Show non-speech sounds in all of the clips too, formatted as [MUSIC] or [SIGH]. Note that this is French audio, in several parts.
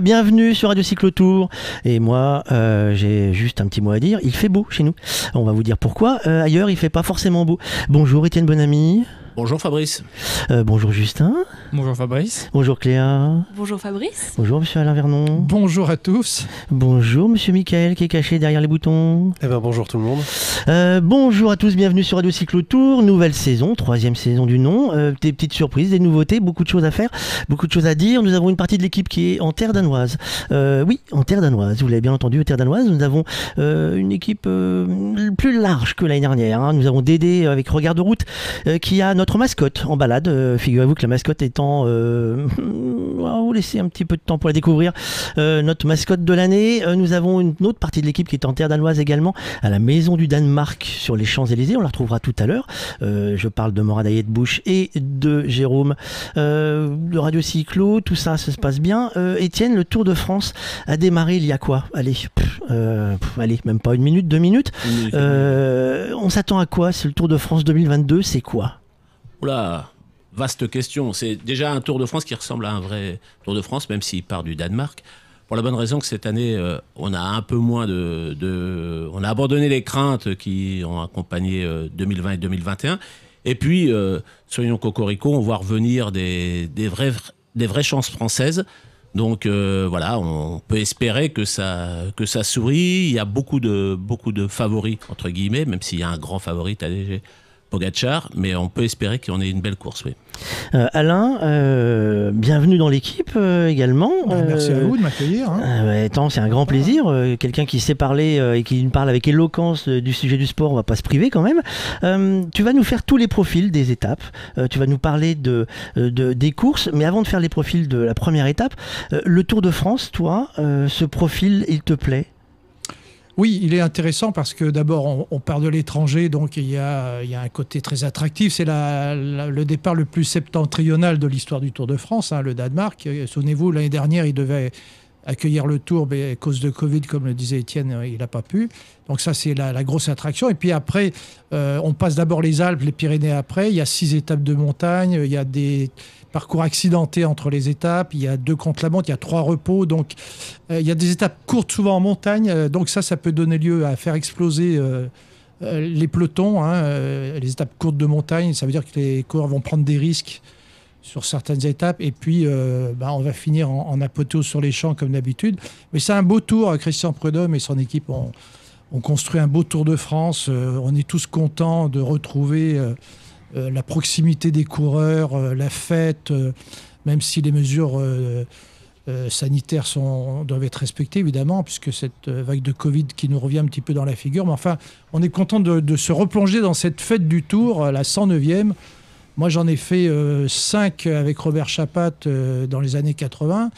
euh, bienvenue sur Radio Cyclotour. Et moi, euh, j'ai juste un petit mot à dire. Il fait beau chez nous. On va vous dire pourquoi. Euh, ailleurs, il fait pas forcément beau. Bonjour Étienne Bonamy. Bonjour Fabrice. Euh, bonjour Justin. Bonjour Fabrice. Bonjour Cléa. Bonjour Fabrice. Bonjour Monsieur Alain Vernon. Bonjour à tous. Bonjour Monsieur Michael qui est caché derrière les boutons. Eh ben bonjour tout le monde. Euh, bonjour à tous, bienvenue sur Radio Cyclotour, nouvelle saison, troisième saison du nom. Euh, des petites surprises, des nouveautés, beaucoup de choses à faire, beaucoup de choses à dire. Nous avons une partie de l'équipe qui est en terre danoise. Euh, oui, en terre danoise, vous l'avez bien entendu, en terre danoise. Nous avons euh, une équipe euh, plus large que l'année dernière. hein. Nous avons Dédé avec Regard de route euh, qui a notre mascotte en balade. Euh, Figurez-vous que la mascotte Euh, [LAUGHS] on va vous laisser un petit peu de temps pour la découvrir. Euh, notre mascotte de l'année. Euh, nous avons une autre partie de l'équipe qui est en terre danoise également, à la Maison du Danemark sur les Champs-Élysées. On la retrouvera tout à l'heure. Je parle de Morad de Bouche et de Jérôme de Radio Cyclo. Tout ça, ça se passe bien. Étienne, le Tour de France a démarré il y a quoi? Allez, pff, pff, allez, même pas une minute, deux minutes. On s'attend à quoi? C'est le Tour de France 2022, c'est quoi? Oula, vaste question. C'est déjà un Tour de France qui ressemble à un vrai Tour de France, même s'il part du Danemark. Pour la bonne raison que cette année, euh, on a un peu moins de, On a abandonné les craintes qui ont accompagné euh, 2020 et 2021. Et puis, euh, soyons cocorico, on voit revenir des, des, vraies, des vraies chances françaises. Donc euh, voilà, on peut espérer que ça, que ça sourit. Il y a beaucoup de, beaucoup de favoris, entre guillemets, même s'il y a un grand favori, Tadej Pogacar, mais on peut espérer qu'on ait une belle course, oui. Euh, Alain, euh, bienvenue dans l'équipe euh, également. Bah, Merci à vous de m'accueillir. hein. Ah c'est un grand plaisir. Euh, Quelqu'un qui sait parler euh, et qui nous parle avec éloquence euh, du sujet du sport, on va pas se priver quand même. Euh, tu vas nous faire tous les profils des étapes. Euh, tu vas nous parler de, de- des courses. Mais avant de faire les profils de la première étape, euh, le Tour de France, toi, euh, ce profil, il te plaît? Oui, il est intéressant parce que d'abord, on, part de l'étranger, donc il y a, un côté très attractif. C'est le départ le plus septentrional de l'histoire du Tour de France, hein, le Danemark. Euh, Souvenez-vous, l'année dernière, il devait accueillir le Tour, mais à cause de Covid, comme le disait Étienne, euh, il n'a pas pu. Donc ça, c'est la, la grosse attraction. Et puis après, euh, on passe d'abord les Alpes, les Pyrénées après. Il y a six étapes de montagne, il y a des parcours accidentés entre les étapes, il y a deux contre la montre, il y a trois repos. Donc euh, il y a des étapes courtes souvent en montagne, euh, donc ça, ça peut donner lieu à faire exploser euh, les pelotons. hein, les étapes courtes de montagne, ça veut dire que les coureurs vont prendre des risques sur certaines étapes, et puis bah, on va finir en, en apothéose sur les champs comme d'habitude. Mais c'est un beau tour, Christian Prudhomme et son équipe ont, construit un beau Tour de France. On est tous contents de retrouver la proximité des coureurs, euh, la fête, euh, même si les mesures euh, euh, sanitaires doivent être respectées, évidemment, puisque cette euh, vague de Covid qui nous revient un petit peu dans la figure. Mais enfin, on est content de, se replonger dans cette fête du Tour, euh, la 109e. Moi, j'en ai fait 5 avec Robert Chapat euh, dans les années 80.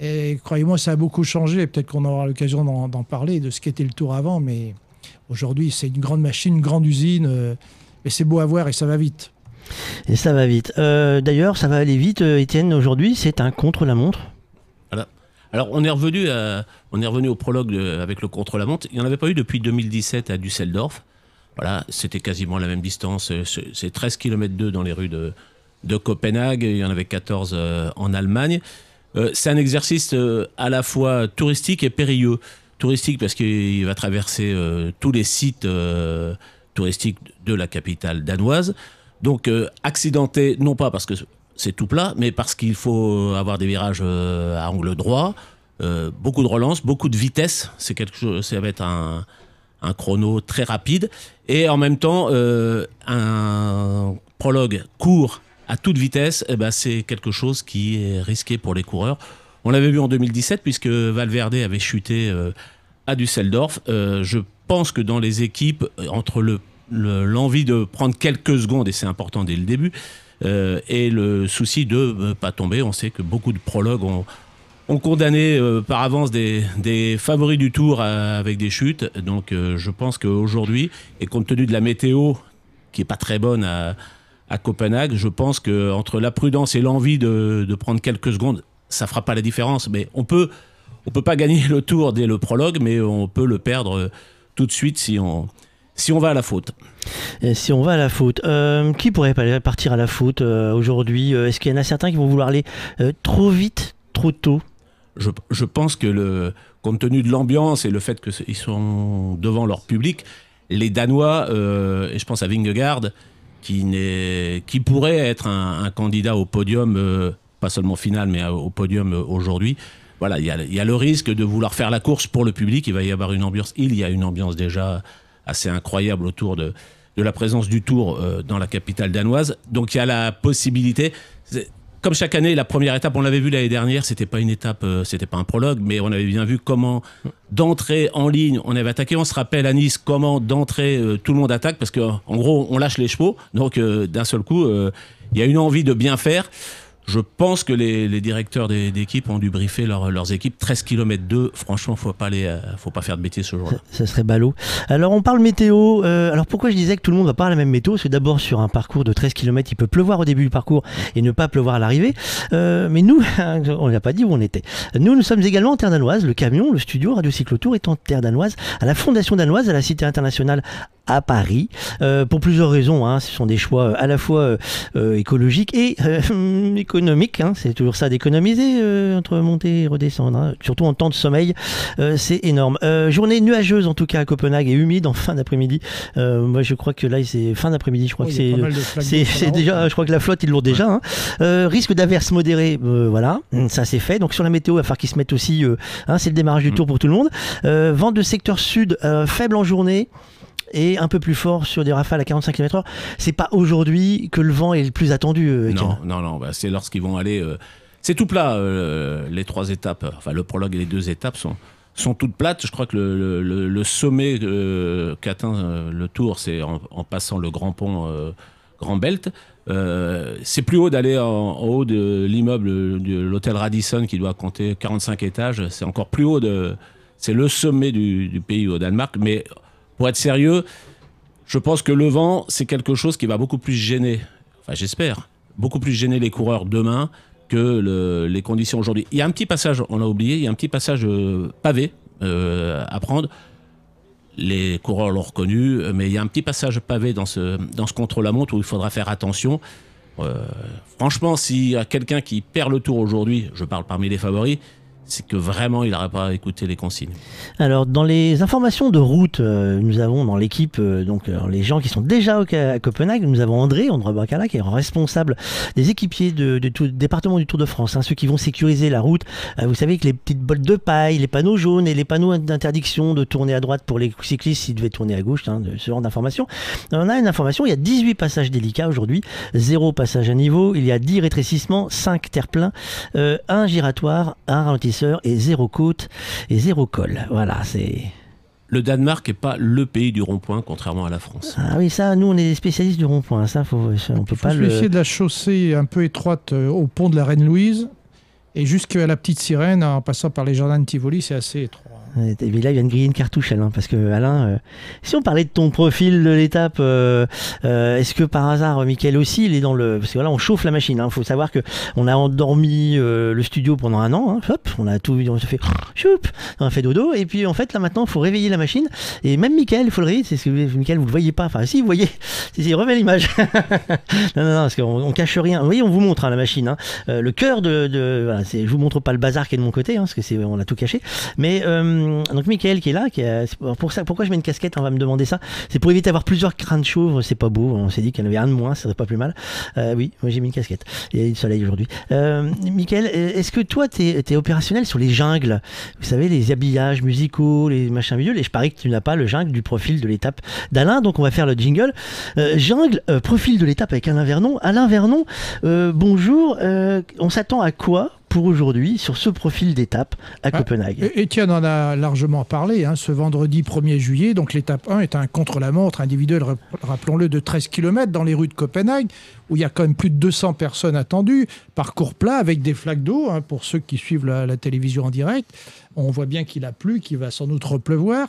Et croyez-moi, ça a beaucoup changé. Peut-être qu'on aura l'occasion d'en parler, de ce qu'était le Tour avant. Mais aujourd'hui, c'est une grande machine, une grande usine. euh, et c'est beau à voir et ça va vite. Et ça va vite. Euh, D'ailleurs, ça va aller vite, euh, Étienne. Aujourd'hui, c'est un contre-la-montre. Alors, on est revenu, à- on est revenu au prologue de- avec le contre-la-montre. Il n'y en avait pas eu depuis 2017 à Düsseldorf. Voilà, c'était quasiment la même distance. Euh, C'est c'est 13 km 2 dans les rues de, de Copenhague. Il y en avait 14 euh, en Allemagne. Euh, c'est un exercice euh, à la fois touristique et périlleux. Touristique parce qu'il va traverser euh, tous les sites euh, touristiques de la capitale danoise. Donc euh, accidenté, non pas parce que c'est tout plat, mais parce qu'il faut avoir des virages euh, à angle droit, euh, beaucoup de relance, beaucoup de vitesse. C'est quelque chose, ça va être un, chrono très rapide et en même temps un prologue court à toute vitesse. eh ben, c'est quelque chose qui est risqué pour les coureurs. On l'avait vu en 2017 puisque Valverde avait chuté à Düsseldorf. Je pense que dans les équipes, entre le- l'envie de prendre quelques secondes, et c'est important dès le début, euh, et le souci de ne pas tomber. On sait que beaucoup de prologues ont, ont condamné euh, par avance des, favoris du tour euh, avec des chutes. Donc euh, je pense qu'aujourd'hui, et compte tenu de la météo qui est pas très bonne à, à Copenhague, je pense que entre la prudence et l'envie de, de prendre quelques secondes, ça fera pas la différence. Mais on peut, on peut pas gagner le tour dès le prologue, mais on peut le perdre euh, tout de suite si on, si on va à la faute. Et si on va à la faute, euh, qui pourrait partir à la faute euh, aujourd'hui Euh, Est-ce qu'il y en a certains qui vont vouloir aller euh, trop vite trop tôt? Je, je, pense que le, compte tenu de l'ambiance et le fait qu'ils sont devant leur public, les Danois, et je pense à Vingegaard, qui, qui pourrait être un, un, candidat au podium, pas seulement final, mais au podium aujourd'hui. Voilà, il y, y, a le risque de vouloir faire la course pour le public. Il va y avoir une ambiance. Il y a une ambiance déjà assez incroyable autour de, de la présence du Tour euh, dans la capitale danoise. Donc il y a la possibilité comme chaque année, la première étape, on l'avait vu l'année dernière, c'était pas une étape, euh, c'était pas un prologue, mais on avait bien vu comment d'entrée en ligne, on avait attaqué. On se rappelle à Nice comment d'entrée euh, tout le monde attaque parce qu'en gros on lâche les chevaux, donc d'un seul coup il y a une envie de bien faire. Je pense que les, directeurs d'équipe ont dû briefer leur, leurs équipes. 13 km 2, franchement, faut pas aller, faut pas faire de bêtises ce jour-là. Ça, ça, serait ballot. Alors, on parle météo. Euh, alors, pourquoi je disais que tout le monde va pas à la même météo? C'est d'abord sur un parcours de 13 km, il peut pleuvoir au début du parcours et ne pas pleuvoir à l'arrivée. Euh, mais nous, [LAUGHS] on n'a pas dit où on était. Nous, nous sommes également en terre danoise. Le camion, le studio Radio Cyclotour est en terre danoise, à la Fondation danoise, à la Cité internationale à Paris euh, pour plusieurs raisons. Hein. Ce sont des choix à la fois euh, écologiques et euh, [LAUGHS] économiques. Hein. C'est toujours ça d'économiser euh, entre monter et redescendre. Hein. Surtout en temps de sommeil, euh, c'est énorme. journée nuageuse en tout cas à Copenhague et humide en fin d'après-midi. moi je crois que là c'est fin d'après-midi. Je crois Oui, que c'est c'est déjà. Je crois que la flotte ils l'ont déjà. hein. Euh, risque d'averse modérée, euh, voilà, ça c'est fait. Donc sur la météo, il va falloir qu'ils se mettent aussi. euh, hein, c'est le démarrage du Mm. tour pour tout le monde. Euh, vent de secteur sud euh, faible en journée et un peu plus fort sur des rafales à 45 km/h. C'est pas aujourd'hui que le vent est le plus attendu. euh. Non, non, non. bah, c'est lorsqu'ils vont aller. euh, c'est tout plat. euh, les trois étapes, enfin le prologue et les deux étapes sont sont toutes plates. Je crois que le, le- sommet qu'atteint le Tour, c'est en, passant le Grand Pont, Grand Belt. C'est plus haut d'aller en, en haut de l'immeuble de l'hôtel Radisson qui doit compter 45 étages. C'est encore plus haut de. C'est le sommet du, du pays au Danemark. Mais pour être sérieux, je pense que le vent, c'est quelque chose qui va beaucoup plus gêner, enfin j'espère, beaucoup plus gêner les coureurs demain que le- les conditions aujourd'hui. Il y a un petit passage, on a oublié, il y a un petit passage euh, pavé euh, à prendre. Les coureurs l'ont reconnu, euh, mais il y a un petit passage pavé dans ce, dans ce contre-la-montre où il faudra faire attention. Euh, franchement, s'il y a quelqu'un qui perd le tour aujourd'hui, je parle parmi les favoris, c'est que vraiment il n'aurait pas écouté les consignes. Alors, dans les informations de route, euh, nous avons dans l'équipe euh, donc euh, les gens qui sont déjà à Copenhague. Nous avons André, André Bacala, qui est responsable des équipiers de, de tout département du Tour de France, hein, ceux qui vont sécuriser la route. Vous savez que les petites bottes de paille, les panneaux jaunes et les panneaux d'interdiction de tourner à droite pour les cyclistes s'ils devaient tourner à gauche, hein, ce genre d'informations. On a une information, il y a 18 passages délicats aujourd'hui, zéro passage à niveau, il y a 10 rétrécissements, 5 terre-pleins, euh, un giratoire, un et zéro côte et zéro col. Voilà, c'est. Le Danemark n'est pas le pays du rond-point, contrairement à la France. Ah oui, ça, nous, on est des spécialistes du rond-point. Ça, faut, ça, on peut Il faut pas se le. méfier de la chaussée un peu étroite euh, au pont de la Reine-Louise et jusqu'à la petite sirène en passant par les jardins de Tivoli, c'est assez étroit. Mais là, il vient de griller une cartouche, Alain, parce que Alain, euh, si on parlait de ton profil de l'étape, euh, euh, est-ce que par hasard, Mickaël aussi, il est dans le, parce que là, on chauffe la machine. Il faut savoir que on a endormi le studio pendant un an. hein, hop, on a tout, on se fait, choup, on a fait dodo, et puis en fait, là maintenant, il faut réveiller la machine. Et même Mickaël, il faut le réveiller. C'est ce que Mickaël, vous le voyez pas. Enfin, si, vous voyez, [LAUGHS] si, si, l'image. [LAUGHS] non, non, non, parce qu'on on cache rien. Vous voyez, on vous montre hein, la machine. hein. Le cœur de, de voilà, je vous montre pas le bazar qui est de mon côté, hein, parce que c'est, on a tout caché. Mais donc Michael qui est là, qui a- pour ça, pourquoi je mets une casquette On va me demander ça? C'est pour éviter d'avoir plusieurs crânes de chauve. C'est pas beau. On s'est dit qu'il y en avait un de moins, ça serait pas plus mal. Euh, oui, moi j'ai mis une casquette. Il y a du soleil aujourd'hui. Euh, Michael, est-ce que toi t'es es opérationnel sur les jungles Vous savez, les habillages musicaux, les machins vieux. Et je parie que tu n'as pas le jungle du profil de l'étape d'Alain. Donc on va faire le jingle. Euh, jungle, euh, profil de l'étape avec Alain Vernon. Alain Vernon, euh, bonjour. Euh, on s'attend à quoi pour aujourd'hui sur ce profil d'étape à Ah, Copenhague Étienne en a largement parlé. hein, ce vendredi 1er juillet, donc l'étape 1 est un contre-la-montre individuel, rap- rappelons-le, de 13 km dans les rues de Copenhague, où il y a quand même plus de 200 personnes attendues. Parcours plat avec des flaques d'eau, hein, pour ceux qui suivent la, la télévision en direct. On voit bien qu'il a plu, qu'il va sans doute repleuvoir.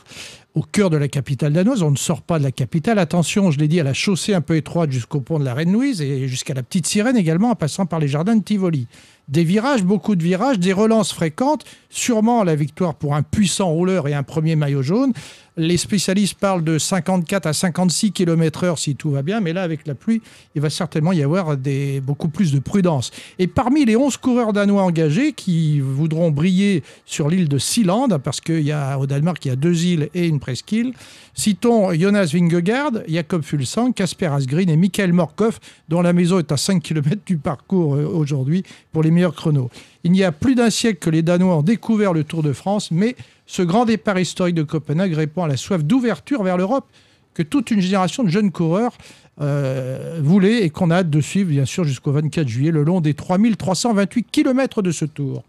Au cœur de la capitale danoise, on ne sort pas de la capitale. Attention, je l'ai dit, à la chaussée un peu étroite jusqu'au pont de la Reine-Louise et jusqu'à la petite sirène également, en passant par les jardins de Tivoli. Des virages, beaucoup de virages, des relances fréquentes, sûrement la victoire pour un puissant rouleur et un premier maillot jaune. Les spécialistes parlent de 54 à 56 km/h si tout va bien, mais là, avec la pluie, il va certainement y avoir des, beaucoup plus de prudence. Et parmi les 11 coureurs danois engagés qui voudront briller sur l'île de Sealand, parce qu'au Danemark, il y a deux îles et une presqu'île, citons Jonas Vingegaard, Jakob Fulsang, Kasper Asgreen et Michael Morkov, dont la maison est à 5 km du parcours euh, aujourd'hui pour les meilleurs chronos. Il y a plus d'un siècle que les Danois ont découvert le Tour de France, mais ce grand départ historique de Copenhague répond à la soif d'ouverture vers l'Europe que toute une génération de jeunes coureurs euh, voulait et qu'on a hâte de suivre, bien sûr, jusqu'au 24 juillet, le long des 3328 km de ce tour.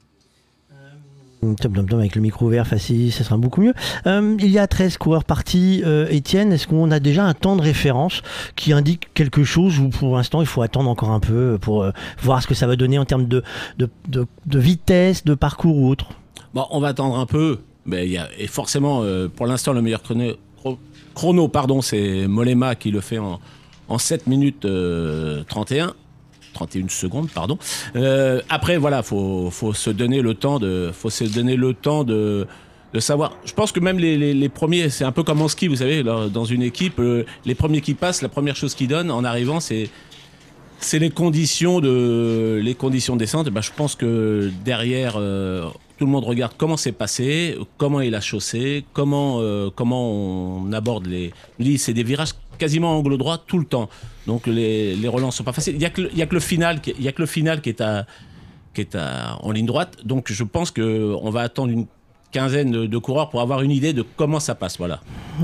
Tom, tom, tom, avec le micro ouvert, facile, ça sera beaucoup mieux. Euh, il y a 13 coureurs partis. Euh, Étienne, est-ce qu'on a déjà un temps de référence qui indique quelque chose ou pour l'instant il faut attendre encore un peu pour euh, voir ce que ça va donner en termes de, vitesse, de parcours ou autre? Bon, on va attendre un peu. Et forcément, pour l'instant, le meilleur chrono, chro- chrono pardon, c'est Molema qui le fait en, en 7 minutes euh, 31. 31 secondes, pardon. Euh, après, voilà, faut, faut se donner le temps de, faut se donner le temps de, de savoir. Je pense que même les, les, premiers, c'est un peu comme en ski, vous savez, dans une équipe, euh, les premiers qui passent, la première chose qu'ils donnent en arrivant, c'est c'est les conditions de les conditions de descente. Ben, je pense que derrière, euh, tout le monde regarde comment c'est passé, comment est la chaussée, comment comment on aborde les. C'est des virages quasiment angle droit tout le temps. Donc les, les relents sont pas faciles. Il y a que le, final, y a que le final qui est en ligne droite. Donc je pense que on va attendre une quinzaine de, coureurs pour avoir une idée de comment ça passe. Voilà.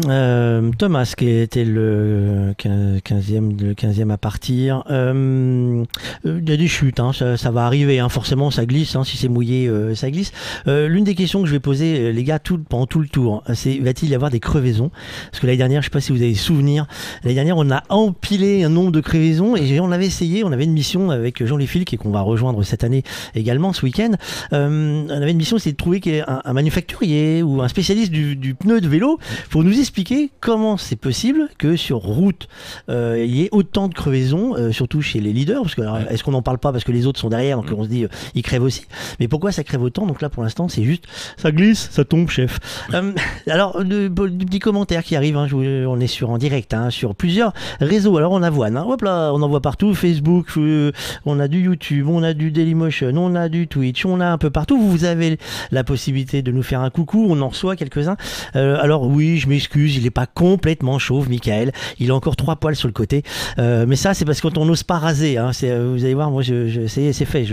Euh, Thomas, qui était le 15e, le 15e à partir. Euh, euh, Il y a des chutes, hein, ça, va arriver, hein, forcément ça glisse, hein, si c'est mouillé, ça glisse. L'une des questions que je vais poser, les gars, tout, pendant tout le tour, c'est va-t-il y avoir des crevaisons? Parce que l'année dernière, je sais pas si vous avez souvenir, l'année dernière, on a empilé un nombre de crevaisons et on avait essayé, on avait une mission avec Jean Léfil, qui qu'on va rejoindre cette année également, ce week-end. On avait une mission, c'est de trouver un, un manufacturier ou un spécialiste du, du pneu de vélo pour nous expliquer comment c'est possible que sur route euh, il y ait autant de crevaisons, euh, surtout chez les leaders, parce que alors, est-ce qu'on n'en parle pas parce que les autres sont derrière, donc on se dit euh, ils crèvent aussi. Mais pourquoi ça crève autant? Donc là pour l'instant c'est juste ça glisse, ça tombe, chef. [LAUGHS] Alors le petit commentaire qui arrive, hein, je on est sur en direct, hein, sur plusieurs réseaux. Alors on avoine, hein, hop là, on en voit partout, Facebook, on a du YouTube, on a du Dailymotion, on a du Twitch, on a un peu partout. Vous avez la possibilité de nous faire un coucou, on en reçoit quelques-uns. Euh, alors oui, je m'excuse, il n'est pas complètement chauve, Michael. Il a encore trois poils sur le côté. Euh, mais ça, c'est parce qu'on n'ose pas raser. Hein. C'est, euh, vous allez voir, moi, je, je, c'est, c'est fait.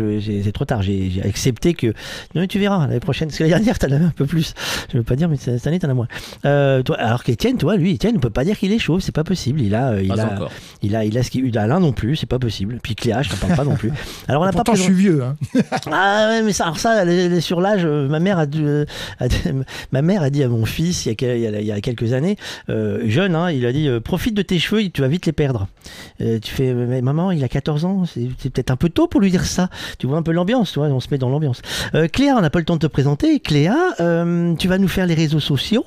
C'est trop tard. J'ai, j'ai accepté que. Non, mais tu verras l'année prochaine. Parce que l'année dernière, t'en avais un peu plus. Je veux pas dire, mais cette année, t'en as moins. Euh, toi, alors qu'Étienne, toi, lui, Étienne, on peut pas dire qu'il est chauve. C'est pas possible. Il a, euh, il Pas a, encore. il a, il a ce qu'il, il a l'un non plus. C'est pas possible. Puis Cléa, je t'en parle pas non plus. Alors on n'a pas Pourtant, je suis vieux. hein. ah ouais, mais ça, alors ça, elle est- elle est sur l'âge. euh, ma mère a, dû, euh, a- ma mère a dit à mon fils il y a, quelques années, euh, jeune, hein, il a dit euh, profite de tes cheveux, tu vas vite les perdre. Euh, tu fais, maman, il a 14 ans, c'est peut-être un peu tôt pour lui dire ça. Tu vois un peu l'ambiance, tu on se met dans l'ambiance. Cléa, on n'a pas le temps de te présenter. Cléa, tu vas nous faire les réseaux sociaux.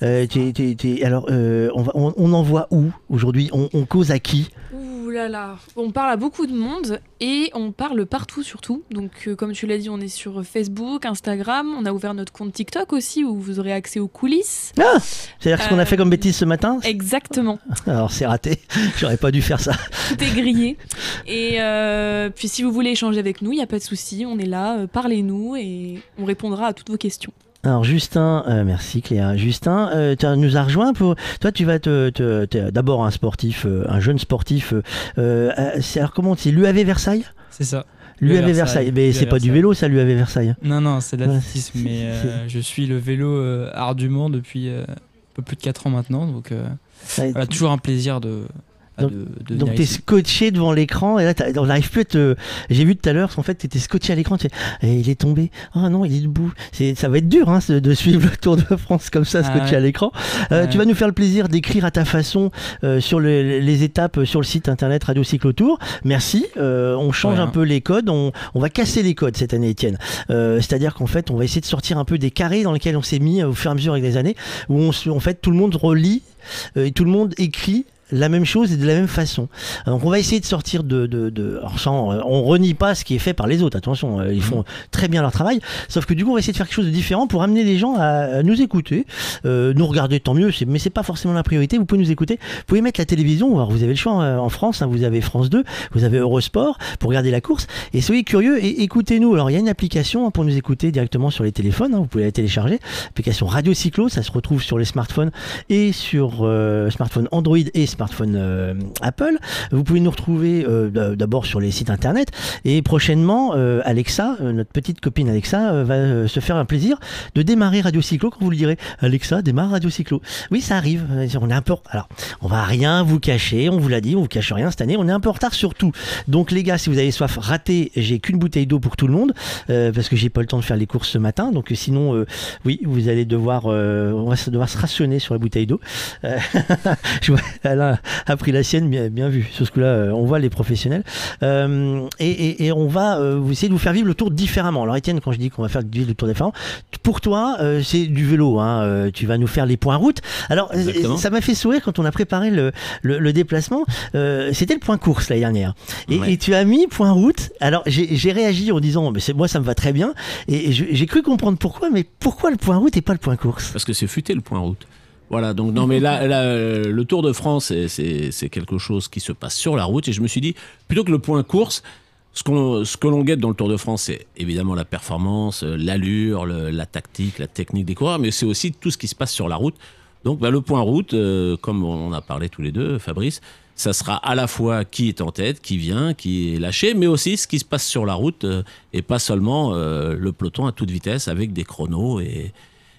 Alors, on, va, on, on envoie où aujourd'hui? On, cause à qui? Là là, on parle à beaucoup de monde et on parle partout surtout. Donc euh, comme tu l'as dit, on est sur Facebook, Instagram, on a ouvert notre compte TikTok aussi où vous aurez accès aux coulisses. Ah C'est-à-dire ce qu'on a Euh, fait comme bêtise ce matin? Exactement, Alors c'est raté, [LAUGHS] j'aurais pas dû faire ça. tout est grillé. Et euh, puis si vous voulez échanger avec nous, il n'y a pas de souci, on est là, parlez-nous et on répondra à toutes vos questions. Alors Justin, euh, merci Cléa. Justin, euh, tu nous as rejoint pour. Toi, tu vas te, te- t'es d'abord un sportif, euh, un jeune sportif. c'est alors comment c'est l'UAV Versailles? C'est ça. L'UAV Versailles, Versailles. Mais c'est pas du vélo, ça l'UAV Versailles. Non, non, c'est de l'athlétisme, mais je suis le vélo ardument depuis un peu plus de 4 ans maintenant. Donc Ouais, voilà, toujours un plaisir de, Donc- de, de Donc venir t'es scotché devant l'écran et là t'as- on n'arrive plus à te. J'ai vu tout à l'heure, en fait t'étais scotché à l'écran. Tu fais, Eh, il est tombé. Ah non, il est debout. C'est, ça va être dur hein, de suivre le Tour de France comme ça, Ah scotché ouais. à l'écran. Euh, Ouais. Tu vas nous faire le plaisir d'écrire à ta façon euh, sur le- les étapes euh, sur le site internet Radio Cyclotour. Merci. Euh, on change Ouais, un hein. peu les codes. On, on va casser les codes cette année, Étienne. Euh, c'est-à-dire qu'en fait, on va essayer de sortir un peu des carrés dans lesquels on s'est mis euh, au fur et à mesure avec les années, où on, en fait tout le monde relit et tout le monde écrit la même chose et de la même façon. Donc on va essayer de sortir de, de, de alors, euh, on renie pas ce qui est fait par les autres. Attention, euh, ils font très bien leur travail. Sauf que du coup, on va essayer de faire quelque chose de différent pour amener les gens à, nous écouter, Euh, nous regarder tant mieux. Mais c'est pas forcément la priorité. Vous pouvez nous écouter. Vous pouvez mettre la télévision. Vous avez le choix en France. hein, vous avez France 2, vous avez Eurosport pour regarder la course. Et soyez curieux et écoutez-nous. Alors il y a une application hein, pour nous écouter directement sur les téléphones. hein, vous pouvez la télécharger. Application Radio Cyclo. Ça se retrouve sur les smartphones et sur euh, smartphone Android et smartphone euh, Apple. Vous pouvez nous retrouver euh, d'abord sur les sites internet et prochainement euh, Alexa, notre petite copine Alexa, va se faire un plaisir de démarrer Radio Cyclo quand vous lui direz Alexa démarre Radio Cyclo. Oui, ça arrive. On est un peu alors on va rien vous cacher, on vous l'a dit, on vous cache rien cette année, on est un peu en retard sur tout. Donc les gars, si vous avez soif, ratez, j'ai qu'une bouteille d'eau pour tout le monde parce que j'ai pas le temps de faire les courses ce matin. Donc sinon, oui, vous allez devoir, on va devoir se rationner sur la bouteille d'eau. [LAUGHS] Alain [LAUGHS] a pris la sienne, bien, bien vu. Sur ce coup-là, euh, on voit les professionnels. Euh, et, et- et on va euh, essayer de vous faire vivre le tour différemment. Alors Étienne, quand je dis qu'on va faire vivre le tour différent, pour toi, euh, c'est du vélo. Hein, tu vas nous faire les points route. Alors Exactement. ça m'a fait sourire quand on a préparé le, le, le déplacement. C'était le point course l'année dernière. Et, Ouais. et tu as mis point route. Alors j'ai réagi en disant, mais c'est moi ça me va très bien. Et, j'ai cru comprendre pourquoi. Mais pourquoi le point route et pas le point course? Parce que c'est futé le point route. Voilà, donc non, mais là, euh, le Tour de France, c'est- quelque chose qui se passe sur la route. Et je me suis dit, plutôt que le point course, ce, que l'on guette dans le Tour de France, c'est évidemment la performance, euh, l'allure, la tactique, la technique des coureurs, mais c'est aussi tout ce qui se passe sur la route. Donc bah, le point route, euh, comme on a parlé tous les deux, Fabrice, ça sera à la fois qui est en tête, qui vient, qui est lâché, mais aussi ce qui se passe sur la route, et pas seulement le peloton à toute vitesse avec des chronos et,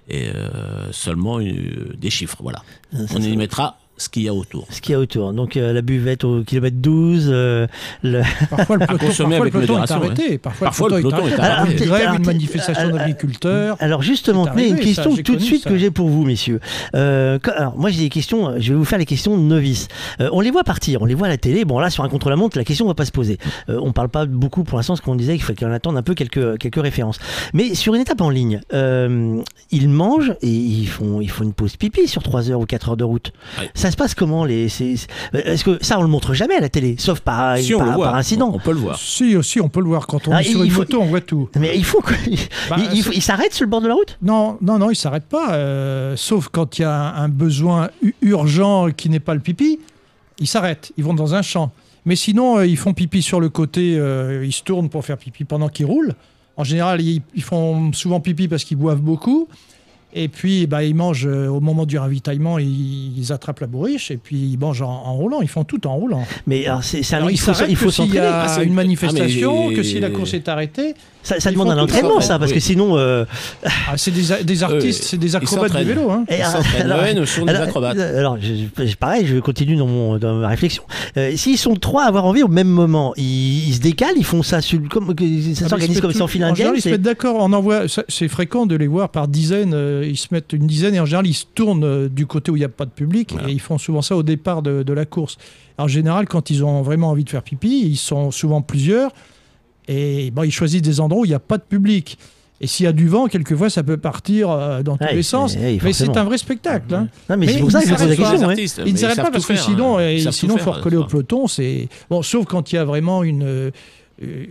et euh, seulement euh, des chiffres. Voilà. Ça, On y mettra ce qu'il y a autour. ce qu'il y a autour. Donc euh, la buvette au kilomètre 12, euh, le, [LAUGHS] Parfois le peloton, consommer parfois, le avec peloton est modération, arrêté. Parfois, Parfois, le peloton est arrêté. grève, Alors, une manifestation alors, d'agriculteurs. Alors justement, mais une question ça, tout de suite ça. que j'ai pour vous, messieurs. Euh, quand- alors moi j'ai des questions, euh, je vais vous faire les questions novices. Euh, on les voit partir, on les voit à la télé. Bon là sur un contre-la-montre, la question va pas se poser. Euh, on parle pas beaucoup pour l'instant, ce qu'on disait qu'il faut qu'on attende un peu quelques quelques références. Mais sur une étape en ligne, euh, ils mangent et ils font ils font une pause pipi sur 3 heures ou 4 heures de route. Ouais. Ça se passe comment les Est-ce que ça on le montre jamais à la télé, sauf par Si on par, le voit, par incident. on, peut le voir. Si, aussi, on peut le voir. Quand on Ah, est sur une faut- moto, on voit tout. Mais il faut quoi Il, Bah, il- il faut- il s'arrête sur le bord de la route? Non, non, non, il ne s'arrête pas. euh, sauf quand il y a un, un besoin urgent qui n'est pas le pipi, ils s'arrêtent. Ils vont dans un champ. Mais sinon, euh, ils font pipi sur le côté. euh, ils se tournent pour faire pipi pendant qu'ils roulent. En général, ils, ils font souvent pipi parce qu'ils boivent beaucoup. Et puis, bah, ils mangent euh, au moment du ravitaillement, ils, ils attrapent la bourriche et puis ils mangent en, en roulant. Ils font tout en roulant. Mais alors, c'est, Alors, il faut, il faut s'il y a Ah, une manifestation, ah, mais- que si la course est arrêtée. Ça, demande un entraînement, ça, parce oui. que sinon. euh, Ah, c'est des, des artistes, Euh, c'est des acrobates du vélo. Hein. et, alors- Ouais, nous sommes des alors, acrobates. euh, Alors, je- pareil, je continue dans, mon, dans ma réflexion. Euh, S'ils sont trois à avoir envie au même moment, ils, ils se décalent, ils font ça, sur, comme, ça Ah, s'organise comme tout- ça en fil ils se mettent d'accord. On envoie, ça- c'est fréquent de les voir par dizaines. euh, ils se mettent une dizaine et en général, ils se tournent du côté où il n'y a pas de public Voilà. et ils font souvent ça au départ de, de la course. En général, quand ils ont vraiment envie de faire pipi, ils sont souvent plusieurs et bon, ils choisissent des endroits où il n'y a pas de public. Et s'il y a du vent, quelquefois, ça peut partir euh, dans tous Ouais, les sens. ouais, mais c'est un vrai spectacle. hein. Non, mais, Mais c'est pour ça que ils je pose la question. artistes, mais Ils ne s'arrêtent pas parce que faire, sinon, hein. euh, sinon, tout faut recoller au peloton. C'est bon, sauf quand il y a vraiment une euh,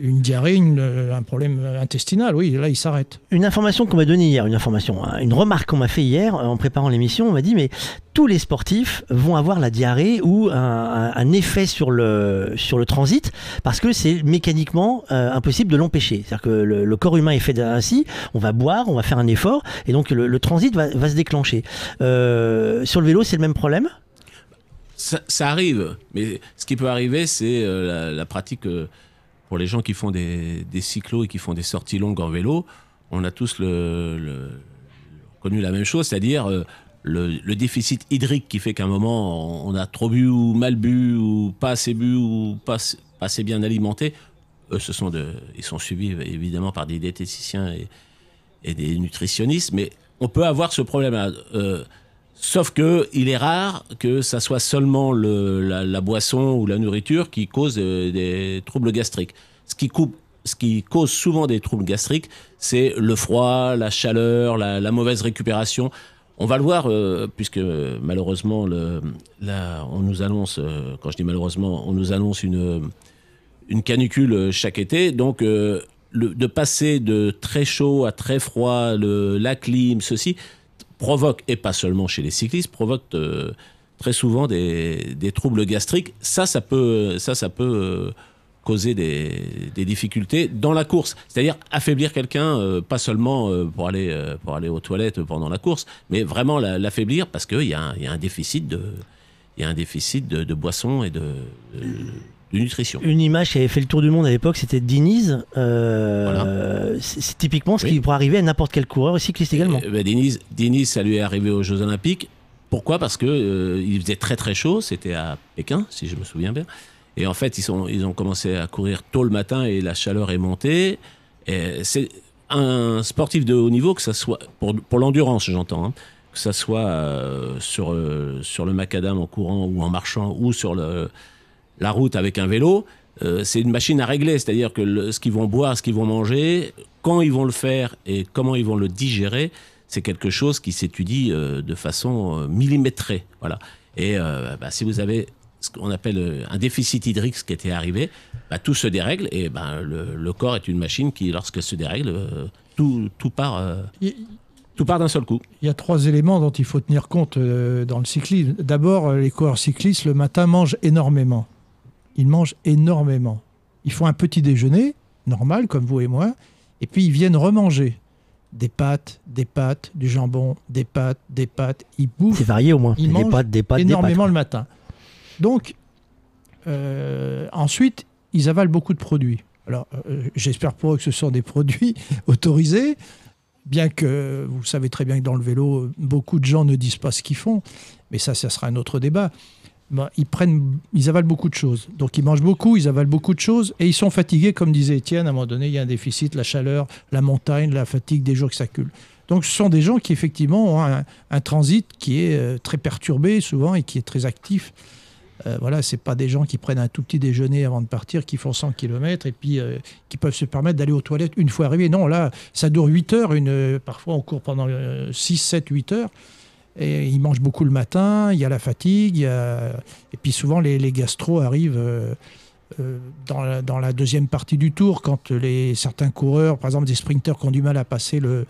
une diarrhée, une, euh, un problème intestinal. Oui, là, ils s'arrêtent. Une information qu'on m'a donnée hier, une information, hein, une remarque qu'on m'a fait hier euh, en préparant l'émission, on m'a dit mais tous les sportifs vont avoir la diarrhée ou un, un- un effet sur le sur le transit parce que c'est mécaniquement euh, impossible de l'empêcher. C'est-à-dire que le, le corps humain est fait ainsi, on va boire, on va faire un effort et donc le, le transit va, va se déclencher. Euh, sur le vélo, c'est le même problème? Ça, ça arrive, mais ce qui peut arriver, c'est euh, la, la pratique euh, pour les gens qui font des, des cyclos et qui font des sorties longues en vélo. On a tous connu la même chose, c'est-à-dire euh, le, déficit hydrique qui fait qu'à un moment on, a trop bu ou mal bu ou pas assez bu ou pas, as- pas assez bien alimenté. Ce sont ils sont suivis évidemment par des diététiciens et, des nutritionnistes, mais on peut avoir ce problème-là. Euh, Sauf que il est rare que ça soit seulement le- la, boisson ou la nourriture qui cause euh, des troubles gastriques. Ce qui, cause souvent des troubles gastriques, c'est le froid, la chaleur, la, mauvaise récupération. On va le voir, euh, puisque malheureusement, là, on nous annonce, euh, quand je dis malheureusement, on nous annonce une, une canicule chaque été. Donc, de passer de très chaud à très froid, la clim, ceci, provoque, et pas seulement chez les cyclistes, provoque euh, très souvent des, des troubles gastriques. Ça, ça peut, ça, ça peut euh, causer des, des difficultés dans la course. C'est-à-dire affaiblir quelqu'un, euh, pas seulement pour, aller, pour aller aux toilettes pendant la course, mais vraiment la- l'affaiblir parce qu'il y, y a un déficit de, de, boissons et de, de nutrition. Une image qui avait fait le tour du monde à l'époque, c'était Diniz. Euh, c'est, c'est typiquement ce Oui. qui pourrait arriver à n'importe quel coureur cycliste également. Euh, bah, Denis, Denis, ça lui est arrivé aux Jeux Olympiques. Pourquoi? Parce que euh, il faisait très très chaud. C'était à Pékin, si je me souviens bien. Et en fait, ils, sont, ils ont commencé à courir tôt le matin et la chaleur est montée. Et C'est un sportif de haut niveau, que ça soit pour, pour l'endurance, j'entends, hein, que ça soit euh, sur, euh, sur le macadam en courant ou en marchant ou sur le, la route avec un vélo. euh, c'est une machine à régler, c'est-à-dire que le- ce qu'ils vont boire, ce qu'ils vont manger, quand ils vont le faire et comment ils vont le digérer, c'est quelque chose qui s'étudie euh, de façon euh, millimétrée. Voilà. Et bah, si vous avez ce qu'on appelle un déficit hydrique, ce qui était arrivé, bah, tout se dérègle et bah, le, le corps est une machine qui, lorsqu'elle se dérègle, tout, tout part, Il tout part d'un seul coup. il y a trois éléments dont il faut tenir compte dans le cyclisme. D'abord, les coureurs cyclistes, le matin, mangent énormément. Ils mangent énormément. Ils font un petit déjeuner, normal, comme vous et moi, et puis ils viennent remanger. Des pâtes, des pâtes, du jambon, des pâtes, des pâtes. Ils bouffent C'est varié au moins. Ils des mangent pâtes, des pâtes, des énormément pâtes. le matin. Donc, euh, ensuite, ils avalent beaucoup de produits. Alors, euh, j'espère pour eux que ce sont des produits [LAUGHS] autorisés, bien que vous savez très bien que dans le vélo, beaucoup de gens ne disent pas ce qu'ils font, mais ça, ça sera un autre débat. Ben, ils, prennent, ils avalent beaucoup de choses. Donc, ils mangent beaucoup, ils avalent beaucoup de choses, et ils sont fatigués, comme disait Étienne, à un moment donné, il y a un déficit, la chaleur, la montagne, la fatigue des jours qui s'accumulent. Donc, ce sont des gens qui, effectivement, ont un, transit qui est euh, très perturbé souvent et qui est très actif. Euh, voilà, c'est pas des gens qui prennent un tout petit déjeuner avant de partir, qui font 100 km et puis euh, qui peuvent se permettre d'aller aux toilettes une fois arrivés. Non, là, ça dure 8 heures. Euh, parfois, on court pendant euh, 6, 7, 8 heures. Et ils mangent beaucoup le matin, il y a la fatigue, et puis souvent les, gastro arrivent euh, euh, dans, la, dans la deuxième partie du tour, quand les, certains coureurs, par exemple des sprinteurs qui ont du mal à passer le,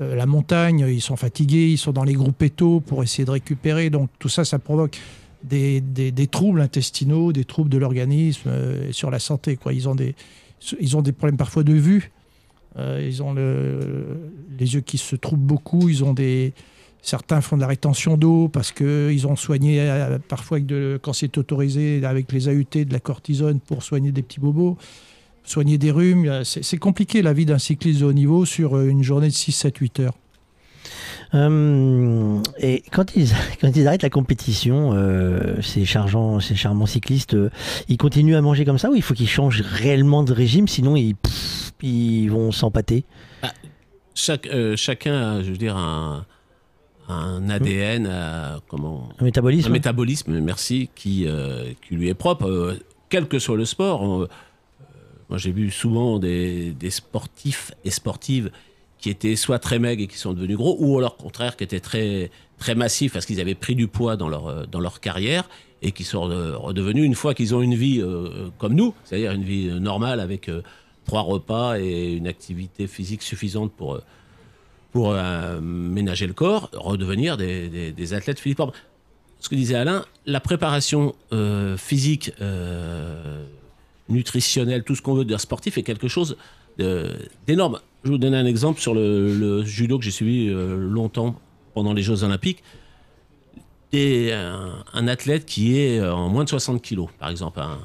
euh, la montagne, ils sont fatigués, ils sont dans les groupes étaux pour essayer de récupérer. Donc tout ça, ça provoque des, des- troubles intestinaux, des troubles de l'organisme et sur la santé. Ils, ont des, ils ont des problèmes parfois de vue, ils ont le- les yeux qui se troublent beaucoup, ils ont des... Certains font de la rétention d'eau parce qu'ils ont soigné euh, parfois, de, quand c'est autorisé, avec les AUT, de la cortisone pour soigner des petits bobos, soigner des rhumes. Euh, C'est c'est compliqué la vie d'un cycliste de haut niveau sur euh, une journée de 6, 7, 8 heures. Euh, et quand ils, [LAUGHS] quand ils arrêtent la compétition, euh, ces, chargeants, ces charmants cyclistes, euh, ils continuent à manger comme ça ou il faut qu'ils changent réellement de régime? Sinon ils, pff, ils vont s'empâter Chaque, euh, chacun a, je veux dire, un, un ADN, euh, comment, Un métabolisme un métabolisme, merci, qui, euh, qui lui est propre, euh, quel que soit le sport. On- euh, moi, j'ai vu souvent des, des sportifs et sportives qui étaient soit très maigres et qui sont devenus gros, ou alors, au contraire, qui étaient très, très massifs parce qu'ils avaient pris du poids dans leur, dans leur carrière et qui sont redevenus, une fois qu'ils ont une vie comme nous, c'est-à-dire une vie normale avec trois repas et une activité physique suffisante pour, pour euh, ménager le corps, redevenir des, des- des athlètes Orban. Ce que disait Alain, la préparation euh, physique, euh, nutritionnelle, tout ce qu'on veut d'un sportif est quelque chose d'énorme. Je vais vous donner un exemple sur le, judo que j'ai suivi longtemps pendant les Jeux Olympiques. Un athlète qui est en moins de 60 kilos, par exemple, un,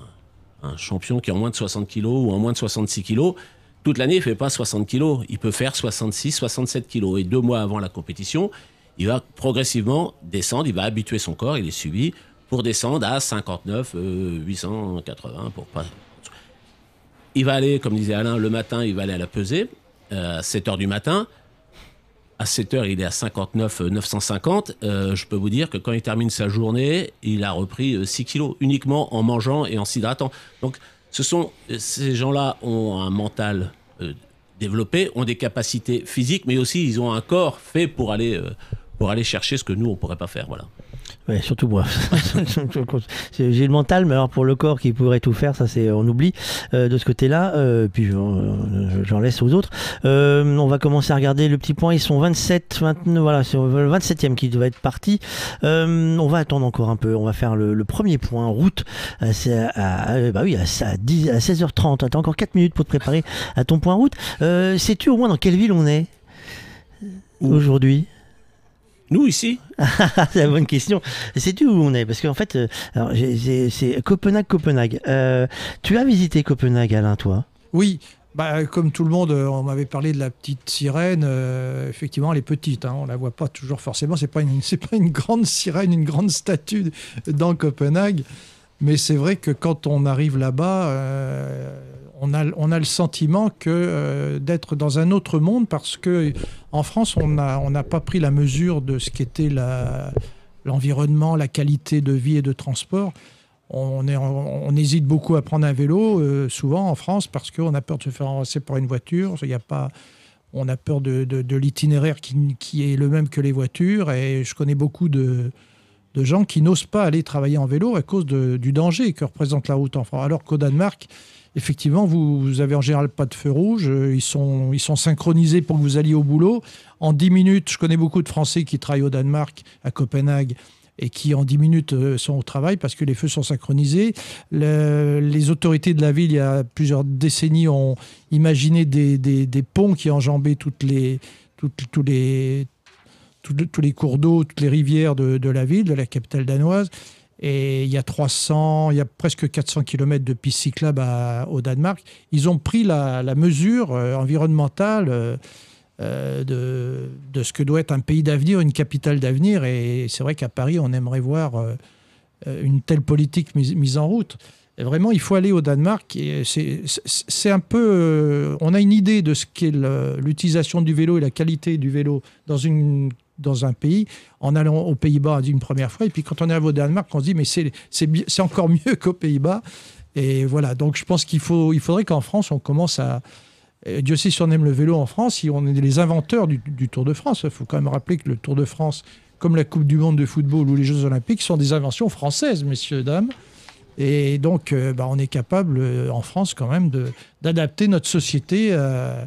un champion qui est en moins de 60 kilos ou en moins de 66 kilos, toute l'année, il ne fait pas 60 kilos. Il peut faire 66, 67 kilos. Et deux mois avant la compétition, il va progressivement descendre, il va habituer son corps, il est suivi, pour descendre à 59, euh, 880, pour pas... Il va aller, comme disait Alain, le matin, il va aller à la pesée, euh, à 7 heures du matin. À 7 heures, il est à 59 euh, 950. Euh, je peux vous dire que quand il termine sa journée, il a repris euh, 6 kilos uniquement en mangeant et en s'hydratant. Donc, ce sont euh, ces gens-là ont un mental euh, développé, ont des capacités physiques, mais aussi ils ont un corps fait pour aller euh, chercher ce que nous, on pourrait pas faire. Voilà. Ouais, surtout moi. [LAUGHS] J'ai le mental, mais alors pour le corps qui pourrait tout faire, ça c'est on oublie euh, de ce côté-là. Euh, puis euh, j'en laisse aux autres. Euh, on va commencer à regarder le petit point. Ils sont 27, 29, voilà, c'est le 27e qui doit être parti. On va attendre encore un peu. On va faire le, le premier point route. C'est à, à- bah oui, à, à 10 à 16h30. T'as encore 4 minutes pour te préparer à ton point route. Sais-tu au moins dans quelle ville on est aujourd'hui? Nous, ici, c'est [LAUGHS] la bonne question. Sais-tu où on est? Parce qu'en fait, euh, c'est Copenhague, Copenhague. Euh, tu as visité Copenhague, Alain, toi? Oui, bah, comme tout le monde, euh, on m'avait parlé de la petite sirène. euh, effectivement, elle est petite. Hein, on la voit pas toujours forcément. C'est pas une, [LAUGHS] c'est pas une grande sirène, une grande statue dans Copenhague. Mais c'est vrai que quand on arrive là-bas, euh, on, a, le sentiment que euh, d'être dans un autre monde parce que en France, on n'a pas pris la mesure de ce qu'était l'environnement, la qualité de vie et de transport. On, hésite beaucoup à prendre un vélo, euh, souvent en France, parce qu'on a peur de se faire enracer par une voiture. Il a pas, on a peur de, l'itinéraire qui, est le même que les voitures. Et je connais beaucoup de, de gens qui n'osent pas aller travailler en vélo à cause du danger que représente la route en France. Alors qu'au Danemark, effectivement, vous, vous avez en général pas de feu rouge. euh, Ils sont, ils sont synchronisés pour que vous alliez au boulot. En 10 minutes, je connais beaucoup de Français qui travaillent au Danemark, à Copenhague, et qui en 10 minutes euh, sont au travail parce que les feux sont synchronisés. Le- les autorités de la ville, il y a plusieurs décennies, ont imaginé des, des- ponts qui enjambaient toutes les, toutes- tous, les, tous, les cours d'eau, toutes les rivières de la ville, de la capitale danoise. Et il y a 300, il y a presque 400 km de pistes cyclables à- au Danemark. Ils ont pris la, mesure euh, environnementale euh, euh, de, ce que doit être un pays d'avenir, une capitale d'avenir. Et c'est vrai qu'à Paris, on aimerait voir une telle politique mise, en route. Vraiment, il faut aller au Danemark. C'est, un peu. on a une idée de ce qu'est l'utilisation du vélo et la qualité du vélo dans, une, dans un pays. En allant aux Pays-Bas, une première fois. Et puis quand on arrive au Danemark, on se dit, mais c'est, encore mieux qu'aux Pays-Bas. Et voilà. Donc je pense qu'il il faudrait qu'en France, on commence à. Dieu sait si on aime le vélo en France, si on est les inventeurs du, Tour de France. Il faut quand même rappeler que le Tour de France, comme la Coupe du Monde de football ou les Jeux Olympiques, sont des inventions françaises, messieurs, dames. Et donc, euh, bah, on est capable euh, en France quand même d'adapter notre société euh,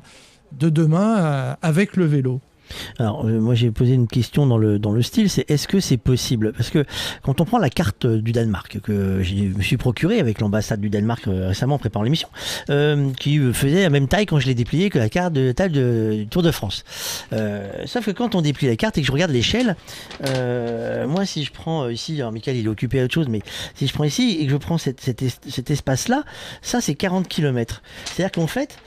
de demain avec le vélo. Alors, euh, moi j'ai posé une question dans le, dans le style, c'est est-ce que c'est possible? Parce que quand on prend la carte du Danemark, que je me suis procuré avec l'ambassade du Danemark euh, récemment en préparant l'émission, euh, qui faisait la même taille quand je l'ai dépliée que la carte de taille du Tour de France. Euh, sauf que quand on déplie la carte et que je regarde l'échelle, euh, moi si je prends euh, ici, alors Michael il est occupé à autre chose, mais si je prends ici et que je prends cette- cet es- cet espace-là, ça c'est 40 km. C'est-à-dire qu'en fait,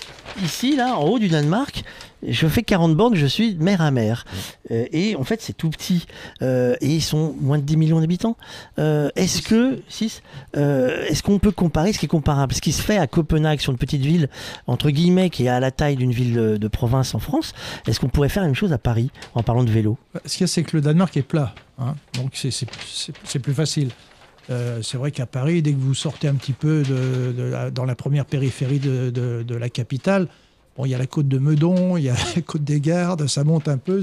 ici, là, en haut du Danemark, je fais 40 bornes, je suis mer à mer. Euh, et en fait, c'est tout petit. Euh, et ils sont moins de 10 millions d'habitants. Euh, est-ce que, 6, est-ce qu'on peut comparer ce qui est comparable Ce qui se fait à Copenhague, sur une petite ville, entre guillemets, qui est à la taille d'une ville de, de province en France, est-ce qu'on pourrait faire la même chose à Paris, en parlant de vélo? Ce qu'il y a, c'est que le Danemark est plat. hein. donc, c'est- c'est c'est- c'est plus facile. Euh, c'est vrai qu'à Paris, dès que vous sortez un petit peu de, de la- dans la première périphérie de, de- de la capitale, bon, il y a la côte de Meudon, il y a [LAUGHS] la côte des Gardes, ça monte un peu.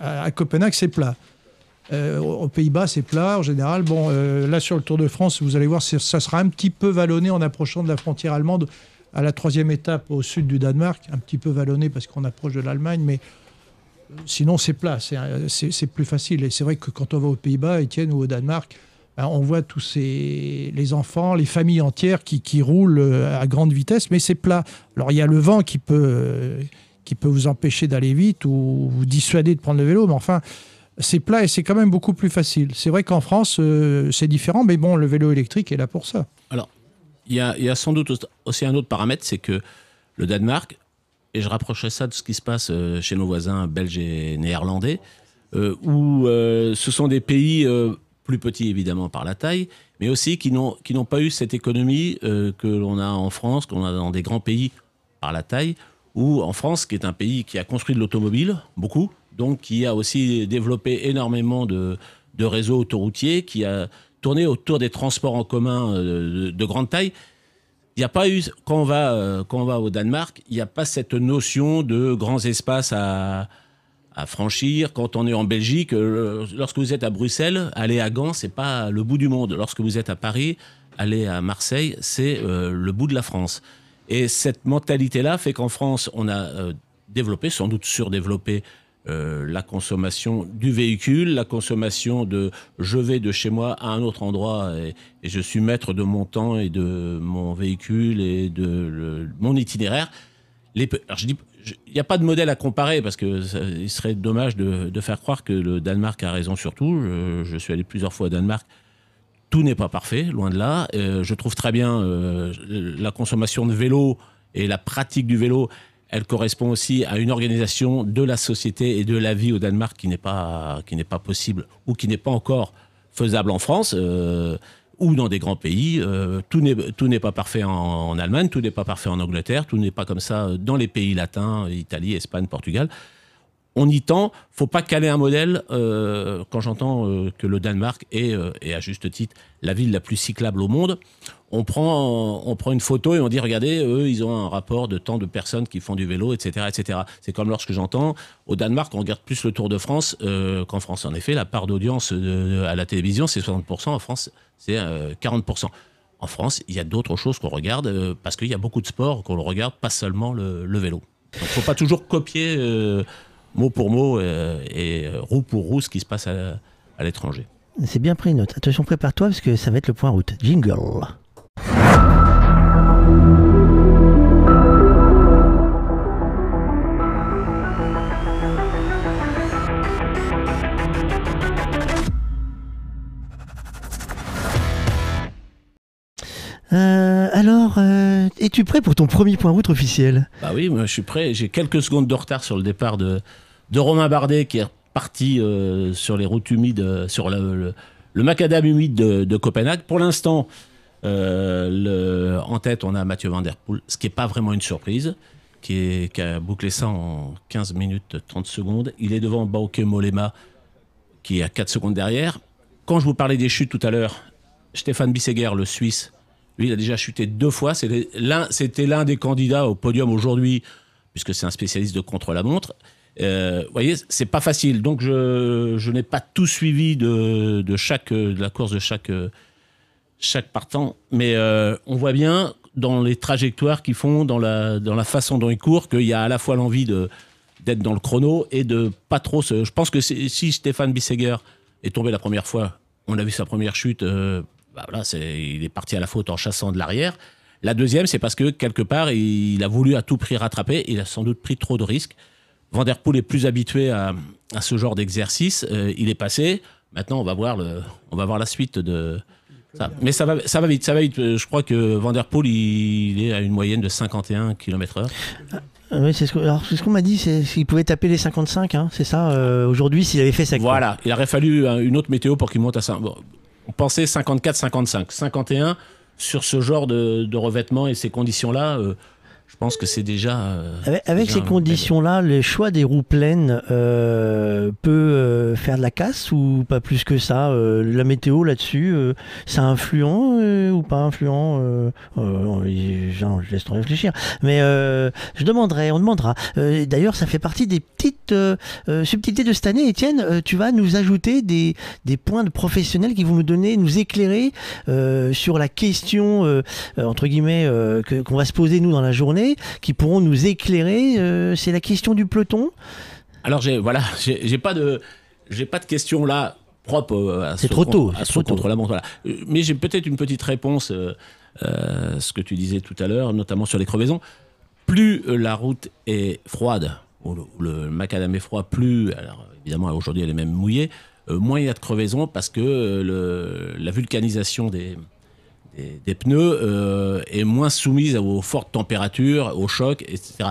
À, Copenhague, c'est plat. Euh, aux Pays-Bas, c'est plat en général. Bon, euh, là, sur le Tour de France, vous allez voir, ça sera un petit peu vallonné en approchant de la frontière allemande à la troisième étape au sud du Danemark. Un petit peu vallonné parce qu'on approche de l'Allemagne, mais Sinon, c'est plat, c'est plus facile. Et c'est vrai que quand on va aux Pays-Bas, Étienne, ou au Danemark, ben, on voit tous ces, les enfants, les familles entières qui, qui roulent euh, à grande vitesse, mais c'est plat. Alors, il y a le vent qui peut, euh, qui peut vous empêcher d'aller vite ou vous dissuader de prendre le vélo, mais enfin, c'est plat et c'est quand même beaucoup plus facile. C'est vrai qu'en France, euh, c'est différent, mais bon, le vélo électrique est là pour ça. Il y y a sans doute aussi un autre paramètre, c'est que le Danemark, et je rapprocherai ça de ce qui se passe chez nos voisins belges et néerlandais, où ce sont des pays plus petits évidemment par la taille, mais aussi qui n'ont pas eu cette économie euh, que l'on a en France, qu'on a dans des grands pays par la taille, ou en France, qui est un pays qui a construit de l'automobile, beaucoup, donc qui a aussi développé énormément de, réseaux autoroutiers, qui a tourné autour des transports en commun euh, de, de grande taille. Il n'y a pas euh, quand on va au Danemark, il n'y a pas cette notion de grands espaces à, à franchir. Quand on est en Belgique, euh, lorsque vous êtes à Bruxelles, aller à Gand, c'est pas le bout du monde. Lorsque vous êtes à Paris, aller à Marseille, c'est euh, le bout de la France. Et cette mentalité-là fait qu'en France, on a euh, développé, sans doute surdéveloppé, la consommation du véhicule, la consommation de je vais de chez moi à un autre endroit et, je suis maître de mon temps et de mon véhicule et de mon itinéraire. Les il n'y a pas de modèle à comparer parce que il serait dommage de, faire croire que le Danemark a raison sur tout. Je, je suis allé plusieurs fois au Danemark. Tout n'est pas parfait, loin de là. Euh, je trouve très bien euh, la consommation de vélo et la pratique du vélo. Elle correspond aussi à une organisation de la société et de la vie au Danemark qui n'est pas qui n'est pas possible ou qui n'est pas encore faisable en France. euh, ou dans des grands pays. Euh, tout n'est pas parfait en, Allemagne, tout n'est pas parfait en Angleterre, tout n'est pas comme ça dans les pays latins, Italie, Espagne, Portugal. On y tend. Faut pas caler un modèle. euh, quand j'entends euh, que le Danemark est, euh, et à juste titre, la ville la plus cyclable au monde, on prend, on prend une photo et on dit regardez, eux, ils ont un rapport de temps de personnes qui font du vélo, etc., etc. C'est comme lorsque j'entends au Danemark, on regarde plus le Tour de France euh, qu'en France. En effet, la part d'audience euh, à la télévision, c'est 60%. En France, c'est euh, 40%. En France, il y a d'autres choses qu'on regarde euh, parce qu'il y a beaucoup de sports qu'on regarde, pas seulement le, le vélo. Donc, faut pas toujours copier euh, mot pour mot euh, et euh, roue pour roue ce qui se passe à, à l'étranger. C'est bien pris note. Attention, prépare-toi parce que ça va être le point route. Jingle. Euh, alors, euh, es-tu prêt pour ton premier point route officiel Bah oui, moi je suis prêt. J'ai quelques secondes de retard sur le départ de, de Romain Bardet qui est parti euh, sur les routes humides, sur le, le, macadam humide de, Copenhague. Pour l'instant, en tête, on a Mathieu Van Der Poel, ce qui n'est pas vraiment une surprise, qui, qui a bouclé ça en 15 minutes 30 secondes. Il est devant Bauke Molema, qui est à 4 secondes derrière. Quand je vous parlais des chutes tout à l'heure, Stéphane Bisseguer, le Suisse, lui, il a déjà chuté deux fois. C'était l'un, des candidats au podium aujourd'hui, puisque c'est un spécialiste de contre-la-montre. Euh, vous voyez, c'est pas facile. Donc, je, n'ai pas tout suivi de, chaque, de la course de chaque, chaque partant. Mais euh, on voit bien dans les trajectoires qu'ils font, dans la, dans la façon dont ils courent, qu'il y a à la fois l'envie d'être dans le chrono et de pas trop se. Je pense que si Stéphane Bisseguer est tombé la première fois, on a vu sa première chute, euh, bah voilà, il est parti à la faute en chassant de l'arrière. La deuxième, c'est parce que quelque part, il a voulu à tout prix rattraper. Il a sans doute pris trop de risques. Van Der Poel est plus habitué à, à ce genre d'exercice. Euh, il est passé. Maintenant, on va voir, le, on va voir la suite de ça. Mais ça va, ça va vite. Ça va vite. Euh, Je crois que Van Der Poel, il, il est à une moyenne de 51 km/h. Euh, Oui, c'est ce qu'on m'a dit, c'est qu'il pouvait taper les 55, hein, c'est ça, euh, aujourd'hui, s'il avait fait ça. Voilà, il aurait fallu une autre météo pour qu'il monte à 5. Bon, on pensait 54-55. 51 sur ce genre de, de revêtement et ces conditions-là, euh, je pense que c'est déjà. euh, Avec, déjà ces conditions-là, le choix des roues pleines euh, peut euh, faire de la casse ou pas plus que ça La météo là-dessus, c'est influent ou pas influent genre, Je laisse te réfléchir. Mais je demanderai, on demandera. D'ailleurs, ça fait partie des petites subtilités de cette année. Étienne, tu vas nous ajouter des, des points de professionnels qui vont nous donner, nous éclairer sur la question, entre guillemets, qu'on va se poser nous dans la journée, qui pourront nous éclairer. euh, c'est la question du peloton? Alors j'ai voilà, j'ai pas de j'ai pas de questions là propres euh, à C'est ce trop tôt, à ce trop tôt. contre la montre. Voilà. Euh, Mais j'ai peut-être une petite réponse euh, euh, ce que tu disais tout à l'heure, notamment sur les crevaisons. Plus la route est froide, ou le, macadam est froid, plus alors évidemment aujourd'hui elle est même mouillée, euh, moins il y a de crevaisons parce que le, la vulcanisation des des, pneus euh, est moins soumise aux fortes températures, aux chocs, etc.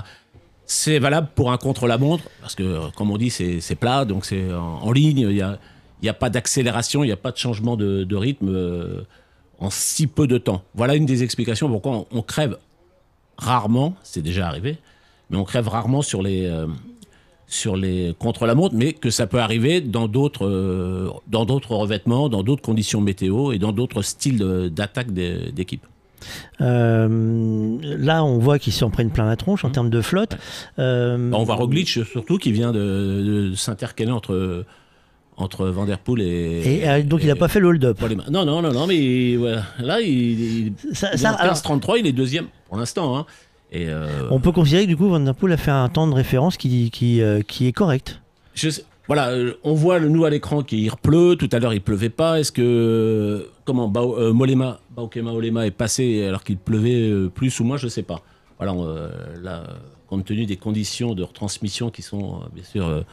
C'est valable pour un contre-la-montre, parce que, euh, comme on dit, c'est plat, donc c'est en, ligne, il n'y a, y a pas d'accélération, il n'y a pas de changement de, rythme euh, en si peu de temps. Voilà une des explications pourquoi on, on crève rarement, c'est déjà arrivé, mais on crève rarement sur les, euh, sur les contre-la-montre, mais que ça peut arriver dans d'autres euh, dans d'autres revêtements, dans d'autres conditions météo et dans d'autres styles d'attaque d'équipe. Euh, là, on voit qu'ils s'en prennent plein la tronche en Mmh. termes de flotte. Ouais. Euh, Bah, on voit Roglic surtout qui vient de, de s'intercaler entre, entre Van Der Poel et. et euh, donc, il n'a pas fait le hold-up. Non, non, non, non, mais voilà. là, il, il, Ça, il est ça, en alors, 15-33, il est deuxième pour l'instant. Hein. Et euh, on peut considérer que du coup, Van Der Poel a fait un temps de référence qui, qui, euh, qui est correct. je sais- voilà, euh, on voit le nous à l'écran qu'il pleut. Tout à l'heure, il pleuvait pas. Est-ce que comment Bao- euh, Molema, Baukema Olema est passé alors qu'il pleuvait euh, plus ou moins? Je sais pas. Voilà, euh, là, compte tenu des conditions de retransmission qui sont bien sûr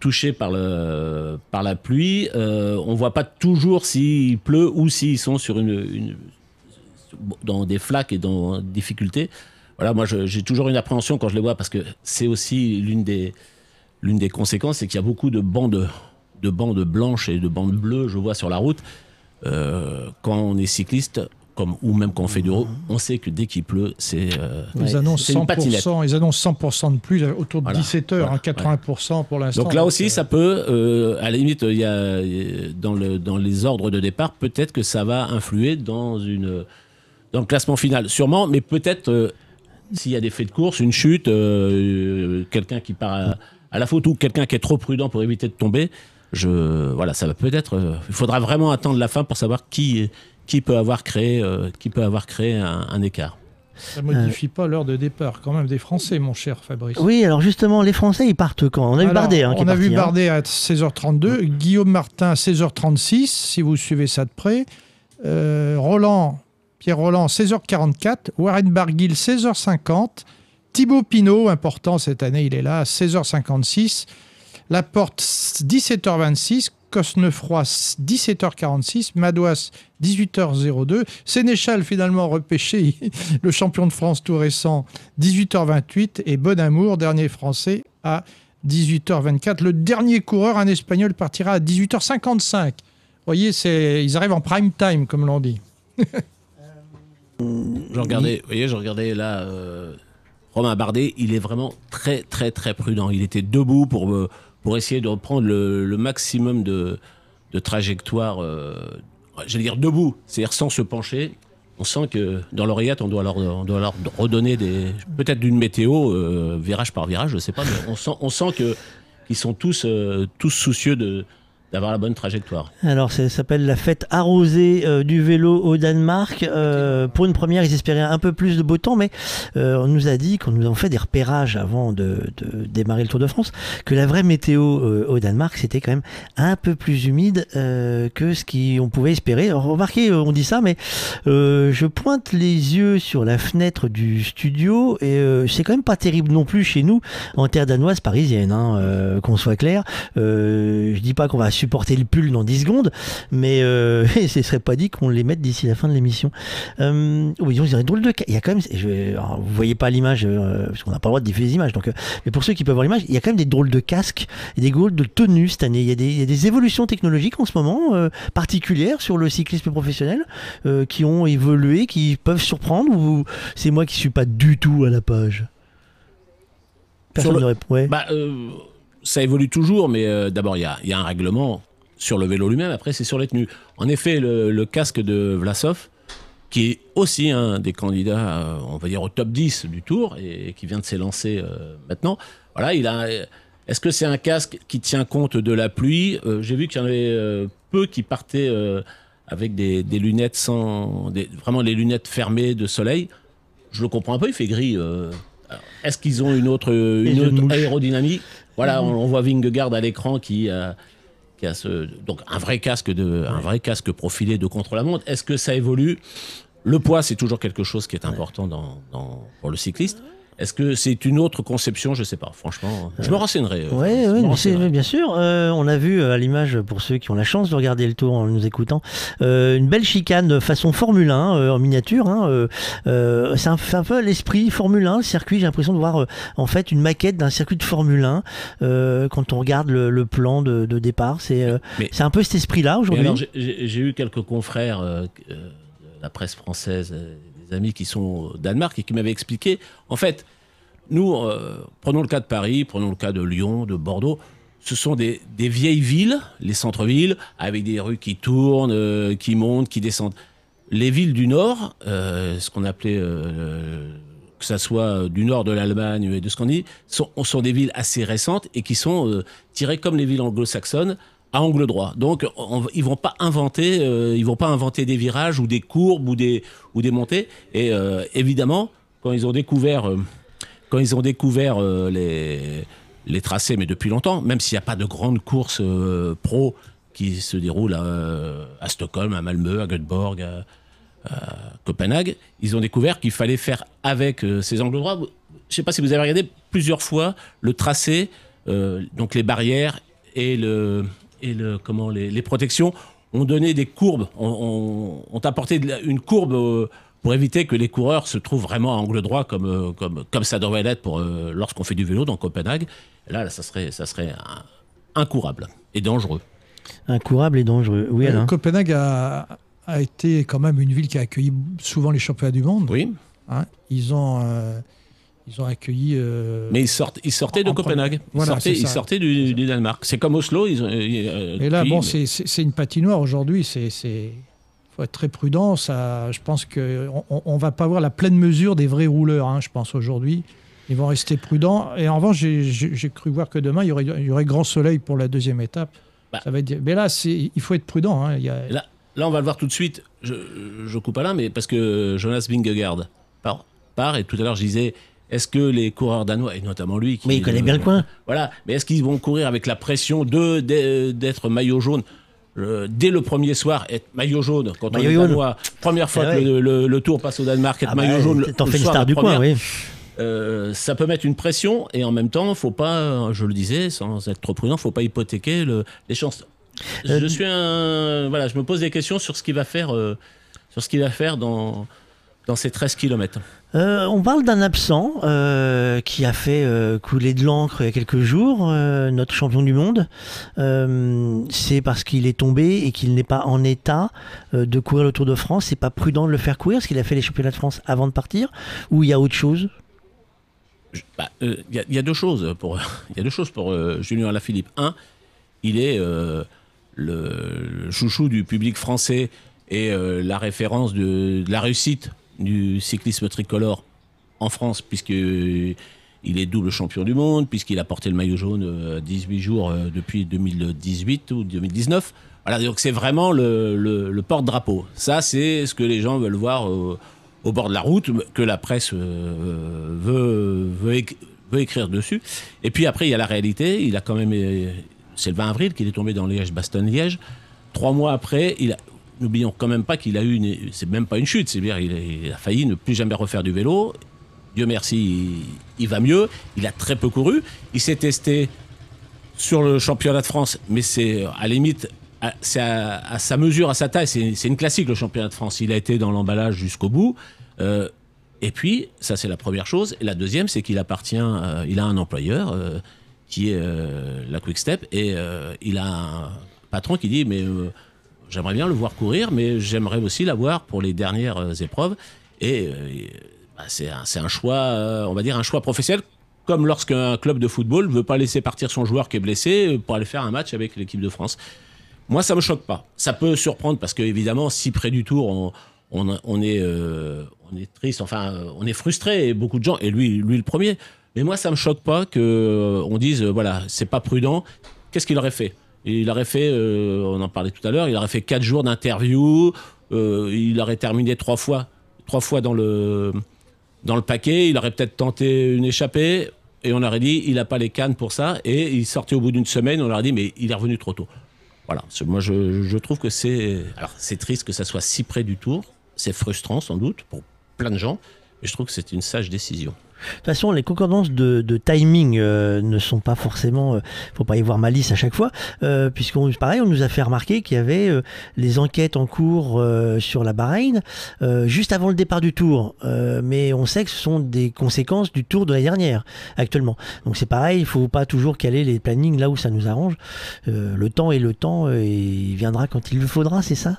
touchées par le par la pluie, on voit pas toujours s'il pleut ou s'ils sont sur une, une- dans des flaques et dans des difficultés. Voilà, moi j'ai toujours une appréhension quand je les vois parce que c'est aussi l'une des l'une des conséquences, c'est qu'il y a beaucoup de bandes, de bandes blanches et de bandes bleues, je vois sur la route. Euh, quand on est cycliste, comme, ou même quand on fait du roue, on sait que dès qu'il pleut, c'est euh, Ils annoncent c'est une patinette. 100%, ils annoncent 100% de pluie autour de Voilà. 17 heures, Voilà. hein, 80% pour l'instant. Donc là aussi, euh, ça peut, euh, à la limite, il y a euh, dans, le, dans les ordres de départ, peut-être que ça va influer dans, une, dans le classement final. Sûrement, mais peut-être euh, s'il y a des faits de course, une chute, euh, quelqu'un qui part à, à la faute ou quelqu'un qui est trop prudent pour éviter de tomber, je, voilà, ça va peut-être. euh, il faudra vraiment attendre la fin pour savoir qui, qui peut avoir créé, euh, qui peut avoir créé un, un écart. Ça modifie pas l'heure de départ quand même des Français, mon cher Fabrice. Oui, alors justement, les Français, ils partent quand? On a Alors, Bardet hein, qui est on a vu parti, hein. Bardet à 16h32, Guillaume Martin à 16h36, si vous suivez ça de près. Euh, Roland, Pierre Roland, 16h44. Warren Barguil, 16h50. Thibaut Pinot, important cette année, il est là, à 16h56. Laporte, 17h26. Cosnefroy, 17h46. Madouas, 18h02. Sénéchal, finalement repêché, [LAUGHS] le champion de France tout récent, 18h28. Et Bonamour, dernier français, à 18h24. Le dernier coureur, un Espagnol, partira à 18h55. Vous voyez, ils arrivent en prime time, comme l'on dit. [LAUGHS] Je regardais, vous voyez, je regardais là euh, Romain Bardet, il est vraiment très très très prudent. Il était debout pour euh, pour essayer de reprendre le, maximum de, de trajectoire. Euh, J'allais dire debout, c'est-à-dire sans se pencher. On sent que dans l'oreillette, on doit leur, on doit redonner des peut-être d'une météo euh, virage par virage, je sais pas, mais on sent on sent qu'ils sont tous tous soucieux de d'avoir la bonne trajectoire. Alors, ça s'appelle la fête arrosée euh, du vélo au Danemark. Euh, pour une première, ils espéraient un peu plus de beau temps, mais euh, on nous a dit, quand nous avons fait des repérages avant de, démarrer le Tour de France, que la vraie météo au Danemark, c'était quand même un peu plus humide que ce qu'on pouvait espérer. Remarquez, on dit ça, mais je pointe les yeux sur la fenêtre du studio et c'est quand même pas terrible non plus chez nous, en terre danoise parisienne, hein, qu'on soit clair. Je dis pas qu'on va supporter le pull dans 10 secondes, mais euh, [LAUGHS] ce serait pas dit qu'on les mette d'ici la fin de l'émission. Euh, oui, on dirait drôle de cas. Il y a quand même, je, alors, vous voyez pas l'image euh, parce qu'on n'a pas le droit de diffuser les images. Donc, euh, mais pour ceux qui peuvent voir l'image, il y a quand même des drôles de casques et des drôles de tenues cette année. Il y a des, il y a des évolutions technologiques en ce moment euh, particulières sur le cyclisme professionnel qui ont évolué, qui peuvent surprendre ou c'est moi qui suis pas du tout à la page? Personne le- ne répond. Ouais. Bah, ça évolue toujours, mais euh, d'abord, il y a, il y a un règlement sur le vélo lui-même, après, c'est sur les tenues. En effet, le, le casque de Vlasov, qui est aussi un des candidats, euh, on va dire, au top 10 du tour, et, qui vient de s'élancer euh, maintenant, voilà, il a. Est-ce que c'est un casque qui tient compte de la pluie? J'ai vu qu'il y en avait peu qui partaient avec des, des lunettes sans. des- vraiment les lunettes fermées de soleil. Je le comprends un peu, il fait gris. Est-ce qu'ils ont une autre, une autre aérodynamique Voilà, on, on voit Vingegaard à l'écran qui a, qui a ce, donc un vrai casque de, un vrai casque profilé de contre-la-montre. Est-ce que ça évolue? Le poids, c'est toujours quelque chose qui est important dans, dans- pour le cycliste. Est-ce que c'est une autre conception? Je sais pas. Franchement, je me renseignerai. euh, Ouais, je ouais, me mais c'est- renseignerai. mais bien sûr. Euh, on a vu euh, à l'image, pour ceux qui ont la chance de regarder le tour en nous écoutant, euh, une belle chicane façon Formule 1 euh, en miniature. hein, euh, euh, c'est un, peu l'esprit Formule 1, le circuit. J'ai l'impression de voir euh, en fait une maquette d'un circuit de Formule 1 euh, quand on regarde le, le plan de, de départ. C'est euh, un peu cet esprit-là aujourd'hui. j'ai- eu quelques confrères euh, euh, de la presse française, euh, amis qui sont au Danemark et qui m'avaient expliqué. En fait, nous, euh, prenons le cas de Paris, prenons le cas de Lyon, de Bordeaux. Ce sont des, vieilles villes, les centres-villes, avec des rues qui tournent, euh, qui montent, qui descendent. les villes du Nord, euh, ce qu'on appelait, que ça soit du Nord de l'Allemagne et de Scandinavie, sont, sont des villes assez récentes et qui sont tirées comme les villes anglo-saxonnes à angle droit. Donc, on- ils vont pas inventer, euh, ils vont pas inventer des virages ou des courbes ou des ou des montées. Et euh, évidemment, quand ils ont découvert, euh, quand ils ont découvert les les tracés, mais depuis longtemps, même s'il n'y a pas de grandes courses pro qui se déroulent à, Stockholm, à Malmö, à Göteborg, à, Copenhague, ils ont découvert qu'il fallait faire avec ces angles droits. Je sais pas si vous avez regardé plusieurs fois le tracé, donc les barrières et le et le comment les, les protections ont donné des courbes, ont, ont- ont apporté de la- une courbe euh, pour éviter que les coureurs se trouvent vraiment à angle droit comme euh, comme comme ça devrait l'être pour euh, lorsqu'on fait du vélo dans Copenhague. Là, là, ça serait ça serait un- incourable et dangereux. Incourable et dangereux. Oui, Alain. Copenhague a, a été quand même une ville qui a accueilli souvent les championnats du monde. Oui, hein. Ils ont, euh, ils ont accueilli. euh, mais ils sortent ils sortaient de En Copenhague. Ils sortaient, ils du, du Danemark. C'est comme Oslo. Ils euh, Et là, puis- bon, c'est- une patinoire aujourd'hui. C'est, faut être très prudent. Ça, je pense que on, on va pas voir la pleine mesure des vrais rouleurs. hein, je pense aujourd'hui, ils vont rester prudents. Et en revanche, j'ai, cru voir que demain il y aurait, il y aurait grand soleil pour la deuxième étape. Bah. Ça va être, mais là, il faut être prudent. hein, il y a- Là, là, on va le voir tout de suite. Je, je coupe Alain, mais parce que Jonas Vingegaard part, part et tout à l'heure je disais, est-ce que les coureurs danois, et notamment lui, qui Mais il connaît bien le coin. Voilà, mais est-ce qu'ils vont courir avec la pression de d'être maillot jaune euh, dès le premier soir, être maillot jaune quand Maillot on est jaune. danois, première fois Eh que ouais. le, le- le tour passe au Danemark, être Ah bah, maillot jaune, le- T'en fais une star du coin, oui. euh, ça peut mettre une pression et en même temps, faut pas, je le disais, sans être trop prudent, faut pas hypothéquer le- les chances. Euh, Je suis un, voilà, je me pose des questions sur ce qu'il va faire, euh, sur ce qu'il va faire dans dans ces 13 km. Euh, on parle d'un absent euh, qui a fait euh, couler de l'encre il y a quelques jours, notre champion du monde. C'est parce qu'il est tombé et qu'il n'est pas en état de courir le Tour de France. C'est pas prudent de le faire courir parce qu'il a fait les championnats de France avant de partir ou il y a autre chose? Il bah, euh, y, a- y a deux choses pour, il y a deux choses pour [LAUGHS] Julien Alaphilippe. Un, il est le, le chouchou du public français et la référence de, de la réussite du cyclisme tricolore en France, puisque euh, il est double champion du monde, puisqu'il a porté le maillot jaune euh, 18 jours euh, depuis 2018 ou 2019. Voilà, donc c'est vraiment le, porte-drapeau. Ça, c'est ce que les gens veulent voir euh, au bord de la route, que la presse euh, veut, veut, éc- veut écrire dessus. Et puis après, il y a la réalité. Il a quand même. euh, C'est le 20 avril qu'il est tombé dans Liège-Bastogne-Liège. Trois mois après, il a. N'oublions quand même pas qu'il a eu. C'est même pas une chute, c'est bien, il a, il a failli ne plus jamais refaire du vélo. Dieu merci, il, va mieux. Il a très peu couru. Il s'est testé sur le championnat de France, mais c'est à la limite, à- c'est à, sa mesure, à sa taille. C'est c'est une classique le championnat de France. Il a été dans l'emballage jusqu'au bout. Euh, et puis, ça c'est la première chose. Et la deuxième, c'est qu'il appartient, euh, il a un employeur euh, qui est la Quick Step, et il a un patron qui dit, mais j'aimerais bien le voir courir, mais j'aimerais aussi l'avoir pour les dernières euh, épreuves. Et euh, bah, c'est un, choix, euh, on va dire un choix professionnel, comme lorsqu'un club de football ne veut pas laisser partir son joueur qui est blessé pour aller faire un match avec l'équipe de France. Moi, ça me choque pas. Ça peut surprendre parce que évidemment, si près du tour, on, est, triste, enfin, on est frustré, et beaucoup de gens, et lui, lui le premier. Mais moi, ça me choque pas que euh, on dise, voilà, c'est pas prudent. Qu'est-ce qu'il aurait fait? Il aurait fait, euh, on en parlait tout à l'heure, il aurait fait quatre jours d'interview. euh, il aurait terminé trois fois, dans le paquet. Il aurait peut-être tenté une échappée. Et on aurait dit, il n'a pas les cannes pour ça. Et il sortait au bout d'une semaine, on aurait dit, mais il est revenu trop tôt. Voilà. Moi, je, trouve que c'est. C'est triste que ça soit si près du tour. C'est frustrant, sans doute, pour plein de gens. Mais je trouve que c'est une sage décision. De toute façon, les concordances de, de timing euh, ne sont pas forcément. euh, faut pas y voir malice à chaque fois, euh, puisqu'on, pareil, on nous a fait remarquer qu'il y avait euh, les enquêtes en cours euh, sur la Bahreïn euh, juste avant le départ du Tour. Mais on sait que ce sont des conséquences du Tour de l'année dernière actuellement. Donc c'est pareil, il faut pas toujours caler les plannings là où ça nous arrange. Le temps est le temps et il viendra quand il le faudra, c'est ça?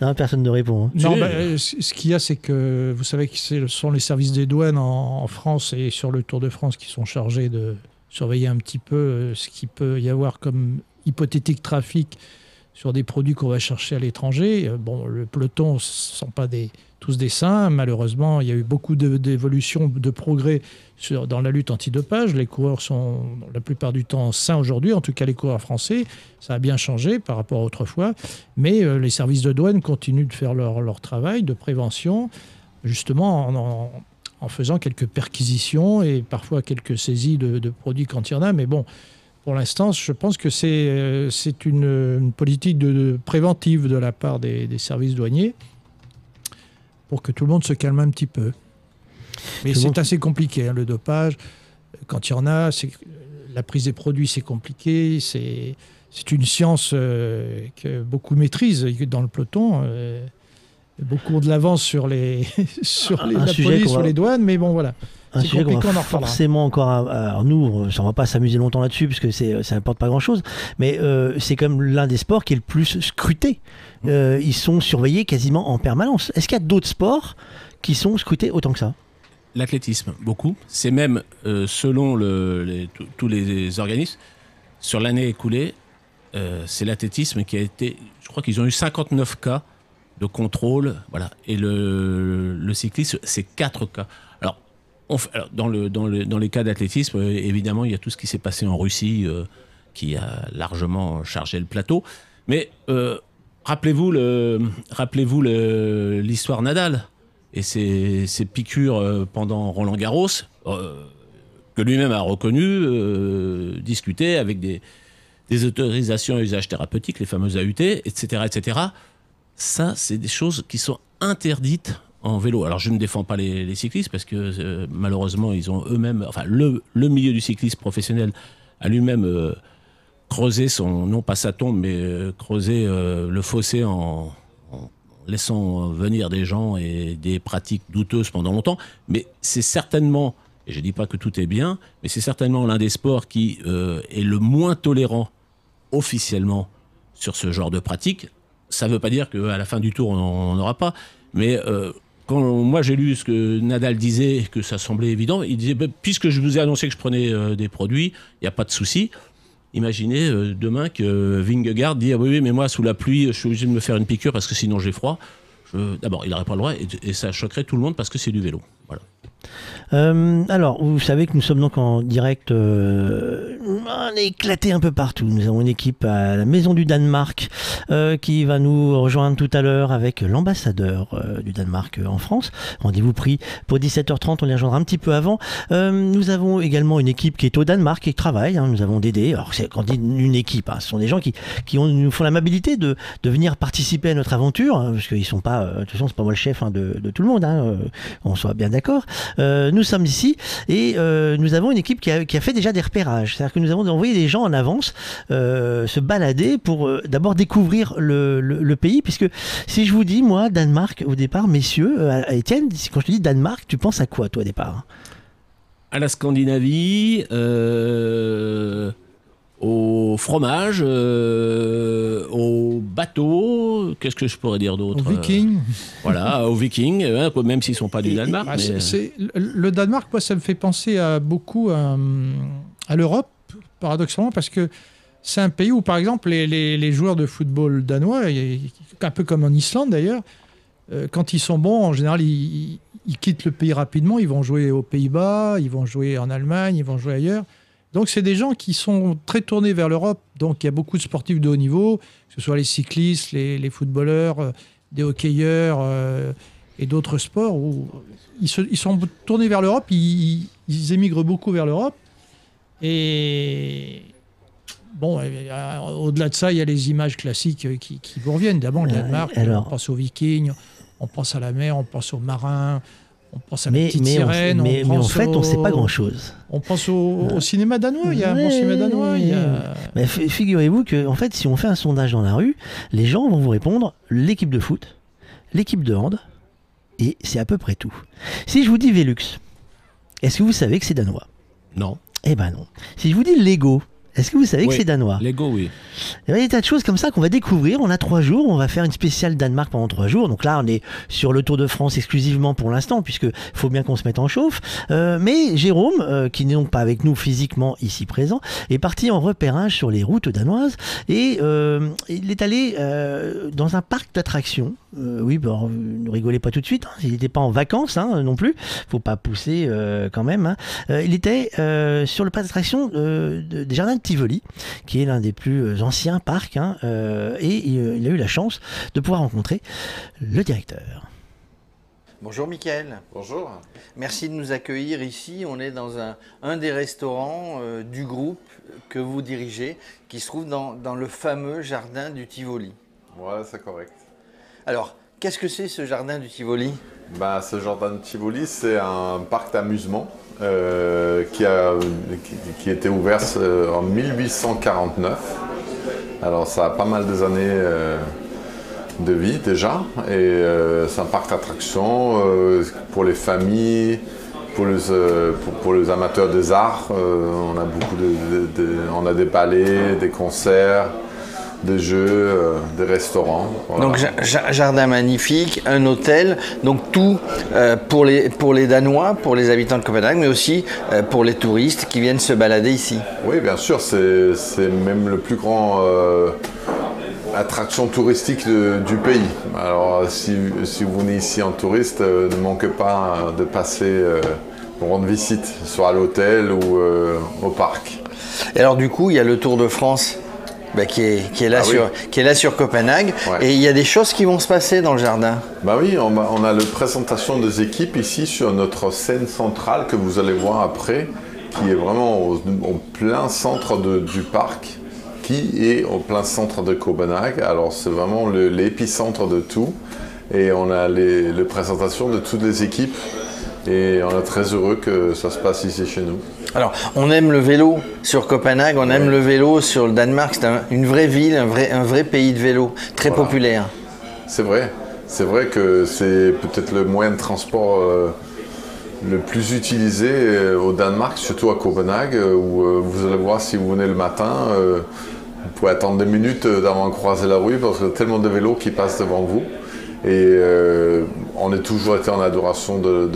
Non, personne ne répond. hein. Non, bah, euh, ce qu'il y a, c'est que vous savez que ce sont les services des douanes en, en France et sur le Tour de France qui sont chargés de surveiller un petit peu euh, ce qu'il peut y avoir comme hypothétique trafic sur des produits qu'on va chercher à l'étranger. Euh, Bon, le peloton ne sont pas tous des saints. Malheureusement, il y a eu beaucoup d'évolutions, de, progrès dans la lutte antidopage. Les coureurs sont la plupart du temps sains aujourd'hui, en tout cas les coureurs français. Ça a bien changé par rapport à autrefois. Mais euh, les services de douane continuent de faire leur, travail de prévention, justement en, en- en faisant quelques perquisitions et parfois quelques saisies de, de produits quand il y en a. Mais bon, pour l'instant, je pense que c'est euh, une, une politique de, de préventive de la part des, des services douaniers pour que tout le monde se calme un petit peu. Mais c'est assez compliqué, hein, le dopage. Quand il y en a, la prise des produits, c'est compliqué. C'est une science euh, que beaucoup maîtrisent dans le peloton. euh, beaucoup ont de l'avance sur les [LAUGHS] sur les, la police, sur les douanes, mais bon voilà. Un sujet qu'on va en forcément encore. à- Alors nous, euh, on va pas s'amuser longtemps là-dessus puisque c'est, ça n'importe pas grand-chose. Mais euh, c'est comme l'un des sports qui est le plus scruté. Euh, ils sont surveillés quasiment en permanence. Est-ce qu'il y a d'autres sports qui sont scrutés autant que ça? L'athlétisme, beaucoup. C'est même, euh, selon le- les- tous- les organismes, sur l'année écoulée, euh, c'est l'athlétisme qui a été. Je crois qu'ils ont eu 59 cas de contrôle. Voilà. Et le, le cyclisme, c'est 4 cas. Alors, dans, le, dans, le- dans les cas d'athlétisme, euh, évidemment, il y a tout ce qui s'est passé en Russie euh, qui a largement chargé le plateau. Mais euh, rappelez-vous le- rappelez-vous le- l'histoire Nadal et ses, piqûres pendant Roland Garros, que lui-même a reconnu, discuté avec des, des autorisations à usage thérapeutique, les fameuses AUT, etc., etc. Ça, c'est des choses qui sont interdites vélo. Alors, je ne défends pas les, cyclistes parce que euh, malheureusement, ils ont eux-mêmes, enfin, le, milieu du cyclisme professionnel a lui-même euh, creusé son, non pas sa tombe, mais euh, creusé le fossé en, laissant venir des gens et des pratiques douteuses pendant longtemps. Mais c'est certainement, et je ne dis pas que tout est bien, mais c'est certainement l'un des sports qui est le moins tolérant officiellement sur ce genre de pratique. Ça ne veut pas dire qu'à la fin du tour, on n'en aura pas. Mais quand moi j'ai lu ce que Nadal disait, que ça semblait évident, il disait bah, puisque je vous ai annoncé que je prenais euh, des produits, il n'y a pas de souci. Imaginez euh, demain que Vingegaard dit ah oui, oui, mais moi sous la pluie, je suis obligé de me faire une piqûre parce que sinon j'ai froid. D'abord, il n'aurait pas le droit et, ça choquerait tout le monde parce que c'est du vélo. Euh, alors, vous savez que nous sommes donc en direct. euh, on est éclaté un peu partout. Nous avons une équipe à la Maison du Danemark euh, qui va nous rejoindre tout à l'heure avec l'ambassadeur du Danemark en France. Rendez-vous pris pour 17h30. On les rejoindra un petit peu avant. Nous avons également une équipe qui est au Danemark et qui travaille. hein. Nous avons Dédé. Alors, c'est- quand on dit une équipe, hein, ce sont des gens qui, nous font l'amabilité de, de venir participer à notre aventure, hein, parce qu'ils sont pas. de toute façon, c'est pas moi le chef de, de tout le monde. on soit bien d'accord. Euh, nous sommes ici et euh, nous avons une équipe qui a, fait déjà des repérages. C'est-à-dire que nous avons envoyé des gens en avance euh, se balader pour d'abord découvrir le, pays. Puisque si je vous dis, moi, Danemark, au départ, messieurs, Étienne, quand je te dis Danemark, tu penses à quoi, toi, au départ? À la Scandinavie, au fromage, euh, au bateau, qu'est-ce que je pourrais dire Aux d'autre Vikings. Euh, Voilà, aux Vikings, hein, même s'ils sont pas du Et- Danemark. ah, mais, c'est- euh, c'est- le- le Danemark, moi, ça me fait penser à beaucoup à, à l'Europe, paradoxalement, parce que c'est un pays où, par exemple, les, les- les joueurs de football danois, un peu comme en Islande d'ailleurs, euh, quand ils sont bons, en général, ils, ils quittent le pays rapidement. Ils vont jouer aux Pays-Bas, ils vont jouer en Allemagne, ils vont jouer ailleurs. Donc, c'est des gens qui sont très tournés vers l'Europe. Donc, il y a beaucoup de sportifs de haut niveau, que ce soit les cyclistes, les, les footballeurs, euh, des hockeyeurs euh, et d'autres sports où ils, se- ils sont tournés vers l'Europe, ils, ils émigrent beaucoup vers l'Europe. Et bon, euh, au-delà de ça, il y a les images classiques qui, qui vous reviennent. D'abord, le Danemark, alors- on pense aux Vikings, on pense à la mer, on pense aux marins, on pense à la mais, petite mais, on- sirène. mais, on mais en fait, on ne sait pas grand-chose. On pense au, au cinéma danois, il y a un bon cinéma danois. Il y a... Mais fi- figurez-vous que, en fait, si on fait un sondage dans la rue, les gens vont vous répondre l'équipe de foot, l'équipe de hand, et c'est à peu près tout. Si je vous dis Velux, est-ce que vous savez que c'est danois? Non. Eh ben non. Si je vous dis Lego, Est-ce que vous savez que c'est danois Lego, oui. Il y a des tas de choses comme ça qu'on va découvrir. On a trois jours, on va faire une spéciale Danemark pendant trois jours. Donc là, on est sur le Tour de France exclusivement pour l'instant, puisque faut bien qu'on se mette en chauffe. Euh, mais Jérôme, euh, qui n'est donc pas avec nous physiquement ici présent, est parti en repérage sur les routes danoises et euh, il est allé dans un parc d'attractions. Euh, oui, bah, ne rigolez pas tout de suite. hein. Il n'était pas en vacances hein, non plus. Faut pas pousser euh, quand même. hein. Euh, il était euh, sur le parc d'attractions euh, de- des jardins de Tivoli qui est l'un des plus anciens parcs, hein, euh, et il, il a eu la chance de pouvoir rencontrer le directeur. Bonjour Mickaël. Bonjour. Merci de nous accueillir ici. On est dans un, un des restaurants euh, du groupe que vous dirigez, qui se trouve dans, dans le fameux jardin du Tivoli. Voilà, c'est correct. Alors, qu'est-ce que c'est ce jardin du Tivoli? Bah, ce jardin de Tivoli, c'est un parc d'amusement euh, qui, a, qui, qui été ouvert euh, en 1849. Alors, ça a pas mal des années euh, de vie déjà. Et c'est un parc d'attractions pour les familles, pour les, amateurs des arts. On a beaucoup on a des ballets, des concerts, des jeux, euh, des restaurants. Voilà. Donc, ja- ja- jardin magnifique, un hôtel, donc tout euh, pour, les, pour les Danois, pour les habitants de Copenhague, mais aussi euh, pour les touristes qui viennent se balader ici. Oui, bien sûr, c'est c'est même le plus grand euh, attraction touristique de- du pays. Alors, si, si vous venez ici en touriste, ne manquez pas de passer pour rendre visite, soit à l'hôtel ou au parc. Et alors du coup, il y a le Tour de France bah, qui, est, qui, est là Ah oui. sur, qui est là sur Copenhague. Ouais. Et il y a des choses qui vont se passer dans le jardin. Bah oui, on a, on a la présentation des équipes ici sur notre scène centrale que vous allez voir après, qui est vraiment au, au plein centre de- du parc, qui est au plein centre de Copenhague. Alors c'est vraiment l'épicentre de tout. Et on a les, les présentations de toutes les équipes. Et on est très heureux que ça se passe ici chez nous. Alors, on aime le vélo sur Copenhague, on aime le vélo sur le Danemark. C'est un- une vraie ville, un vrai, un vrai pays de vélo, très Voilà. populaire. C'est vrai. C'est vrai que c'est peut-être le moyen de transport euh, le plus utilisé euh, au Danemark, surtout à Copenhague, euh, où euh, vous allez voir si vous venez le matin, vous pouvez attendre des minutes d'avant de croiser la rue parce qu'il y a tellement de vélos qui passent devant vous. Et euh, on est toujours été en adoration de,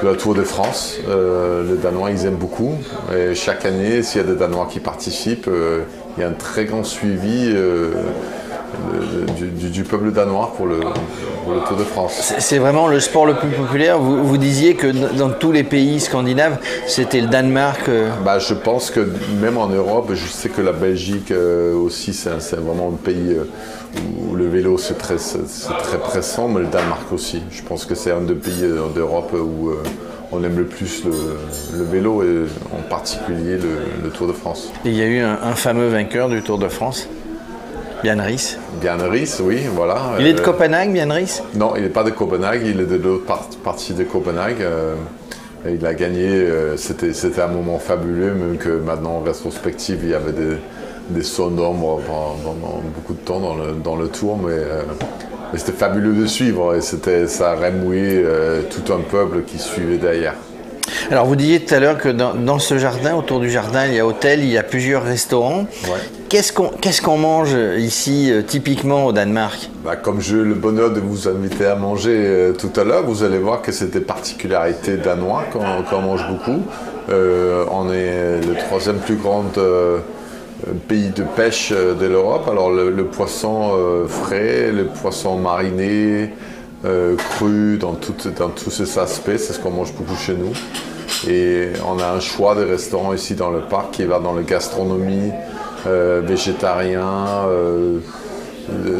la Tour de France. Euh, les Danois, ils aiment beaucoup. Et chaque année, s'il y a des Danois qui participent, euh, il y a un très grand suivi de- du, peuple danois pour le, pour le Tour de France. C'est- vraiment le sport le plus populaire. Vous, vous disiez que dans tous les pays scandinaves, c'était le Danemark. euh, Bah, je pense que même en Europe, je sais que la Belgique euh, aussi, c'est vraiment un pays euh, où le vélo c'est très, très pressant, mais le Danemark aussi. Je pense que c'est un des pays d'Europe où on aime le plus le, le vélo et en particulier le, le Tour de France. et il y a eu un, un fameux vainqueur du Tour de France, Bien Ries, oui, voilà. Il est de Euh, Copenhague, Jan Ries Non, il n'est pas de Copenhague, il est de l'autre par- partie de Copenhague. euh, il a gagné, euh, c'était c'était un moment fabuleux, même que maintenant en rétrospective, il y avait des, des sauts d'ombre pendant, beaucoup de temps dans le, dans le tour, mais, euh, mais c'était fabuleux de suivre et c'était, ça a remoué euh, tout un peuple qui suivait derrière. Alors vous disiez tout à l'heure que dans, dans ce jardin, autour du jardin, il y a hôtel, il y a plusieurs restaurants. Ouais. Qu'est-ce qu'on mange ici euh, typiquement au Danemark Bah, comme j'ai eu le bonheur de vous inviter à manger euh, tout à l'heure, vous allez voir que c'est des particularités danoises qu'on mange beaucoup. Euh, on est le troisième plus grand euh, pays de pêche euh, de l'Europe. Alors le, poisson euh, frais, le poisson mariné, euh, cru, dans, dans tous ces aspects, c'est ce qu'on mange beaucoup chez nous. Et on a un choix de restaurants ici dans le parc qui va dans la gastronomie, euh, végétarien, euh,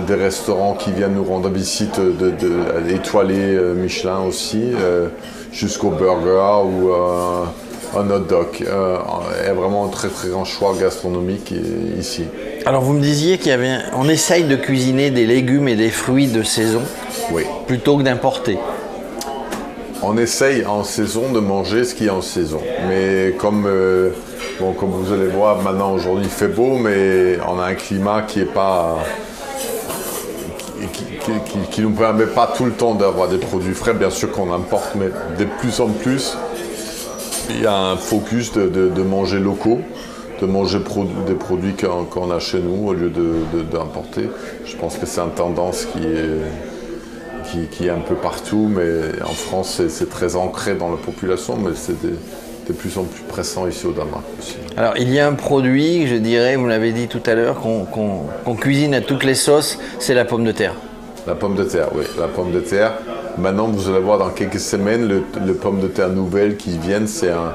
des restaurants qui viennent nous rendre visite de, de, étoilés euh, Michelin aussi, jusqu'au burger ou un hot dog. Euh, il y a vraiment un très très grand choix gastronomique ici. Alors vous me disiez qu'il y avait, un- on essaye de cuisiner des légumes et des fruits de saison Oui. plutôt que d'importer. On essaye en saison de manger ce qui est en saison. Mais comme, euh, comme vous allez voir, maintenant aujourd'hui il fait beau, mais on a un climat qui est pas. qui, nous permet pas tout le temps d'avoir des produits frais. Bien sûr qu'on importe, mais de plus en plus, il y a un focus de, manger locaux, de manger des produits qu'on a chez nous au lieu d'importer. Je pense que c'est une tendance qui est, un peu partout, mais en France, c'est- très ancré dans la population, mais c'est de plus en plus pressant ici au Danemark aussi. Alors, il y a un produit, je dirais, vous l'avez dit tout à l'heure, qu'on cuisine à toutes les sauces, c'est la pomme de terre. La pomme de terre, oui, la pomme de terre. Maintenant, vous allez voir dans quelques semaines, le, le pomme de terre nouvelle qui viennent, c'est un,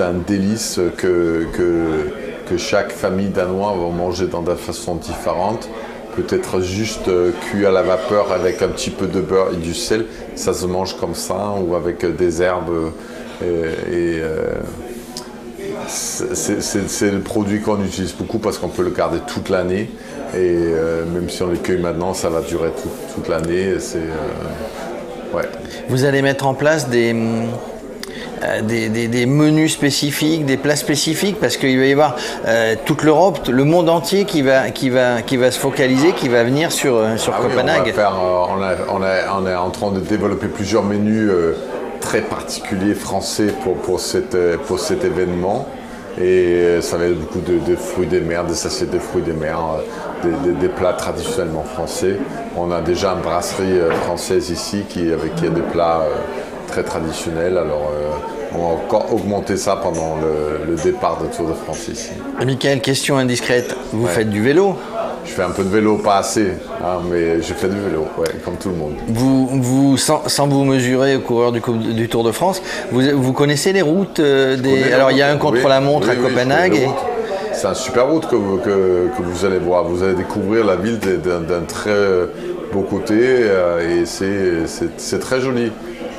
un délice que, que, que chaque famille danoise va manger dans des façons différentes. Peut-être juste euh, cuit à la vapeur avec un petit peu de beurre et du sel, ça se mange comme ça, ou avec des herbes. Euh, et euh, c'est- le produit qu'on utilise beaucoup parce qu'on peut le garder toute l'année. Et euh, même si on le cueille maintenant, ça va durer toute, toute l'année. euh, ouais. Vous allez mettre en place des, euh, des, des- des menus spécifiques, des plats spécifiques, parce qu'il va y avoir toute l'Europe, le monde entier qui va, qui, va, qui va se focaliser, qui va venir sur, sur Ah oui, on, Copenhague. va faire, on, a- on a- on est en train de développer plusieurs menus très particuliers français pour, pour, cette, euh, pour cet événement. Et euh, ça va être beaucoup de, de fruits des mers, des assiettes de fruits des mers, euh, des, des- des plats traditionnellement français. On a déjà une brasserie française ici qui, avec qui a des plats très traditionnels. Alors on va encore augmenter ça pendant le, le départ de Tour de France ici. Michael, question indiscrète, vous Ouais. faites du vélo? Je fais un peu de vélo, pas assez, hein, mais je fais du vélo, ouais, comme tout le monde. vous, vous, sans, sans vous mesurer au coureur du, du Tour de France, vous, vous connaissez les routes euh, des... Alors il y a un contre-la-montre oui, à oui, Copenhague. et-. C'est un super route que vous, que, que vous allez voir. Vous allez découvrir la ville d'un- très beau côté euh, et c'est très joli.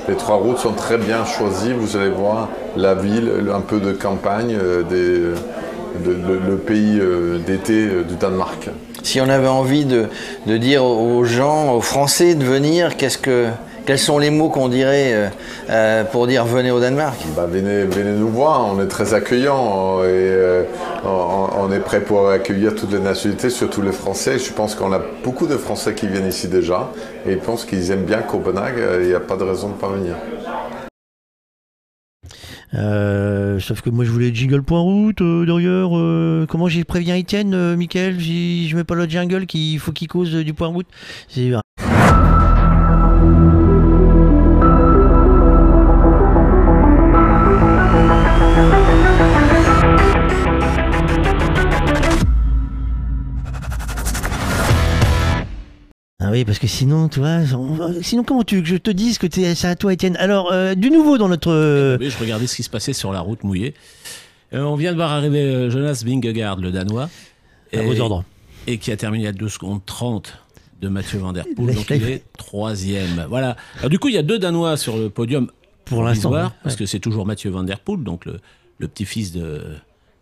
Les trois routes sont très bien choisies. Vous allez voir la ville, un peu de campagne, euh, des- de- le, le pays euh, d'été euh, du Danemark. Si on avait envie de, de dire aux gens, aux Français de venir, qu'est-ce que, quels sont les mots qu'on dirait euh, euh, pour dire venez au Danemark? Bah, venez, venez nous voir, on est très accueillants et euh, on, on est prêt pour accueillir toutes les nationalités, surtout les Français. Je pense qu'on a beaucoup de Français qui viennent ici déjà et ils pensent qu'ils aiment bien Copenhague, il n'y a pas de raison de ne pas venir. Euh, sauf que moi je voulais jingle point route euh, d'ailleurs. euh, comment j'y préviens Étienne, euh, Mickaël j'y- Je mets pas le jingle qu'il faut qu'il cause euh, du point route. C'est Ah oui, parce que sinon, tu vois, on- sinon comment tu veux que je te dise que c'est à toi, Étienne? Alors, euh, du nouveau dans notre. euh, Oui, je regardais ce qui se passait sur la route mouillée. Euh, on vient de voir arriver Jonas Vingegaard, le Danois. à vos ordres. et qui a terminé à 2 secondes 30 de Mathieu Van Der Poel. [LAUGHS] Donc il est troisième. Voilà. Alors du coup, il y a deux Danois sur le podium Pour l'instant. ouais. parce que c'est toujours Mathieu Van Der Poel, donc le, le petit-fils de,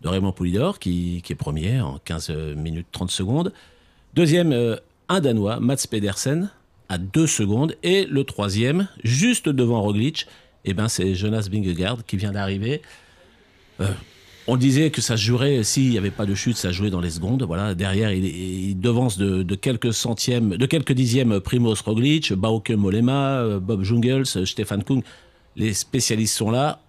de Raymond Poulidor, qui, qui est premier en 15 minutes 30 secondes. Deuxième, euh, un Danois, Mats Pedersen, à 2 secondes. Et le troisième, juste devant Roglic, eh ben, c'est Jonas Vingegaard qui vient d'arriver. Euh, on disait que ça jouerait, s'il n'y avait pas de chute, ça jouait dans les secondes. Voilà, derrière, il, devance de, quelques centièmes, de quelques dixièmes Primoz Roglic, Bauke Mollema, euh, Bob Jungels, Stefan Kung. Les spécialistes sont là.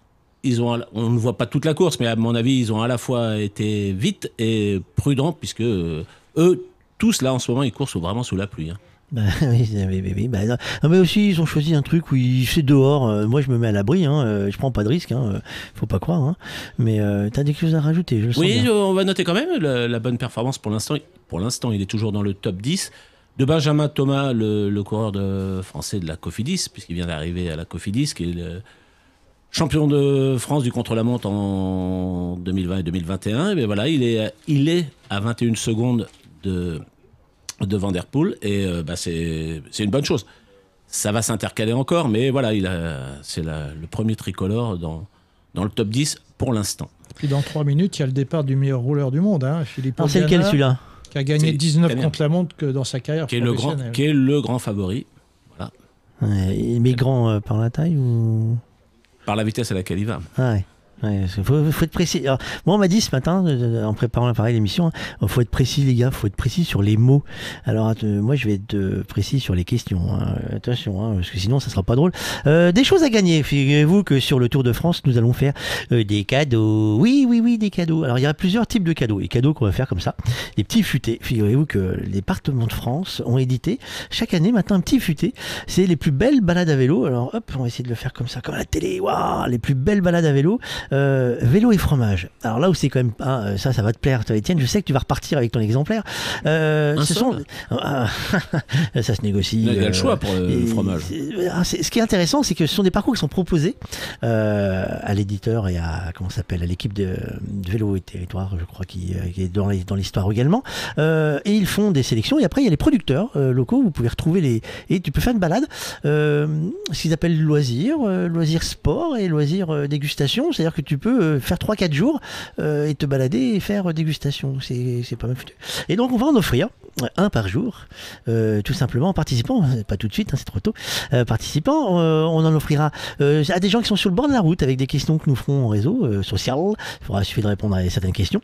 Ils ont, on ne voit pas toute la course, mais à mon avis, ils ont à la fois été vite et prudents, puisque euh, eux, tous là en ce moment, ils courent sous- vraiment sous la pluie. hein. [LAUGHS] Bah, oui, oui, oui, bah, non. Non, mais aussi, ils ont choisi un truc où fait dehors. euh, moi, je me mets à l'abri. Hein, euh, je prends pas de risque. Hein, euh, faut pas croire. Hein. Mais euh, t'as des choses à rajouter. Je le sens Oui, bien. on va noter quand même la, la bonne performance pour l'instant. Pour l'instant, il est toujours dans le top 10 de Benjamin Thomas, le, le coureur de, français de la Cofidis, puisqu'il vient d'arriver à la Cofidis, qui est le champion de France du contre-la-montre en 2020 et 2021. Et bien voilà, il est, il est à 21 secondes de, de Van Der Poel, et euh, bah, c'est c'est une bonne chose. Ça va s'intercaler encore, mais voilà, il a- c'est le premier tricolore dans, dans le top 10 pour l'instant. Puis dans trois minutes, il y a le départ du meilleur rouleur du monde, hein, Philippe c'est lequel celui-là qui a gagné C'est 19 italien. contre la montre que dans sa carrière qui est le grand, qui est le grand favori Ouais, Mais grand euh, par la taille ou? Par la vitesse à laquelle il va. ah, ouais. Ouais, faut, faut être précis. Alors, moi, on m'a dit ce matin, euh, en préparant l'appareil l'émission, il faut être précis, les gars, faut être précis sur les mots. Alors, euh, moi, je vais être euh, précis sur les questions. hein. Attention, hein, parce que sinon, ça sera pas drôle. Euh, des choses à gagner. Figurez-vous que sur le Tour de France, nous allons faire euh, des cadeaux. Oui, oui, oui, des cadeaux. Alors, il y a plusieurs types de cadeaux. Les cadeaux qu'on va faire comme ça, des petits futés. Figurez-vous que les départements de France ont édité chaque année maintenant un petit futé. C'est les plus belles balades à vélo. Alors, hop, on va essayer de le faire comme ça, comme la télé. Waouh, les plus belles balades à vélo. Euh, vélo et fromage. Alors là où c'est quand même hein, euh, ça, ça va te plaire, toi, Étienne. Je sais que tu vas repartir avec ton exemplaire. Euh, Un ce sont ah, [LAUGHS] ça se négocie. Il y a- le choix pour le, et fromage. ah, ce qui est intéressant, c'est que ce sont des parcours qui sont proposés à l'éditeur et à comment s'appelle à l'équipe de, de vélo et territoire, je crois, qui, qui est dans les- dans l'histoire également. Et ils font des sélections. Et après, il y a les producteurs locaux. Vous pouvez retrouver les et tu peux faire une balade. Ce qu'ils appellent loisir, euh, loisir sport et loisir euh, dégustation. C'est-à-dire tu peux euh, faire 3-4 jours euh, et te balader et faire euh, dégustation. C'est pas mal foutu. Et donc, on va en offrir un par jour, tout simplement en participant, pas tout de suite, hein, c'est trop tôt, participant, on en offrira à des gens qui sont sur le bord de la route avec des questions que nous ferons en réseau social. Il faudra suffire de répondre à certaines questions.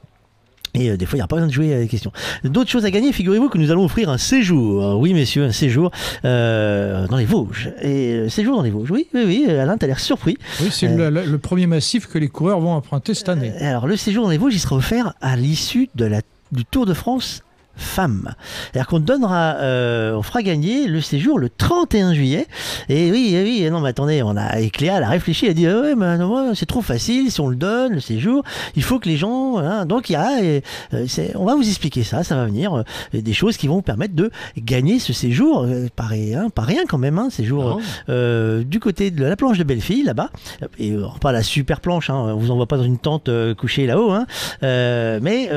Et euh, des fois, il n'y a pas besoin de jouer à des questions. D'autres choses à gagner, figurez-vous que nous allons offrir un séjour. Euh, oui, messieurs, un séjour euh, dans les Vosges. Et euh, séjour dans les Vosges. Oui, oui, oui. Alain, t'as l'air surpris. Oui, c'est le, premier massif que les coureurs vont emprunter cette année. Alors, le séjour dans les Vosges, il sera offert à l'issue de la, du Tour de France femmes. C'est-à-dire qu'on donnera, euh, on fera gagner le séjour le 31 juillet. Et oui, eh oui, non, mais attendez, on a, et Cléa, elle a réfléchi, elle a dit, ah ouais, mais non, c'est trop facile, si on le donne, le séjour, il faut que les gens, hein, donc il y a, et, euh, on va vous expliquer ça, ça va venir, euh, des choses qui vont vous permettre de gagner ce séjour, euh, pas, rien, pas rien quand même, hein, séjour du côté de la planche de Bellefille, là-bas. Et pas la super planche, hein, on vous envoie pas dans une tente couchée là-haut, hein. Mais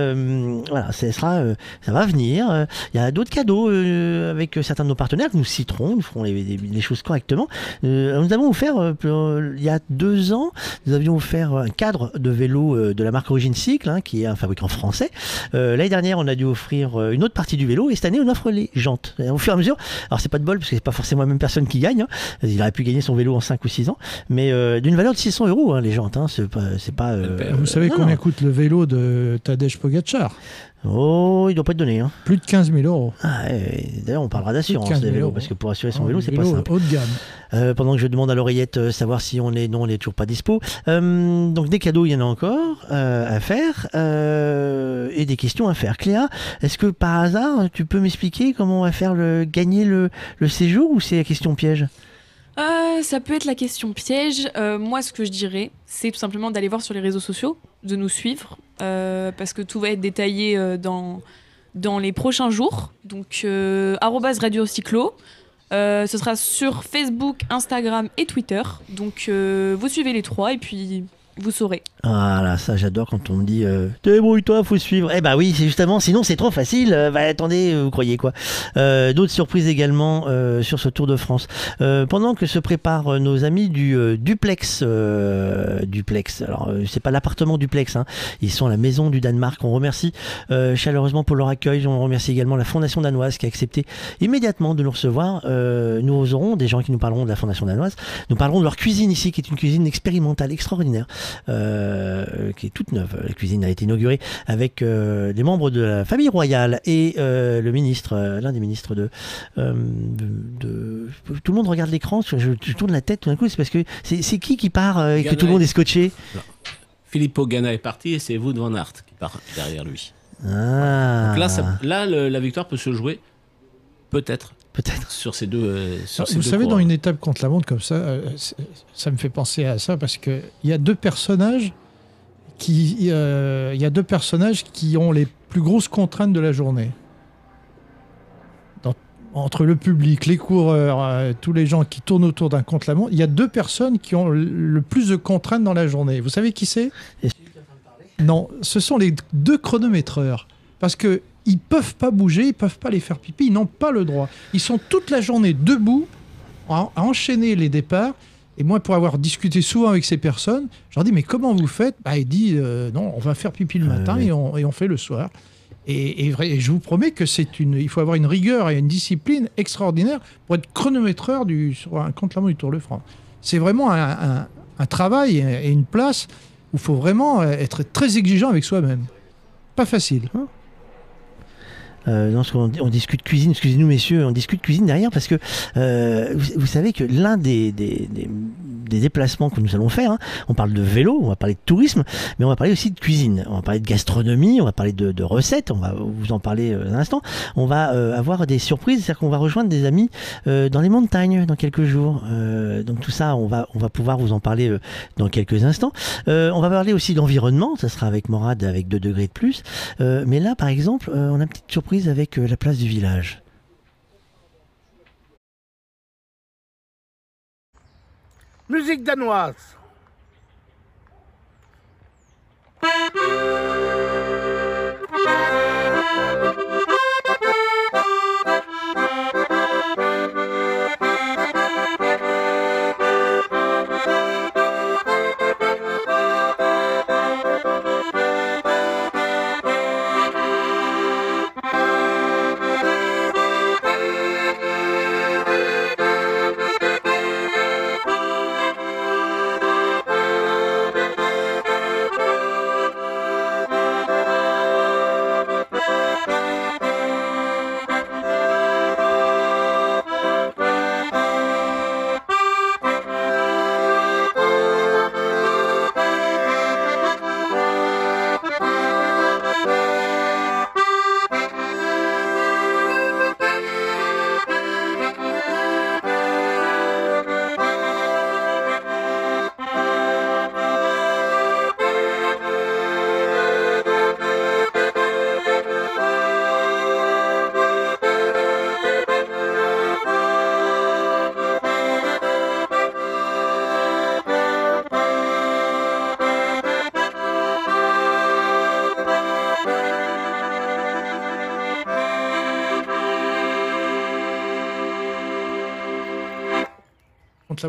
voilà, ça sera, ça va venir. Euh, Il y a d'autres cadeaux euh, avec certains de nos partenaires que nous citerons, nous ferons les, les- les choses correctement. Euh, nous avons offert, euh, euh, il y a deux ans, nous avions offert un cadre de vélo euh, de la marque Origine Cycle, hein, qui est un fabricant français. Euh, L'année dernière, on a dû offrir euh, une autre partie du vélo, et cette année, on offre les jantes. Et au fur et à mesure, alors c'est pas de bol, parce que c'est pas forcément la même personne qui gagne. hein. Il aurait pu gagner son vélo en 5 ou 6 ans, mais euh, d'une valeur de 600 euros, hein, les jantes. Hein, c'est pas, euh, Vous savez non, combien non. coûte le vélo de Tadej Pogacar? Oh, il doit pas te donner. Hein. Plus de 15 000 euros. Ah, D'ailleurs, on parlera d'assurance 15 des 000 vélos, parce que pour assurer son Oh, vélo, c'est pas simple. haut de gamme. Euh, pendant que je demande à l'oreillette euh, savoir si on est non, on est toujours pas dispo. Euh, donc des cadeaux, il y en a encore euh, à faire et des questions à faire. Cléa, est-ce que par hasard tu peux m'expliquer comment on va faire le gagner le, le séjour ou c'est la question piège? Euh, ça peut être la question piège. Euh, moi, ce que je dirais, c'est tout simplement d'aller voir sur les réseaux sociaux, de nous suivre, euh, parce que tout va être détaillé euh, dans, les prochains jours. Donc, Radio Cyclo. Ce sera sur Facebook, Instagram et Twitter. Donc, vous suivez les trois et puis vous saurez. Ah là, ça j'adore quand on me dit euh, débrouille-toi, faut suivre. Eh bah oui, c'est justement, sinon c'est trop facile. Euh, bah attendez, vous croyez quoi? Euh, D'autres surprises également euh, sur ce Tour de France. Euh, pendant que se préparent euh, nos amis du duplex, duplex. Alors c'est pas l'appartement duplex, hein. ils sont la maison du Danemark. On remercie chaleureusement pour leur accueil. On remercie également la Fondation danoise qui a accepté immédiatement de nous recevoir. Nous aurons des gens qui nous parleront de la Fondation danoise. Nous parlerons de leur cuisine ici, qui est une cuisine expérimentale extraordinaire euh, qui est toute neuve. La cuisine a été inaugurée avec euh, des membres de la famille royale et euh, le ministre, euh, l'un des ministres de, de, de- Tout le monde regarde l'écran, je, je tourne la tête tout d'un coup, c'est parce que c'est qui qui part et que tout le monde est- scotché? Filippo Ganna est parti et c'est Wout van Aert qui part derrière lui. Ah, Donc là, ça- là le- la victoire peut se jouer peut-être peut-être. sur ces deux. euh, sur Alors, ces vous deux savez, dans une étape contre la montre comme ça, euh, ça me fait penser à ça parce que il y a deux personnages qui, euh, il y a deux personnages qui ont les plus grosses contraintes de la journée. Dans- entre le public, les coureurs, tous les gens qui tournent autour d'un contre la montre, il y a deux personnes qui ont le- plus de contraintes dans la journée. Vous savez qui c'est? Non, ce sont les deux chronométreurs. Parce que ils peuvent pas bouger, ils peuvent pas les faire pipi, ils n'ont pas le droit. Ils sont toute la journée debout à, à enchaîner les départs. Et moi, pour avoir discuté souvent avec ces personnes, je leur dis mais comment vous faites? Bah, Il dit euh, non, on va faire pipi le Ah, matin et, on, et on fait le soir. Et, et vrai- et je vous promets que c'est une, il faut avoir une rigueur et une discipline extraordinaire pour être chronométreur du, sur un contre-la-montre du Tour de France. C'est vraiment un, un- un travail et une place où il faut vraiment euh, être très exigeant avec soi-même. Pas facile. Euh, on discute cuisine, excusez-nous messieurs, on discute cuisine derrière parce que euh, vous, savez que l'un des, des, déplacements que nous allons faire, hein, on parle de vélo, on va parler de tourisme, mais on va parler aussi de cuisine, on va parler de gastronomie, on va parler de, recettes, on va vous en parler euh, un instant. On va avoir des surprises, c'est-à-dire qu'on va rejoindre des amis dans les montagnes dans quelques jours. Donc tout ça, on va, on va pouvoir vous en parler dans quelques instants. On va parler aussi d'environnement, ça sera avec Morad avec 2 degrés de plus. Mais là, par exemple, on a une petite surprise avec euh, la place du village. Musique danoise.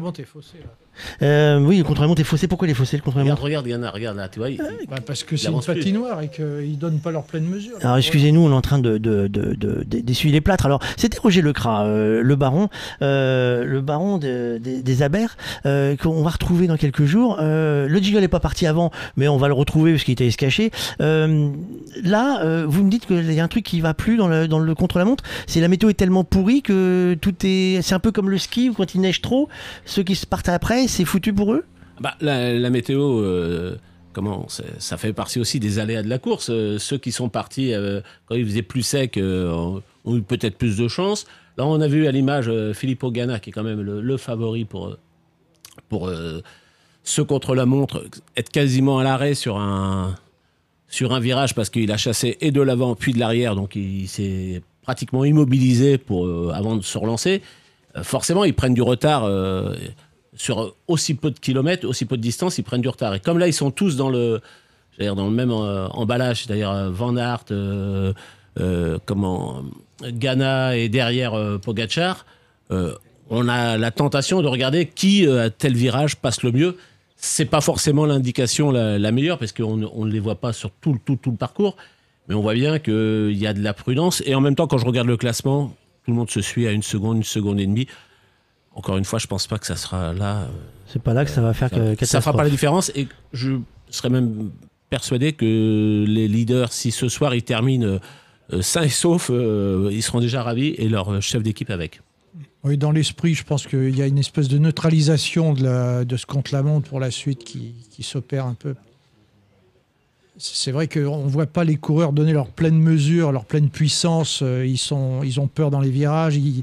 Contre la est là. Euh, oui, le contre-la-montre est faussé. Pourquoi il est faussé le Regarde, contre-la-montre regarde, il y en a, regarde là, tu vois. il- Bah, parce que c'est une patinoire et qu'ils donnent pas leur pleine mesure. Alors excusez-nous, on est en train de de- de- de- de- d'essuyer les plâtres. Alors c'était Roger Lecras, euh, le baron, euh, le baron de- des- des Abers, euh, qu'on va retrouver dans quelques jours. Euh, le jingle n'est pas parti avant, mais on va le retrouver parce qu'il était se cacher. Euh, là, euh, vous me dites qu'il y a un truc qui va plus dans le, dans le contre-la-montre. C'est la météo est tellement pourrie que tout est. C'est un peu comme le ski où quand il neige trop, ceux qui se partent après, c'est foutu pour eux? Bah, la, météo, euh, comment ça fait partie aussi des aléas de la course. Euh, ceux qui sont partis euh, quand il faisait plus sec ont, eu peut-être plus de chance. Là, on a vu à l'image Filippo Ganna, qui est quand même le, favori pour, pour ce contre-la-montre, être quasiment à l'arrêt sur un, sur un virage parce qu'il a chassé et de l'avant puis de l'arrière, donc il s'est pratiquement immobilisé pour, avant de se relancer. Euh, forcément, ils prennent du retard. euh, sur aussi peu de kilomètres, aussi peu de distance, ils prennent du retard. Et comme là, ils sont tous dans le, dans le même euh, emballage, c'est-à-dire Van Aert, euh, comment, Ghana et derrière euh, on a la tentation de regarder qui à tel virage passe le mieux. C'est pas forcément l'indication la, la meilleure parce qu'on on ne les voit pas sur tout, tout, tout le parcours, mais on voit bien qu'il y a de la prudence. Et en même temps, quand je regarde le classement, tout le monde se suit à une seconde, une seconde et demie. Encore une fois, je pense pas que ça sera là. euh, C'est pas là que ça va faire que ça, ça catastrophe. fera pas la différence et je serais même persuadé que les leaders, si ce soir ils terminent euh, sains et saufs, euh, ils seront déjà ravis et leur euh, chef d'équipe avec. Oui, dans l'esprit, je pense qu'il y a une espèce de neutralisation de, la- de ce contre-la-montre pour la suite qui, qui s'opère un peu. C'est vrai qu'on ne voit pas les coureurs donner leur pleine mesure, leur pleine puissance. Euh, Ils, sont, ils ont peur dans les virages, ils,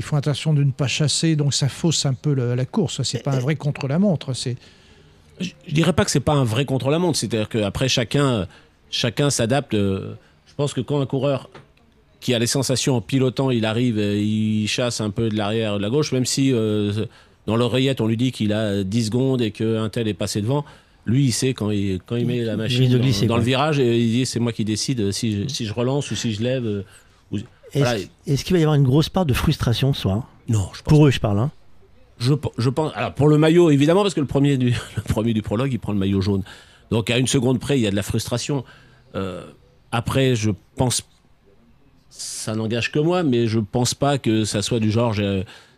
font attention de ne pas chasser, donc ça fausse un peu le- la course. C'est pas un vrai contre-la-montre. C'est Je, je dirais pas que c'est pas un vrai contre-la-montre, c'est-à-dire qu'après chacun, chacun s'adapte. euh, Je pense que quand un coureur qui a les sensations en pilotant, il arrive, il chasse un peu de l'arrière, de la gauche, même si euh, dans l'oreillette on lui dit qu'il a 10 secondes et qu'un tel est passé devant, lui il sait quand il, quand il met la machine de glisser, dans le virage et il dit c'est moi qui décide si je, si je relance ou si je lève. euh, ou- Est-ce Voilà. qu'il va y avoir une grosse part de frustration ce soir? Non, je pense Pour eux, je parle. Hein. Je, pe- je pense. Alors pour le maillot, évidemment, parce que le premier du, [LAUGHS] le premier du prologue, il prend le maillot jaune. Donc à une seconde près, il y a de la frustration. Euh, après, je pense. Ça n'engage que moi, mais je pense pas que ça soit du genre.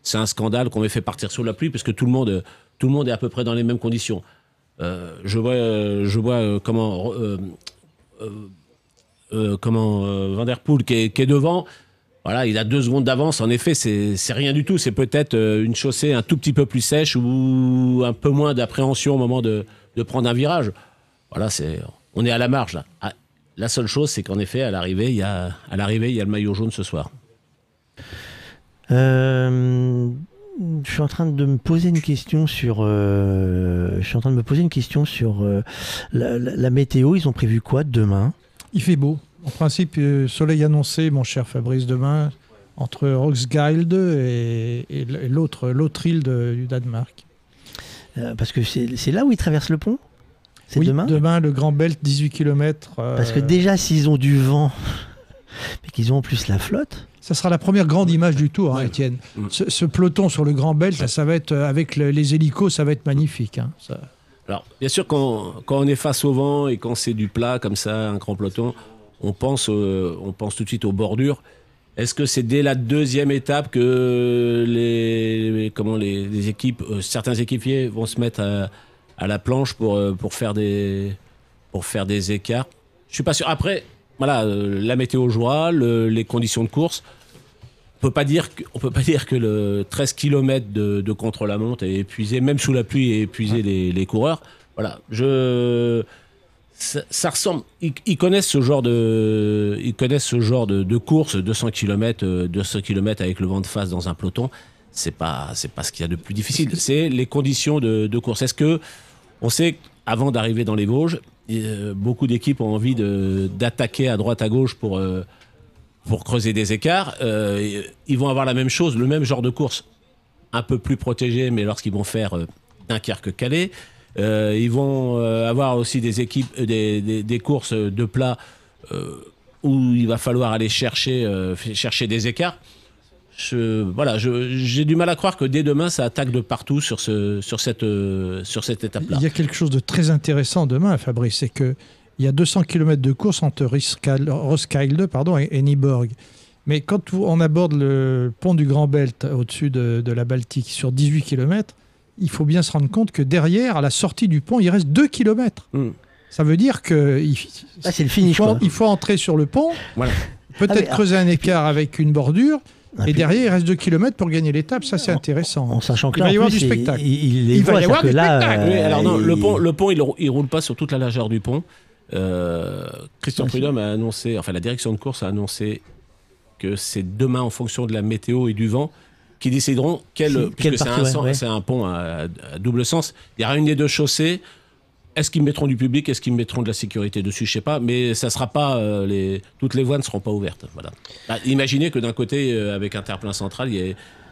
C'est un scandale qu'on m'ait fait partir sous la pluie, parce que tout le monde, tout le monde est à peu près dans les mêmes conditions. Euh, je vois, euh, je vois comment, comment qui est, devant. Voilà, il a deux secondes d'avance. En effet, c'est rien du tout. C'est peut-être euh, une chaussée un tout petit peu plus sèche ou un peu moins d'appréhension au moment de, prendre un virage. Voilà, c'est on est à la marge. Ah, la seule chose, c'est qu'en effet, à l'arrivée, il y a à il y a le maillot jaune ce soir. Je suis en train de me poser une question sur. euh, je suis en train de me poser une question sur euh, la, la- la météo. Ils ont prévu quoi demain? Il fait beau. En principe, euh, soleil annoncé, mon cher Fabrice, demain, entre Roxgilde et, l'autre l'autre île de- du Danemark. Euh, Parce que c'est là où ils traversent le pont? C'est Oui, demain? le Grand Belt, 18 km. Parce que déjà, s'ils ont du vent, mais qu'ils ont en plus la flotte. Ça sera la première grande image du tour, hein. Étienne. Mm. Ce, ce peloton sur le Grand Belt, là, ça va être, euh, avec le- les hélicos, ça va être magnifique. hein. Ça- Alors, bien sûr, quand, quand on est face au vent et quand c'est du plat comme ça, un grand peloton, on pense, euh, on pense tout de suite aux bordures. Est-ce que c'est dès la deuxième étape que les, les- comment les, les équipes, euh, certains équipiers vont se mettre à, à la planche pour, euh, pour, faire des, pour faire des écarts? Je suis pas sûr. Après, voilà, euh, la météo jouera, le- les conditions de course. On peut pas dire que, on peut pas [LAUGHS] dire que le 13 km de, de contre-la-montre est épuisé, même sous la pluie, est épuisé les, les coureurs. Voilà, je ça, ça ressemble. Ils, ils connaissent ce genre de, ils connaissent ce genre de, de course, 200 km, 200 km avec le vent de face dans un peloton. C'est pas, c'est pas ce qu'il y a de plus difficile. C'est les conditions de, de course. Est-ce que on sait qu'avant d'arriver dans les Vosges, euh, beaucoup d'équipes ont envie d'attaquer à droite à gauche pour euh, pour creuser des écarts. Euh, ils vont avoir la même chose, le même genre de course, un peu plus protégé, mais lorsqu'ils vont faire Dunkerque-Calais. Ils vont avoir aussi des équipes, des, courses de plat où il va falloir aller chercher, chercher des écarts. Je, voilà, je- j'ai du mal à croire que dès demain, ça attaque de partout sur, ce, sur cette, euh, sur cette étape-là. Il y a quelque chose de très intéressant demain, Fabrice, c'est que il y a 200 km de course entre Riskal- Roskilde pardon, et, et Nyborg. Mais quand on aborde le pont du Grand Belt au-dessus de, de la Baltique sur 18 km, il faut bien se rendre compte que derrière, à la sortie du pont, il reste 2 km. Mm. Ça veut dire que il, Ah, c'est le il faut, quoi. il faut entrer sur le pont, Voilà. peut-être Ah, mais- creuser un écart avec une bordure, Ah, et puis- derrière, il reste 2 km pour gagner l'étape. Ça, c'est intéressant. En sachant que Il va y avoir du il- spectacle. Il, il les Il va y avoir du spectacle. euh, Oui, alors non, le pont, le pont, il, rou- il roule pas sur toute la largeur du pont. Euh, Christian c'est- Prudhomme a annoncé, enfin la direction de course a annoncé que c'est demain en fonction de la météo et du vent qui décideront quel, Si, puisque quelle c'est partie, un, ouais, sens- ouais. c'est un pont à, à double sens. Il y aura une des deux chaussées. Est-ce qu'ils mettront du public? Est-ce qu'ils mettront de la sécurité dessus? Je sais pas, mais ça sera pas euh, les toutes les voies ne seront pas ouvertes. Voilà. Bah, imaginez que d'un côté, euh, avec un terre-plein central,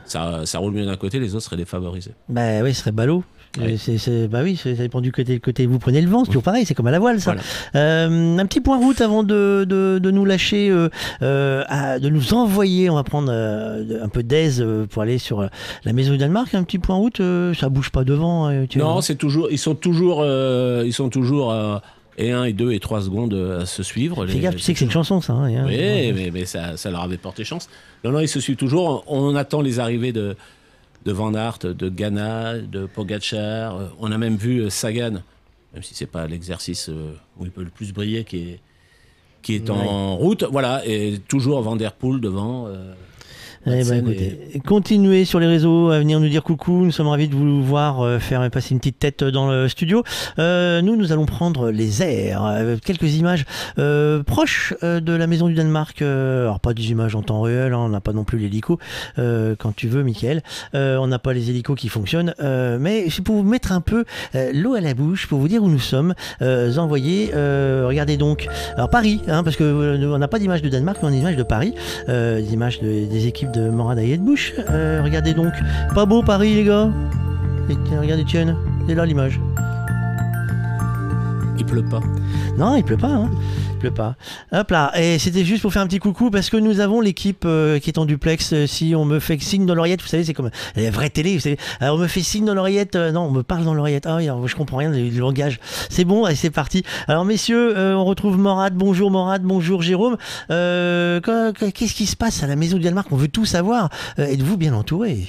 ça, roule mieux d'un côté, les autres seraient défavorisés. Bah oui, ce serait ballot. Ouais. C'est, c'est- bah oui, ça dépend du côté, côté. Vous prenez le vent, c'est toujours pareil, c'est comme à la voile, ça. Voilà. Euh, un petit point route avant de, de, de nous lâcher, euh, euh, à- de nous envoyer. On va prendre euh, un peu d'aise euh, pour aller sur euh, la maison du Danemark. Un petit point route, euh, ça bouge pas devant. euh, tu Non, c'est toujours, ils sont toujours, euh, ils sont toujours et 1 et 2 et 3 secondes à se suivre. Fais Les- gaffe, tu sais que c'est une chanson, ça. hein, hein. Oui, mais, mais ça, ça leur avait porté chance. Non, non, ils se suivent toujours. On attend les arrivées de, de Van Aert, de Ghana, de Pogacar. Euh, On a même vu euh, Sagan, même si c'est pas l'exercice euh, où il peut le plus briller, qui est, qui est en route. Voilà, et toujours Van Der Poel devant. Euh, Eh ben, écoutez, continuez sur les réseaux à venir nous dire coucou. Nous sommes ravis de vous voir euh, faire passer une petite tête dans le studio. Euh, nous, nous allons prendre les airs. Euh, quelques images euh, proches euh, de la maison du Danemark. Euh, alors, pas des images en temps réel. hein, on n'a pas non plus l'hélico. Euh, quand tu veux, Michael. Euh, on n'a pas les hélicos qui fonctionnent. Euh, mais c'est pour vous mettre un peu euh, l'eau à la bouche, pour vous dire où nous sommes euh. Euh, regardez donc. Alors, Paris, hein, parce que euh, on n'a pas d'image de Danemark, mais on a des images de Paris. Euh, des images de- des équipes de Morad et Bush. Euh, regardez donc. Pas beau Paris, les gars Et regardez, tiens, c'est là l'image. Il pleut pas. Non, il pleut pas, hein. Il pleut pas. Hop là. Et c'était juste pour faire un petit coucou parce que nous avons l'équipe euh, qui est en duplex. Euh, Si on me fait signe dans l'oreillette, vous savez, c'est comme la vraie télé. Vous savez. Alors, on me fait signe dans l'oreillette. euh, non, on me parle dans l'oreillette. Ah oui, je comprends rien du langage. C'est bon, c'est parti. Alors, messieurs, euh, on retrouve Morad. Bonjour Morad, bonjour Jérôme. Euh, qu'est- Qu'est-ce qui se passe à la maison du Danemark? On veut tout savoir. Euh, Êtes-vous bien entouré?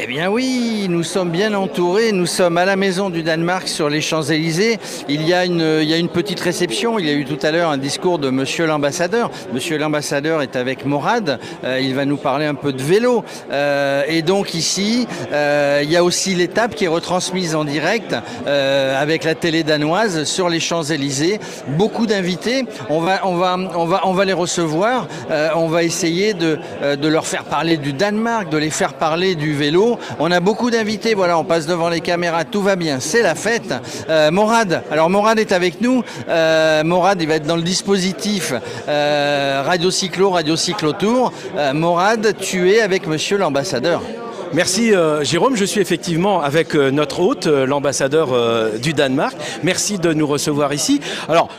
Eh bien oui, nous sommes bien entourés. Nous sommes à la maison du Danemark sur les Champs-Élysées. Il, y a une- il y a une petite réception. Il y a eu tout à l'heure un discours de Monsieur l'ambassadeur. Monsieur l'ambassadeur est avec Morad. Euh, il va nous parler un peu de vélo. Euh, et donc ici, euh, il y a aussi l'étape qui est retransmise en direct avec la télé danoise sur les Champs-Élysées. Beaucoup d'invités. On va, on, va, on, va, on va les recevoir. On va essayer de, de leur faire parler du Danemark, de les faire parler du vélo. On a beaucoup d'invités. Voilà, on passe devant les caméras. Tout va bien. C'est la fête. Euh, Morad. Alors Morad est avec nous. Euh, Morad, il va être dans le dispositif euh, Radio Cyclo, Radio Cyclo Tour. Morad, tu es avec Monsieur l'ambassadeur. Merci Jérôme, je suis effectivement avec notre hôte, l'ambassadeur du Danemark. Merci de nous recevoir ici. Alors,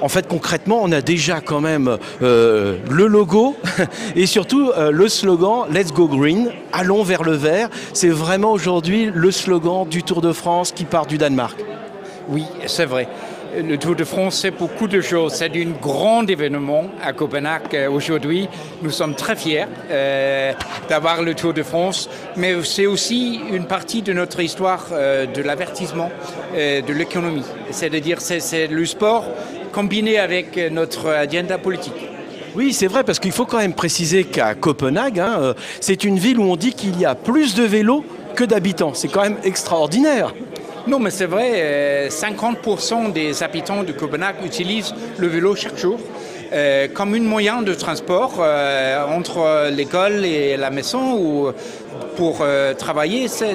en fait, concrètement, on a déjà quand même euh, le logo [LAUGHS] et surtout euh, le slogan Let's Go Green, allons vers le vert. C'est vraiment aujourd'hui le slogan du Tour de France qui part du Danemark. Oui, c'est vrai. Le Tour de France, c'est beaucoup de choses. C'est un grand événement à Copenhague euh, aujourd'hui. Nous sommes très fiers d'avoir le Tour de France, mais c'est aussi une partie de notre histoire de l'avertissement, de l'économie. C'est-à-dire, c'est c'est le sport combiné avec euh, notre agenda politique. Oui, c'est vrai, parce qu'il faut quand même préciser qu'à Copenhague, hein, euh, c'est une ville où on dit qu'il y a plus de vélos que d'habitants. C'est quand même extraordinaire. Non, mais c'est vrai, euh, 50% des habitants de Copenhague utilisent le vélo chaque jour euh, comme un moyen de transport euh, entre l'école et la maison ou pour euh, travailler. C'est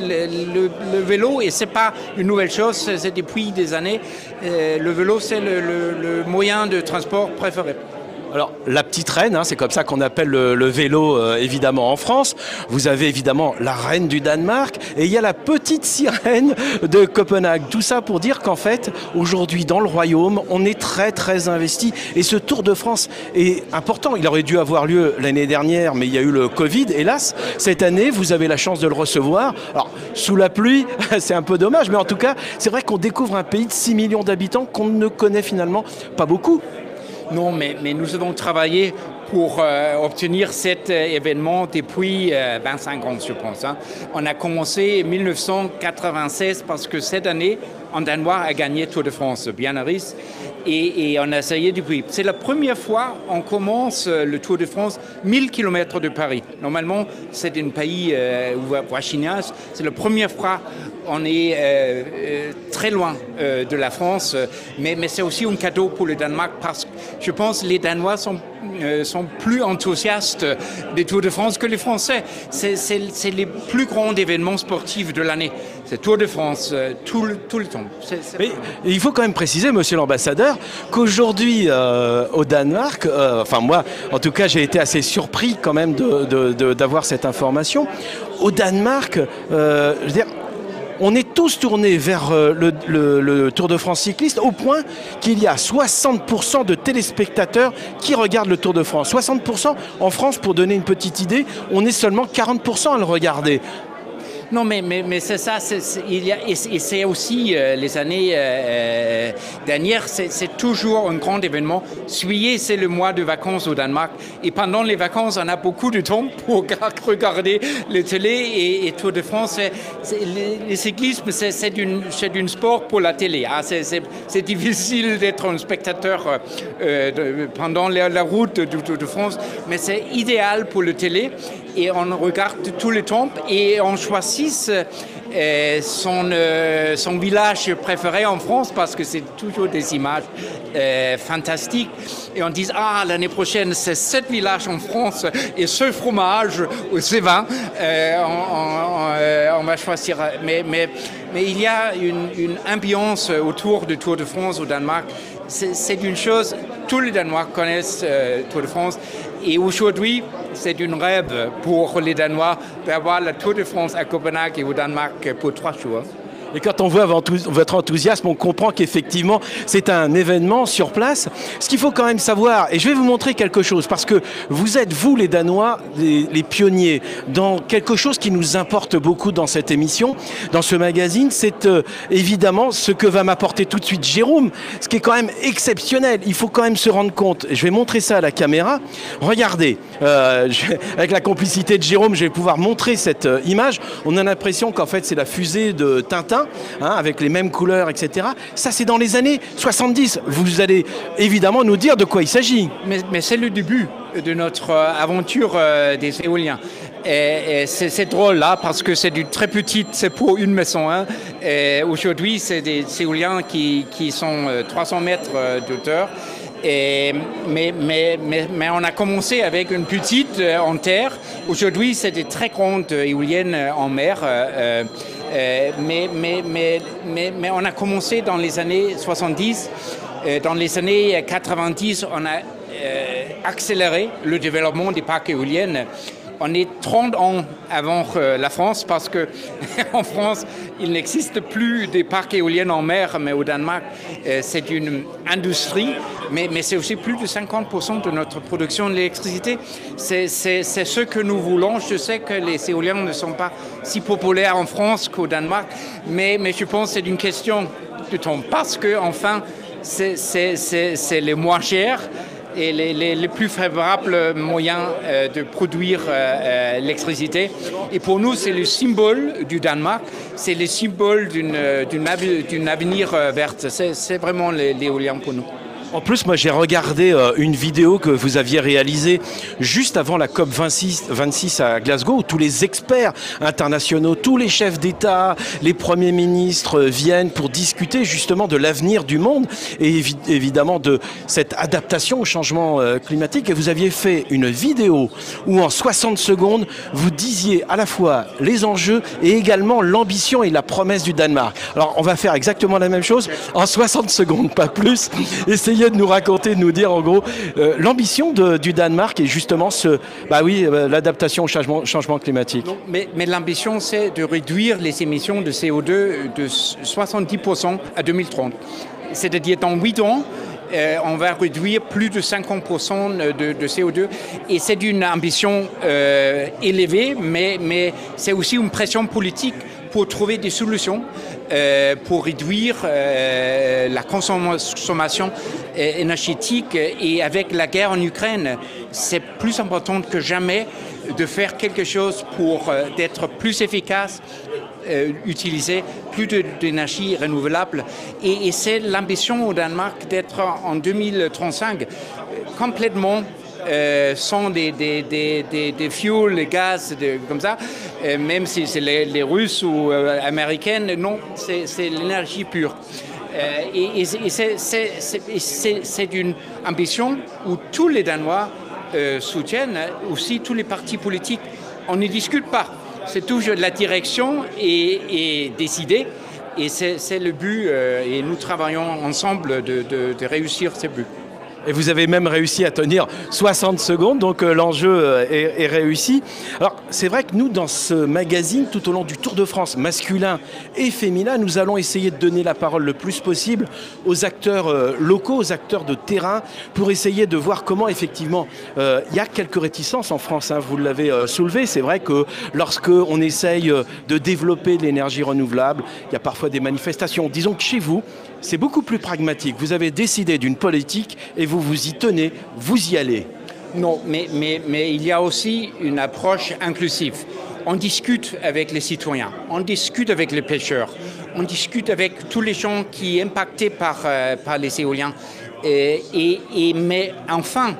le, le- le vélo et c'est pas une nouvelle chose, c'est depuis des années. euh, le vélo, c'est le- le moyen de transport préféré. Alors, la petite reine, hein, c'est comme ça qu'on appelle le, vélo, euh, évidemment, en France. Vous avez évidemment la reine du Danemark et il y a la petite sirène de Copenhague. Tout ça pour dire qu'en fait, aujourd'hui, dans le royaume, on est très, très investi. Et ce Tour de France est important. Il aurait dû avoir lieu l'année dernière, mais il y a eu le Covid, hélas. Cette année, vous avez la chance de le recevoir. Alors, sous la pluie, [LAUGHS] c'est un peu dommage, mais en tout cas, c'est vrai qu'on découvre un pays de 6 millions d'habitants qu'on ne connaît finalement pas beaucoup. Non, mais, nous avons travaillé pour euh, obtenir cet euh, événement depuis euh, 25 ans, je pense. hein. On a commencé en 1996 parce que cette année, en Danois a gagné Tour de France, Bianaris, et, et on a essayé depuis. C'est la première fois on commence euh, le Tour de France 1000 km de Paris. Normalement, c'est un pays euh, voisinage. C'est la première fois on est euh, euh, très loin de la France, mais, c'est aussi un cadeau pour le Danemark parce que je pense que les Danois sont, plus enthousiastes des Tours de France que les Français. C'est les plus grands événements sportifs de l'année. C'est Tour de France euh, tout, le, tout le temps. C'est- c'est- Mais il faut quand même préciser, monsieur l'ambassadeur, qu'aujourd'hui euh, au Danemark, euh, enfin moi, en tout cas, j'ai été assez surpris quand même de- de- de- d'avoir cette information. Au Danemark, euh, je veux dire, on est tous tournés vers le, le- le Tour de France cycliste au point qu'il y a 60% de téléspectateurs qui regardent le Tour de France. 60% en France, pour donner une petite idée, on est seulement 40% à le regarder. Non, mais, c'est ça, et c'est- aussi euh, les années euh, dernières, c'est toujours un grand événement. Juillet, c'est le mois de vacances au Danemark. Et pendant les vacances, on a beaucoup de temps pour regarder les télé et, et Tour de France. les cyclismes, c'est d'un sport pour la télé. hein. C'est- difficile d'être un spectateur euh, euh, de- pendant la, route du Tour de France, mais c'est idéal pour le télé. Et on regarde tout le temps et on choisit euh, son, euh, son village préféré en France parce que c'est toujours des images euh, fantastiques. Et on dit, ah, l'année prochaine, c'est sept villages en France et ce fromage ou ce vin, on, va choisir. Mais, mais, mais il y a une, une ambiance autour du Tour de France au Danemark. C'est une chose, tous les Danois connaissent euh, Tour de France. Et aujourd'hui, c'est une rêve pour les Danois d'avoir la Tour de France à Copenhague et au Danemark pour trois jours. Et quand on voit votre enthousiasme, on comprend qu'effectivement, c'est un événement sur place. Ce qu'il faut quand même savoir, et je vais vous montrer quelque chose, parce que vous êtes, vous les Danois, les, pionniers dans quelque chose qui nous importe beaucoup dans cette émission, dans ce magazine, c'est euh, évidemment ce que va m'apporter tout de suite Jérôme, ce qui est quand même exceptionnel. Il faut quand même se rendre compte. Je vais montrer ça à la caméra. Regardez, euh, avec la complicité de Jérôme, je vais pouvoir montrer cette euh, image. On a l'impression qu'en fait, c'est la fusée de Tintin, hein, avec les mêmes couleurs, etc. Ça, c'est dans les années 70. Vous allez évidemment nous dire de quoi il s'agit. Mais, c'est le début de notre euh, aventure des éoliens. C'est drôle là parce que c'est du très petite, c'est pour une maison. Hein. Aujourd'hui, c'est des éoliens qui, sont 300 mètres d'auteur mais, on a commencé avec une petite euh, en terre. Aujourd'hui, c'est des très grandes éoliennes en mer. Euh, euh, mais, mais, mais, mais, on a commencé dans les années 70. dans les années 90, on a accéléré le développement des parcs éoliennes on est 30 ans avant euh, la France parce que [LAUGHS] en France, il n'existe plus des parcs éoliens en mer, mais au Danemark, euh, c'est une industrie, mais, c'est aussi plus de 50% de notre production d'électricité. C'est ce que nous voulons. Je sais que les éoliens ne sont pas si populaires en France qu'au Danemark, mais, mais je pense que c'est une question de temps parce que, enfin, c'est le moins cher et les, plus favorables moyens euh, de produire euh, euh, l'électricité. Et pour nous, c'est le symbole du Danemark, c'est le symbole d'une avenir verte. C'est vraiment l'éolien pour nous. En plus, moi j'ai regardé euh, une vidéo que vous aviez réalisée juste avant la COP 26, 26 à Glasgow, où tous les experts internationaux, tous les chefs d'État, les premiers ministres euh, viennent pour discuter justement de l'avenir du monde et évidemment de cette adaptation au changement euh, climatique. Et vous aviez fait une vidéo où en 60 secondes, vous disiez à la fois les enjeux et également l'ambition et la promesse du Danemark. Alors on va faire exactement la même chose en 60 secondes, pas plus. Essayez de nous raconter, de nous dire en gros euh, l'ambition du Danemark et justement ce, bah oui, euh, l'adaptation au changement, climatique. mais, mais l'ambition, c'est de réduire les émissions de CO2 de 70% à 2030. C'est-à-dire dans 8 ans, euh, on va réduire plus de 50% de, de, CO2. Et c'est une ambition élevée, mais, mais c'est aussi une pression politique pour trouver des solutions euh, pour réduire euh, la consommation euh, énergétique. Et avec la guerre en Ukraine, c'est plus important que jamais de faire quelque chose pour être plus efficace, utiliser plus d'énergie renouvelable. Et c'est l'ambition au Danemark d'être en 2035 complètement euh, sont des, des, des, des, fuels, des gaz, comme ça, euh, même si c'est les, Russes ou euh, Américaines, non, c'est l'énergie pure. et, c'est une ambition où tous les Danois soutiennent, aussi tous les partis politiques. On ne discute pas. C'est toujours la direction et, et décidée. Et c'est le but, et nous travaillons ensemble de, de, de réussir ce but. Et vous avez même réussi à tenir 60 secondes, donc euh, l'enjeu euh, est, réussi. Alors c'est vrai que nous, dans ce magazine, tout au long du Tour de France masculin et féminin, nous allons essayer de donner la parole le plus possible aux acteurs euh, locaux, aux acteurs de terrain, pour essayer de voir comment effectivement il y a quelques réticences en France. Hein, vous l'avez soulevé, c'est vrai que lorsque on essaye de développer l'énergie renouvelable, il y a parfois des manifestations. Disons que chez vous, c'est beaucoup plus pragmatique. Vous avez décidé d'une politique et vous vous y tenez, vous y allez. Non, mais, mais, mais il y a aussi une approche inclusive. On discute avec les citoyens, on discute avec les pêcheurs, on discute avec tous les gens qui sont impactés par, euh, par les éoliens. Et, mais enfin,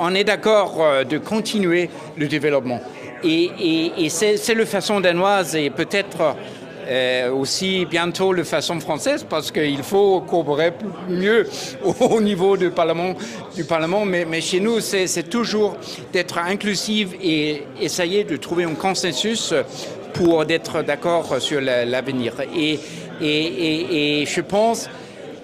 on est d'accord euh, de continuer le développement. Et, et c'est la façon danoise et peut-être euh, aussi bientôt de façon française parce qu'il faut coopérer mieux [LAUGHS] au niveau du Parlement. Mais, chez nous, c'est toujours d'être inclusive et essayer de trouver un consensus pour être d'accord sur l'avenir. Et, je pense,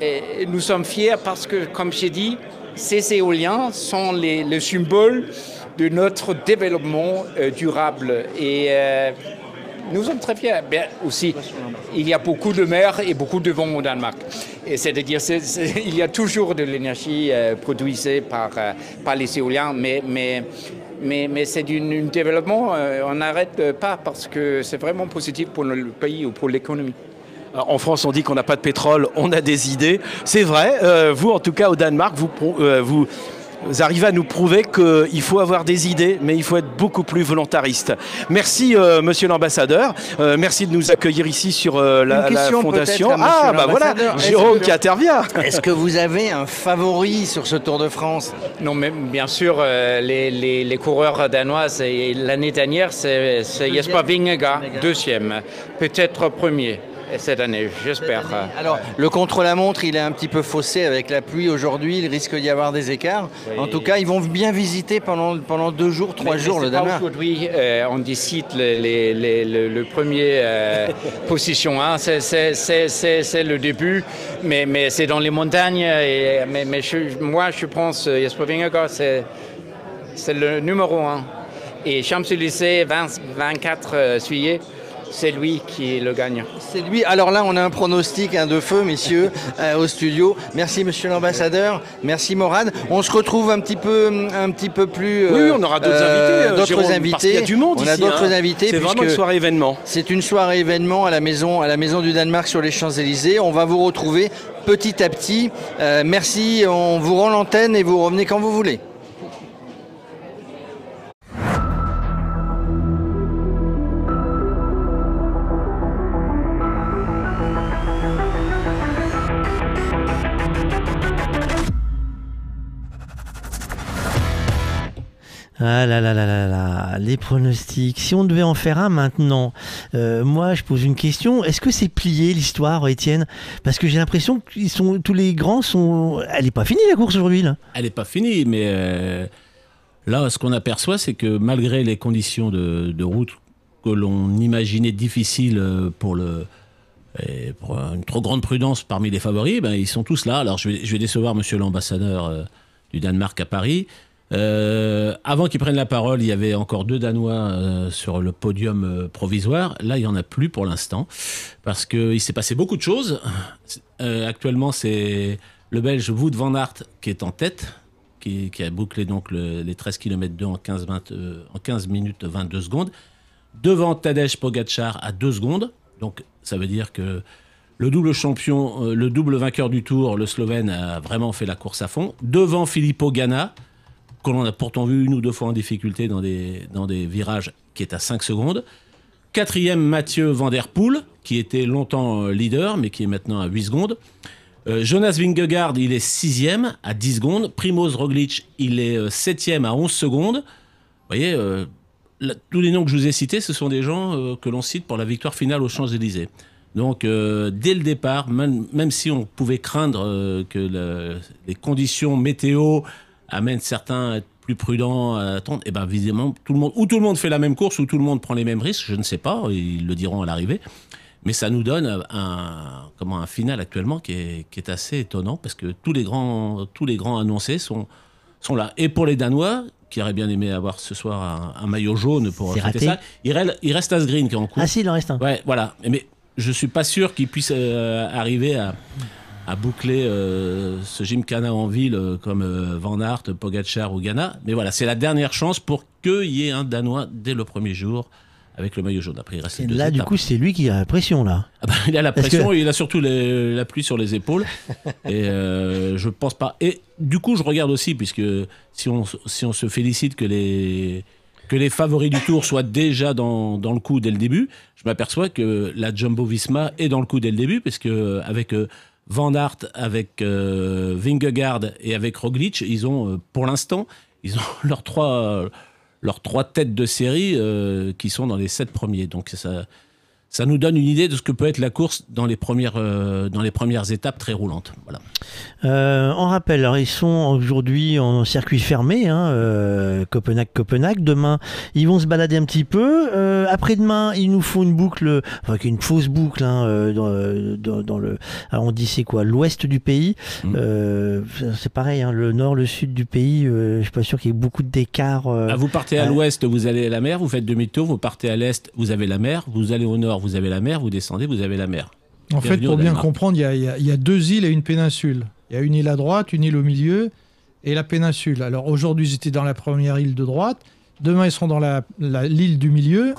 euh, nous sommes fiers parce que, comme j'ai dit, ces éoliens sont les, le symbole de notre développement euh, durable. Et nous sommes très fiers. Bien, aussi, il y a beaucoup de mer et beaucoup de vent au Danemark. Et c'est-à-dire, c'est- c'est- [LAUGHS] il y a toujours de l'énergie euh, produite par, euh, par les éoliens, mais, mais, mais, mais c'est un développement, euh, on n'arrête pas parce que c'est vraiment positif pour le pays ou pour l'économie. En France, on dit qu'on n'a pas de pétrole, on a des idées. C'est vrai. euh, vous, en tout cas, au Danemark, vous, euh, vous arrivez à nous prouver qu'il faut avoir des idées, mais il faut être beaucoup plus volontariste. Merci, euh, monsieur l'ambassadeur. Euh, merci de nous accueillir ici sur euh, la, Une la question fondation. Ah, bah voilà, Jérôme que- qui intervient. Est-ce que vous avez un favori sur ce Tour de France? Non, mais bien sûr, euh, les, les, les coureurs danois, l'année dernière, c'est c'est Jesper Vingegaard, deuxième, peut-être premier cette année, j'espère. Alors, le contre-la-montre, il est un petit peu faussé avec la pluie aujourd'hui. Il risque d'y avoir des écarts. Oui. En tout cas, ils vont bien visiter pendant, pendant deux jours, trois Mais- jours le Danemark. Aujourd'hui, euh, on décide le, les- les- le- le premier euh, [LAUGHS] position. hein. C'est- c'est- C'est c'est- c'est le début, mais, mais c'est dans les montagnes. Et, mais mais je- moi, je pense euh, Jesper Vingegaard, c'est c'est le numéro un. Et Champs-Élysées, 20 24 euh, juillet, c'est lui qui le gagne. C'est lui. Alors là, on a un pronostic un de feu, messieurs, [LAUGHS] euh, au studio. Merci, monsieur l'ambassadeur. Merci, Morad. On se retrouve un petit peu, un petit peu plus. Oui, oui, on aura d'autres euh, invités, euh, D'autres invités. parce qu'il y a du monde On a ici, d'autres hein. invités. C'est vraiment une soirée événement. C'est une soirée événement à la maison, à la maison du Danemark sur les Champs-Élysées. On va vous retrouver petit à petit. Euh, merci. On vous rend l'antenne et vous revenez quand vous voulez. Ah là là là là là, les pronostics. Si on devait en faire un maintenant, euh, moi je pose une question. Est-ce que c'est plié l'histoire, Étienne? Parce que j'ai l'impression que sont, tous les grands sont. Elle n'est pas finie la course aujourd'hui là. Elle n'est pas finie, mais euh, là, ce qu'on aperçoit, c'est que malgré les conditions de, route que l'on imaginait difficiles euh, pour, le, une trop grande prudence parmi les favoris, ben, ils sont tous là. Alors, je vais, décevoir monsieur l'ambassadeur du Danemark à Paris. Euh, avant qu'ils prennent la parole, il y avait encore deux Danois euh, sur le podium euh, provisoire. Là, il n'y en a plus pour l'instant, parce qu'il s'est passé beaucoup de choses. Actuellement, c'est le Belge Wout van Aert qui est en tête, qui, a bouclé donc le- les 13 km 2 en 15, 20, euh, en 15 minutes 22 secondes. Devant Tadej Pogacar à 2 secondes. Donc, ça veut dire que le double champion, le double vainqueur du Tour, le Slovène, a vraiment fait la course à fond. Devant Filippo Ganna, que l'on a pourtant vu une ou deux fois en difficulté dans des, dans des virages, qui est à 5 secondes. Quatrième, Mathieu Van Der Poel, qui était longtemps euh, leader, mais qui est maintenant à 8 secondes. Euh, Jonas Vingegaard, il est sixième à 10 secondes. Primoz Roglic, il est euh, septième à 11 secondes. Vous voyez, tous les noms que je vous ai cités, ce sont des gens que l'on cite pour la victoire finale aux Champs-Élysées. Donc, dès le départ, même, même si on pouvait craindre que le- les conditions météo amènent certains à être plus prudents, à attendre, et ben visiblement, tout le monde, ou tout le monde fait la même course, ou tout le monde prend les mêmes risques, je ne sais pas, ils le diront à l'arrivée. Mais ça nous donne un, comment, un final actuellement qui est, qui est assez étonnant, parce que tous les grands, tous les grands annoncés sont, sont là. Et pour les Danois, qui auraient bien aimé avoir ce soir un, un maillot jaune pour fêter raté. ça, il reste, il reste Asgreen qui est en cours. Ah si, il en reste un. Ouais, voilà. Mais je suis pas sûr qu'il puisse euh, arriver à, à boucler euh, ce gymkhana en ville euh, comme euh, Van Aert, Pogacar ou Ghana. Mais voilà, c'est la dernière chance pour qu'il y ait un Danois dès le premier jour avec le maillot jaune. Après, il reste Et deux là, du coup, c'est lui qui a la pression là. [LAUGHS] Ah bah, il a la pression que- et il a surtout les- la pluie sur les épaules. [LAUGHS] et euh, je pense pas. Et du coup, je regarde aussi, puisque si on, si on se félicite que les, que les favoris du tour soient déjà dans, dans le coup dès le début, je m'aperçois que la Jumbo Visma est dans le coup dès le début, parce que avec Van Aert, avec euh, Vingegaard et avec Roglic, ils ont, euh, pour l'instant, ils ont [LAUGHS] leurs trois, leurs trois têtes de série euh, qui sont dans les sept premiers. Donc ça, ça nous donne une idée de ce que peut être la course dans les premières, euh, dans les premières étapes très roulantes. Voilà. Euh, on rappelle, alors ils sont aujourd'hui en circuit fermé, hein, euh, Copenhague-Copenhague. Demain, ils vont se balader un petit peu. Euh, Après-demain, il nous faut une boucle, enfin une fausse boucle hein, dans, dans, dans le. Alors on dit c'est quoi L'ouest du pays. Euh, c'est pareil, hein, le nord, le sud du pays. je suis pas sûr qu'il y ait beaucoup d'écart. Ah, vous partez à l'ouest, vous allez à la mer, vous faites demi-tour, vous partez à l'est, vous avez la mer, vous allez au nord, vous avez la mer, vous descendez, vous avez la mer. En fait, pour bien comprendre, il y, a, y y deux îles et une péninsule. Il y a une île à droite, une île au milieu et la péninsule. Alors aujourd'hui, ils étaient dans la première île de droite. Demain, ils seront dans la- la- l'île du milieu.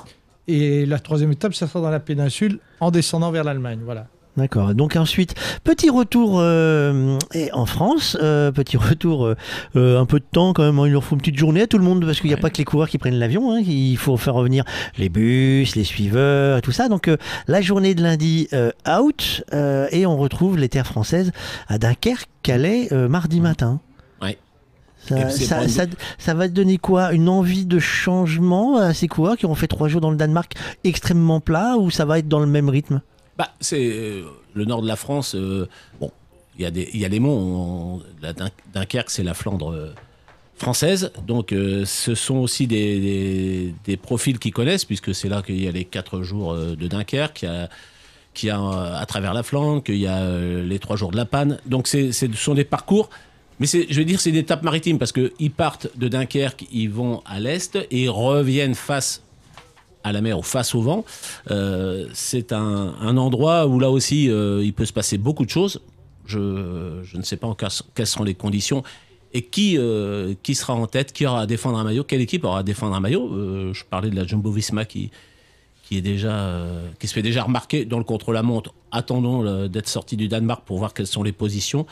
Et la troisième étape, ça sera dans la péninsule en descendant vers l'Allemagne. Voilà. D'accord. Donc ensuite, petit retour euh, et en France, euh, petit [LAUGHS] retour, euh, un peu de temps quand même. hein, Il leur faut une petite journée à tout le monde parce qu'il n'y a Ouais. pas que les coureurs qui prennent l'avion. hein, il faut faire revenir les bus, les suiveurs, et tout ça. Donc la journée de lundi out et on retrouve les terres françaises à Dunkerque, Calais, mardi matin. Ouais. Ça, ça, va te donner quoi? Une envie de changement à ces coureurs qui ont fait trois jours dans le Danemark extrêmement plat ou ça va être dans le même rythme? Bah, c'est euh, le nord de la France. euh, bon, il y a des, il y a les monts. Dunkerque, c'est la Flandre euh, française. Donc, ce sont aussi des, des- profils qui connaissent, puisque c'est là qu'il y a les quatre jours de Dunkerque, y a, qu'il y a à travers la Flandre, qu'il y a les trois jours de la Panne. Donc, c'est, c'est- ce sont des parcours. Mais c'est, je veux dire, c'est une étape maritime parce qu'ils partent de Dunkerque, ils vont à l'est et ils reviennent face à la mer ou face au vent. Euh, c'est un, un endroit où là aussi euh, il peut se passer beaucoup de choses. Je, je ne sais pas encore quelles seront les conditions et qui, euh, qui sera en tête, qui aura à défendre un maillot, quelle équipe aura à défendre un maillot. Je parlais de la Jumbo Visma qui, qui, est déjà, qui se fait déjà remarquer dans le contre-la-montre. Attendons d'être sorti du Danemark pour voir quelles sont les positions.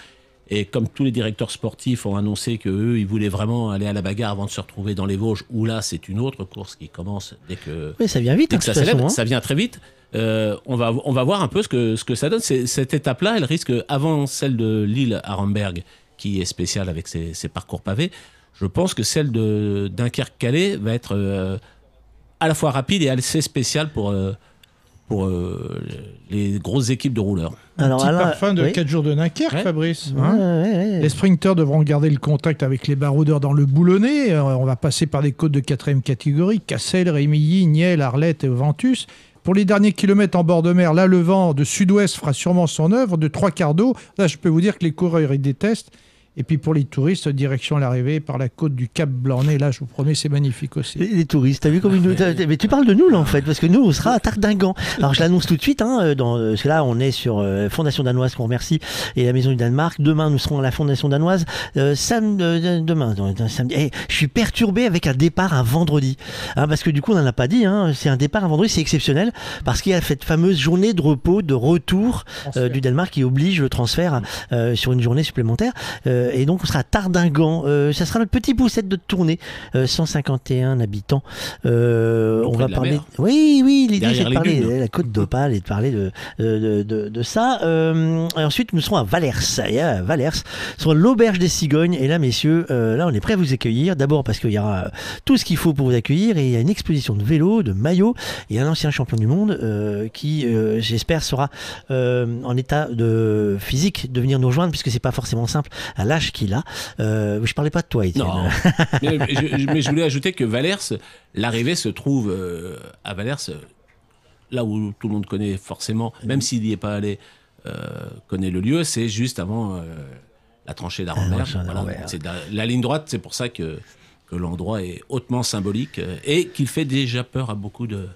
Et comme tous les directeurs sportifs ont annoncé qu'eux, ils voulaient vraiment aller à la bagarre avant de se retrouver dans les Vosges, où là, c'est une autre course qui commence dès que, Oui, ça vient vite. dès hein, que ça façon, hein. ça vient très vite. Euh, on, va, on va voir un peu ce que, ce que ça donne. Cette étape-là, elle risque, avant celle de Lille à Ramberg, qui est spéciale avec ses, ses parcours pavés, je pense que celle de Dunkerque-Calais va être euh, à la fois rapide et assez spéciale pour, euh, pour euh, les grosses équipes de rouleurs. Alors, Petit Alain- parfum de oui. 4 jours de Dunkerque, Ouais. Fabrice. Ouais, hein ouais, ouais. Les sprinteurs devront garder le contact avec les baroudeurs dans le boulonnais. Euh, On va passer par des côtes de quatrième catégorie, Cassel, Rémilly, Niel, Arlette et Ventus. Pour les derniers kilomètres en bord de mer, là, le vent de sud-ouest fera sûrement son œuvre de trois quarts d'eau. Là, je peux vous dire que les coureurs, ils détestent. Et puis pour les touristes, direction l'arrivée par la côte du Cap Blanc-Nez. Là, je vous promets, c'est magnifique aussi. Les, les touristes, t'as vu comme une... t'as- Mais tu parles de nous là en fait, parce que nous on sera à Tardingan. Alors je l'annonce tout de suite, hein, euh, dans, euh, parce que là on est sur euh, Fondation Danoise qu'on remercie et la Maison du Danemark. Demain nous serons à la Fondation Danoise. Euh, sam- euh, demain, samedi. Eh, je suis perturbé avec un départ un vendredi, hein, parce que du coup on n'en a pas dit. Hein, c'est un départ un vendredi, c'est exceptionnel parce qu'il y a cette fameuse journée de repos, de retour du Danemark qui oblige le transfert sur une journée supplémentaire. Euh, et donc on sera à Tardingan. Euh, ça sera notre petit poussette de tournée. Euh, 151 habitants. Euh, on Auprès va la parler. mer. Oui, oui, l'idée c'est de parler de la côte d'Opale et de parler de, de, de, de ça. Et ensuite, nous serons à Valers. Et à Valers, sur l'auberge des Cigognes. Et là, messieurs, là, on est prêt à vous accueillir. D'abord parce qu'il y aura tout ce qu'il faut pour vous accueillir. Et il y a une exposition de vélos, de maillots et un ancien champion du monde qui, j'espère, sera en état de physique de venir nous rejoindre puisque c'est pas forcément simple à l'âge qu'il a. Euh, je parlais pas de toi, Étienne. Non. [LAUGHS] mais, je, je- mais je voulais ajouter que Valers, l'arrivée se trouve euh, à Valers, euh, là où tout le monde connaît forcément, même s'il n'y est pas allé, euh, connaît le lieu, c'est juste avant la tranchée d'Arenberg. tranchée d'Arenberg. c'est la, la ligne droite, c'est pour ça que, que l'endroit est hautement symbolique et qu'il fait déjà peur à beaucoup de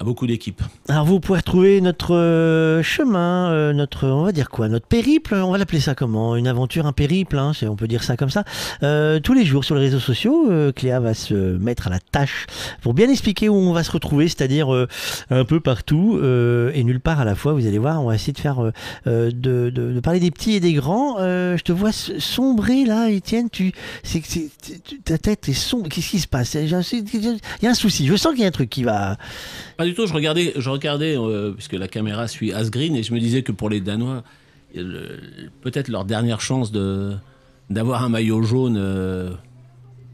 à beaucoup d'équipes. Alors vous pouvez retrouver notre euh, chemin, euh, notre, on va dire quoi, notre périple, on va l'appeler ça comment? Une aventure, un périple, hein, on peut dire ça comme ça. Euh, tous les jours sur les réseaux sociaux, euh, Cléa va se mettre à la tâche pour bien expliquer où on va se retrouver, c'est-à-dire euh, un peu partout et nulle part à la fois. Vous allez voir, on va essayer de faire, de, de- de parler des petits et des grands. Je te vois sombrer là, Étienne. Tu, c'est, ta tête est sombre. Qu'est-ce qui se passe? Il y a un souci. Je sens qu'il y a un truc qui va. Pas du tout, je regardais, je regardais euh, puisque la caméra suit Asgreen, et je me disais que pour les Danois, peut-être leur dernière chance de d'avoir un maillot jaune euh,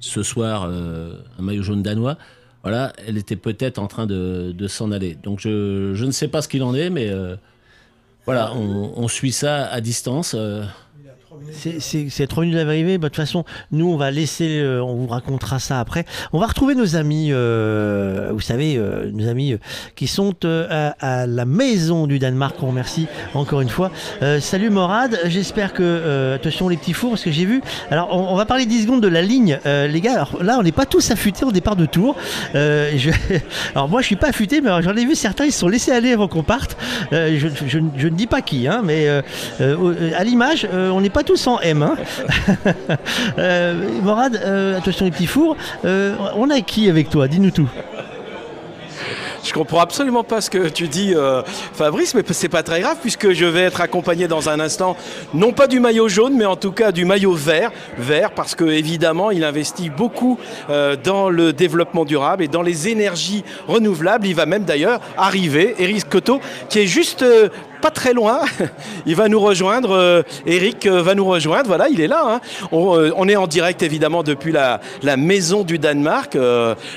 ce soir, euh, un maillot jaune danois. voilà, elle était peut-être en train de, de s'en aller. Donc je, je ne sais pas ce qu'il en est, mais voilà, on suit ça à distance. C'est- trop minutes d'arriver. De toute façon, nous, on va laisser, euh, on vous racontera ça après. On va retrouver nos amis, euh, vous savez, euh, nos amis euh, qui sont euh, à, à la maison du Danemark. On remercie encore une fois. Euh, salut Morad, j'espère que, euh, attention les petits fours, parce que j'ai vu. Alors, on, on va parler 10 secondes de la ligne, euh, les gars. Alors là, on n'est pas tous affûtés au départ de tour. Euh, je- [LAUGHS] alors moi, je suis pas affûté, mais j'en ai vu certains, ils se sont laissés aller avant qu'on parte. Euh, je, je- je ne dis pas qui, hein, mais euh, euh, à l'image, euh, on n'est pas tous en M. Hein. [LAUGHS] Euh, Morad, euh, attention les petits fours. Euh, on a qui avec toi? Dis-nous tout. Je comprends absolument pas ce que tu dis, euh, Fabrice, mais c'est pas très grave puisque je vais être accompagné dans un instant, non pas du maillot jaune, mais en tout cas du maillot vert, vert parce que évidemment il investit beaucoup euh, dans le développement durable et dans les énergies renouvelables. Il va même d'ailleurs arriver, Eric Cotto, qui est juste euh, pas très loin. [LAUGHS] Il va nous rejoindre. euh, Eric euh, va nous rejoindre. Voilà, il est là. hein. On, euh, on est en direct évidemment depuis la, maison du Danemark.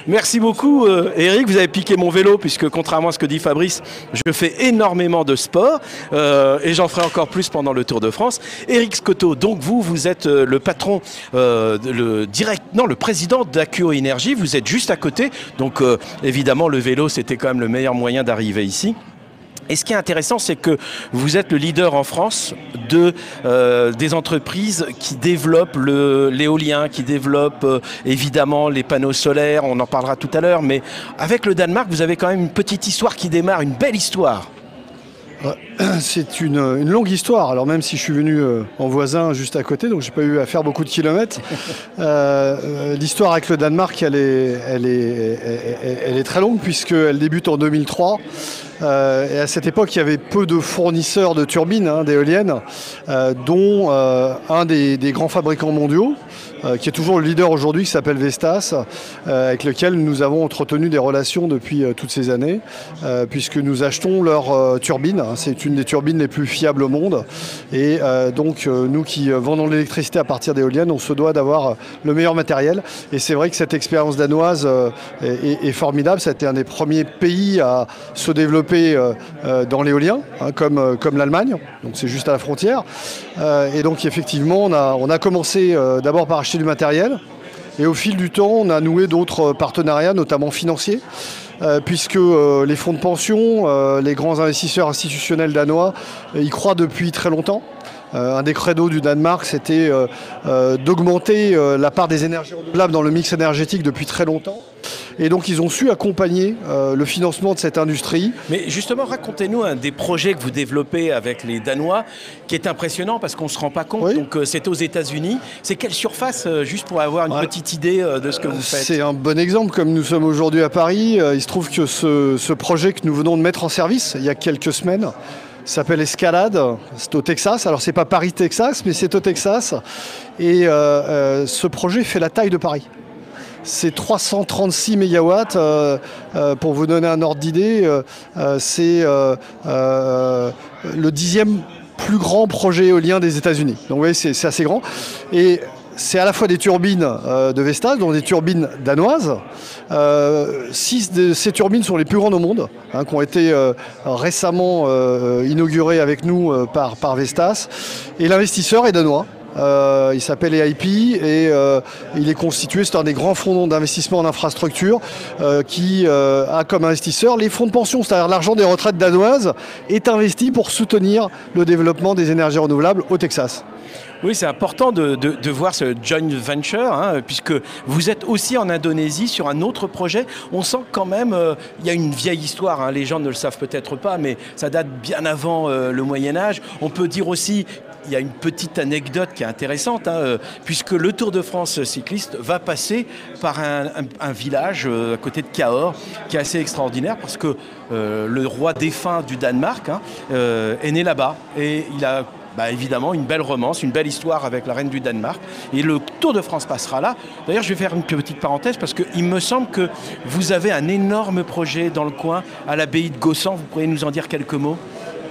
Merci beaucoup, Eric. Vous avez piqué mon vélo puisque contrairement à ce que dit Fabrice, je fais énormément de sport et j'en ferai encore plus pendant le Tour de France. Eric Scotto, donc vous, vous êtes le patron, le direct, non, le président d'Acuo Énergie. Vous êtes juste à côté. Donc évidemment, le vélo, c'était quand même le meilleur moyen d'arriver ici. Et ce qui est intéressant, c'est que vous êtes le leader en France de, euh, des entreprises qui développent l'éolien, qui développent euh, évidemment les panneaux solaires, on en parlera tout à l'heure, mais avec le Danemark, vous avez quand même une petite histoire qui démarre, une belle histoire. [CLEARS THROAT] C'est une, une longue histoire. Alors même si je suis venu euh, en voisin juste à côté, donc j'ai pas eu à faire beaucoup de kilomètres. [LAUGHS] euh, euh, L'histoire avec le Danemark, elle est, elle est, elle, elle est très longue puisqu'elle débute en 2003. Euh, et à cette époque, il y avait peu de fournisseurs de turbines, hein, d'éoliennes, euh, dont euh, un des, grands fabricants mondiaux, qui est toujours le leader aujourd'hui, qui s'appelle Vestas, avec lequel nous avons entretenu des relations depuis toutes ces années, puisque nous achetons leurs turbines. C'est une des turbines les plus fiables au monde. Et donc, nous qui vendons l'électricité à partir d'éoliennes, on se doit d'avoir le meilleur matériel. Et c'est vrai que cette expérience danoise est formidable. Ça a été un des premiers pays à se développer euh, euh, dans l'éolien, hein, comme, euh, comme l'Allemagne. Donc, c'est juste à la frontière. Et donc, effectivement, on a, commencé d'abord par acheter du matériel. Et au fil du temps, on a noué d'autres partenariats, notamment financiers, puisque les fonds de pension, les grands investisseurs institutionnels danois y croient depuis très longtemps. Euh, un des credos du Danemark, c'était euh, euh, d'augmenter la part des énergies renouvelables dans le mix énergétique depuis très longtemps. Et donc ils ont su accompagner euh, le financement de cette industrie. Mais justement, racontez-nous un des projets que vous développez avec les Danois, qui est impressionnant parce qu'on ne se rend pas compte. Donc euh, c'est aux États-Unis. C'est quelle surface, euh, juste pour avoir une petite idée de ce que vous faites? C'est un bon exemple, comme nous sommes aujourd'hui à Paris. Il se trouve que ce, ce projet que nous venons de mettre en service il y a quelques semaines s'appelle Escalade. C'est au Texas. Alors c'est pas Paris, Texas, mais c'est au Texas. Et euh, euh, ce projet fait la taille de Paris. C'est 336 mégawatts. euh, pour vous donner un ordre d'idée, c'est le dixième plus grand projet éolien des États-Unis. Donc vous voyez, c'est assez grand. Et c'est à la fois des turbines euh, de Vestas, donc des turbines danoises. Euh, six de ces turbines sont les plus grandes au monde, hein, qui ont été euh, récemment inaugurées avec nous par Vestas. Et l'investisseur est danois. Euh, il s'appelle EIP et euh, il est constitué, c'est un des grands fonds d'investissement en infrastructure euh, qui a comme investisseur les fonds de pension, c'est-à-dire l'argent des retraites danoises est investi pour soutenir le développement des énergies renouvelables au Texas. Oui, c'est important de, voir ce joint venture, hein, puisque vous êtes aussi en Indonésie sur un autre projet. On sent quand même, il y a une vieille histoire, hein, les gens ne le savent peut-être pas, mais ça date bien avant le Moyen Âge. On peut dire aussi, y a une petite anecdote qui est intéressante, hein, euh, puisque le Tour de France cycliste va passer par un, village euh, à côté de Cahors, qui est assez extraordinaire, parce que euh, le roi défunt du Danemark hein, est né là-bas, et il a bah, évidemment une belle romance, une belle histoire avec la reine du Danemark. Et le Tour de France passera là. D'ailleurs, je vais faire une petite parenthèse parce qu'il me semble que vous avez un énorme projet dans le coin à l'abbaye de Gossan. Vous pourriez nous en dire quelques mots?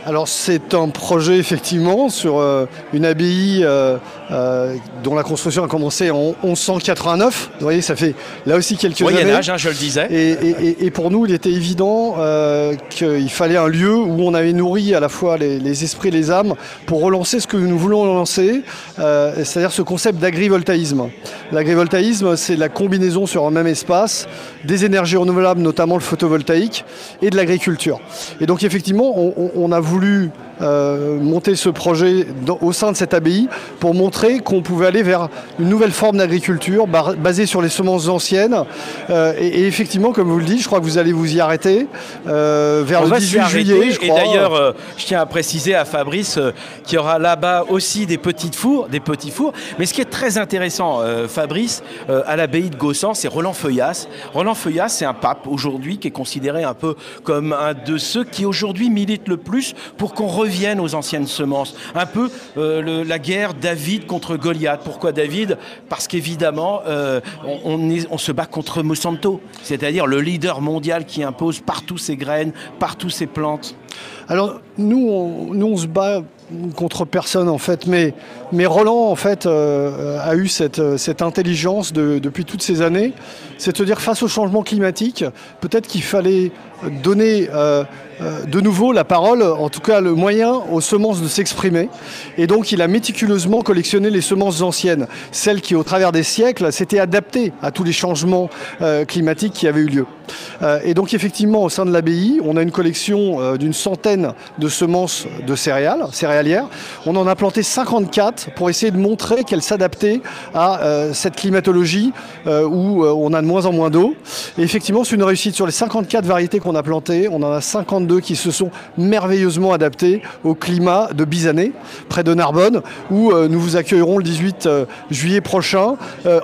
Alors c'est un projet effectivement sur euh, une abbaye euh, euh, dont la construction a commencé en 1189. Vous voyez, ça fait là aussi quelques Moyen années. âge, hein, je le disais. Et, et- et pour nous, il était évident euh, qu'il fallait un lieu où on avait nourri à la fois les, les esprits et les âmes pour relancer ce que nous voulons lancer, euh, c'est-à-dire ce concept d'agrivoltaïsme. L'agrivoltaïsme, c'est la combinaison sur un même espace des énergies renouvelables, notamment le photovoltaïque, et de l'agriculture. Et donc effectivement, on, a voulu monter ce projet dans- au sein de cette abbaye pour montrer qu'on pouvait aller vers une nouvelle forme d'agriculture basée sur les semences anciennes. Euh, et, et effectivement, comme vous le dites, je crois que vous allez vous y arrêter euh, vers On le va s'y 18 arrêter. juillet. je Et crois. d'ailleurs, euh, je tiens à préciser à Fabrice qu'il y aura là-bas aussi des petites fours, des petits fours. Mais ce qui est très intéressant, Fabrice, à l'abbaye de Gossan, c'est Roland Feuillas. Roland Feuillas, c'est un pape aujourd'hui qui est considéré un peu comme un de ceux qui aujourd'hui militent le plus pour qu'on revienne aux anciennes semences. Un peu euh, le- la guerre David contre Goliath. Pourquoi David? Parce qu'évidemment, euh, on, se bat contre Monsanto, c'est-à-dire le leader mondial qui impose partout ses graines, partout ses plantes. Alors nous, on, nous, on se bat contre personne en fait, mais, mais Roland en fait euh, a eu cette, euh, cette intelligence de- depuis toutes ces années, c'est de dire face au changement climatique, peut-être qu'il fallait donner euh, euh, de nouveau la parole, en tout cas le moyen aux semences de s'exprimer. Et donc il a méticuleusement collectionné les semences anciennes, celles qui au travers des siècles s'étaient adaptées à tous les changements euh, climatiques qui avaient eu lieu. Euh, et donc effectivement au sein de l'abbaye, on a une collection d'une centaine de semences de céréales, céréalières. On en a planté 54 pour essayer de montrer qu'elles s'adaptaient à euh, cette climatologie euh, où euh, on a de moins en moins d'eau. Et effectivement, c'est une réussite sur les 54 variétés qu'on a plantées. On en a 52 qui se sont merveilleusement adaptées au climat de Bizané, près de Narbonne, où nous vous accueillerons le 18 euh, juillet prochain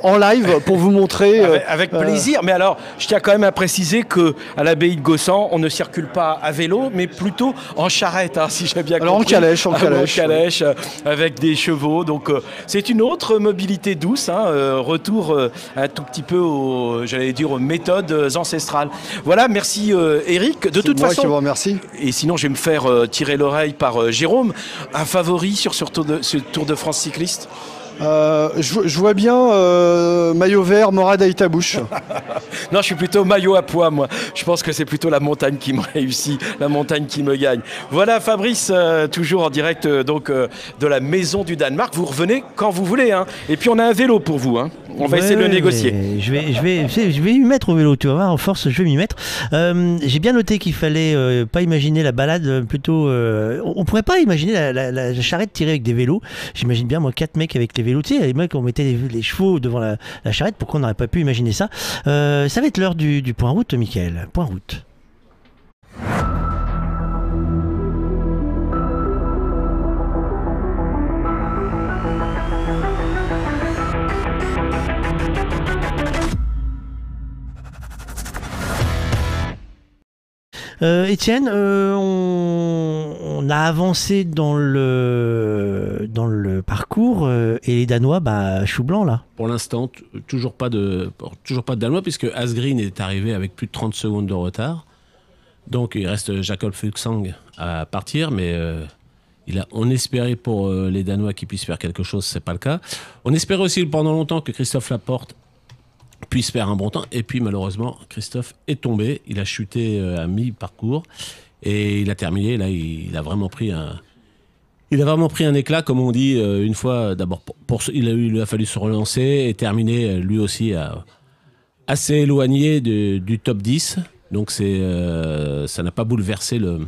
en live pour vous montrer. Avec, avec plaisir. Mais alors, je tiens quand même à préciser que à l'abbaye de Gossan, on ne circule pas à vélo, mais plutôt en charrette, hein, si j'ai bien Alors, en compris. calèche, en [LAUGHS] calèche, calèche, euh, avec des chevaux. Donc, euh, c'est une autre mobilité douce. hein, euh, retour euh, un tout petit peu, aux, j'allais dire, aux méthodes ancestrales. Voilà, merci Eric. De C'est toute moi façon, qui vous remercie. et sinon, je vais me faire tirer l'oreille par Jérôme. Un favori sur ce Tour de, ce Tour de France cycliste? Euh, je, je vois bien euh, maillot vert, Morad Aïtabouche. [LAUGHS] Non, je suis plutôt maillot à poids, moi. Je pense que c'est plutôt la montagne qui me [LAUGHS] réussit, la montagne qui me gagne. Voilà, Fabrice, euh, toujours en direct euh, donc euh, de la maison du Danemark. Vous revenez quand vous voulez, hein. Et puis on a un vélo pour vous, hein. On va Ouais, essayer de le négocier. Je vais, je vais, je vais m'y mettre au vélo, tu vas voir, en force, je vais m'y mettre. Euh, J'ai bien noté qu'il fallait euh, pas imaginer la balade plutôt. euh, on on pourrait pas imaginer la, la- la charrette tirée avec des vélos. J'imagine bien, moi, quatre mecs avec les sais, les mecs, on mettait les, chevaux devant la, la charrette. Pourquoi on n'aurait pas pu imaginer ça? Euh, Ça va être l'heure du, du point route, Michael. Point route. Étienne, euh, on, a avancé dans le, dans le parcours euh, et les Danois, bah, chou blanc là. Pour l'instant, toujours pas de toujours pas Danois puisque Asgreen est arrivé avec plus de 30 secondes de retard. Donc il reste Jacob Fuglsang à partir, mais euh, il a, on espérait pour euh, les Danois qu'ils puissent faire quelque chose, c'est pas le cas. On espérait aussi pendant longtemps que Christophe Laporte puisse faire un bon temps, et puis malheureusement Christophe est tombé, il a chuté euh, à mi-parcours et il a terminé. Là, il, a vraiment pris un, il a vraiment pris un éclat, comme on dit, euh, une fois. D'abord, pour, il, a, a fallu se relancer et terminer euh, lui aussi assez éloigné du top 10. Donc ça n'a pas bouleversé le,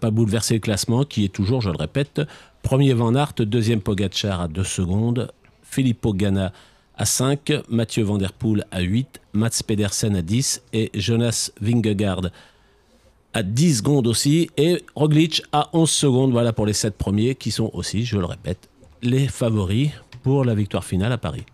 pas bouleversé le classement, qui est toujours, je le répète, premier Van Aert, deuxième Pogacar à 2 secondes, Filippo Ganna à 5, Mathieu Van à 8, Mats Pedersen à 10 et Jonas Vingegaard à 10 secondes aussi, et Roglic à 11 secondes, voilà pour les 7 premiers, qui sont aussi, je le répète, les favoris pour la victoire finale à Paris.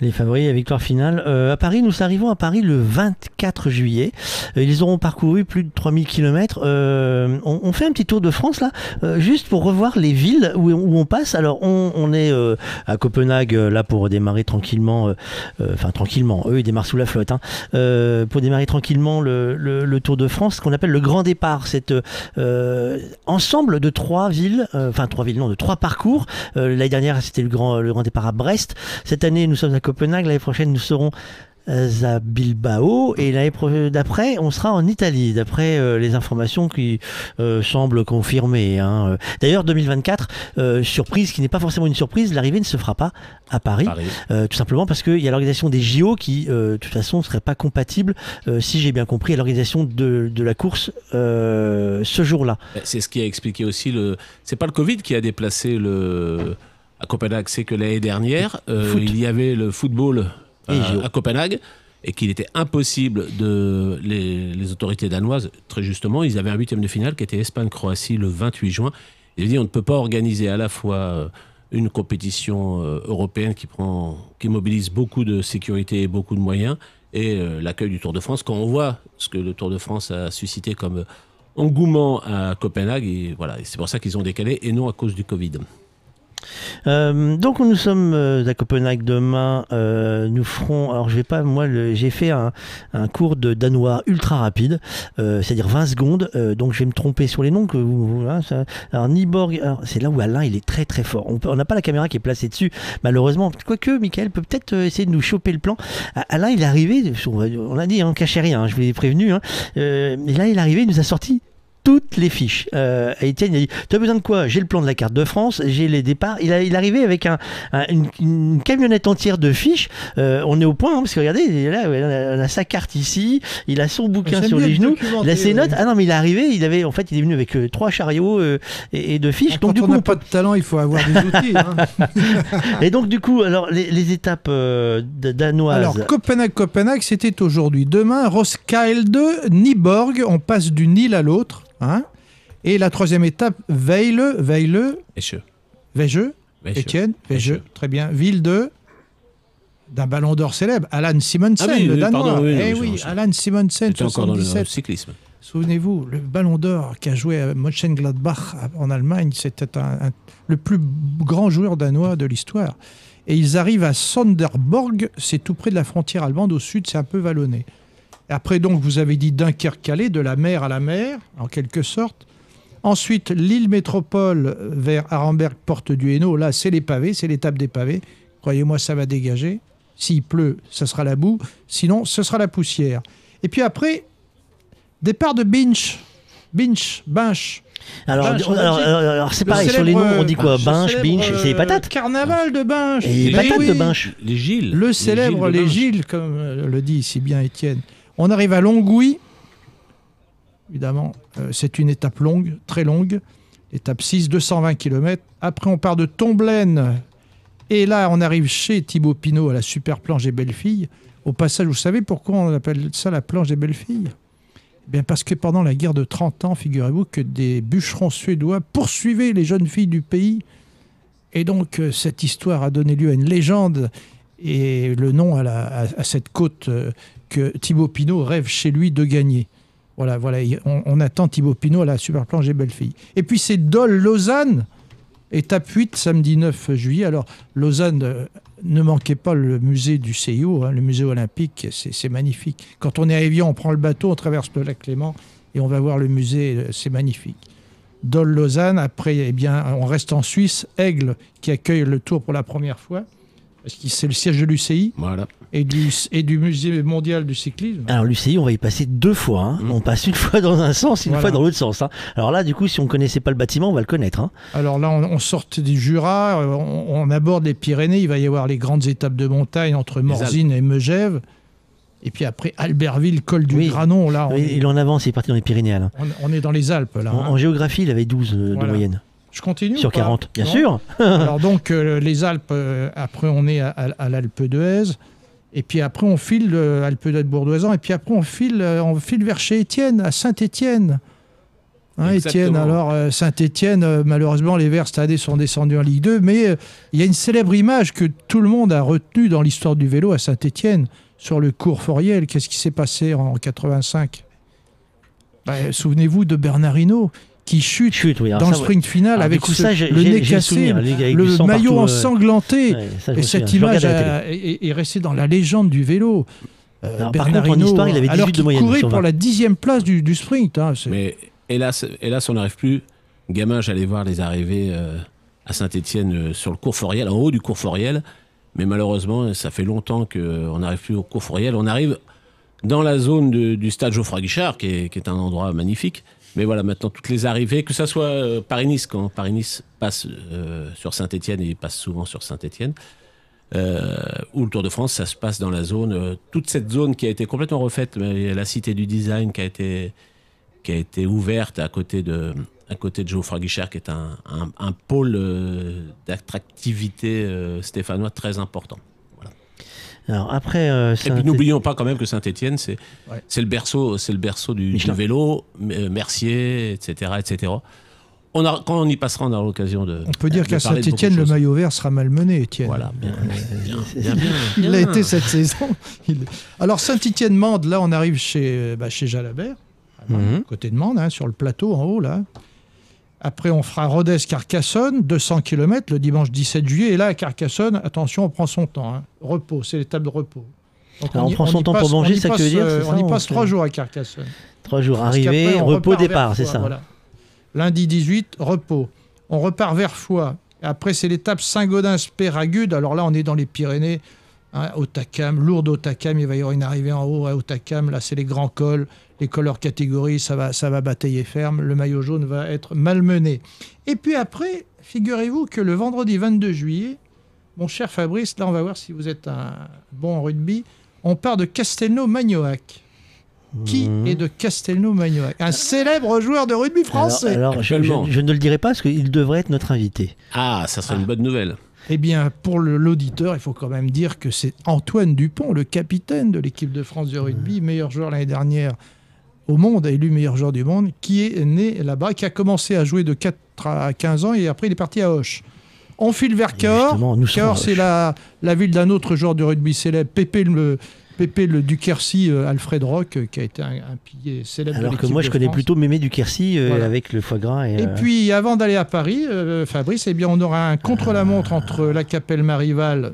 Les favoris, la victoire finale. Euh, à Paris, nous arrivons à Paris le 24 juillet. Euh, ils auront parcouru plus de 3000 km. on, on, fait un petit tour de France là, euh, juste pour revoir les villes où, on passe. Alors, on, est euh, à Copenhague là pour démarrer tranquillement. euh, Enfin, tranquillement. Eux, ils démarrent sous la flotte. Hein, euh, pour démarrer tranquillement le, Tour de France, ce qu'on appelle le grand départ. C'est euh, ensemble de trois villes, euh, enfin trois villes, non, de trois parcours. Euh, L'année dernière, c'était le grand, le grand départ à Brest. Cette année, nous sommes à Copenhague. L'année prochaine, nous serons euh, à Bilbao et l'année d'après on sera en Italie d'après euh, les informations qui euh, semblent confirmées hein. D'ailleurs 2024 euh, surprise qui n'est pas forcément une surprise l'arrivée ne se fera pas à Paris, Paris. Tout simplement parce qu'il y a l'organisation des JO qui de toute façon ne serait pas compatible si j'ai bien compris à l'organisation de, de la course ce jour-là C'est ce qui a expliqué aussi le. C'est pas le Covid qui a déplacé le à Copenhague, c'est que l'année dernière, euh, il y avait le football Et à, Copenhague et qu'il était impossible de les, les autorités danoises, très justement, ils avaient un huitième de finale qui était Espagne-Croatie le 28 juin. Ils ont dit on ne peut pas organiser à la fois euh, une compétition euh, européenne qui prend, qui mobilise beaucoup de sécurité et beaucoup de moyens et euh, l'accueil du Tour de France. Quand on voit ce que le Tour de France a suscité comme euh, engouement à Copenhague, et voilà, c'est pour ça qu'ils ont décalé et non à cause du Covid. Euh, donc nous sommes euh, à Copenhague demain. Euh, nous ferons. Alors je vais pas. Moi, j'ai fait un, cours de danois ultra rapide, c'est-à-dire 20 secondes. Donc je vais me tromper sur les noms que vous. hein, alors Niborg. c'est là où Alain il est très très fort. On on n'a pas la caméra qui est placée dessus, malheureusement. Quoique Michael peut peut-être essayer de nous choper le plan. Alain il est arrivé. On on l'a dit, hein, cachez rien. hein, je vous l'ai prévenu. Et là il est arrivé. Il nous a sorti toutes les fiches. Euh, et Étienne a dit Tu as besoin de quoi? J'ai le plan de la carte de France, j'ai les départs. Il, a, il est arrivé avec un, un- une, une camionnette entière de fiches. Euh, on est au point, hein, parce que regardez, là, on a, on a sa carte ici, il a son bouquin sur les le genoux, il a ses ouais. notes. Ah non, mais il est arrivé, il avait, en fait, il est venu avec euh, trois chariots euh, et, et de fiches. Quand donc, du on n'a pas de talent, il faut avoir des [LAUGHS] outils. hein. et donc, du coup, alors, les, les étapes danoises. Alors, Copenhague-Copenhague, c'était aujourd'hui. Demain, Roskilde, Nyborg, on passe du Nil à l'autre. Hein? Et la troisième étape, Veile, Eche. Veige, Veige. Étienne, Veige. très bien. Ville de d'un ballon d'or célèbre, Alan Simonsen, Ah oui, le Danois. pardon, oui, eh oui, oui, je- Alan Simonsen, C'était encore dans le 77. cyclisme. Souvenez-vous, le Ballon d'Or qui a joué à Mönchengladbach en Allemagne, c'était un- un- le plus grand joueur danois de l'histoire. Et ils arrivent à Sonderborg, c'est tout près de la frontière allemande, au sud, c'est un peu vallonné. Après, donc, vous avez dit Dunkerque-Calais, de la mer à la mer, en quelque sorte. Ensuite, l'île métropole vers Arenberg, porte du Hainaut. Là, c'est les pavés, c'est l'étape des pavés. Croyez-moi, ça va dégager. S'il pleut, ça sera la boue. Sinon, ce sera la poussière. Et puis après, départ de Binch. Binch, Binch. Alors, en alors, Belgique. alors, alors, c'est Le pareil, sur les noms, on dit quoi Binche, célèbre, Binche, c'est les euh, patates Carnaval de Binche. Et les patates de oui. Binche. Les Gilles. Le célèbre Gilles de les. Gilles, comme euh, le dit si bien Étienne. On arrive à Longouy. Évidemment, euh, c'est une étape longue, très longue. Étape 6, 220 km. Après, on part de Tomblaine. Et là, on arrive chez Thibaut Pinot à la super planche des belles filles. Au passage, vous savez pourquoi on appelle ça la planche des belles filles? Eh Bien parce que pendant la guerre de 30 ans, figurez-vous que des bûcherons suédois poursuivaient les jeunes filles du pays. Et donc, euh, cette histoire a donné lieu à une légende et le nom à cette côte euh, que Thibaut Pinot rêve chez lui de gagner. Voilà, voilà, il- on, attend Thibaut Pinot à la super planche des belles filles. Et puis c'est Dole Lausanne, étape 8, samedi 9 juillet. Alors Lausanne, euh, ne manquez pas le musée du CIO, hein, le musée olympique, c'est magnifique. Quand on est à Évian, on prend le bateau, on traverse le lac Clément et on va voir le musée, euh, c'est magnifique. Dole Lausanne, après, eh bien, on reste en Suisse, Aigle, qui accueille le tour pour la première fois, parce que c'est le siège de l'UCI Voilà. et du, et du musée mondial du cyclisme. Alors l'UCI, on va y passer deux fois. hein. Mm. On passe une fois dans un sens, une Voilà. fois dans l'autre sens. hein. Alors là, du coup, si on connaissait pas le bâtiment, on va le connaître. hein. Alors là, on, on sort du Jura, euh, on, on aborde les Pyrénées, il va y avoir les grandes étapes de montagne entre Morzine et Megève. Et puis après, Albertville, col du Oui. Granon, là, on, Oui, est, il en avance, il est parti dans les Pyrénées. On- on est dans les Alpes. Là, En, hein. en géographie, il avait 12 euh, de moyenne. Je continue Sur ou pas 40, bien Non sûr. [LAUGHS] Alors donc, euh, les Alpes, euh, après on est à, à- à l'Alpe d'Huez. Et puis après, on file euh, Alpe d'Huez Bourdoisan. Et puis après, on file, euh, on file vers chez Étienne, à Saint-Étienne. Hein, Étienne, alors euh, Saint-Étienne, malheureusement, les Verts cette année sont descendus en Ligue 2, mais euh, il y a une célèbre image que tout le monde a retenue dans l'histoire du vélo à Saint-Étienne, sur le cours Foriel. Qu'est-ce qui s'est passé en 85 Bah, Souvenez-vous de Bernardino qui chute, Chute, oui, alors dans ça, le sprint final Alors, avec du coup, ce- ça, j'ai- le nez le cassé, le maillot partout, euh, ensanglanté. ouais, ça, je et cette souviens. Image a- est, est restée dans la légende du vélo. Euh, Alors, par contre, en Bernardino, histoire, il avait alors 18 de qu'il moyenne courait pour 20. la dixième place du, du sprint. hein, Mais hélas, hélas on n'arrive plus. Gamin, j'allais voir les arrivées euh, à Saint-Etienne sur le cours Foriel, en haut du cours Foriel. Mais malheureusement, ça fait longtemps qu'on n'arrive plus au cours Foriel. On arrive dans la zone de- du stade Geoffroy Guichard, qui est, qui est un endroit magnifique. Mais voilà, maintenant, toutes les arrivées, que ça soit euh, Paris-Nice, quand Paris-Nice passe euh, sur Saint-Etienne, et passe souvent sur Saint-Etienne, euh, ou le Tour de France, ça se passe dans la zone, toute cette zone qui a été complètement refaite, la cité du design qui a été, qui a été ouverte à côté de, à côté de Geoffroy Guichard, qui est un, un- un pôle d'attractivité stéphanois très important. Alors après, euh, Et Saint- puis n'oublions pas quand même que Saint-Etienne, c'est Ouais. c'est le berceau, c'est le berceau du, vélo, euh, Mercier, etc., etc. On a, quand on y passera, on aura l'occasion de. On peut dire qu'à de le maillot vert sera malmené, Étienne. Voilà, bien, bien, [LAUGHS] bien, bien, Il l'a été cette saison. Il- Alors Saint-Étienne-Mende, là on arrive chez, euh, bah, chez Jalabert, Mhm. côté de Mende, hein, sur le plateau en haut là. Après on fera Rodez-Carcassonne, 200 km le dimanche 17 juillet. Et là à Carcassonne, attention, on prend son temps. hein. Repos, c'est l'étape de repos. Donc, on y- prend son temps pour manger, ça que tu passe, veux dire, euh, On ça, y passe trois jours à Carcassonne. Trois jours, arrivée, repos, départ, c'est ça. voilà. Lundi 18, repos. On repart vers Foix. Après, c'est l'étape Saint-Gaudens-Péragude. Alors là, on est dans les Pyrénées. Hein, Hautacam, lourde Hautacam. Il va y avoir une arrivée en haut à Hautacam. Là, c'est les grands cols. Les cols hors catégorie, ça va, ça va batailler ferme. Le maillot jaune va être malmené. Et puis après, figurez-vous que le vendredi 22 juillet, mon cher Fabrice, là, on va voir si vous êtes un bon en rugby. On part de Castelnau-Magnoac. Qui Mhm. est de Castelnau-Magnoac? Un célèbre joueur de rugby français. Alors, alors, je, Actuellement. je- je ne le dirai pas parce qu'il devrait être notre invité. Ah, ça serait une bonne nouvelle. Eh bien, pour l'auditeur, il faut quand même dire que c'est Antoine Dupont, le capitaine de l'équipe de France de rugby, meilleur joueur l'année dernière au monde, élu meilleur joueur du monde, qui est né là-bas, qui a commencé à jouer de 4 à 15 ans et après il est parti à Auch. On file vers Cahors. Cahors, c'est la, la ville d'un autre joueur de rugby célèbre, Pépé le, Pépé le du Quercy, euh, Alfred Rock, euh, qui a été un, un pilier célèbre de Alors que moi, de je connais France. plutôt Mémé du Quercy euh, Voilà. avec le foie gras. Et, Et euh, puis, avant d'aller à Paris, euh, Fabrice, eh bien, on aura un contre-la-montre entre la Capelle Marival,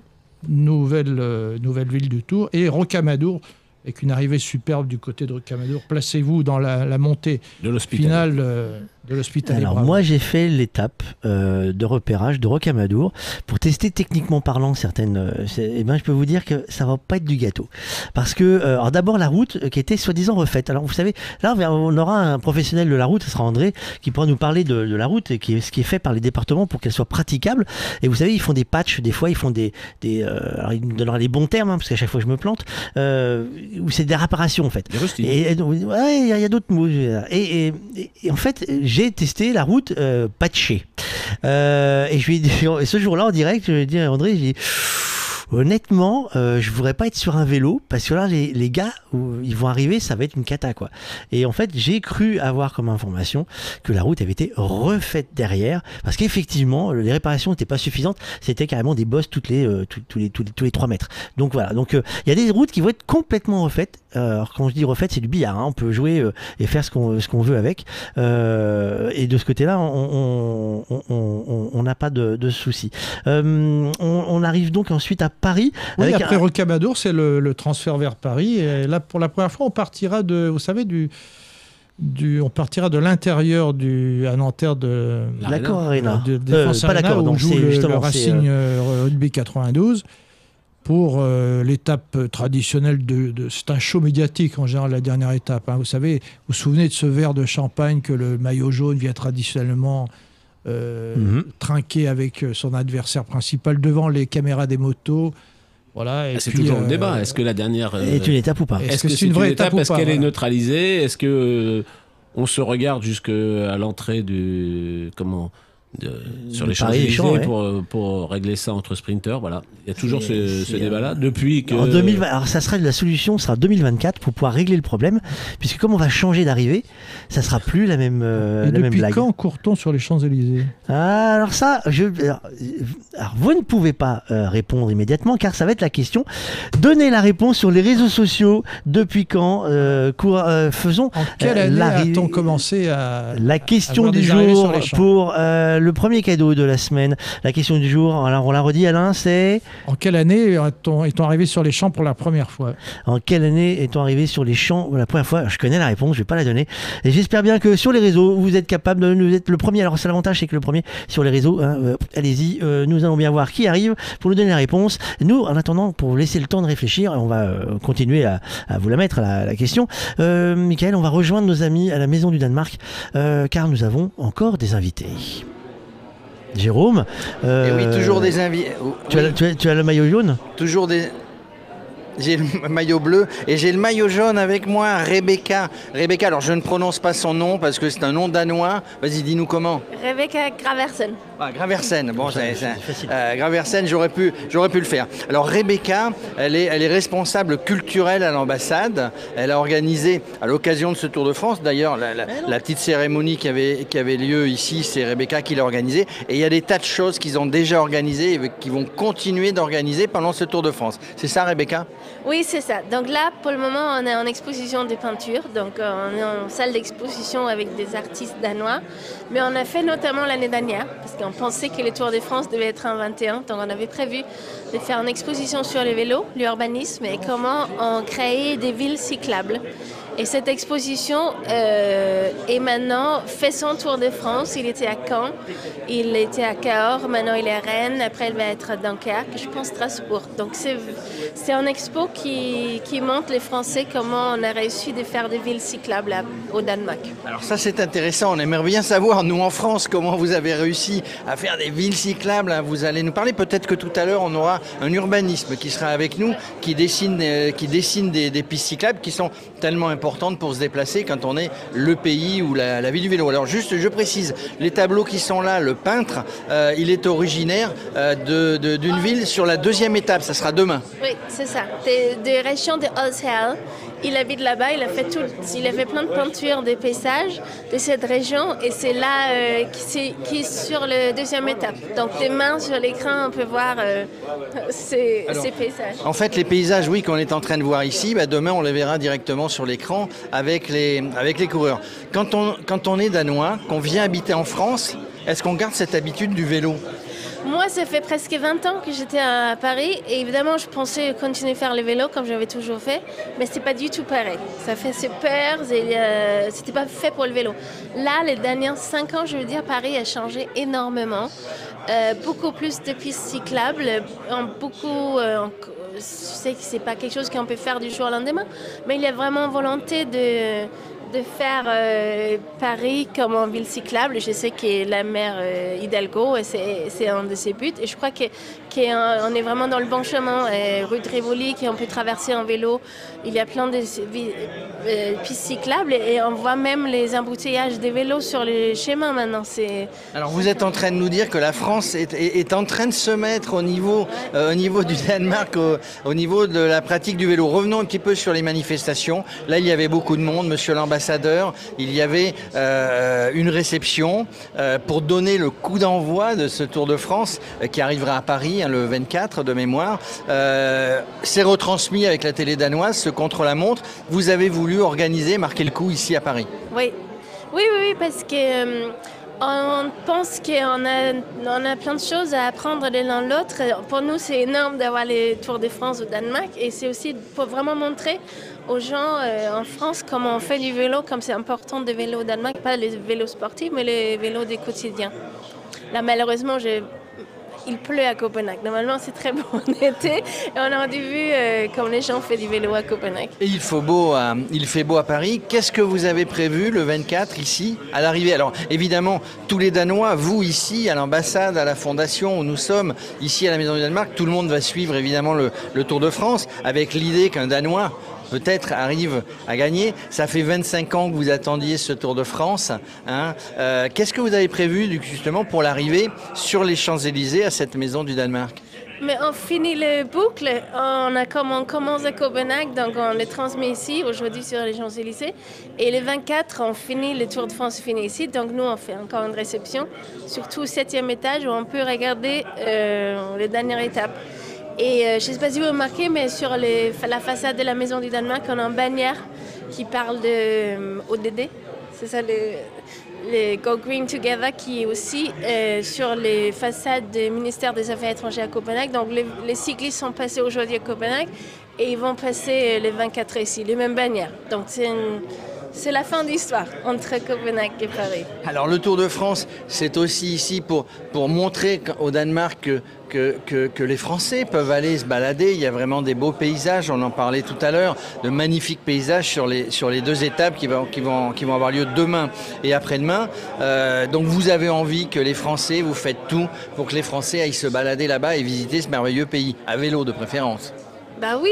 nouvelle, euh, nouvelle ville du Tour, et Rocamadour, avec une arrivée superbe du côté de Rocamadour. Placez-vous dans la, la montée De l'hospital. finale euh, de. Alors moi j'ai fait l'étape euh, de repérage de Rocamadour pour tester techniquement parlant certaines. euh, eh ben je peux vous dire que ça va pas être du gâteau parce que euh, alors d'abord la route euh, qui était soi-disant refaite. Alors vous savez là on aura un professionnel de la route, ce sera André qui pourra nous parler de, de la route et qui est ce qui est fait par les départements pour qu'elle soit praticable. Et vous savez ils font des patchs des fois ils font des des alors il nous donnera les bons termes hein, parce qu'à chaque fois je me plante où c'est des réparations en fait. Des. Et, ouais, il y a, d'autres mots. Et, et- et- et en fait, j'ai testé la route euh, patchée. Euh, et je lui ai [LAUGHS] ce jour-là, en direct, je lui ai à André, j'ai dit, honnêtement, euh, je voudrais pas être sur un vélo parce que là, les, les gars, où ils vont arriver, ça va être une cata, quoi. Et en fait, j'ai cru avoir comme information que la route avait été refaite derrière parce qu'effectivement, les réparations n'étaient pas suffisantes. C'était carrément des bosses toutes les, euh, tous, les, tous les, tous les 3 mètres. Donc voilà. Donc euh, il y a des routes qui vont être complètement refaites. Euh, quand je dis refaites, c'est du billard. hein. On peut jouer euh, et faire ce qu'on ce qu'on veut avec. Et de ce côté-là, on on- on- on- on n'a pas de, de soucis. On arrive donc ensuite à Paris. Oui, avec après un- Rocamadour, c'est le, le transfert vers Paris. Et là, pour la première fois, on partira de, vous savez, du, du, on partira de l'intérieur du à Nanterre de L'accord Arena. de, Euh, Défense pas Arena, l'accord, où donc joue c'est le, le Racing euh, Rugby 92 pour euh, l'étape traditionnelle de, de- c'est un show médiatique en général la dernière étape. hein. Vous savez, vous vous souvenez de ce verre de champagne que le maillot jaune vient traditionnellement euh, Mhm. trinquer avec euh, son adversaire principal devant les caméras des motos. Voilà. Ah, C'est toujours le euh, débat. Est-ce que la dernière. euh, est une étape ou pas Est-ce que que c'est une vraie étape ou Est-ce qu'elle est voilà. neutralisée Est-ce que euh, on se regarde jusqu'à l'entrée du comment de- sur de les Champs-Élysées Champs, ouais. pour, euh, pour régler ça entre sprinters. Voilà. Il y a toujours ce, débat-là depuis que. En 2020, alors ça sera la solution sera 2024 pour pouvoir régler le problème, puisque comme on va changer d'arrivée, ça sera plus la même euh, Et la même depuis quand court-on sur les Champs-Élysées? Ah, alors ça, je, alors, alors, vous ne pouvez pas euh, répondre immédiatement car ça va être la question. Donnez la réponse sur les réseaux sociaux. Depuis quand euh, cour- euh, faisons En quelle année l'arrivée- a-t-on commencé à. la question du jour pour euh, le premier cadeau de la semaine. La question du jour, alors on l'a redit Alain, c'est En quelle année est-on arrivé sur les champs pour la première fois? En quelle année est-on arrivé sur les champs pour la première fois? Je connais la réponse, je vais pas la donner. Et j'espère bien que sur les réseaux, vous êtes capable de nous être le premier. Alors c'est l'avantage, c'est que le premier sur les réseaux, hein, euh, allez-y, euh, nous allons bien voir qui arrive pour nous donner la réponse. Nous, en attendant, pour vous laisser le temps de réfléchir, on va euh, continuer à, à vous la mettre la, la question. Michael, on va rejoindre nos amis à la Maison du Danemark, car nous avons encore des invités. Jérôme, euh, Et oui, toujours des invités. tu, as, tu as- tu as le maillot jaune? Toujours des. J'ai le [LAUGHS] maillot bleu et j'ai le maillot jaune avec moi, Rebecca. Rebecca, alors je ne prononce pas son nom parce que c'est un nom danois. Vas-y, dis-nous comment. Rebecca Graversen. Ah, Graversen, bon, c'est, euh, Graversen, j'aurais pu, j'aurais pu le faire. Alors Rebecca, elle est, elle est responsable culturelle à l'ambassade. Elle a organisé, à l'occasion de ce Tour de France, d'ailleurs, la, la- la petite cérémonie qui avait, qui avait lieu ici, c'est Rebecca qui l'a organisée. Et il y a des tas de choses qu'ils ont déjà organisées et qui vont continuer d'organiser pendant ce Tour de France. C'est ça, Rebecca? Oui, c'est ça. Donc là, pour le moment, on est en exposition de peinture. Donc euh, on est en salle d'exposition avec des artistes danois. Mais on a fait notamment l'année dernière, parce qu'on pensait que le Tour de France devait être en 21. Donc on avait prévu de faire une exposition sur le vélo, l'urbanisme et comment on créait des villes cyclables. Et cette exposition euh, est maintenant fait son tour de France. Il était à Caen, il était à Cahors, maintenant il est à Rennes, après il va être à Dunkerque, je pense Strasbourg. Donc c'est c'est un expo qui, qui montre les Français comment on a réussi de faire des villes cyclables à- au Danemark. Alors ça c'est intéressant, on aimerait bien savoir, nous en France, comment vous avez réussi à faire des villes cyclables. hein. Vous allez nous parler, peut-être que tout à l'heure on aura un urbanisme qui sera avec nous, qui dessine, euh, qui dessine des, des pistes cyclables qui sont tellement importantes pour se déplacer quand on est le pays ou la, la vie du vélo. Alors juste, je précise, les tableaux qui sont là, le peintre, euh, il est originaire euh, de- de- d'une ville sur la deuxième étape, ça sera demain. Oui, c'est ça. Des, des régions de. Il habite là-bas, il a fait tout, il a fait plein de peintures des paysages de cette région et c'est là euh, qui, est sur la deuxième étape. Donc demain sur l'écran on peut voir euh, ces, Alors, ces paysages. En fait, les paysages, oui, qu'on est en train de voir ici, bah, demain, on les verra directement sur l'écran avec les, avec les coureurs. Quand on, quand on est danois, qu'on vient habiter en France, est-ce qu'on garde cette habitude du vélo? Moi, ça fait presque 20 ans que j'étais à Paris et évidemment, je pensais continuer à faire le vélo comme j'avais toujours fait, mais c'est pas du tout pareil. Ça fait super, euh, c'était pas fait pour le vélo. Là, les derniers 5 ans, je veux dire, Paris a changé énormément. Euh, beaucoup plus de pistes cyclables, beaucoup. euh, je sais que c'est pas quelque chose qu'on peut faire du jour au lendemain, mais il y a vraiment volonté de de faire euh, Paris comme en ville cyclable. Je sais que la maire euh, Hidalgo, c'est un de ses buts. Et je crois que- qu'on est vraiment dans le bon chemin. Rue de Rivoli, qu'on peut traverser en vélo. Il y a plein de euh, pistes cyclables et, on voit même les embouteillages des vélos sur les chemins maintenant. Alors, vous êtes en train de nous dire que la France est, en train de se mettre au niveau, euh, du Danemark, au, au niveau de la pratique du vélo. Revenons un petit peu sur les manifestations. Là, il y avait beaucoup de monde, monsieur l'ambassadeur. Il y avait euh, une réception pour donner le coup d'envoi de ce Tour de France qui arrivera à Paris hein, le 24 de mémoire. Euh, C'est retransmis avec la télé danoise, ce contre-la-montre. Vous avez voulu organiser, marquer le coup ici à Paris. Oui, oui, oui, oui, parce que euh, on pense qu'on a, on a plein de choses à apprendre l'un l'autre. Pour nous, c'est énorme d'avoir les Tours de France au Danemark et c'est aussi pour vraiment montrer aux gens euh, en France comment on fait du vélo, comme c'est important de vélo au Danemark, pas les vélos sportifs, mais les vélos des quotidiens. Là, malheureusement, je- il pleut à Copenhague. Normalement, c'est très beau en [LAUGHS] été et on a vu euh, comme les gens font du vélo à Copenhague. Il, fait beau à Paris. Qu'est-ce que vous avez prévu le 24 ici à l'arrivée? Alors évidemment, tous les Danois, vous ici à l'ambassade, à la fondation où nous sommes, ici à la Maison du Danemark, tout le monde va suivre évidemment le Tour de France avec l'idée qu'un Danois peut-être arrive à gagner. Ça fait 25 ans que vous attendiez ce Tour de France. hein. Euh, Qu'est-ce que vous avez prévu justement pour l'arrivée sur les Champs-Élysées à cette maison du Danemark? Mais on finit le boucle. On, commence à Copenhague, donc on le transmet ici, aujourd'hui sur les Champs-Élysées. Et le 24, on finit le Tour de France finit ici. Donc nous, on fait encore une réception, surtout au septième étage, où on peut regarder euh, la dernière étape. Et euh, je ne sais pas si vous remarquez, mais sur les- la façade de la Maison du Danemark, on a une bannière qui parle de euh, ODD. C'est ça, le, Go Green Together, qui est aussi euh, sur les façades du ministère des Affaires étrangères à Copenhague. Donc les, les cyclistes sont passés aujourd'hui à Copenhague et ils vont passer euh, le 24 ici, les mêmes bannières. Donc c'est une- c'est la fin de l'histoire entre Copenhague et Paris. Alors le Tour de France, c'est aussi ici pour, montrer au Danemark que, que, les Français peuvent aller se balader. Il y a vraiment des beaux paysages, on en parlait tout à l'heure, de magnifiques paysages sur les, deux étapes qui vont, qui, avoir lieu demain et après-demain. Euh, donc vous avez envie que les Français, vous faites tout pour que les Français aillent se balader là-bas et visiter ce merveilleux pays, à vélo de préférence. Bah oui,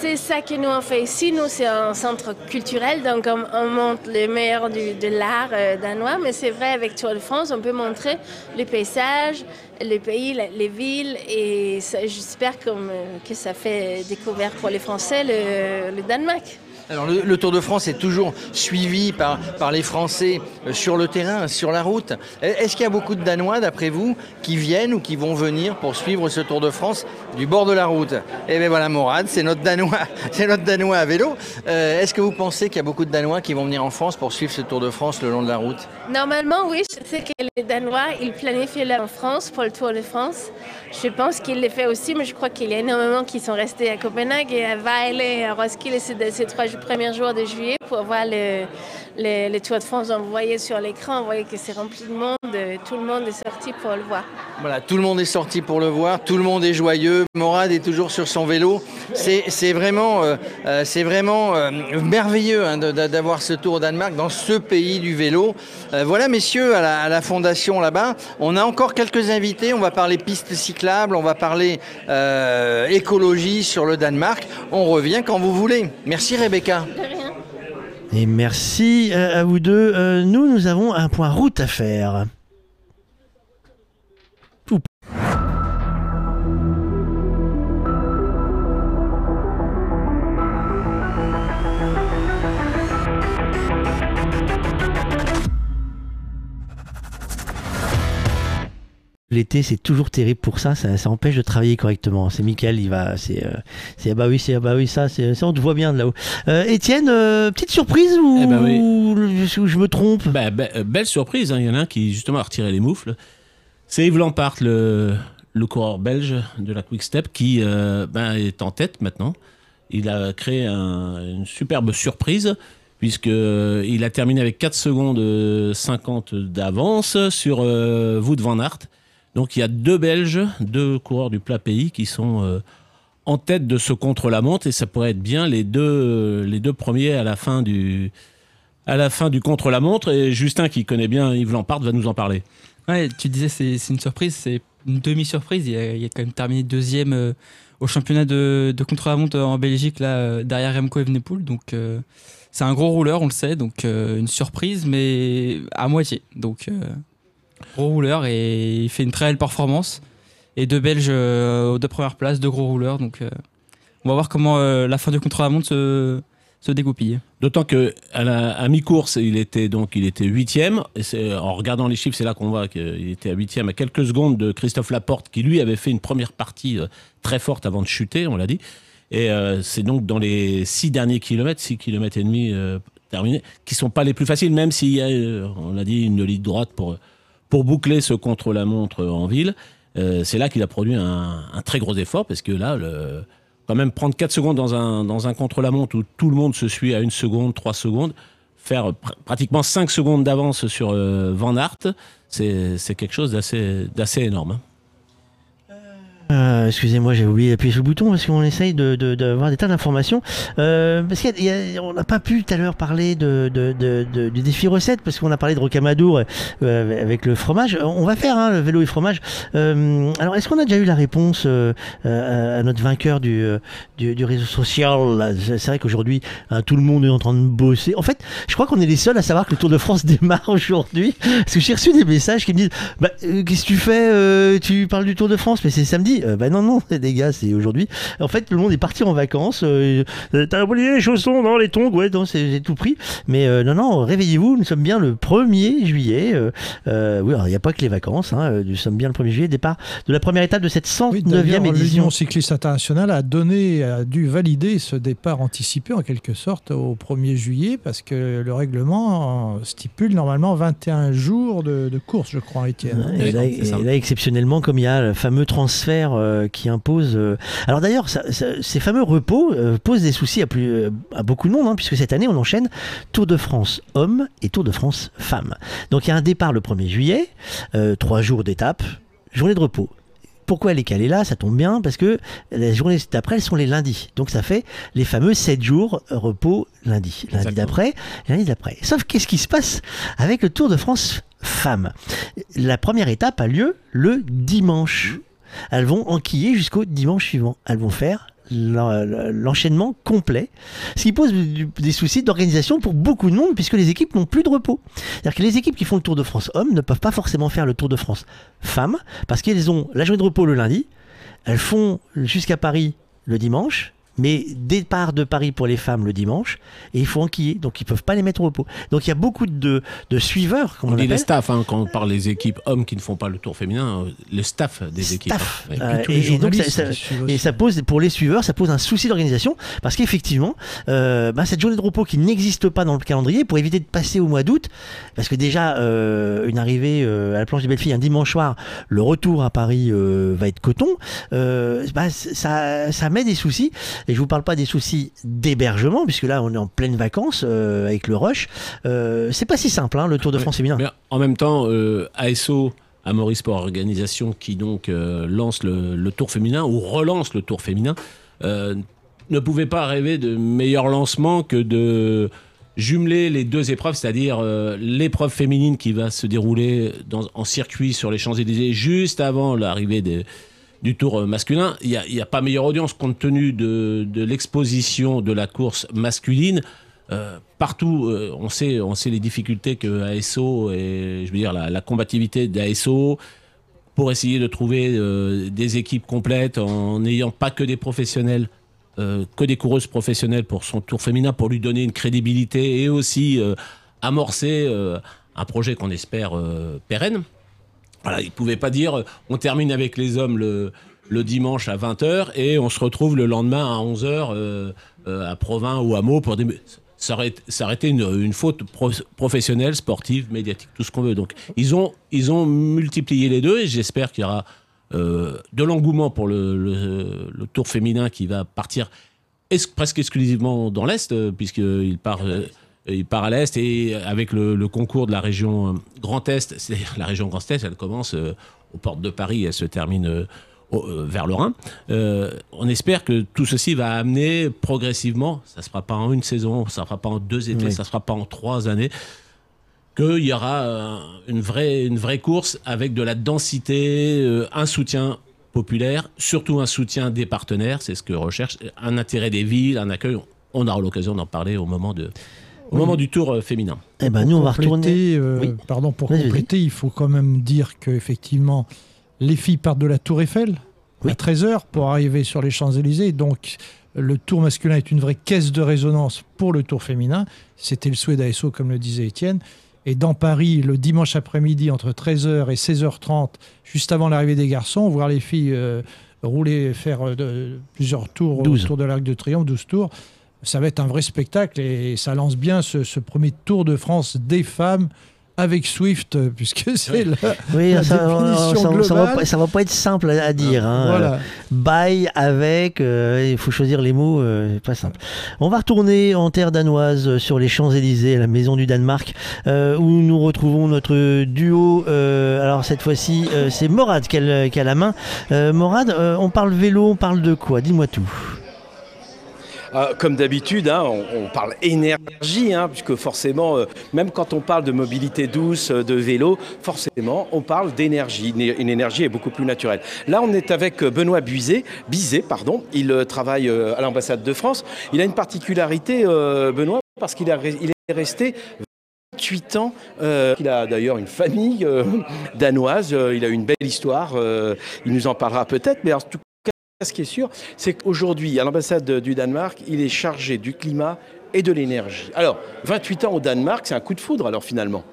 c'est ça que nous on fait ici. Nous, c'est un centre culturel, donc on, on montre le meilleur du- de l'art euh, danois. Mais c'est vrai, avec Tour de France, on peut montrer les paysages, les pays, les villes. Et j'espère euh, que ça fait découvrir pour les Français le Danemark. Alors le, Tour de France est toujours suivi par, par les Français euh, sur le terrain, sur la route. Est-ce qu'il y a beaucoup de Danois, d'après vous, qui viennent ou qui vont venir pour suivre ce Tour de France du bord de la route? Eh bien voilà, Morad, c'est notre Danois, [LAUGHS] c'est notre Danois à vélo. Euh, Est-ce que vous pensez qu'il y a beaucoup de Danois qui vont venir en France pour suivre ce Tour de France le long de la route? Normalement, oui, je sais que les Danois, ils planifient là en France pour le Tour de France. Je pense qu'ils le font aussi, mais je crois qu'il y a énormément qui sont restés à Copenhague et à et à Roskilde ces trois jours- premiers jours de juillet pour voir le, le, le Tour de France. On voyait sur l'écran, on voyait que c'est rempli de monde, tout le monde est sorti pour le voir. Voilà, tout le monde est sorti pour le voir, tout le monde est joyeux. Morad est toujours sur son vélo. C'est c'est vraiment, euh, euh, vraiment euh, merveilleux hein, d'avoir ce tour au Danemark dans ce pays du vélo. Voilà, messieurs, à la, à la fondation là-bas, on a encore quelques invités. On va parler pistes cyclables, on va parler écologie sur le Danemark. On revient quand vous voulez. Merci Rebecca. Et merci euh, à vous deux. Euh, nous, nous avons un point route à faire. L'été, c'est toujours terrible pour ça, ça, ça empêche de travailler correctement. C'est Mickaël, il va, c'est, euh, c'est ah bah oui, c'est ah bah oui, ça, c'est, ça on te voit bien de là-haut. Euh, Étienne, euh, petite surprise ou Eh ben oui. ou je me trompe? Bah, be- belle surprise, hein. il y en a un qui justement a retiré les moufles. C'est Yves Lampart, le, le coureur belge de la Quick Step, qui euh, ben, est en tête maintenant. Il a créé un- une superbe surprise, puisqu'il a terminé avec 4 secondes euh, 50 d'avance sur Wout van Aert. Donc il y a deux Belges, deux coureurs du plat pays qui sont euh, en tête de ce contre-la-montre, et ça pourrait être bien les deux, les deux premiers à la fin du, du contre-la-montre. Et Justin, qui connaît bien Yves Lampard, va nous en parler. Ouais, tu disais c'est c'est une surprise, c'est une demi-surprise. Il, a- quand même terminé deuxième euh, au championnat de, contre-la-montre en Belgique, là, euh, derrière Remco Evenepoel. Donc euh, c'est un gros rouleur, on le sait. Donc euh, une surprise, mais à moitié. Donc euh, gros rouleur et il fait une très belle performance. Et deux Belges euh, aux deux premières places, deux gros rouleurs. Donc euh, on va voir comment euh, la fin du contre-la-montre se, se dégoupille. D'autant que à, mi-course, il était donc il était huitième. En regardant les chiffres, c'est là qu'on voit qu'il était à huitième à quelques secondes de Christophe Laporte, qui lui avait fait une première partie très forte avant de chuter, on l'a dit. Et c'est donc dans les six derniers kilomètres, six kilomètres et demi terminés, qui sont pas les plus faciles, même s'il y a, on l'a dit, une ligne droite pour pour boucler ce contre-la-montre en ville. Euh, c'est là qu'il a produit un, un très gros effort, parce que là, le, quand même prendre 4 secondes dans un, dans un contre-la-montre où tout le monde se suit à une seconde, 3 secondes, faire pr- pratiquement 5 secondes d'avance sur euh, Van Aert, c'est quelque chose d'assez d'assez énorme. hein. Euh, excusez-moi, j'ai oublié d'appuyer sur le bouton parce qu'on essaye d'avoir de, de, des tas d'informations. Euh, parce qu'on n'a pas pu tout à l'heure parler de, du défi recette parce qu'on a parlé de rocamadour euh, avec le fromage. On va faire hein, le vélo et fromage. Euh, alors, est-ce qu'on a déjà eu la réponse à notre vainqueur du, du, du réseau social? C'est vrai qu'aujourd'hui, hein, tout le monde est en train de bosser. En fait, je crois qu'on est les seuls à savoir que le Tour de France [LAUGHS] démarre aujourd'hui. Parce que j'ai reçu des messages qui me disent bah, Qu'est-ce que tu fais Tu parles du Tour de France, mais c'est samedi. Bah non, non, [LAUGHS] les gars, c'est aujourd'hui. En fait, tout le monde est parti en vacances. T'as oublié les chaussons dans les tongs Ouais, j'ai tout pris. Mais non, non, réveillez-vous, nous sommes bien le 1er juillet. oui, il n'y a pas que les vacances. Hein, nous sommes bien le 1er juillet, départ de la première étape de cette 109e édition. L'Union cycliste internationale a donné, a dû valider ce départ anticipé en quelque sorte au 1er juillet parce que le règlement stipule normalement 21 jours de, course, je crois, Étienne. et, là, exceptionnellement, comme il y a le fameux transfert euh, qui impose. Euh, alors d'ailleurs, ces fameux repos euh, posent des soucis à, plus, à beaucoup de monde, hein, puisque cette année, on enchaîne Tour de France hommes et Tour de France femmes. Donc il y a un départ le 1er juillet, trois jours d'étape, journée de repos. Pourquoi elle est calée là? Ça tombe bien parce que les journées d'après, elles sont les lundis. Donc ça fait les fameux 7 jours repos lundi. Lundi d'après, lundi d'après. Sauf qu'est-ce qui se passe avec le Tour de France femmes La première étape a lieu le dimanche. Elles vont enquiller jusqu'au dimanche suivant. Elles vont faire l'enchaînement complet, ce qui pose des soucis d'organisation pour beaucoup de monde puisque les équipes n'ont plus de repos. C'est-à-dire que les équipes qui font le Tour de France hommes ne peuvent pas forcément faire le Tour de France femmes parce qu'elles ont la journée de repos le lundi, elles font jusqu'à Paris le dimanche, mais départ de Paris pour les femmes le dimanche, et il faut enquiller, donc ils peuvent pas les mettre au repos. Donc il y a beaucoup de, de suiveurs, comme on, dit les staffs, hein, quand on parle des équipes hommes qui ne font pas le tour féminin, euh, le staff des équipes. et, donc ça, et ça pose, pour les suiveurs, ça pose un souci d'organisation, parce qu'effectivement, euh, bah, cette journée de repos qui n'existe pas dans le calendrier, pour éviter de passer au mois d'août, parce que déjà, euh, une arrivée à la planche des belles filles un dimanche soir, le retour à Paris va être coton, bah, ça, ça met des soucis. Et je vous parle pas des soucis d'hébergement, puisque là on est en pleine vacances euh, avec le rush. Euh, c'est pas si simple, hein, le Tour de France féminin. En même temps, euh, ASO, Amaury Sport Organisation, qui donc lance le, Tour féminin ou relance le Tour féminin, ne pouvait pas rêver de meilleur lancement que de jumeler les deux épreuves, c'est-à-dire l'épreuve féminine qui va se dérouler en circuit sur les Champs-Élysées juste avant l'arrivée des du tour euh, masculin. Il n'y a, pas meilleure audience compte tenu de, l'exposition de la course masculine. Euh, partout, euh, on, sait, on les difficultés que ASO et je veux dire la, combativité d'ASO pour essayer de trouver des équipes complètes en n'ayant pas que des professionnels, que des coureuses professionnelles pour son tour féminin, pour lui donner une crédibilité et aussi amorcer un projet qu'on espère pérenne. Voilà, il ne pouvait pas dire on termine avec les hommes le, dimanche à 20h et on se retrouve le lendemain à 11h euh, euh, à Provins ou à Meaux pour des... Ça aurait, ça aurait été une, faute professionnelle, sportive, médiatique, tout ce qu'on veut. Donc ils ont, ils ont multiplié les deux et j'espère qu'il y aura euh, de l'engouement pour le, tour féminin qui va partir presque exclusivement dans l'Est, puisqu'il part il part à l'Est et avec le, concours de la région euh, Grand Est, [LAUGHS] c'est la région Grand Est, elle commence euh, aux portes de Paris, elle se termine euh, vers le Rhin. on espère que tout ceci va amener progressivement, ça ne se fera pas en une saison, ça ne se fera pas en deux étés, ça ne se fera pas en trois années, qu'il y aura une vraie, une vraie course avec de la densité, un soutien populaire, surtout un soutien des partenaires, c'est ce que recherche, un intérêt des villes, un accueil. On aura l'occasion d'en parler au moment de, au moment du tour euh, féminin. Eh ben, nous, on va retourner. Euh, pardon, pour compléter, il faut quand même dire qu'effectivement, les filles partent de la Tour Eiffel à 13h pour arriver sur les Champs-Élysées. Donc, le tour masculin est une vraie caisse de résonance pour le tour féminin. C'était le souhait d'ASO, comme le disait Étienne. Et dans Paris, le dimanche après-midi, entre 13h et 16h30, juste avant l'arrivée des garçons, voir les filles euh, rouler, faire plusieurs tours autour de l'Arc de Triomphe, 12 tours ça va être un vrai spectacle et ça lance bien ce, premier Tour de France des femmes avec Swift, euh, puisque [LAUGHS] c'est la, Oui, la ça, définition ça- va pas, ça va pas être simple à, à dire. hein. Voilà. Euh, avec, euh, il faut choisir les mots, euh, pas simple. On va retourner en terre danoise euh, sur les Champs-Élysées, à la maison du Danemark, où nous retrouvons notre duo. alors cette fois-ci, c'est Morad qui a, a la main. Morad, on parle vélo, on parle de quoi? Dis-moi tout. Euh, comme d'habitude, hein, on, parle énergie, hein, puisque forcément, euh, même quand on parle de mobilité douce, euh, de vélo, forcément, on parle d'énergie. Une, énergie est beaucoup plus naturelle. Là, on est avec euh, Benoît Buizet, Bizet, pardon. Il travaille à l'ambassade de France. Il a une particularité, Benoît, parce qu'il est resté 28 ans. Il a d'ailleurs une famille danoise. Il a une belle histoire. Il nous en parlera peut-être. Mais en tout ce qui est sûr, c'est qu'aujourd'hui, à l'ambassade du Danemark, il est chargé du climat et de l'énergie. Alors, 28 ans au Danemark, c'est un coup de foudre, alors finalement?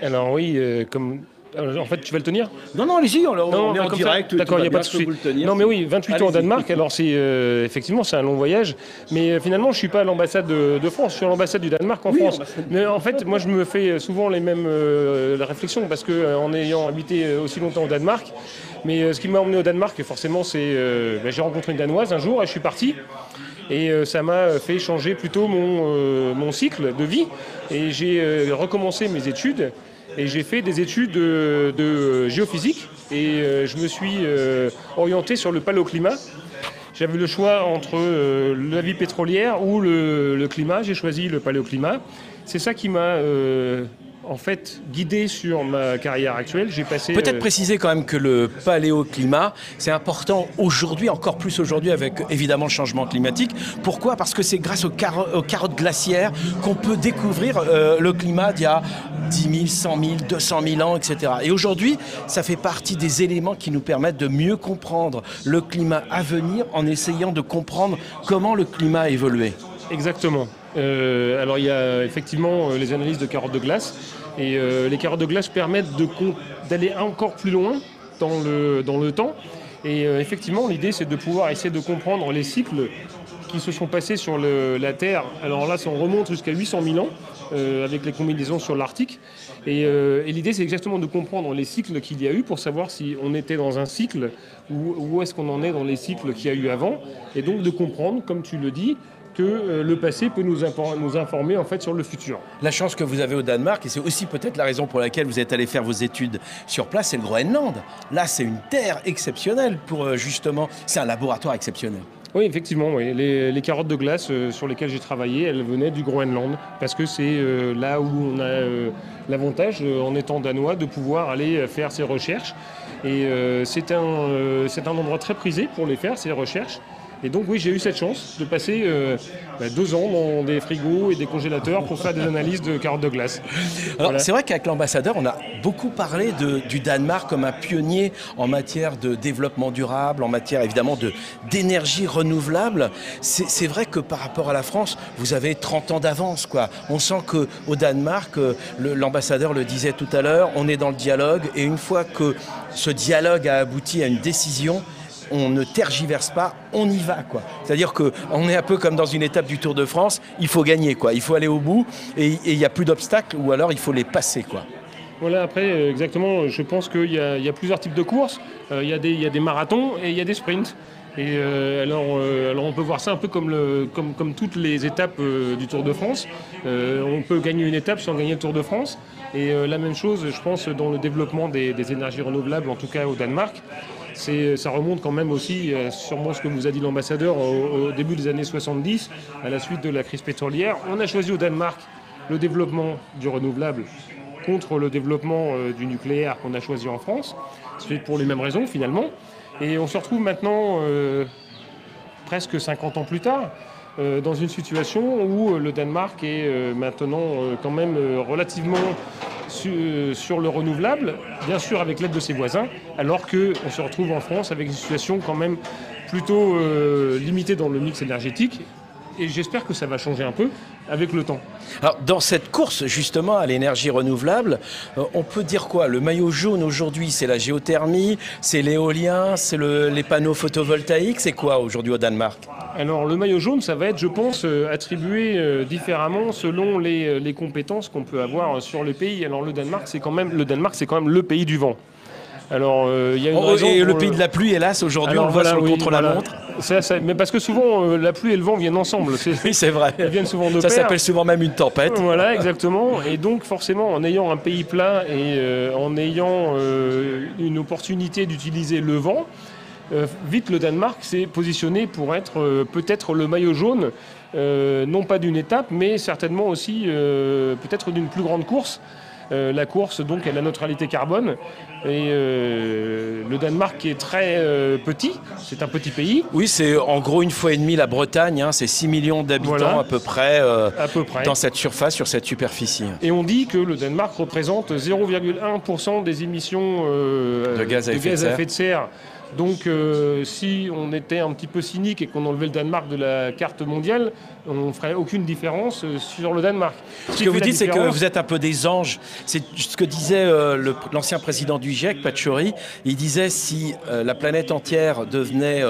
Alors oui, euh, comme... alors, en fait, tu vas le tenir Non, non, allez-y, on, on est en comme direct. D'accord, il n'y a pas de souci. Non, mais oui, 28 ans au. Danemark, alors c'est euh, effectivement c'est un long voyage, mais euh, finalement je suis pas à l'ambassade de, de France, je suis à l'ambassade du Danemark en Oui, France. Mais en fait, moi je me fais souvent les mêmes euh, réflexions parce que euh, en ayant habité euh, aussi longtemps au Danemark, mais euh, ce qui m'a emmené au Danemark, forcément, c'est euh, bah, j'ai rencontré une danoise un jour et je suis parti. Et euh, ça m'a fait changer plutôt mon, euh, mon cycle de vie. Et j'ai euh, recommencé mes études. Et j'ai fait des études de géophysique. Et euh, je me suis euh, orienté sur le paléoclimat. J'avais le choix entre euh, la vie pétrolière ou le, le climat. J'ai choisi le paléoclimat. C'est ça qui m'a en fait guidé sur ma carrière actuelle. J'ai passé. Peut-être euh, préciser quand même que le paléoclimat, c'est important aujourd'hui, encore plus aujourd'hui avec évidemment le changement climatique. Pourquoi? Parce que c'est grâce aux, caro- aux carottes glaciaires qu'on peut découvrir euh, le climat d'il y a 10 000, 100 000, 200 000 ans, etc. Et aujourd'hui, ça fait partie des éléments qui nous permettent de mieux comprendre le climat à venir en essayant de comprendre comment le climat a évolué. Exactement. Euh, alors il y a effectivement euh, les analyses de carottes de glace. Et euh, les carottes de glace permettent d'aller encore plus loin dans le, dans le temps. Et effectivement, l'idée, c'est de pouvoir essayer de comprendre les cycles qui se sont passés sur la Terre. Alors là, on remonte jusqu'à 800 000 ans, avec les combinaisons sur l'Arctique. Et, et l'idée, c'est exactement de comprendre les cycles qu'il y a eu pour savoir si on était dans un cycle ou où est-ce qu'on en est dans les cycles qu'il y a eu avant. Et donc de comprendre, comme tu le dis, que euh, le passé peut nous, informer en fait sur le futur. La chance que vous avez au Danemark, et c'est aussi peut-être la raison pour laquelle vous êtes allé faire vos études sur place, c'est le Groenland. Là, c'est une terre exceptionnelle pour euh, justement, c'est un laboratoire exceptionnel. Oui, effectivement, oui. Les, les carottes de glace euh, sur lesquelles j'ai travaillé, elles venaient du Groenland, parce que c'est euh, là où on a euh, l'avantage, en étant danois, de pouvoir aller faire ces recherches. Et c'est un, c'est un endroit très prisé pour les faire, ces recherches. Et donc oui, j'ai eu cette chance de passer euh, bah, deux ans dans des frigos et des congélateurs pour faire des analyses de carottes de glace. Alors Voilà. c'est vrai qu'avec l'ambassadeur, on a beaucoup parlé de- du Danemark comme un pionnier en matière de développement durable, en matière évidemment de d'énergie renouvelable. C'est vrai que par rapport à la France, vous avez 30 ans d'avance. quoi. On sent que au Danemark, euh, le- l'ambassadeur le disait tout à l'heure, on est dans le dialogue et une fois que ce dialogue a abouti à une décision, on ne tergiverse pas, on y va. C'est-à-dire que on est un peu comme dans une étape du Tour de France, il faut gagner quoi, il faut aller au bout et il n'y a plus d'obstacles ou alors il faut les passer quoi. Voilà, après, euh, exactement, je pense qu'il y, a- plusieurs types de courses. Euh, il, y a des, marathons et il y a des sprints. Euh, alors, on peut voir ça un peu comme, toutes les étapes du Tour de France. On peut gagner une étape sans gagner le Tour de France. Et la même chose, je pense, dans le développement des énergies renouvelables, en tout cas au Danemark. C'est, ça remonte quand même aussi, euh, sûrement ce que vous a dit l'ambassadeur au, début des années 70, à la suite de la crise pétrolière. On a choisi au Danemark le développement du renouvelable contre le développement euh, du nucléaire qu'on a choisi en France. C'est pour les mêmes raisons finalement. Et on se retrouve maintenant, euh, presque 50 ans plus tard, euh, dans une situation où euh, le Danemark est euh, maintenant quand même relativement su- sur le renouvelable, bien sûr avec l'aide de ses voisins, alors qu'on se retrouve en France avec une situation quand même plutôt limitée dans le mix énergétique et j'espère que ça va changer un peu avec le temps. Alors, dans cette course justement à l'énergie renouvelable, euh, on peut dire quoi? Le maillot jaune aujourd'hui, c'est la géothermie, c'est l'éolien, c'est le- les panneaux photovoltaïques, c'est quoi aujourd'hui au Danemark? Alors le maillot jaune, ça va être, je pense, euh, attribué euh, différemment selon les, les compétences qu'on peut avoir sur le pays. Alors le Danemark, c'est quand même le Danemark, c'est quand même le pays du vent. Alors euh, il y a une Oh, raison Et le pays de la pluie, hélas, aujourd'hui, on le voit sur le oui, contre-la-montre. voilà. Ça, ça- mais parce que souvent euh, la pluie et le vent viennent ensemble. Oui, c'est vrai. Ils viennent souvent de Ça s'appelle souvent même une tempête. Voilà, exactement. Et donc, forcément, en ayant un pays plat et euh, en ayant euh, une opportunité d'utiliser le vent, vite le Danemark s'est positionné pour être peut-être le maillot jaune, non pas d'une étape, mais certainement aussi peut-être d'une plus grande course. Euh, la course donc à la neutralité carbone et euh, le Danemark qui est très euh, petit, c'est un petit pays. Oui, c'est en gros une fois et demie la Bretagne, hein, c'est 6 millions d'habitants Voilà. à peu près, À peu près. dans cette surface, sur cette superficie. Et on dit que le Danemark représente 0,1% des émissions De gaz à effet de serre. de serre. Donc euh, si on était un petit peu cynique et qu'on enlevait le Danemark de la carte mondiale, on ne ferait aucune différence euh, sur le Danemark. Ce que vous dites, c'est que vous êtes un peu des anges. C'est ce que disait euh, l'ancien président du GIEC, Pachori. Il disait si euh, la planète entière devenait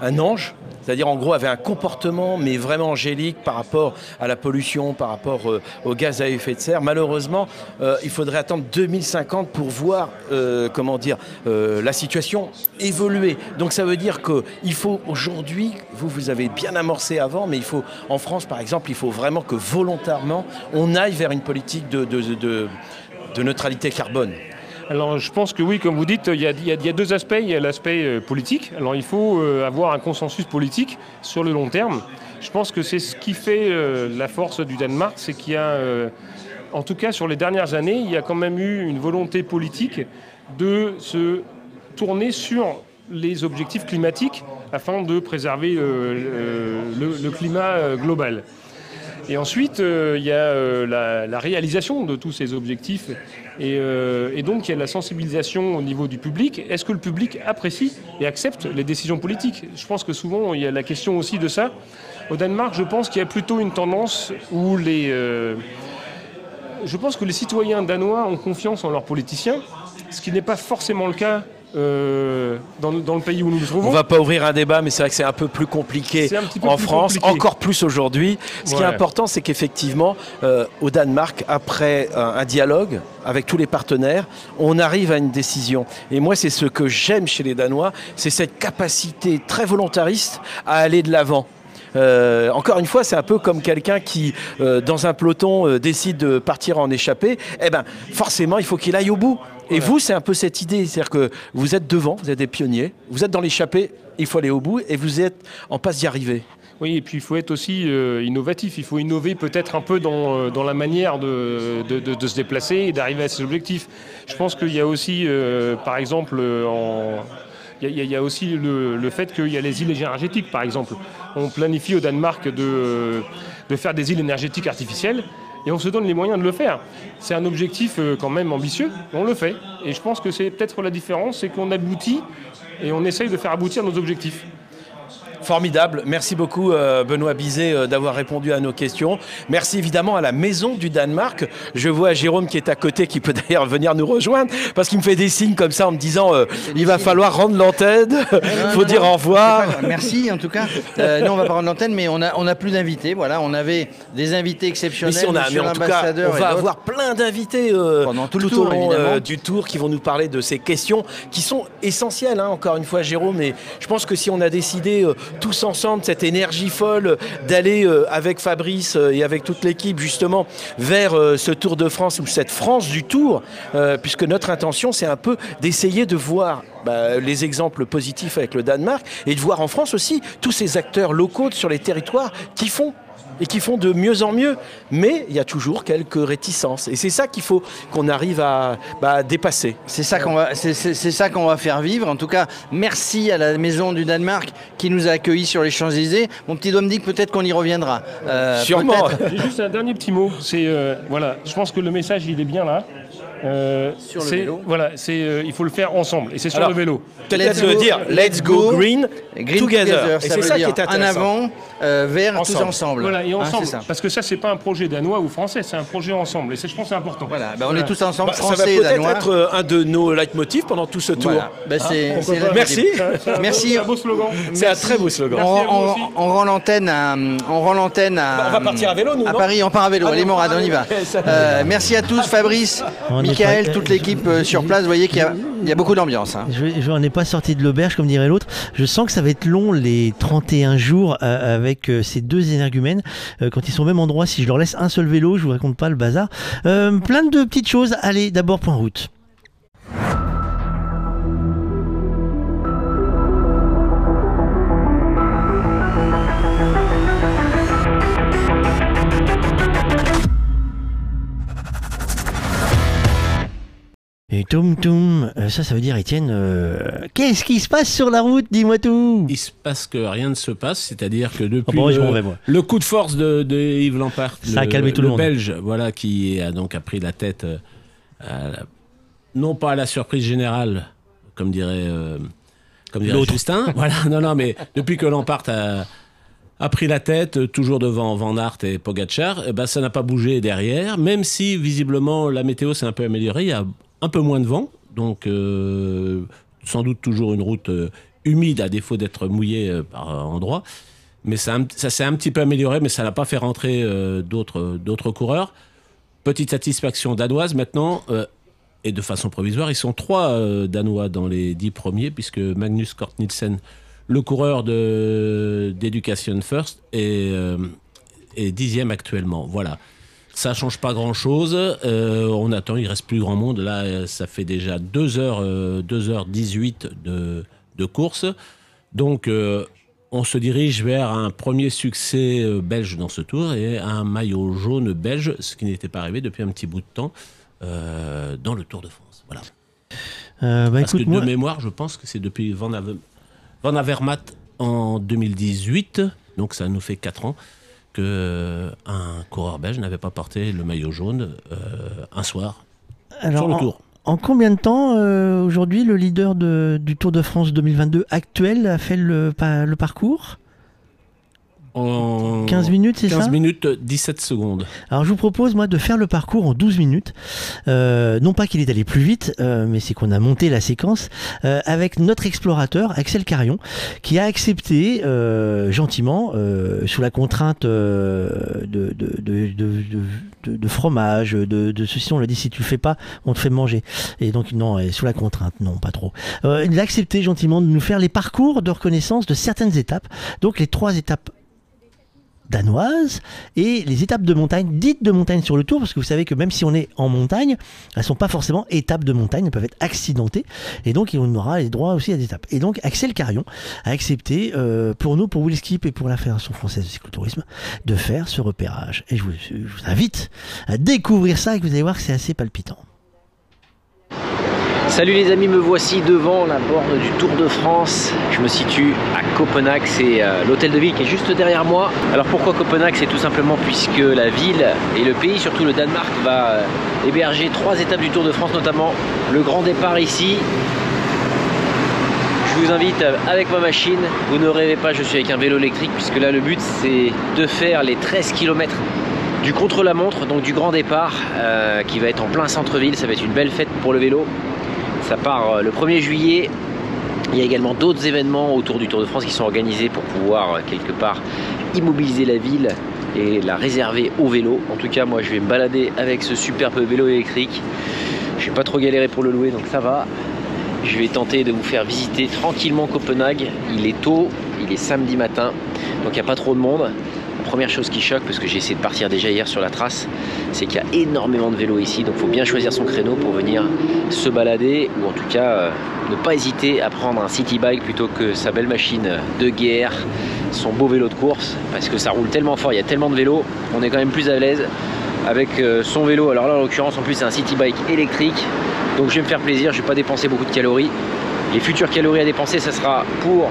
un ange, c'est-à-dire en gros avait un comportement mais vraiment angélique par rapport à la pollution, par rapport euh, au gaz à effet de serre, malheureusement, euh, il faudrait attendre 2050 pour voir euh, comment dire la situation évoluer. Donc ça veut dire qu'il faut aujourd'hui, vous vous avez bien amorcé avant, mais il faut en France par exemple, il faut vraiment que volontairement on aille vers une politique de, neutralité carbone. Alors je pense que oui, comme vous dites, il y a, il y a- deux aspects. Il y a l'aspect euh, politique. Alors il faut euh, avoir un consensus politique sur le long terme. Je pense que c'est ce qui fait euh, la force du Danemark, c'est qu'il y a, en tout cas sur les dernières années, il y a quand même eu une volonté politique de se tourner sur les objectifs climatiques afin de préserver euh, le, le- climat euh, global. Et ensuite, euh, il y a euh, la, réalisation de tous ces objectifs. Et, euh, donc, il y a la sensibilisation au niveau du public. Est-ce que le public apprécie et accepte les décisions politiques? Je pense que souvent, il y a la question aussi de ça. Au Danemark, je pense qu'il y a plutôt une tendance où les... euh, je pense que les citoyens danois ont confiance en leurs politiciens, ce qui n'est pas forcément le cas euh, dans, dans le pays où nous nous trouvons. On va pas ouvrir un débat, mais c'est vrai que c'est un peu plus compliqué peu en plus France, compliqué. encore plus aujourd'hui. Ce qui est important, c'est qu'effectivement, euh, au Danemark, après un, un dialogue avec tous les partenaires, on arrive à une décision. Et moi, c'est ce que j'aime chez les Danois, c'est cette capacité très volontariste à aller de l'avant. Euh, encore une fois, c'est un peu comme quelqu'un qui, euh, dans un peloton, euh, décide de partir en échappée. Eh ben, forcément, il faut qu'il aille au bout. Et vous, c'est un peu cette idée, c'est-à-dire que vous êtes devant, vous êtes des pionniers, vous êtes dans l'échappée, il faut aller au bout, et vous êtes en passe d'y arriver. Oui, et puis il faut être aussi euh, innovatif. Il faut innover peut-être un peu dans, euh, dans la manière de, de- de- de se déplacer et d'arriver à ses objectifs. Je pense qu'il y a aussi, euh, par exemple, en- y, il y a aussi le, le fait qu'il y a les îles énergétiques, par exemple. On planifie au Danemark de, de faire des îles énergétiques artificielles et on se donne les moyens de le faire. C'est un objectif euh, quand même ambitieux, on le fait. Et je pense que c'est peut-être la différence, c'est qu'on aboutit et on essaye de faire aboutir nos objectifs. Formidable. Merci beaucoup euh, Benoît Bizet euh, d'avoir répondu à nos questions. Merci évidemment à la Maison du Danemark. Je vois Jérôme qui est à côté, qui peut [LAUGHS] d'ailleurs venir nous rejoindre, parce qu'il me fait des signes comme ça en me disant euh, il va falloir rendre l'antenne, [LAUGHS] faut Non, dire non, au revoir. Merci en tout cas. Euh, nous on va pas rendre l'antenne, mais on a on a plus d'invités. Voilà, on avait des invités Mais exceptionnels. si on a, mais en tout cas, on va avoir plein d'invités Pendant tout tout, le tour, au long du tour qui vont nous parler de ces questions qui sont essentielles. hein, encore une fois, Jérôme, et je pense que si on a décidé tous ensemble cette énergie folle d'aller euh, avec Fabrice euh, et avec toute l'équipe justement vers euh, ce Tour de France ou cette France du Tour, puisque notre intention c'est un peu d'essayer de voir bah, les exemples positifs avec le Danemark et de voir en France aussi tous ces acteurs locaux sur les territoires qui font et qui font de mieux en mieux. Mais il y a toujours quelques réticences. Et c'est ça qu'il faut qu'on arrive à bah, dépasser. C'est ça qu'on va, c'est, c'est- c'est ça qu'on va faire vivre. En tout cas, merci à la Maison du Danemark qui nous a accueillis sur les Champs-Élysées. Mon petit doigt me dit que peut-être qu'on y reviendra. Euh. J'ai juste un dernier petit mot. C'est euh, voilà, je pense que le message il est bien là. Euh, Sur le c'est- vélo. Voilà, c'est, euh, il faut le faire ensemble. Et c'est sur Alors, le vélo. Peut-être Let's le go- dire, let's go green, Green together. Et c'est ça qui est en intéressant. avant, euh, vers tous Ensemble. ensemble. Voilà, et Hein, ensemble. parce que ça, c'est pas un projet danois ou français, c'est un projet ensemble. Et c'est, je pense que c'est important. Voilà, ben, on est tous ensemble, Bah, ça va français et peut-être danois. être euh, un de nos leitmotifs pendant tout ce tour. Voilà. C'est- c'est la- Merci. C'est un beau- Merci. c'est un beau slogan. C'est un très beau slogan. On, rend l'antenne à, on rend l'antenne à, Bah, on va partir à vélo, nous, à Paris, on part à vélo. Ah, Allez, non, Morad, on y [LAUGHS] va. Euh, merci à tous, Fabrice, Michael, pas- toute l'équipe euh, sur place. Vous voyez qu'il y a, il y a beaucoup d'ambiance. hein. Je, je n'en ai pas sorti de l'auberge, comme dirait l'autre. Je sens que ça va être long, les 31 jours euh, avec euh, ces deux énergumènes. Euh, quand ils sont au même endroit, si je leur laisse un seul vélo, je vous raconte pas le bazar. Plein de petites choses. Allez, d'abord, point route. Et toum toum, euh, ça, ça veut dire, Étienne, euh, qu'est-ce qui se passe sur la route Dis-moi tout? Il se passe que rien ne se passe, c'est-à-dire que depuis Ah bon, le, vais, le coup de force de, de Yves Lampard, Ça a le, calmé tout le monde. Belge, voilà, qui a donc a pris la tête, euh, à la- non pas à la surprise générale, comme dirait, euh, comme dirait. Justin, [LAUGHS] voilà, non, non, mais depuis que Lampard a, a pris la tête, toujours devant Van Aert et Pogacar, eh ben, ça n'a pas bougé derrière, même si visiblement la météo s'est un peu améliorée, il y a un peu moins de vent, donc euh, sans doute toujours une route euh, humide à défaut d'être mouillée euh, par endroits. Mais ça, ça s'est un petit peu amélioré, mais ça n'a pas fait rentrer d'autres d'autres coureurs. Petite satisfaction danoise maintenant, et de façon provisoire, ils sont trois Danois dans les dix premiers, puisque Magnus Kort Nielsen, le coureur de- d'Education First, est, est dixième actuellement. Voilà. Ça change pas grand-chose. Euh, on attend, il reste plus grand monde. Là, euh, ça fait déjà 2 heures, euh, 2h18 de, de course. Donc, euh, on se dirige vers un premier succès belge dans ce tour et un maillot jaune belge, ce qui n'était pas arrivé depuis un petit bout de temps dans le Tour de France. Voilà. Bah, Parce que de moi, mémoire, je pense que c'est depuis Van Avermaet en 2018, donc ça nous fait 4 ans, que euh, un coureur belge n'avait pas porté le maillot jaune euh, un soir alors, sur le en- Tour. En, combien de temps, euh, aujourd'hui, le leader de- du Tour de France 2022 actuel a fait le parcours? En 15 minutes, c'est 15 ça minutes, 17 secondes. Alors je vous propose moi de faire le parcours en 12 minutes. Euh, non pas qu'il est allé plus vite, euh, mais c'est qu'on a monté la séquence euh, avec notre explorateur Axel Carion, qui a accepté euh, gentiment, euh, sous la contrainte euh, de, de, de, de, de- de fromage, de, de ceci, on l'a dit si tu le fais pas, on te fait manger. Et donc non, et sous la contrainte, non, pas trop. Euh, il a accepté gentiment de nous faire les parcours de reconnaissance de certaines étapes. Donc les trois étapes danoise et les étapes de montagne dites de montagne sur le tour parce que vous savez que même si on est en montagne elles sont pas forcément étapes de montagne elles peuvent être accidentées et donc on aura les droits aussi à des étapes. Et donc Axel Carion a accepté euh, pour nous pour Willskip et pour la Fédération française de cyclotourisme de faire ce repérage. Et je vous, je vous invite à découvrir ça et que vous allez voir que c'est assez palpitant Salut les amis, me voici devant la borne du Tour de France. Je me situe à Copenhague, c'est euh, l'hôtel de ville qui est juste derrière moi. Alors pourquoi Copenhague? C'est tout simplement puisque la ville et le pays, surtout le Danemark, va euh, héberger trois étapes du Tour de France, notamment le grand départ ici. Je vous invite euh, avec ma machine. Vous ne rêvez pas, je suis avec un vélo électrique puisque là le but c'est de faire les 13 km du contre-la-montre, donc du grand départ qui va être en plein centre-ville. Ça va être une belle fête pour le vélo. Ça part euh, le 1er juillet. Il y a également d'autres événements autour du Tour de France qui sont organisés pour pouvoir euh, quelque part immobiliser la ville et la réserver au vélo. En tout cas, moi je vais me balader avec ce superbe vélo électrique. Je vais pas trop galérer pour le louer, donc ça va. Je vais tenter de vous faire visiter tranquillement Copenhague. Il est tôt, il est samedi matin, donc il n'y a pas trop de monde. Première chose qui choque, parce que j'ai essayé de partir déjà hier sur la trace, c'est qu'il y a énormément de vélos ici, donc il faut bien choisir son créneau pour venir se balader, ou en tout cas euh, ne pas hésiter à prendre un city bike plutôt que sa belle machine de guerre, son beau vélo de course, parce que ça roule tellement fort, il y a tellement de vélos, on est quand même plus à l'aise avec euh, son vélo. Alors là, en l'occurrence, en plus, c'est un city bike électrique, donc je vais me faire plaisir, je vais pas dépenser beaucoup de calories. Les futures calories à dépenser, ça sera pour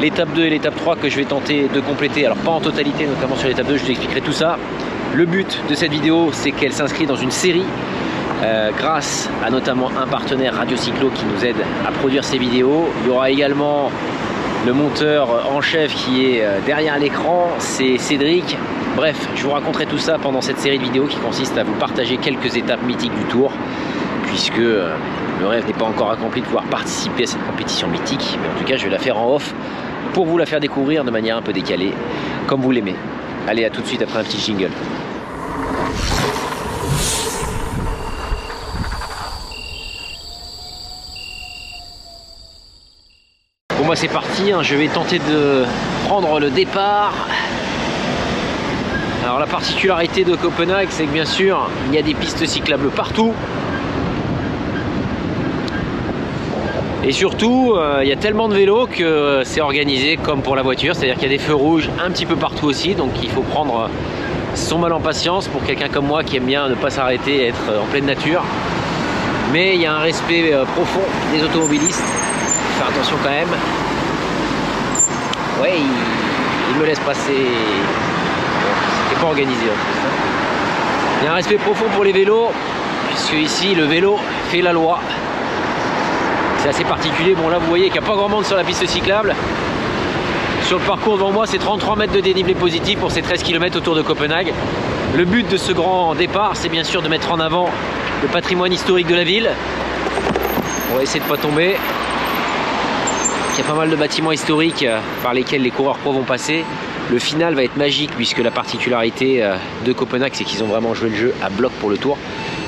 l'étape 2 et l'étape 3 que je vais tenter de compléter. Alors pas en totalité, notamment sur l'étape 2, je vous expliquerai tout ça. Le but de cette vidéo, c'est qu'elle s'inscrit dans une série euh, grâce à notamment un partenaire Radio Cyclo qui nous aide à produire ces vidéos. Il y aura également le monteur en chef qui est euh, derrière l'écran, c'est Cédric. Bref, je vous raconterai tout ça pendant cette série de vidéos qui consiste à vous partager quelques étapes mythiques du tour, puisque euh, le rêve n'est pas encore accompli de pouvoir participer à cette compétition mythique, mais en tout cas je vais la faire en off pour vous la faire découvrir de manière un peu décalée, comme vous l'aimez. Allez, à tout de suite après un petit jingle. Pour moi c'est parti, hein. je vais tenter de prendre le départ. Alors la particularité de Copenhague c'est que bien sûr il y a des pistes cyclables partout. Et surtout, euh, il y a tellement de vélos que c'est organisé comme pour la voiture, c'est-à-dire qu'il y a des feux rouges un petit peu partout aussi, donc il faut prendre son mal en patience pour quelqu'un comme moi qui aime bien ne pas s'arrêter et être en pleine nature. Mais il y a un respect euh, profond des automobilistes, faut faire attention quand même. Ouais, il, il me laisse passer. Bon, C'était pas organisé en plus. hein. Il y a un respect profond pour les vélos, puisque ici le vélo fait la loi. C'est assez particulier. Bon là vous voyez qu'il n'y a pas grand monde sur la piste cyclable. Sur le parcours devant moi c'est 33 mètres de dénivelé positif pour ces 13 km autour de Copenhague. Le but de ce grand départ c'est bien sûr de mettre en avant le patrimoine historique de la ville. On va essayer de ne pas tomber. Il y a pas mal de bâtiments historiques euh, par lesquels les coureurs pro vont passer. Le final va être magique puisque la particularité euh, de Copenhague c'est qu'ils ont vraiment joué le jeu à bloc pour le tour.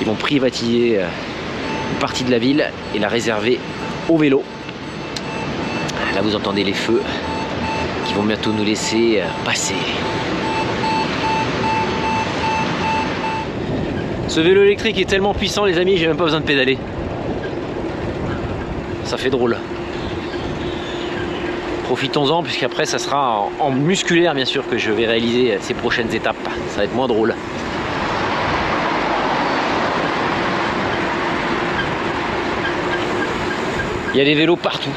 Ils vont privatiser euh, partie de la ville et la réserver au vélo. Là vous entendez les feux qui vont bientôt nous laisser passer. Ce vélo électrique est tellement puissant les amis, j'ai même pas besoin de pédaler. Ça fait drôle. Profitons-en puisqu'après ça sera en musculaire bien sûr que je vais réaliser ces prochaines étapes. Ça va être moins drôle. Il y a des vélos partout,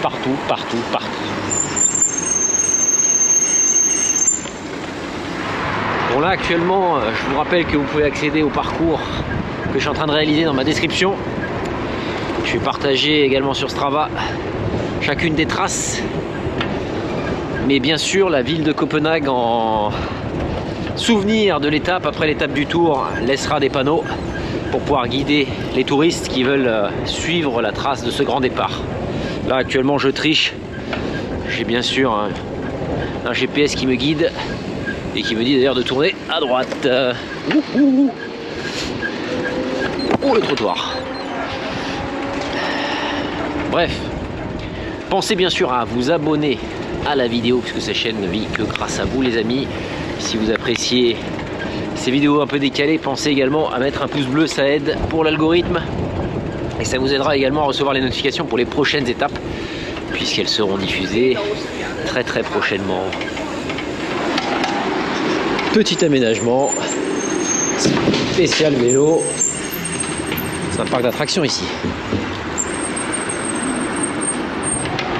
partout, partout, partout. Bon là actuellement, euh, je vous rappelle que vous pouvez accéder au parcours que je suis en train de réaliser dans ma description. Je vais partager également sur Strava chacune des traces. Mais bien sûr, la ville de Copenhague en souvenir de l'étape, après l'étape du tour, laissera des panneaux pour pouvoir guider les touristes qui veulent euh, suivre la trace de ce grand départ. Là actuellement je triche. J'ai bien sûr un, un GPS qui me guide et qui me dit d'ailleurs de tourner à droite. Euh, ouh, ouh, ouh. Le trottoir. Bref, pensez bien sûr à vous abonner à la vidéo puisque cette chaîne ne vit que grâce à vous les amis. Si vous appréciez ces vidéos un peu décalées, pensez également à mettre un pouce bleu, ça aide pour l'algorithme. Et ça vous aidera également à recevoir les notifications pour les prochaines étapes, puisqu'elles seront diffusées très très prochainement. Petit aménagement, spécial vélo. C'est un parc d'attractions ici.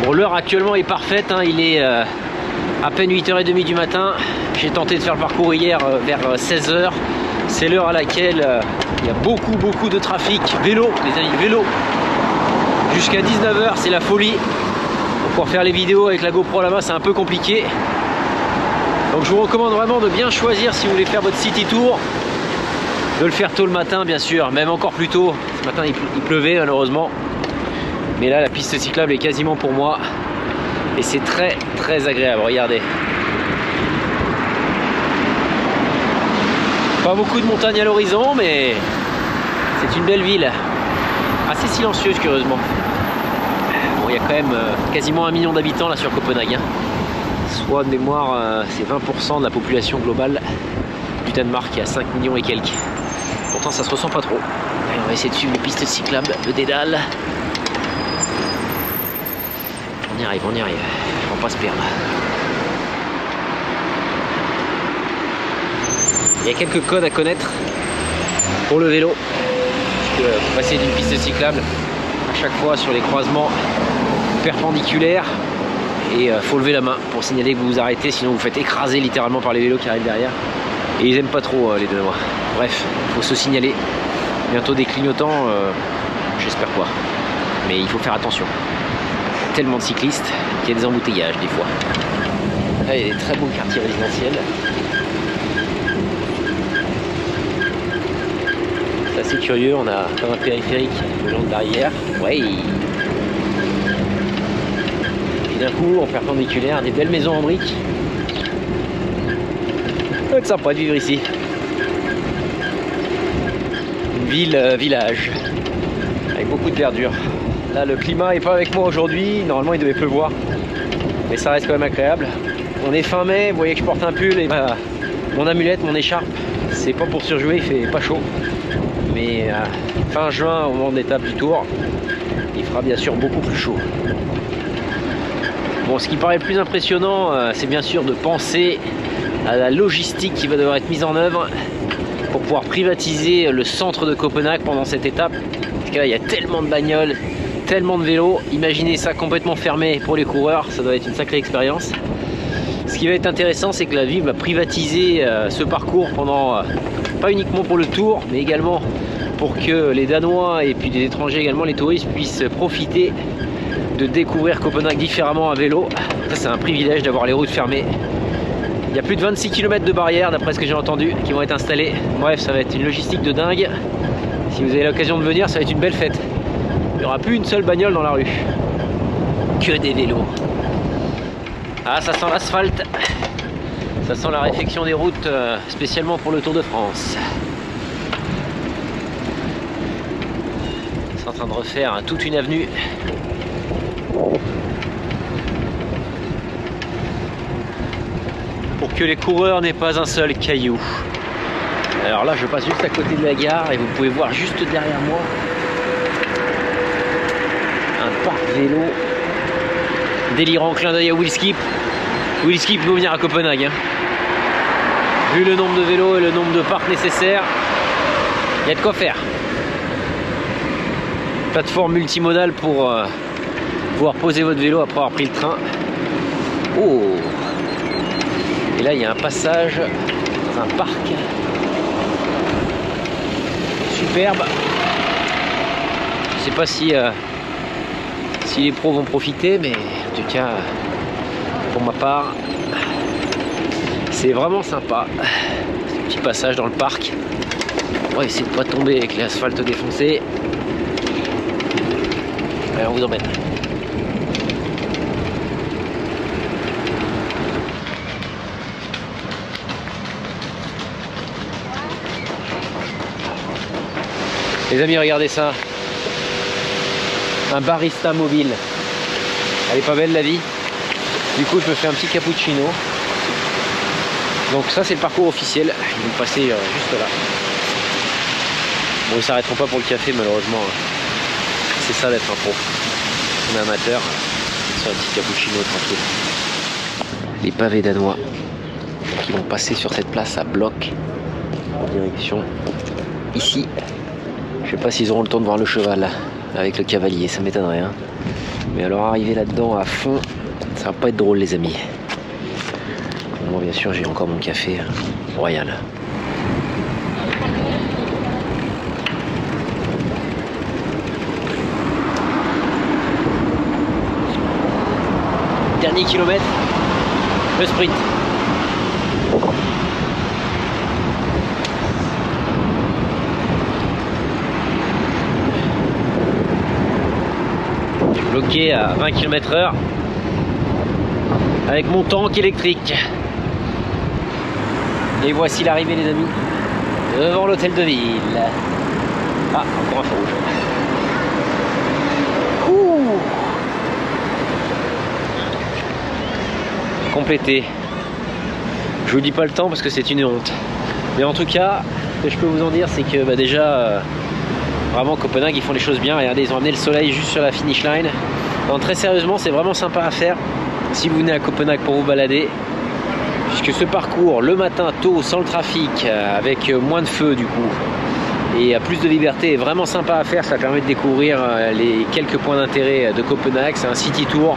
Bon, l'heure actuellement est parfaite, hein, il est euh, à peine 8h30 du matin. J'ai tenté de faire le parcours hier euh, vers 16h. C'est l'heure à laquelle euh, il y a beaucoup beaucoup de trafic. Vélo, les amis, vélo. Jusqu'à 19h, c'est la folie. Pour faire les vidéos avec la GoPro là-bas, c'est un peu compliqué. Donc je vous recommande vraiment de bien choisir si vous voulez faire votre city tour. De le faire tôt le matin, bien sûr, même encore plus tôt. Ce matin, il pleuvait malheureusement. Mais là, la piste cyclable est quasiment pour moi. Et c'est très très agréable, regardez. Pas beaucoup de montagnes à l'horizon, mais c'est une belle ville. Assez silencieuse, curieusement. Bon, il y a quand même euh, quasiment un million d'habitants là sur Copenhague. hein. Soit de mémoire, euh, c'est 20% de la population globale du Danemark, qui a 5 millions et quelques. Pourtant, ça se ressent pas trop. Allez, on va essayer de suivre les pistes cyclables, le dédale. On y arrive, on y arrive. On va pas se perdre. Il y a quelques codes à connaître pour le vélo. Puisque euh, passer d'une piste cyclable, à chaque fois sur les croisements perpendiculaires, et il faut lever la main pour signaler que vous vous arrêtez, sinon vous faites écraser littéralement par les vélos qui arrivent derrière. Et ils aiment pas trop euh, les Danois. Bref, il faut se signaler Bientôt des clignotants, euh, j'espère pas. Mais il faut faire attention. Tellement de cyclistes qu'il y a des embouteillages des fois. Là, il y a des très beaux quartiers résidentiels. C'est assez curieux, on a comme un périphérique de l'arrière. Ouais. Et d'un coup, en perpendiculaire, des belles maisons en briques. Ça va être sympa de vivre ici. Une ville, euh, avec beaucoup de verdure. Là, le climat est pas avec moi aujourd'hui. Normalement, il devait pleuvoir, mais ça reste quand même agréable. On est fin mai, vous voyez que je porte un pull et mon amulette, mon écharpe. C'est pas pour surjouer, il fait pas chaud. Mais euh, fin juin, au moment de l'étape du tour, il fera bien sûr beaucoup plus chaud. Bon, ce qui paraît le plus impressionnant, euh, c'est bien sûr de penser à la logistique qui va devoir être mise en œuvre pour pouvoir privatiser le centre de Copenhague pendant cette étape. Parce que là, il y a tellement de bagnoles, tellement de vélos. Imaginez ça complètement fermé pour les coureurs, ça doit être une sacrée expérience. Ce qui va être intéressant, c'est que la ville va privatiser euh, ce parcours pendant, euh, pas uniquement pour le tour, mais également pour que les Danois et puis des étrangers également, les touristes, puissent profiter de découvrir Copenhague différemment à vélo. Ça, c'est un privilège d'avoir les routes fermées. Il y a plus de 26 km de barrières, d'après ce que j'ai entendu, qui vont être installées. Bref, ça va être une logistique de dingue. Si vous avez l'occasion de venir, ça va être une belle fête. Il n'y aura plus une seule bagnole dans la rue. Que des vélos. Ah, ça sent l'asphalte. Ça sent la réfection des routes, euh, spécialement pour le Tour de France. C'est en train de refaire toute une avenue. Pour que les coureurs n'aient pas un seul caillou. Alors là, je passe juste à côté de la gare et vous pouvez voir juste derrière moi un parc vélo délirant. Clin d'œil à Willskip. Willskip veut venir à Copenhague. hein. Vu le nombre de vélos et le nombre de parcs nécessaires, il y a de quoi faire. Plateforme multimodale pour euh, pouvoir poser votre vélo après avoir pris le train. Oh Et là, il y a un passage dans un parc superbe. Je sais pas si, euh, si les pros vont profiter, mais en tout cas, pour ma part, c'est vraiment sympa. Ce petit passage dans le parc. On va essayer de pas tomber avec l'asphalte défoncé. Allez, on vous emmène. Les amis, regardez ça. Un barista mobile. Elle est pas belle la vie. Du coup, je me fais un petit cappuccino. Donc ça, c'est le parcours officiel. Ils vont passer euh, juste là. Bon, ils s'arrêteront pas pour le café, malheureusement. C'est ça d'être un pro. On est amateur. C'est un petit cappuccino tranquille. Les pavés danois qui vont passer sur cette place à bloc en direction ici. Je sais pas s'ils auront le temps de voir le cheval avec le cavalier, ça m'étonnerait. hein. Mais alors arriver là-dedans à fond, ça va pas être drôle les amis. Moi bien sûr j'ai encore mon café euh, royal. Dernier kilomètre, le sprint. Bloqué à 20 km heure avec mon tank électrique. Et voici l'arrivée les amis, devant l'hôtel de ville. Ah, encore un feu rouge. Ouh. Complété. Je vous dis pas le temps parce que c'est une honte. Mais en tout cas, ce que je peux vous en dire, c'est que bah, déjà, euh, vraiment Copenhague, ils font les choses bien. Regardez, ils ont amené le soleil juste sur la finish line. Non, très sérieusement, c'est vraiment sympa à faire si vous venez à Copenhague pour vous balader. Puisque ce parcours, le matin tôt, sans le trafic, euh, avec euh, moins de feu du coup, et à plus de liberté, est vraiment sympa à faire. Ça permet de découvrir euh, les quelques points d'intérêt de Copenhague. C'est un city tour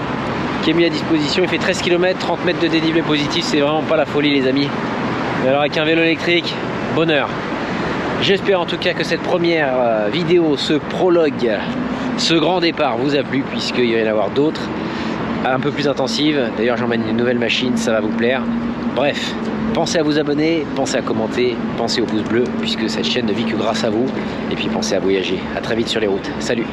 qui est mis à disposition. Il fait 13 km, 30 mètres de dénivelé positif. C'est vraiment pas la folie, les amis. Mais alors, avec un vélo électrique, bonheur. J'espère en tout cas que cette première euh, vidéo, ce prologue, ce grand départ vous a plu, puisqu'il va y en avoir d'autres un peu plus intensives. D'ailleurs, j'emmène une nouvelle machine, ça va vous plaire. Bref, pensez à vous abonner, pensez à commenter, pensez au pouce bleu, puisque cette chaîne ne vit que grâce à vous. Et puis pensez à voyager. À très vite sur les routes. Salut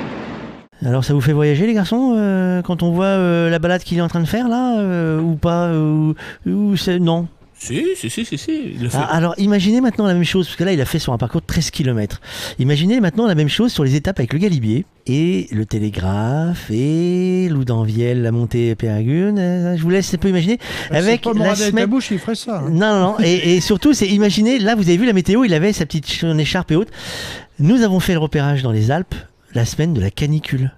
Alors ça vous fait voyager les garçons euh, quand on voit euh, la balade qu'il est en train de faire là ou pas ou, ou c'est non? Si, si, si, si, si, il le fait. Ah, alors imaginez maintenant la même chose, parce que là il a fait sur un parcours de 13 km. Imaginez maintenant la même chose sur les étapes avec le Galibier et le Télégraphe et Loudanviel, la montée Péragune. Euh, Je vous laisse un peu imaginer. avec pas la semaine... Tabouche, il ferait ça. hein. Non, non, non. Et, et surtout, c'est imaginez, là vous avez vu la météo, il avait sa petite ch- écharpe et autres. Nous avons fait le repérage dans les Alpes la semaine de la canicule.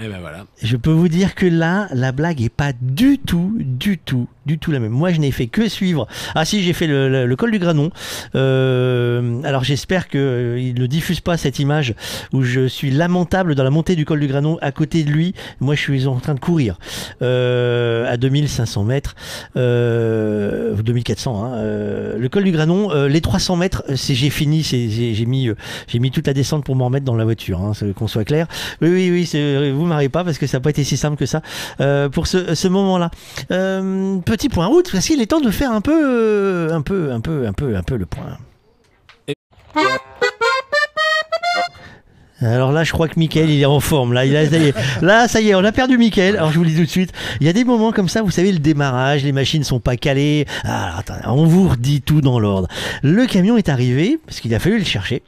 Et ben voilà. Je peux vous dire que là, la blague est pas du tout, du tout, du tout la même. Moi, je n'ai fait que suivre. Ah si, j'ai fait le, col du Granon. Euh, alors j'espère que euh, ne diffuse pas cette image où je suis lamentable dans la montée du col du Granon à côté de lui. Moi, je suis en train de courir euh, à 2500 mètres, euh, 2400. Hein, euh, le col du Granon, euh, les 300 mètres, c'est j'ai fini. J'ai mis, toute la descente pour m'en remettre dans la voiture. Hein, qu'on soit clair. Oui, oui, oui. Vous m'arrivez pas parce que ça n'a pas été si simple que ça pour ce, ce moment-là. Petit point route parce qu'il est temps de faire un peu, un peu, un peu, un peu, un peu le point. Alors là, je crois que Mickaël, il est en forme. Là, ça y est. on a perdu Mickaël. Alors je vous le dis tout de suite, il y a des moments comme ça, vous savez, le démarrage, les machines sont pas calées. Ah, attendez, on vous redit tout dans l'ordre. Le camion est arrivé, parce qu'il a fallu le chercher.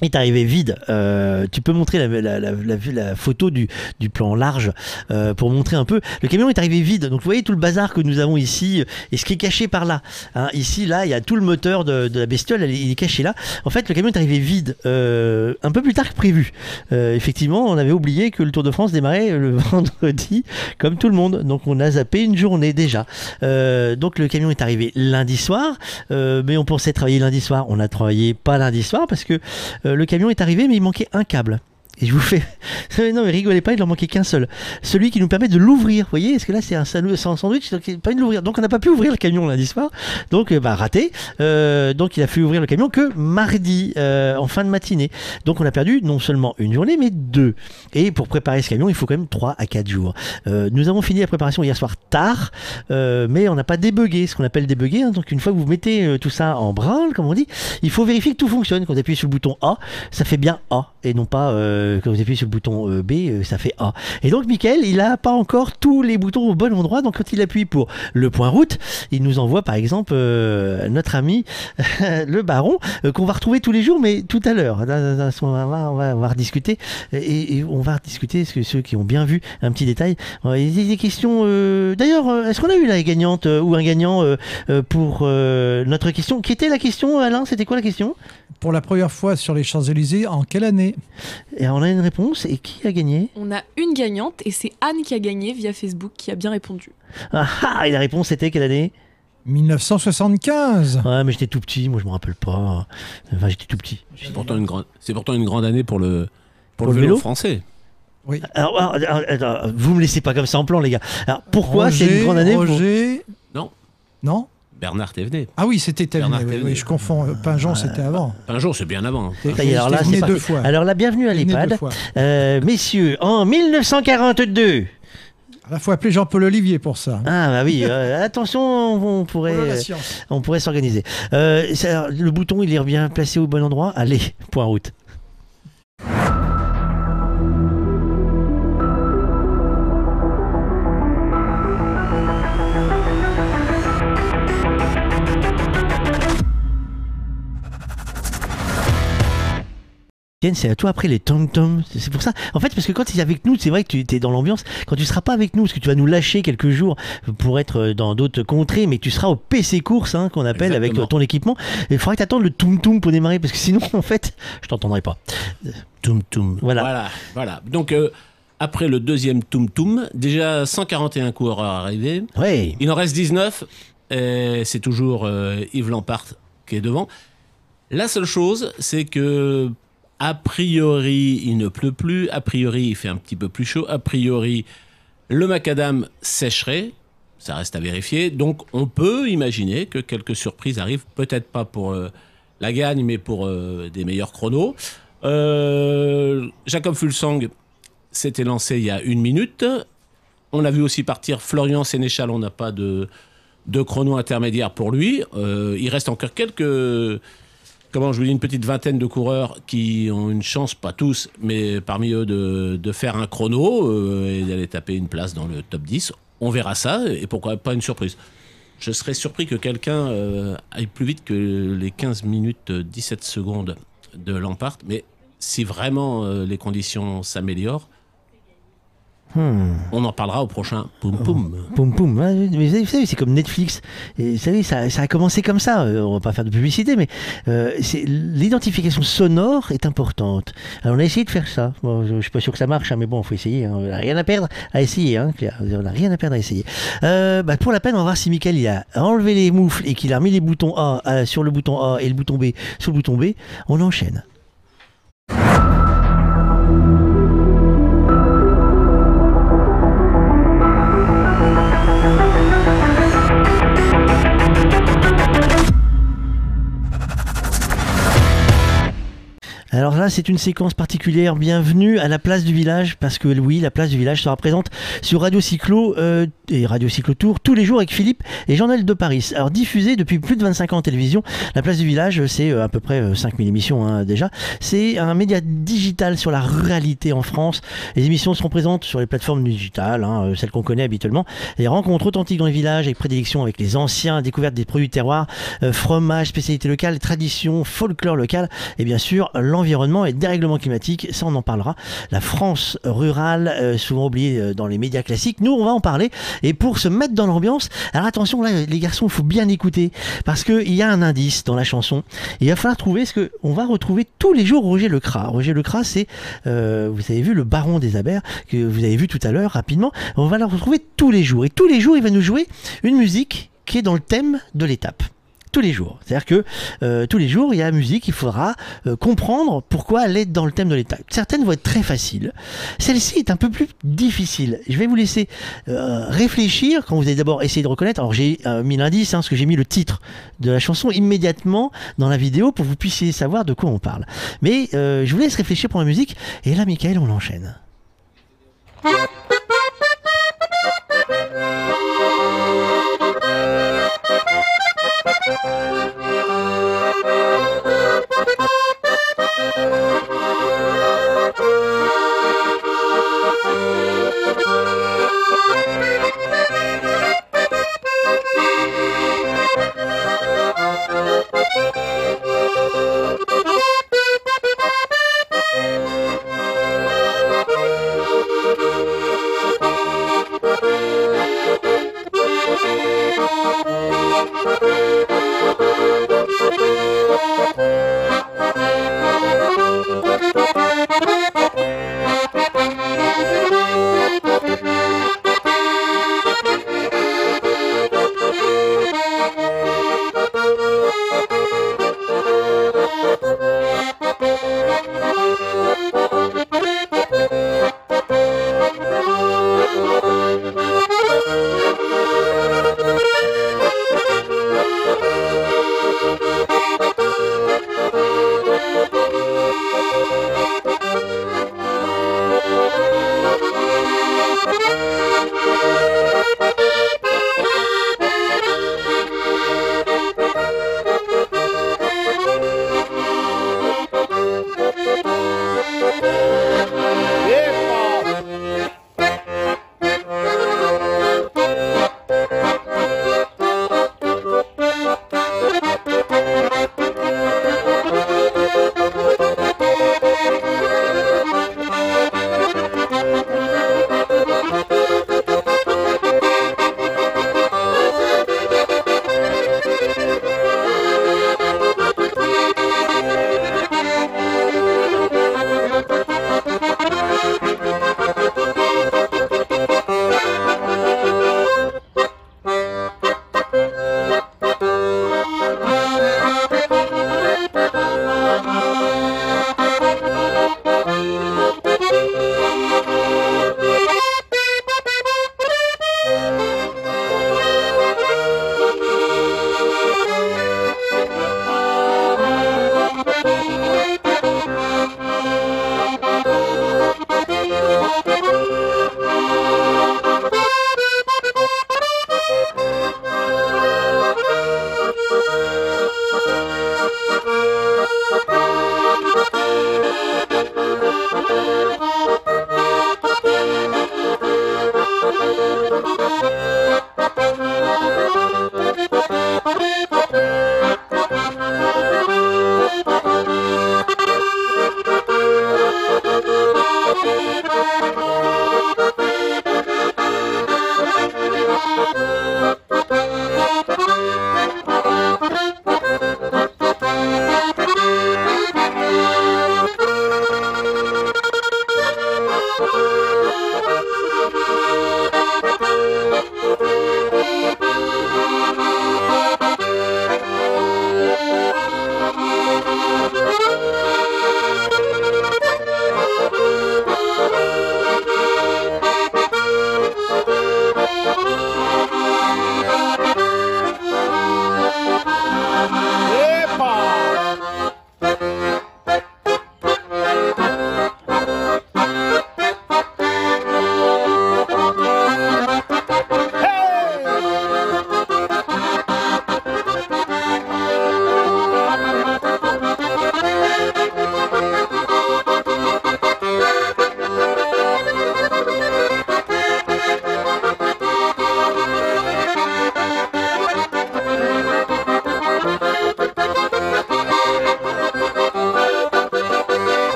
Est arrivé vide. Euh, tu peux montrer la, photo du, plan large euh, pour montrer un peu. Le camion est arrivé vide. Donc vous voyez tout le bazar que nous avons ici et ce qui est caché par là. Hein, ici, là, il y a tout le moteur de, la bestiole. il est caché là. En fait, le camion est arrivé vide euh, un peu plus tard que prévu. Effectivement, on avait oublié que le Tour de France démarrait le [LAUGHS] vendredi, comme tout le monde. Donc on a zappé une journée déjà. Donc le camion est arrivé lundi soir, mais on pensait travailler lundi soir. On a travaillé pas lundi soir parce que le camion est arrivé, mais il manquait un câble. Et je vous fais. [LAUGHS] non, mais rigolez pas, il en manquait qu'un seul. Celui qui nous permet de l'ouvrir. Vous voyez, parce que là, c'est un, sandwich, donc il permet de l'ouvrir. Donc, on n'a pas pu ouvrir le camion lundi soir. Donc, euh, bah, raté. Euh, donc, il a fallu ouvrir le camion que mardi, euh, en fin de matinée. Donc, on a perdu non seulement une journée, mais deux. Et pour préparer ce camion, il faut quand même 3 à 4 jours. Nous avons fini la préparation hier soir tard, mais on n'a pas débugué, ce qu'on appelle débugger. hein. Donc, une fois que vous mettez tout ça en branle, comme on dit, il faut vérifier que tout fonctionne. Quand vous appuyez sur le bouton A, ça fait bien A et non pas euh, quand vous appuyez sur le bouton euh, B, euh, ça fait A. Et donc Michael, il a pas encore tous les boutons au bon endroit. Donc quand il appuie pour le point route, il nous envoie par exemple notre ami [LAUGHS] le baron qu'on va retrouver tous les jours, mais tout à l'heure. On va, on va, on va rediscuter et, et on va rediscuter ce que ceux qui ont bien vu un petit détail. Il y a des questions. D'ailleurs, est-ce qu'on a eu la gagnante ou un gagnant pour notre question Qui était la question, Alain? C'était quoi la question? Pour la première fois sur les Champs-Élysées, en quelle année? Et on a une réponse. Et qui a gagné On a une gagnante et c'est Anne qui a gagné via Facebook qui a bien répondu. Ah ah, Et la réponse c'était quelle année 1975 Ouais, mais j'étais tout petit, moi je me rappelle pas. Enfin, j'étais tout petit. C'est pourtant une grande, c'est pourtant une grande année pour le pour, Pour le le vélo, vélo français. Oui. Alors, alors, alors, alors, vous me laissez pas comme ça en plan, les gars. Alors, pourquoi c'est une grande année pour- Roger Non. Non Bernard Thévenet. Ah oui, c'était Oui, Thévenet. oui, je confonds. Euh, Pinjon, c'était avant. Un jour, c'est bien avant. Alors là, c'est deux fois. Alors là, bienvenue à l'EHPAD. Euh, messieurs, en 1942. Il faut appeler Jean-Paul Olivier pour ça. Ah bah oui, euh, [LAUGHS] attention, on, on pourrait, Oh la euh, on pourrait s'organiser. Euh, le bouton, il est bien placé au bon endroit. Allez, point route. Tiens, c'est à toi après les tom tom C'est pour ça. En fait, parce que quand tu es avec nous, c'est vrai que tu es dans l'ambiance. Quand tu seras pas avec nous, parce que tu vas nous lâcher quelques jours pour être euh, dans d'autres contrées, mais tu seras au PC course, hein, qu'on appelle avec Exactement. euh, ton équipement. Il faudra que tu attendes le toum toum pour démarrer, parce que sinon, [LAUGHS] en fait, je t'entendrai pas. Toum toum. Voilà. Voilà, voilà. Donc euh, après le deuxième Toum Toum, déjà 141 coureurs arrivés. Ouais. Il en reste 19. et C'est toujours euh, Yves Lampart qui est devant. La seule chose, c'est que a priori, il ne pleut plus. A priori, il fait un petit peu plus chaud. A priori, le macadam sécherait. Ça reste à vérifier. Donc, on peut imaginer que quelques surprises arrivent. Peut-être pas pour euh, la gagne, mais pour euh, des meilleurs chronos. Euh, Jacob Fulsang s'était lancé il y a une minute. On a vu aussi partir Florian Sénéchal, on n'a pas de, de chrono intermédiaire pour lui. Il reste encore quelques, comment je vous dis, une petite vingtaine de coureurs qui ont une chance, pas tous, mais parmi eux de, faire un chrono euh, et d'aller taper une place dans le top 10. On verra ça, et pourquoi pas une surprise. Je serais surpris que quelqu'un euh, aille plus vite que les 15 minutes euh, 17 secondes de Lampard, mais si vraiment euh, les conditions s'améliorent, Hmm. on en parlera au prochain Poum Poum. Poum poum. Ouais, mais vous savez, vous savez, c'est comme Netflix. Et vous savez, ça, ça a commencé comme ça. Euh, on va pas faire de publicité, mais euh, l'identification sonore est importante. Alors on a essayé de faire ça. Bon, je, je suis pas sûr que ça marche, hein, mais bon, faut essayer. hein. On n'a rien à perdre à essayer, hein, Claire. On n'a rien à perdre à essayer. Euh, bah, pour la peine, on va voir si Michael il a enlevé les moufles et qu'il a remis les boutons A sur le bouton A et le bouton B sur le bouton B. On enchaîne. Alors là, c'est une séquence particulière. Bienvenue à la place du village, parce que oui, la place du village sera présente sur Radio Cyclo euh, et Radio Cyclo Tour tous les jours avec Philippe et Jean-Noël de Paris. Alors diffusé depuis plus de 25 ans en télévision, la place du village, c'est euh, à peu près euh, 5000 émissions hein, déjà. C'est un média digital sur la ruralité en France. Les émissions seront présentes sur les plateformes digitales, hein, euh, celles qu'on connaît habituellement. Les rencontres authentiques dans les villages avec prédilection avec les anciens, découverte des produits de terroir, euh, fromage, spécialités locales, traditions, folklore local et bien sûr l'environnement et le dérèglement climatique, ça on en parlera. La France rurale, euh, souvent oubliée euh, dans les médias classiques, nous on va en parler. Et pour se mettre dans l'ambiance, alors attention là les garçons, il faut bien écouter parce qu'il y a un indice dans la chanson. Il va falloir trouver ce que on va retrouver tous les jours Roger Lecras. Roger Lecras, c'est, euh, vous avez vu le baron des Abers que vous avez vu tout à l'heure rapidement. On va le retrouver tous les jours et tous les jours il va nous jouer une musique qui est dans le thème de l'étape tous les jours. C'est-à-dire que euh, tous les jours, il y a musique, il faudra euh, comprendre pourquoi elle est dans le thème de l'étape. Certaines vont être très faciles. Celle-ci est un peu plus difficile. Je vais vous laisser euh, réfléchir quand vous allez d'abord essayer de reconnaître. Alors j'ai mis l'indice, hein, parce que j'ai mis le titre de la chanson immédiatement dans la vidéo pour que vous puissiez savoir de quoi on parle. Mais je vous laisse réfléchir pour la musique. Et là, Michael, on enchaîne.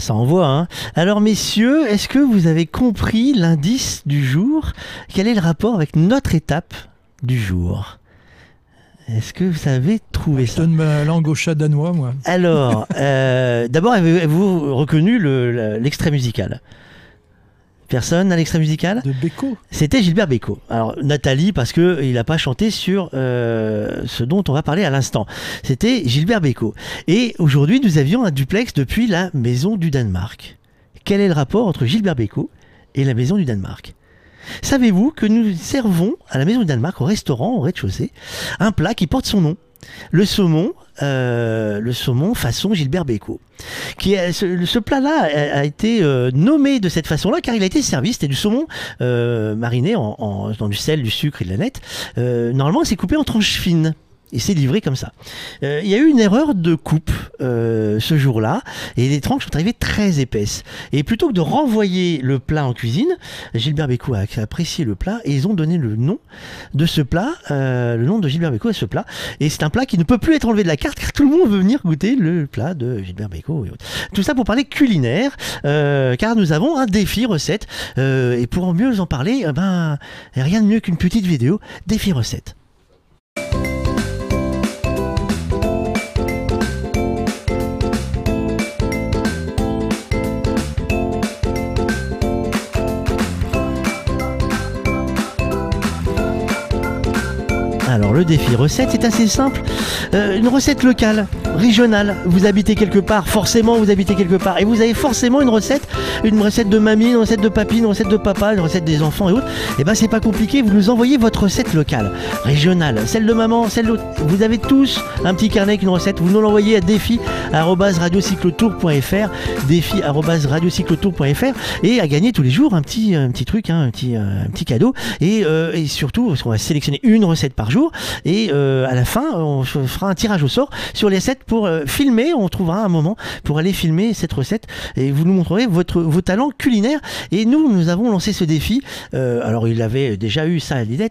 Ah, ça envoie. Hein. Alors, messieurs, est-ce que vous avez compris l'indice du jour? Quel est le rapport avec notre étape du jour? Est-ce que vous avez trouvé Je ça? donne ma langue au chat danois, moi. Alors, euh, d'abord, avez-vous reconnu le- le- l'extrait musical? Personne à l'extrait musical De Beko. C'était Gilbert Bécaud. Alors Nathalie, parce que il n'a pas chanté sur euh, ce dont on va parler à l'instant. C'était Gilbert Bécaud. Et aujourd'hui, nous avions un duplex depuis la Maison du Danemark. Quel est le rapport entre Gilbert Bécaud et la Maison du Danemark? Savez-vous que nous servons à la Maison du Danemark, au restaurant, au rez-de-chaussée, un plat qui porte son nom le saumon, euh, le saumon façon Gilbert Bécaud. Ce, plat-là a, été euh, nommé de cette façon-là car il a été servi. C'était du saumon euh, mariné dans du sel, du sucre et de la nette. Euh, normalement, c'est coupé en tranches fines. Et c'est livré comme ça. Il y a eu une erreur de coupe euh, ce jour-là, et les tranches sont arrivées très épaisses. Et plutôt que de renvoyer le plat en cuisine, Gilbert Bécaud a apprécié le plat, et ils ont donné le nom de ce plat, euh, le nom de Gilbert Bécaud à ce plat. Et c'est un plat qui ne peut plus être enlevé de la carte, car tout le monde veut venir goûter le plat de Gilbert Bécaud. et autres. Tout ça pour parler culinaire, euh, car nous avons un défi recette. et pour mieux en parler, eh ben, rien de mieux qu'une petite vidéo défi recette. Alors le défi recette, c'est assez simple. Euh, une recette locale, régionale. Vous habitez quelque part, forcément vous habitez quelque part, et vous avez forcément une recette, une recette de mamie, une recette de papy, une recette de papa, une recette des enfants et autres. Et ben c'est pas compliqué, vous nous envoyez votre recette locale, régionale, celle de maman, celle d'autre. Vous avez tous un petit carnet avec une recette. Vous nous l'envoyez à défi@radiocyclotour.fr, défi@radiocyclotour.fr et à gagner tous les jours un petit un petit truc, hein, un petit un petit cadeau. Et, euh, et surtout, qu'on va sélectionner une recette par jour. Et euh, à la fin, on fera un tirage au sort sur les recettes pour euh, filmer. On trouvera un moment pour aller filmer cette recette et vous nous montrerez votre, vos talents culinaires. Et nous, nous avons lancé ce défi. Euh, alors, il avait déjà eu ça à l'idée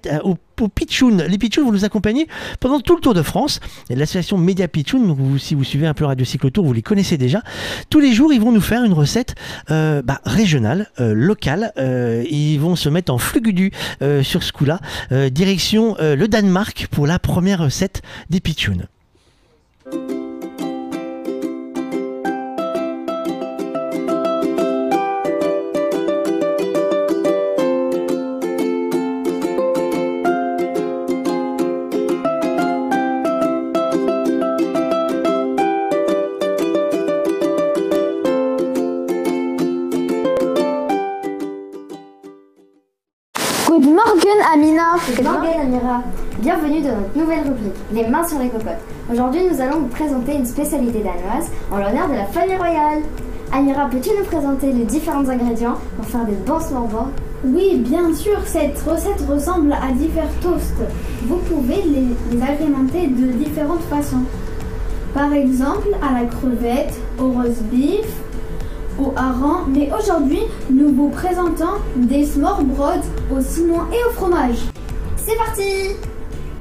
Les Pitchoun vont nous accompagner pendant tout le Tour de France. L'association Média vous, si vous suivez un peu Radio Cyclotour, vous les connaissez déjà. Tous les jours, ils vont nous faire une recette euh, bah, régionale, euh, locale. Euh, ils vont se mettre en flugudu sur ce coup-là. Direction le Danemark pour la première recette des Pitchoun. Good morgen Amina Good morgen Amira Bienvenue dans notre nouvelle rubrique, les mains sur les cocottes. Aujourd'hui nous allons vous présenter une spécialité danoise en l'honneur de la famille royale. Amira, peux-tu nous présenter les différents ingrédients pour faire des bons smorgasbords Oui, bien sûr, cette recette ressemble à différents toasts. Vous pouvez les, les agrémenter de différentes façons. Par exemple, à la crevette, au roast beef, au hareng. Mais aujourd'hui, nous vous présentons des smorgasbords au saumon et au fromage. C'est parti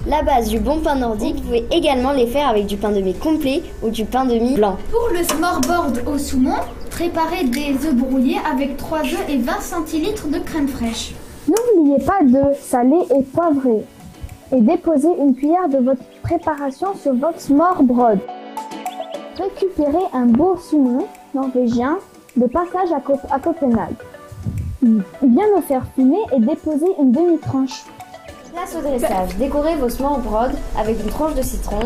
La base du bon pain nordique, vous pouvez également les faire avec du pain de mie complet ou du pain de mie blanc. Pour le smorgasbord au saumon, préparez des œufs brouillés avec 3 œufs et 20 centilitres de crème fraîche. N'oubliez pas de saler et poivrer et déposez une cuillère de votre préparation sur votre smorgasbord. Récupérez un beau saumon norvégien de passage à, Cop- à Copenhague. Bien le faire fumer et déposez une demi-tranche. Place au dressage, décorez vos smorgasbords avec une tranche de citron,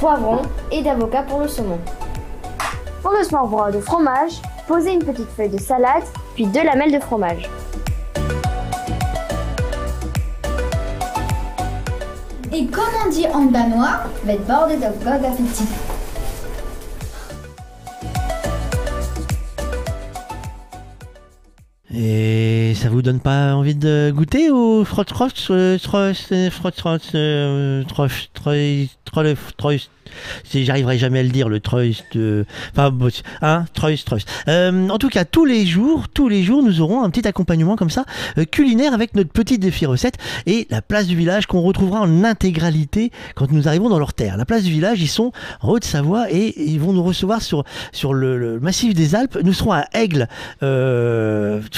poivron et d'avocat pour le saumon. Pour le smorgasbord au fromage, posez une petite feuille de salade, puis deux lamelles de fromage. Et comme on dit en danois, Med bordet of god appétit. Et ça vous donne pas envie de goûter au frot frot euh, frot euh, frot frot euh, trof- troi- troi- troi- si j'arriverai jamais à le dire le troist euh, enfin hein troist troist. Euh, en tout cas tous les jours tous les jours nous aurons un petit accompagnement comme ça euh, culinaire avec notre petit défi recette et la place du village qu'on retrouvera en intégralité quand nous arrivons dans leur terre. La place du village ils sont en Haute-Savoie et ils vont nous recevoir sur sur le, le massif des Alpes. Nous serons à Aigle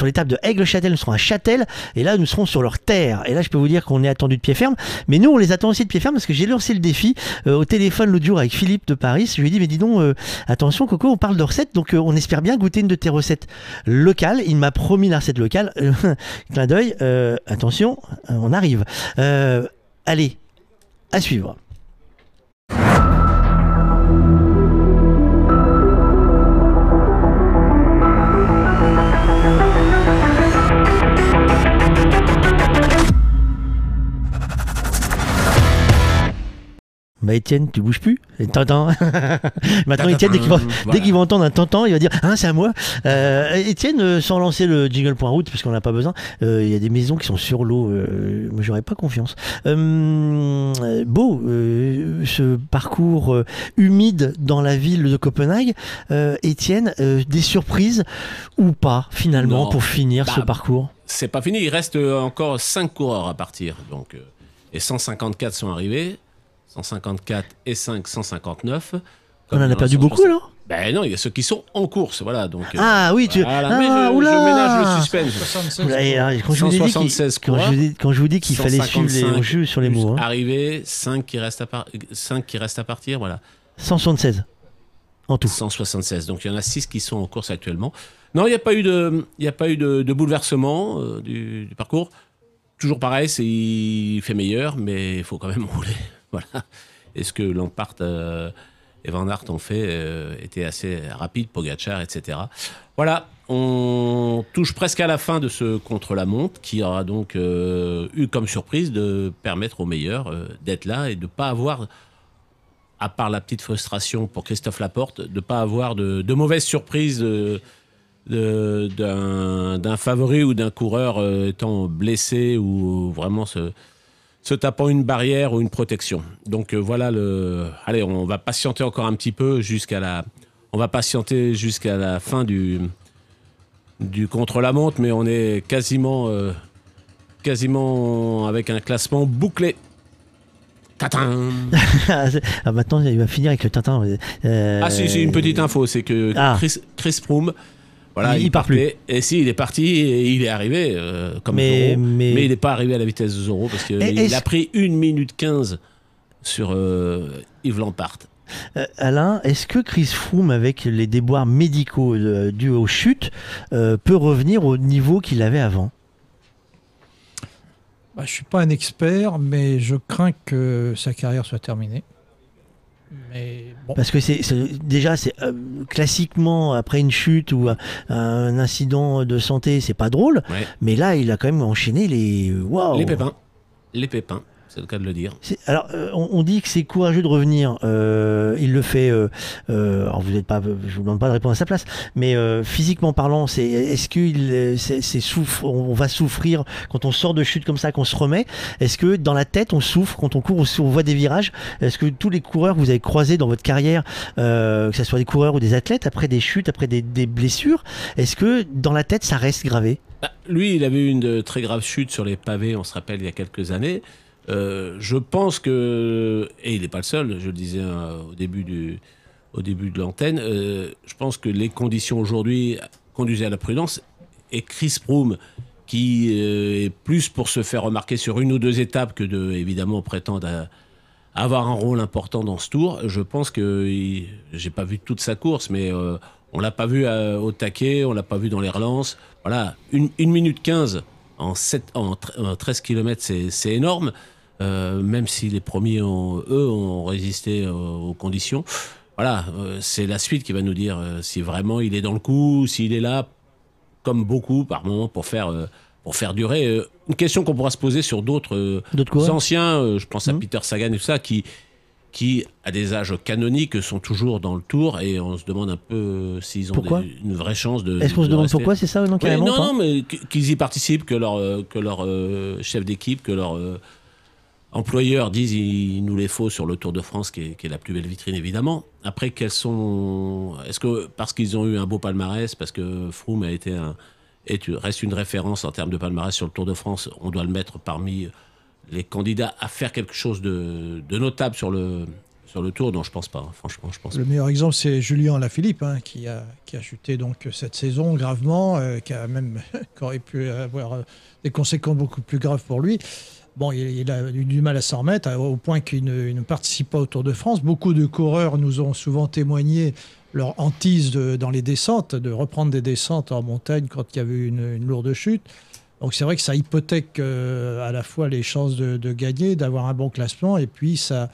sur l'étape de Aigle-Châtel nous serons à Châtel et là nous serons sur leur terre. Et là je peux vous dire qu'on est attendu de pied ferme. Mais nous on les attend aussi de pied ferme parce que j'ai lancé le défi euh, au téléphone l'autre jour avec Philippe de Paris. Je lui ai dit mais dis donc euh, attention Coco on parle de recettes donc euh, on espère bien goûter une de tes recettes locales. Il m'a promis la recette locale. [LAUGHS] Clin d'œil attention on arrive. Allez à suivre Bah Étienne, tu bouges plus Tintin. [LAUGHS] Maintenant Étienne, dès qu'il va, Voilà. dès qu'il va entendre un Tintin, il va dire Hein, c'est à moi. Euh, Étienne, euh, sans lancer le jingle point route, parce qu'on n'a pas besoin, euh, il y a des maisons qui sont sur l'eau. Euh, moi, j'aurais pas confiance. Euh, euh, beau, euh, ce parcours euh, humide dans la ville de Copenhague. Euh, Étienne, euh, des surprises ou pas finalement Non. pour finir ce Bah, parcours? C'est pas fini, il reste euh, encore 5 coureurs à partir. Donc, euh, et 154 sont arrivés. 154 et 5, 159. On en a perdu beaucoup, là Ben non, il y a ceux qui sont en course, voilà. Donc, euh, Ah oui, tu. voilà. Ah, Mais je, je oula ménage le suspense. 76 Oula, et alors, quand je vous ai dit qu'il- 176 quand je quand je vous dis qu'il fallait suivre les 155 enjeux sur les mots. hein. Arrivés, 5 qui, restent à par- 5 qui restent à partir, voilà. 176 en tout. 176. Donc il y en a 6 qui sont en course actuellement. Non, il n'y a pas eu de, il y a pas eu de, de bouleversement euh, du, du parcours. Toujours pareil, c'est il fait meilleur, mais il faut quand même [LAUGHS] rouler. Voilà. Et ce que Lampart euh, et Van Aert ont fait euh, était assez rapide, Pogacar, etc. Voilà, on touche presque à la fin de ce contre-la-montre qui aura donc euh, eu comme surprise de permettre aux meilleurs euh, d'être là et de ne pas avoir à part la petite frustration pour Christophe Laporte, de ne pas avoir de, de mauvaises surprises d'un favori ou d'un coureur étant blessé ou vraiment se, se tapant une barrière ou une protection. Donc euh, voilà le. Allez, on va patienter encore un petit peu jusqu'à la. On va patienter jusqu'à la fin du du contre-la-montre, mais on est quasiment euh, quasiment avec un classement bouclé. Tatin [LAUGHS] ah, maintenant, il va finir avec le Tintin. Euh, Ah si, c'est une petite info, c'est que Ah. Chris, Chris Froome, voilà, Il- part partait, Et si, il est parti et il est arrivé euh, comme Mais- Zorro, mais- mais... il n'est pas arrivé à la vitesse de Zorro parce qu'il a pris 1 minute 15 sur euh, Yves Lampart. Euh, Alain, est-ce que Chris Froome, avec les déboires médicaux euh, dus aux chutes, euh, peut revenir au niveau qu'il avait avant? Bah, je suis pas un expert, mais je crains que sa carrière soit terminée. Mais bon. Parce que c'est déjà, c'est euh, classiquement après une chute ou un, un incident de santé, c'est pas drôle. Ouais. Mais là, il a quand même enchaîné les. Waouh Les pépins. Les pépins. C'est le cas de le dire. Alors, euh, on, on dit que c'est courageux de revenir. euh, il le fait. euh, euh, alors, vous n'êtes pas. Je vous demande pas de répondre à sa place, mais euh, physiquement parlant, c'est est-ce qu'il c'est, c'est souffre, on va souffrir quand on sort de chute comme ça, qu'on se remet? Est-ce que dans la tête, on souffre quand on court, on, on voit des virages? Est-ce que tous les coureurs que vous avez croisés dans votre carrière, euh, que ce soit des coureurs ou des athlètes, après des chutes, après des, des blessures, est-ce que dans la tête, ça reste gravé? Bah, lui, il avait eu une très grave chute sur les pavés, on se rappelle, il y a quelques années. Euh, je pense que, et il n'est pas le seul, je le disais euh, au début du, au début de l'antenne, euh, je pense que les conditions aujourd'hui conduisaient à la prudence. Et Chris Froome, qui euh, est plus pour se faire remarquer sur une ou deux étapes que de, évidemment, prétendre avoir un rôle important dans ce tour. Je pense que j'ai pas vu toute sa course, mais on l'a pas vu au taquet, on l'a pas vu dans les relances. Voilà, une, minute 15 en, 7, en, tre- en 13 km, c'est énorme. Euh, même si les premiers, ont, eux, ont résisté euh, aux conditions. Voilà, euh, c'est la suite qui va nous dire si vraiment il est dans le coup, s'il est là, comme beaucoup par moment, pour faire, pour faire durer. Une question qu'on pourra se poser sur d'autres anciens, je pense à Peter Sagan et tout ça, qui, qui, à des âges canoniques, sont toujours dans le tour et on se demande un peu s'ils ont Pourquoi des- une vraie chance de. Est-ce qu'on de se demande rester. pourquoi, c'est ça, non, carrément, Non, non, mais qu- qu'ils y participent, que leur, que leur euh, chef d'équipe, que leur euh, employeur disent il nous les faut sur le Tour de France, qui est, qui est la plus belle vitrine évidemment. Après, quels sont. Est-ce que parce qu'ils ont eu un beau palmarès, parce que Froome a été un. est- reste une référence en termes de palmarès sur le Tour de France, on doit le mettre parmi les candidats à faire quelque chose de, de notable sur le, sur le Tour? Non, je pense pas, hein, franchement, je pense Le meilleur exemple, c'est Julien Lafilippe, hein, qui, a, qui a chuté donc cette saison gravement, euh, qui a même [LAUGHS] qui aurait pu avoir euh, des conséquences beaucoup plus graves pour lui. Bon, il, a eu du mal à s'en remettre, à- au point qu'il ne, ne participe pas au Tour de France. Beaucoup de coureurs nous ont souvent témoigné leur hantise dans les descentes, de reprendre des descentes en montagne quand il y avait une, une lourde chute. Donc c'est vrai que ça hypothèque euh, à la fois les chances de, gagner, d'avoir un bon classement, et puis ça,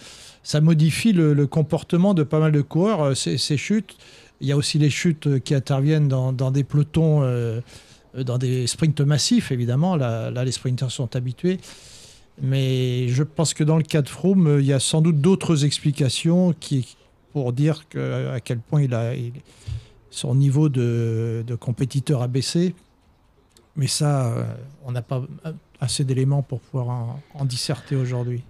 modifie le, comportement de pas mal de coureurs. euh, Ces, chutes, il y a aussi les chutes euh, qui interviennent dans, des pelotons, euh, euh, dans des sprints massifs, évidemment. Là, là, les sprinters sont habitués. Mais je pense que dans le cas de Froome, euh, il y a sans doute d'autres explications qui, pour dire que, à quel point il a, son niveau de, compétiteur a baissé. Mais ça, euh, on n'a pas assez d'éléments pour pouvoir en, en disserter aujourd'hui.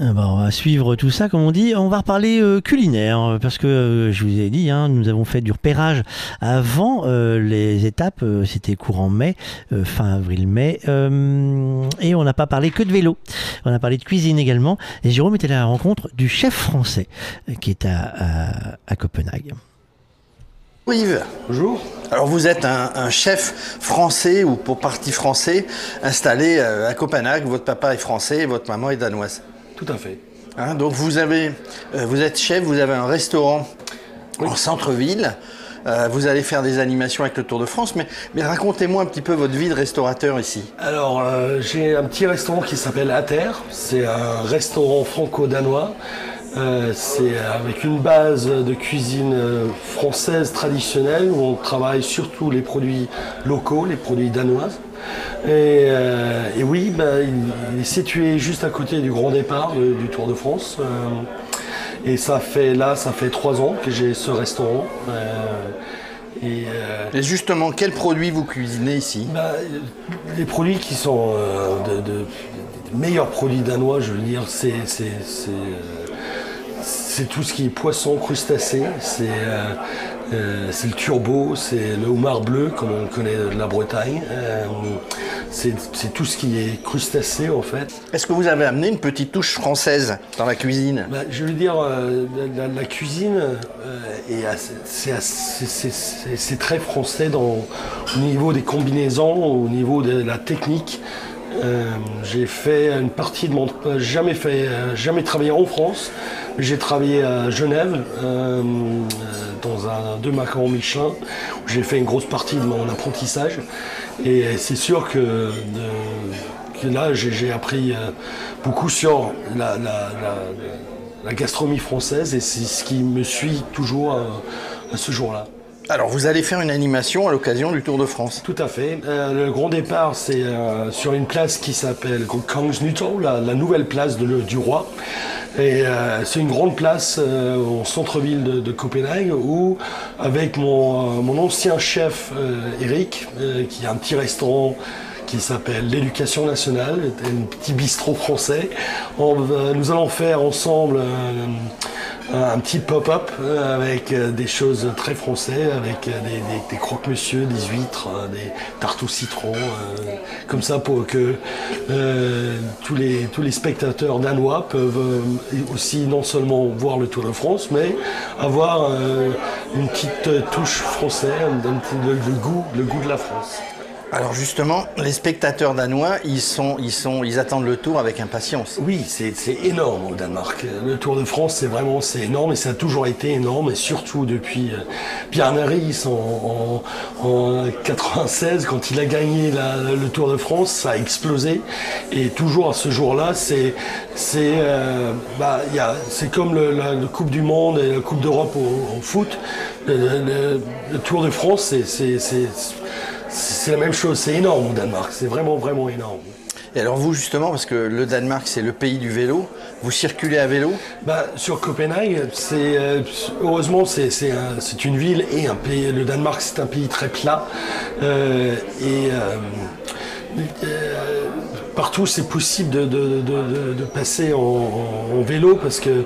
Ah bah, on va suivre tout ça, comme on dit. On va reparler euh, culinaire, euh, parce que euh, je vous ai dit, hein, nous avons fait du repérage avant euh, les étapes. euh, C'était courant mai, euh, fin avril-mai. euh, et on n'a pas parlé que de vélo. On a parlé de cuisine également. Et Jérôme était à la rencontre du chef français, qui est à, à- à Copenhague. Yves. Bonjour. Alors vous êtes un, un chef français ou pour partie français installé à Copenhague. Votre papa est français et votre maman est danoise. Tout à fait. Hein, donc vous avez, euh, vous êtes chef, vous avez un restaurant en centre-ville. Euh, vous allez faire des animations avec le Tour de France, mais, mais racontez-moi un petit peu votre vie de restaurateur ici. Alors, euh, j'ai un petit restaurant qui s'appelle Ater. C'est un restaurant franco-danois. Euh, c'est avec une base de cuisine française traditionnelle où on travaille surtout les produits locaux, les produits danois. Et, euh, et oui, bah, il, il est situé juste à côté du grand départ de- du Tour de France. Euh, et ça fait là, ça fait trois ans que j'ai ce restaurant. Euh, et, euh, Et justement, quels produits vous cuisinez ici? Bah, les produits qui sont euh, de, meilleurs produits danois, je veux dire, c'est euh, tout ce qui est poisson, crustacé, c'est euh, c'est le turbo, c'est le homard bleu, comme on connaît de la Bretagne. Euh, c'est tout ce qui est crustacé en fait. Est-ce que vous avez amené une petite touche française dans la cuisine? Bah, je veux dire, euh, la, cuisine, c'est très français dans, au niveau des combinaisons, au niveau de la technique. Euh, j'ai fait une partie de mon... euh, Jamais fait, euh, jamais travaillé en France. J'ai travaillé à Genève, dans un deux macarons Michelin, où j'ai fait une grosse partie de mon apprentissage. Et c'est sûr que, de- que là, j'ai appris beaucoup sur la, gastronomie française et c'est ce qui me suit toujours à ce jour-là. Alors vous allez faire une animation à l'occasion du Tour de France. Tout à fait. Euh, le grand départ, c'est euh, sur une place qui s'appelle Kongsnytorv, la, la nouvelle place du roi. Et euh, c'est une grande place au centre-ville de, Copenhague où, avec mon, mon ancien chef Eric, qui a un petit restaurant qui s'appelle l'éducation nationale, un petit bistrot français, nous allons faire ensemble euh, un petit pop-up euh, avec euh, des choses très français, avec des, croque-monsieur, des huîtres, des tartes au citron, comme ça pour que tous, les, tous les spectateurs danois peuvent aussi non seulement voir le Tour de France, mais avoir une petite touche française, un petit- le goût, le goût de la France. Alors justement, les spectateurs danois, ils, sont, ils, sont, ils attendent le Tour avec impatience. Oui, c'est énorme au Danemark. Le Tour de France, c'est vraiment énorme et ça a toujours été énorme, et surtout depuis euh, Pierre Naris en, en, en 96, quand il a gagné le Tour de France, ça a explosé. Et toujours à ce jour-là, c'est euh, bah, comme le, la, Coupe du Monde et la Coupe d'Europe au, au foot. Le, le- le Tour de France, c'est- c'est la même chose. C'est énorme au Danemark. C'est vraiment vraiment énorme. Et alors vous justement, parce que le Danemark c'est le pays du vélo, vous circulez à vélo? Bah, sur Copenhague, c'est euh, heureusement c'est c'est un- c'est une ville et un pays. Le Danemark c'est un pays très plat euh, et euh, partout c'est possible de, de- de- passer en, vélo parce que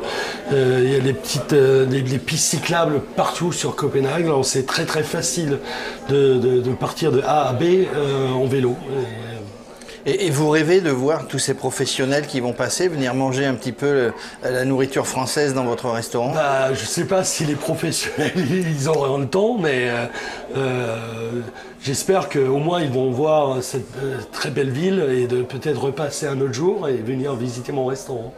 euh, il y a des petites euh, pistes cyclables partout sur Copenhague. Alors c'est très très facile de, partir de A à B euh, en vélo. Et vous rêvez de voir tous ces professionnels qui vont passer, venir manger un petit peu euh, la nourriture française dans votre restaurant? Bah, je sais pas si les professionnels [LAUGHS] ils auront le temps, mais euh, euh, j'espère qu'au moins ils vont voir cette très belle ville et de peut-être repasser un autre jour et venir visiter mon restaurant.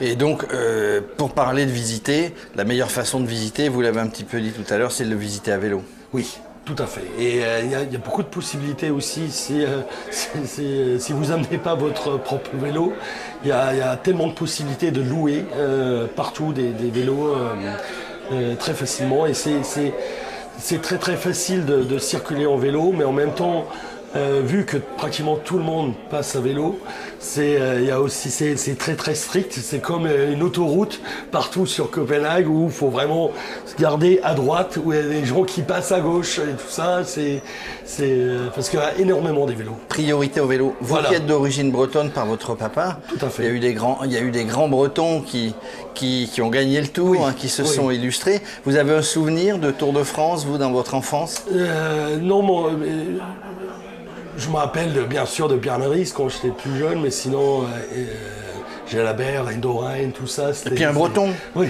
Et donc, euh, pour parler de visiter, la meilleure façon de visiter, vous l'avez un petit peu dit tout à l'heure, c'est de le visiter à vélo? Oui, tout à fait. Et euh, il y, a- beaucoup de possibilités aussi. Si, euh, [LAUGHS] vous amenez pas votre propre vélo, il y a, tellement de possibilités de louer euh, partout des, vélos très facilement. Et c'est- très très facile de circuler en vélo, mais en même temps, euh, vu que pratiquement tout le monde passe à vélo, c'est euh, aussi c'est très très strict. C'est comme euh, une autoroute partout sur Copenhague où il faut vraiment se garder à droite, où il y a des gens qui passent à gauche et tout ça. C'est parce qu'il y a énormément des vélos. Priorité au vélo. Vous Voilà. qui êtes d'origine bretonne par votre papa, Tout à fait. il y a eu des grands, il y a eu des grands Bretons qui, qui, qui ont gagné le Tour, hein, qui se oui. sont illustrés. Vous avez un souvenir de Tour de France, vous, dans votre enfance? Non, mon- euh, je me rappelle bien sûr de Pierre quand j'étais plus jeune, mais sinon, euh, euh, Jalabert, Endorain, tout ça. Et puis un Breton Oui.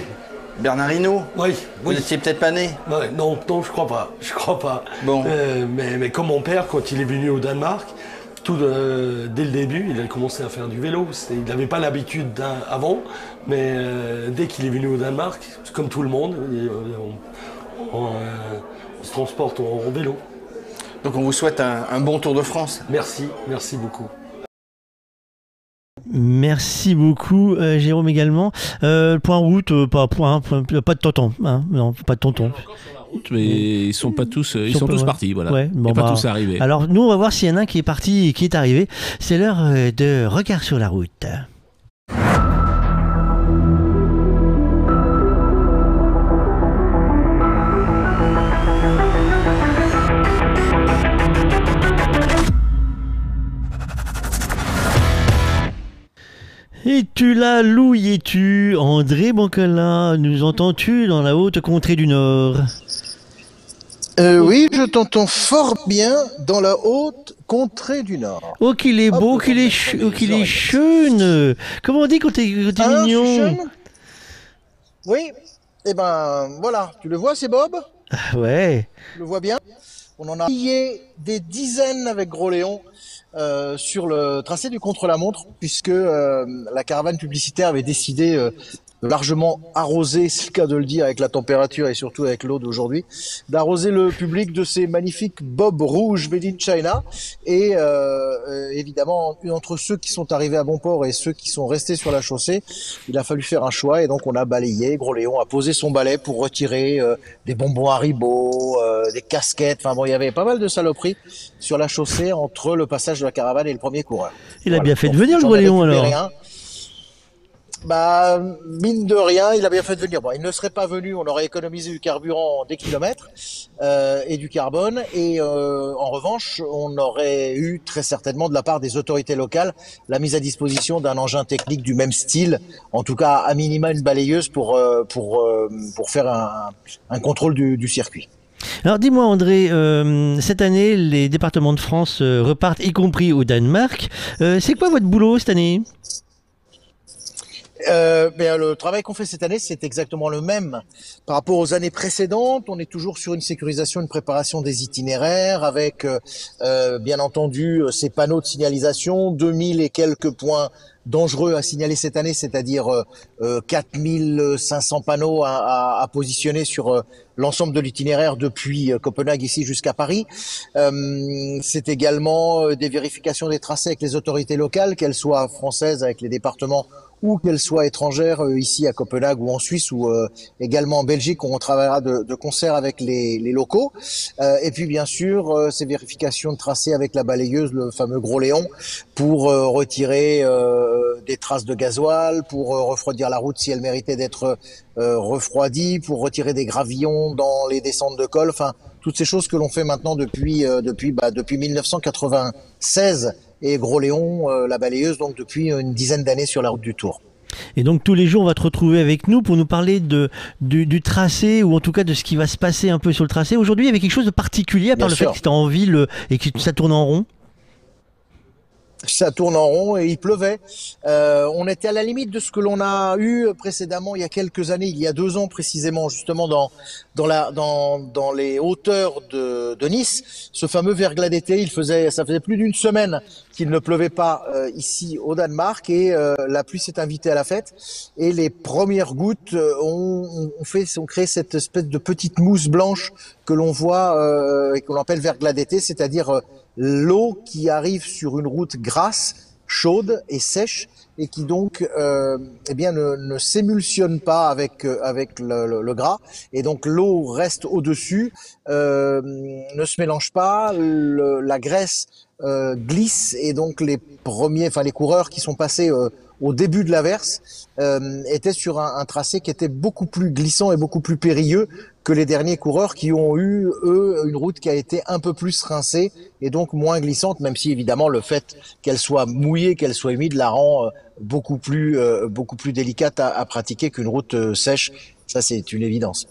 Bernard Hinault Oui, Vous oui. n'étiez peut-être pas né Ouais, non, non, je crois pas. Je crois pas. Bon. Euh, mais, mais comme mon père, quand il est venu au Danemark, tout euh, dès le début, il a commencé à faire du vélo. Il n'avait pas l'habitude avant, mais euh, dès qu'il est venu au Danemark, comme tout le monde, on, on, euh, on se transporte en, en vélo. Donc on vous souhaite un, un bon Tour de France. Merci, merci beaucoup. Merci beaucoup, euh, Jérôme également. Euh, point route, euh, pas point, point- pas de tonton, hein, non, pas de tonton. Mais ils sont pas tous, ils, sont pas- tous ouais. partis, voilà. Ouais, Ils bon, sont pas bah, tous arrivés. Alors nous, on va voir s'il y en a un qui est parti et qui est arrivé. C'est l'heure de regard sur la route. Et tu là, Lou y es-tu André Bancola, nous entends-tu dans la haute contrée du Nord? Euh, oui, je t'entends fort bien dans la haute contrée du Nord. Oh qu'il est beau, qu'il est, ch- oh, qu'il est jeune. Comment on dit quand t'es Hein, mignon? Oui, eh ben voilà, tu le vois, c'est Bob? Ah Ouais. Tu le vois bien? On en a pillé des dizaines avec Gros Léon euh, sur le tracé du contre-la-montre, puisque euh, la caravane publicitaire avait décidé euh, largement arroser, c'est le cas de le dire avec la température et surtout avec l'eau d'aujourd'hui, d'arroser le public de ces magnifiques bobs rouges made in China. Et euh, évidemment, entre ceux qui sont arrivés à bon port et ceux qui sont restés sur la chaussée, il a fallu faire un choix et donc on a balayé. Gros Léon a posé son balai pour retirer euh, des bonbons Haribo, euh, des casquettes. Enfin bon, il y avait pas mal de saloperies sur la chaussée entre le passage de la caravane et le premier coureur. Il a Voilà. bien fait de venir, Gros Léon, alors. Bah, mine de rien, il a bien fait de venir. Bon, il ne serait pas venu, on aurait économisé du carburant des kilomètres euh, et du carbone. Et euh, en revanche, on aurait eu très certainement de la part des autorités locales la mise à disposition d'un engin technique du même style, en tout cas à minima une balayeuse pour euh, pour euh, pour faire un, un contrôle du, du circuit. Alors dis-moi André, euh, cette année les départements de France euh, repartent, y compris au Danemark. Euh, c'est quoi votre boulot cette année? Euh, euh, le travail qu'on fait cette année, c'est exactement le même par rapport aux années précédentes. On est toujours sur une sécurisation, une préparation des itinéraires, avec euh, euh, bien entendu euh, ces panneaux de signalisation, 2000 et quelques points dangereux à signaler cette année, c'est-à-dire euh, euh, 4500 panneaux à, à- à positionner sur l'ensemble de l'itinéraire depuis Copenhague ici jusqu'à Paris. C'est également des vérifications des tracés avec les autorités locales, qu'elles soient françaises avec les départements ou qu'elles soient étrangères euh, ici à Copenhague ou en Suisse ou euh, également en Belgique où on travaillera de, de concert avec les, les locaux. Euh, et puis bien sûr ces vérifications de tracés avec la balayeuse, le fameux gros Léon, pour retirer des traces de gasoil, pour refroidir la route si elle méritait d'être refroidie, pour retirer des gravillons dans les descentes de col. Enfin toutes ces choses que l'on fait maintenant depuis depuis bah, depuis 1996 et Gros Léon, euh, la balayeuse, donc depuis une dizaine d'années sur la route du Tour. Et donc tous les jours on va te retrouver avec nous pour nous parler de, du, du tracé ou en tout cas de ce qui va se passer un peu sur le tracé. Aujourd'hui il y avait quelque chose de particulier à part Bien le sûr. fait que c'était en ville et que ça tourne en rond? Ça tourne en rond et il pleuvait. Euh, on était à la limite de ce que l'on a eu précédemment il y a quelques années, il y a deux ans précisément, justement dans dans la dans dans les hauteurs de, de Nice, ce fameux verglas d'été. Il faisait ça faisait plus d'une semaine qu'il ne pleuvait pas euh, ici au Danemark et euh, la pluie s'est invitée à la fête et les premières gouttes euh, ont, ont fait ont créé cette espèce de petite mousse blanche que l'on voit euh, et que l'on appelle verglas d'été, c'est-à-dire euh, l'eau qui arrive sur une route grasse, chaude et sèche et qui donc euh, eh bien ne, ne s'émulsionne pas avec euh, avec le, le- gras. Et donc l'eau reste au dessus, euh, ne se mélange pas, le- la graisse euh, glisse et donc les premiers, enfin les coureurs qui sont passés euh, au début de l'averse euh, étaient sur un, un tracé qui était beaucoup plus glissant et beaucoup plus périlleux que les derniers coureurs qui ont eu, eux, une route qui a été un peu plus rincée et donc moins glissante, même si évidemment le fait qu'elle soit mouillée, qu'elle soit humide, la rend euh, beaucoup plus, euh, beaucoup plus délicate à, à pratiquer qu'une route euh, sèche. Ça, c'est une évidence.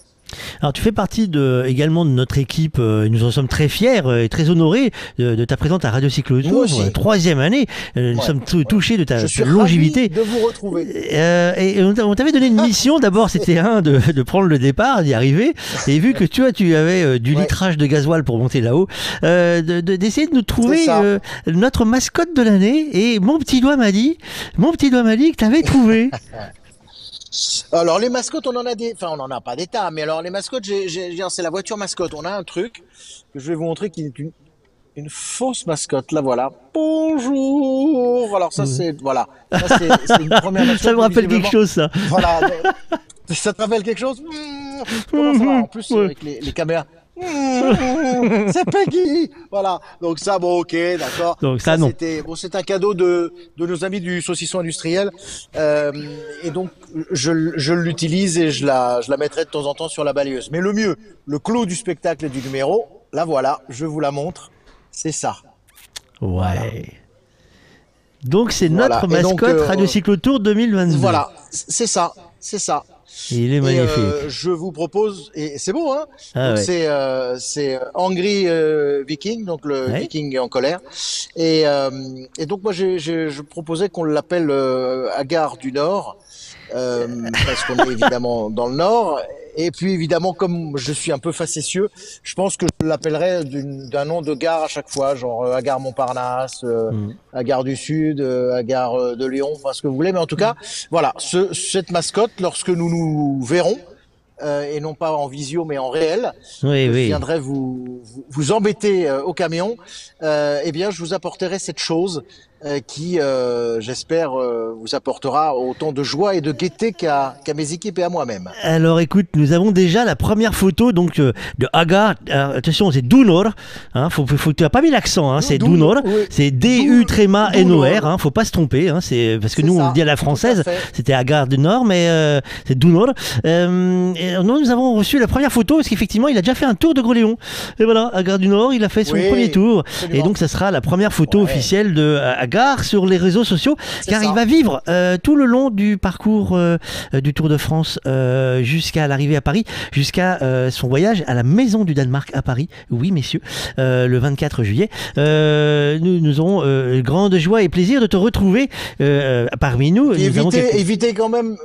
Alors tu fais partie de, également de notre équipe, euh, et nous en sommes très fiers euh, et très honorés de, de ta présence à Radio Cycle Moi Tour, euh, troisième année. Euh, Nous Ouais. sommes tou- touchés de ta, Je suis ta longévité. de vous retrouver. Euh, et on t'a- on t'avait donné une mission [LAUGHS] d'abord, c'était un de, de prendre le départ, d'y arriver. Et vu que tu vois, tu avais euh, du litrage de gasoil pour monter là-haut, euh, de- de- d'essayer de, nous trouver euh, notre mascotte de l'année. Et mon petit doigt m'a dit, mon petit doigt m'a dit que t'avais trouvé. [LAUGHS] Alors les mascottes, on en a des, enfin on en a pas des tas, mais alors les mascottes, c'est la voiture mascotte. On a un truc que je vais vous montrer qui est une, une fausse mascotte. La voilà. Bonjour. Alors ça c'est, voilà, ça c'est, c'est une première [LAUGHS] mascotte. Ça me rappelle quelque chose, ça. Voilà. ça te rappelle quelque chose? Mmh, Comment ça va? En plus Ouais. avec les, les caméras. Mmh, c'est Peggy Voilà, donc ça, bon, ok, d'accord. Donc ça, non. Bon, c'est un cadeau de, de nos amis du saucisson industriel. Euh, et donc, je, je l'utilise et je la, je la mettrai de temps en temps sur la balayeuse. Mais le mieux, le clou du spectacle et du numéro, la voilà, je vous la montre, c'est ça. Ouais. Donc c'est Voilà. notre donc, mascotte euh, Radio Cyclotour 2022. Voilà, c'est ça, c'est ça. Il est Et, magnifique. euh, je vous propose, et c'est beau, hein Ah ouais. C'est euh, c'est Angry euh, Viking, donc le Ouais. Viking en colère. Et, euh, et donc moi, j'ai- je proposais qu'on l'appelle euh, Agar du Nord, euh, parce qu'on est évidemment dans le Nord. Et puis évidemment, comme je suis un peu facétieux, je pense que je l'appellerais d'une- d'un nom de gare à chaque fois, genre euh, à gare Montparnasse, euh, Mm. à gare du Sud, euh, à gare euh, de Lyon, enfin ce que vous voulez. Mais en tout cas, voilà, ce, cette mascotte, lorsque nous nous verrons, euh, et non pas en visio mais en réel, Oui, je oui. viendrai vous, vous, vous embêter euh, au camion, euh, eh bien je vous apporterai cette chose qui, euh, j'espère, euh, vous apportera autant de joie et de gaieté qu'à qu'à mes équipes et à moi-même. Alors écoute, nous avons déjà la première photo donc euh, de Agar. Alors, attention, c'est Dunor. Hein, faut, faut, tu as pas mis l'accent. Hein, c'est Dunor. C'est D U tréma N O R. Hein, faut pas se tromper. Hein, c'est parce que nous on le dit à la française. C'était Agar du Nord, mais euh, c'est Dunor. Euh, nous, nous avons reçu la première photo parce qu'effectivement il a déjà fait un tour de Gros-Léon. Et voilà, Agar du Nord, il a fait son Oui, premier tour. absolument. Et donc ça sera la première photo officielle de euh, Agar sur les réseaux sociaux, car ça. il va vivre euh, tout le long du parcours euh, euh, du Tour de France euh, jusqu'à l'arrivée à Paris, jusqu'à euh, son voyage à la Maison du Danemark à Paris. Oui, messieurs, euh, le 24 juillet. Euh, nous, nous aurons euh, grande joie et plaisir de te retrouver euh, parmi nous. Et Nous avons évitez, quelques- évitez quand même,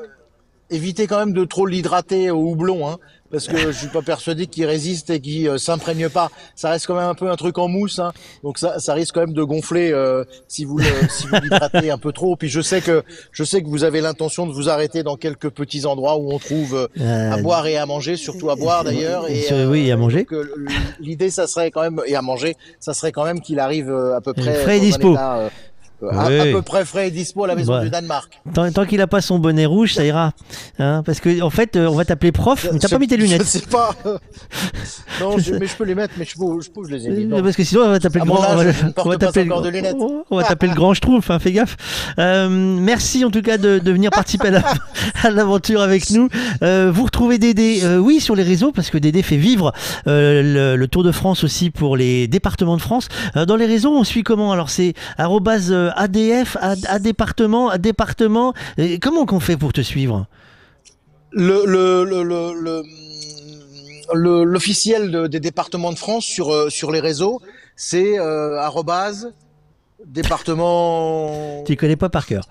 évitez quand même de trop l'hydrater au houblon, hein, parce que je suis pas persuadé qu'il résiste et qu'il euh, s'imprègne pas. Ça reste quand même un peu un truc en mousse, hein, donc ça, ça risque quand même de gonfler euh, si vous le, si vous l'hydratez un peu trop. Puis je sais que je sais que vous avez l'intention de vous arrêter dans quelques petits endroits où on trouve euh, Euh, à boire et à manger, surtout à boire d'ailleurs. et oui, et à manger. euh, l'idée, ça serait quand même et à manger, ça serait quand même qu'il arrive euh, à peu près frais et dispo. état, à, peu près frais et dispo à la maison du Danemark. Tant, tant qu'il a pas son bonnet rouge, ça ira. Hein, parce que en fait, euh, on va t'appeler prof, mais t'as Je- pas mis tes Je lunettes. sais pas. [LAUGHS] non, je- mais je peux les mettre, mais je peux, je je les ai mis. Euh, Parce que sinon on va t'appeler le grand. âge, on va- je t'appeler le on va t'appeler le grand Schtroumpf, hein, fais gaffe. Euh, merci en tout cas de, de venir participer à la- [LAUGHS] à l'aventure avec nous. Euh, vous retrouvez Dédé, euh, oui, sur les réseaux, parce que Dédé fait vivre le, le Tour de France aussi pour les départements de France. Dans les réseaux, on suit comment? Alors c'est arrobase, ADF, à, département, à département. Comment qu'on fait pour te suivre? Le, le, le, le, l'officiel de- des départements de France sur, euh, sur les réseaux, c'est euh, département. [LAUGHS] Tu connais pas par cœur.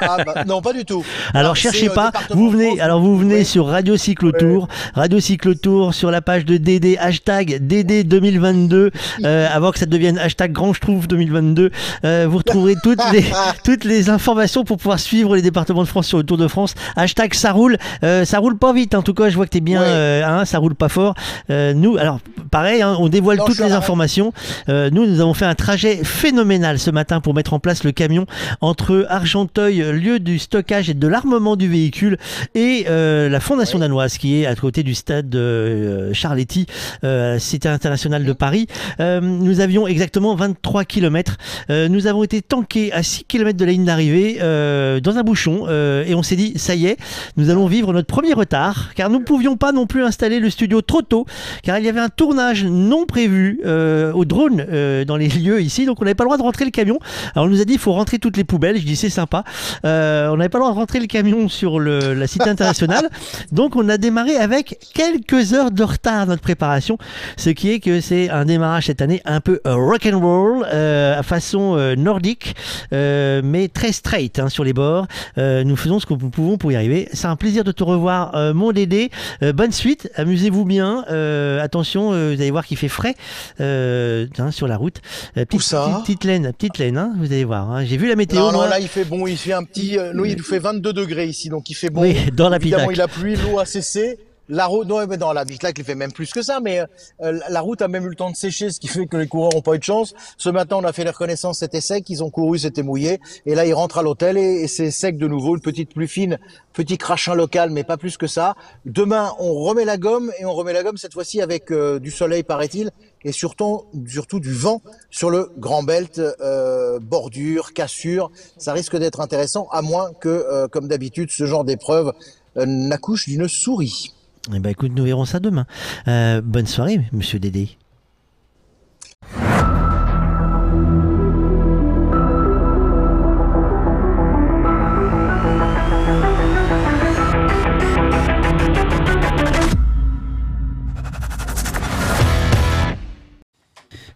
Ah, bah, non, pas du tout. Alors cherchez euh, pas, vous venez, France. alors vous venez sur Radio Cyclotour, Radio Cyclotour sur la page de DD hashtag DD 2022, [LAUGHS] euh, avant que ça devienne hashtag Grand Schtroumpf 2022. Euh, vous retrouverez [LAUGHS] toutes les toutes les informations pour pouvoir suivre les départements de France sur le Tour de France. Hashtag ça roule, Euh, ça roule pas vite. En tout cas, je vois que t'es bien, euh, hein, ça roule pas fort. Nous, alors pareil, hein, on dévoile Non, toutes les informations. Nous, nous avons fait un trajet phénoménal ce matin pour mettre en place le camion entre Argenteuil, lieu du stockage et de l'armement du véhicule, et euh, la Fondation danoise qui est à côté du stade euh, Charletti, euh, Cité internationale de Paris. Euh, nous avions exactement 23 km. nous avons été tankés à 6 km de la ligne d'arrivée euh, dans un bouchon euh, et on s'est dit ça y est, nous allons vivre notre premier retard car nous ne pouvions pas non plus installer le studio trop tôt car il y avait un tournage non prévu euh, au drone euh, dans les [LAUGHS] lieux ici donc on n'avait pas le droit de rentrer le camion. Alors on nous a dit il faut rentrer toutes les poubelles. Je dis c'est sympa. Euh, on n'avait pas le droit de rentrer le camion sur le, la cité internationale. [LAUGHS] donc on a démarré avec quelques heures de retard notre préparation, ce qui est que c'est un démarrage cette année un peu rock and roll euh, à façon euh, nordique, euh, mais très straight hein, sur les bords. Euh, nous faisons ce que nous pouvons pour y arriver. C'est un plaisir de te revoir, euh, mon Dédé. Euh, bonne suite, amusez-vous bien. Euh, attention, euh, vous allez voir qu'il fait frais euh, hein, sur la route. Euh, petite, petite, petite laine, petite laine, hein, vous allez voir. hein. J'ai vu la météo. Non, non, là il fait bon, il fait un petit. euh, nous, il fait 22 degrés ici, donc il fait bon. Oui, dans la Évidemment, Pitac. il a plu, l'eau a cessé. La route, non, mais dans la il fait même plus que ça, mais euh, la route a même eu le temps de sécher, ce qui fait que les coureurs n'ont pas eu de chance. Ce matin, on a fait les reconnaissances, c'était sec, ils ont couru, c'était mouillé, et là, ils rentrent à l'hôtel et, et c'est sec de nouveau, une petite pluie fine, petit crachin local, mais pas plus que ça. Demain, on remet la gomme et on remet la gomme cette fois-ci avec euh, du soleil, paraît-il, et surtout, du vent sur le Grand Belt, euh, bordure, cassure. Ça risque d'être intéressant, à moins que, euh, comme d'habitude, ce genre d'épreuve euh, n'accouche d'une souris. Eh ben, écoute, nous verrons ça demain. Bonne soirée, monsieur Dédé.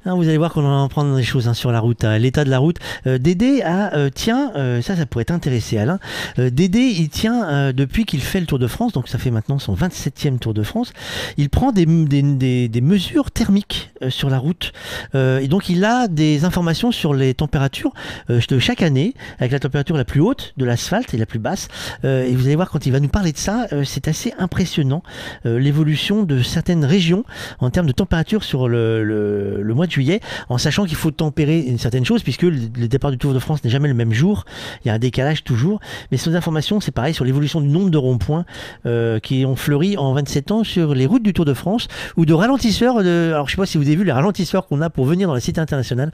Hein, vous allez voir qu'on en prendre des choses hein, sur la route, hein. l'état de la route. Euh, Dédé a, euh, tient, euh, ça, ça pourrait t'intéresser, Alain. Dédé, il tient depuis qu'il fait le Tour de France, donc ça fait maintenant son 27e Tour de France. Il prend des, mesures thermiques sur la route. Et donc, il a des informations sur les températures de chaque année, avec la température la plus haute de l'asphalte et la plus basse. Et vous allez voir, quand il va nous parler de ça, c'est assez impressionnant, l'évolution de certaines régions en termes de température sur le, le- le mois de juillet, en sachant qu'il faut tempérer une certaine chose, puisque le, départ du Tour de France n'est jamais le même jour, il y a un décalage toujours, mais ces informations, c'est pareil sur l'évolution du nombre de ronds-points euh, qui ont fleuri en 27 ans sur les routes du Tour de France, ou de ralentisseurs, de, alors je sais pas si vous avez vu les ralentisseurs qu'on a pour venir dans la cité internationale,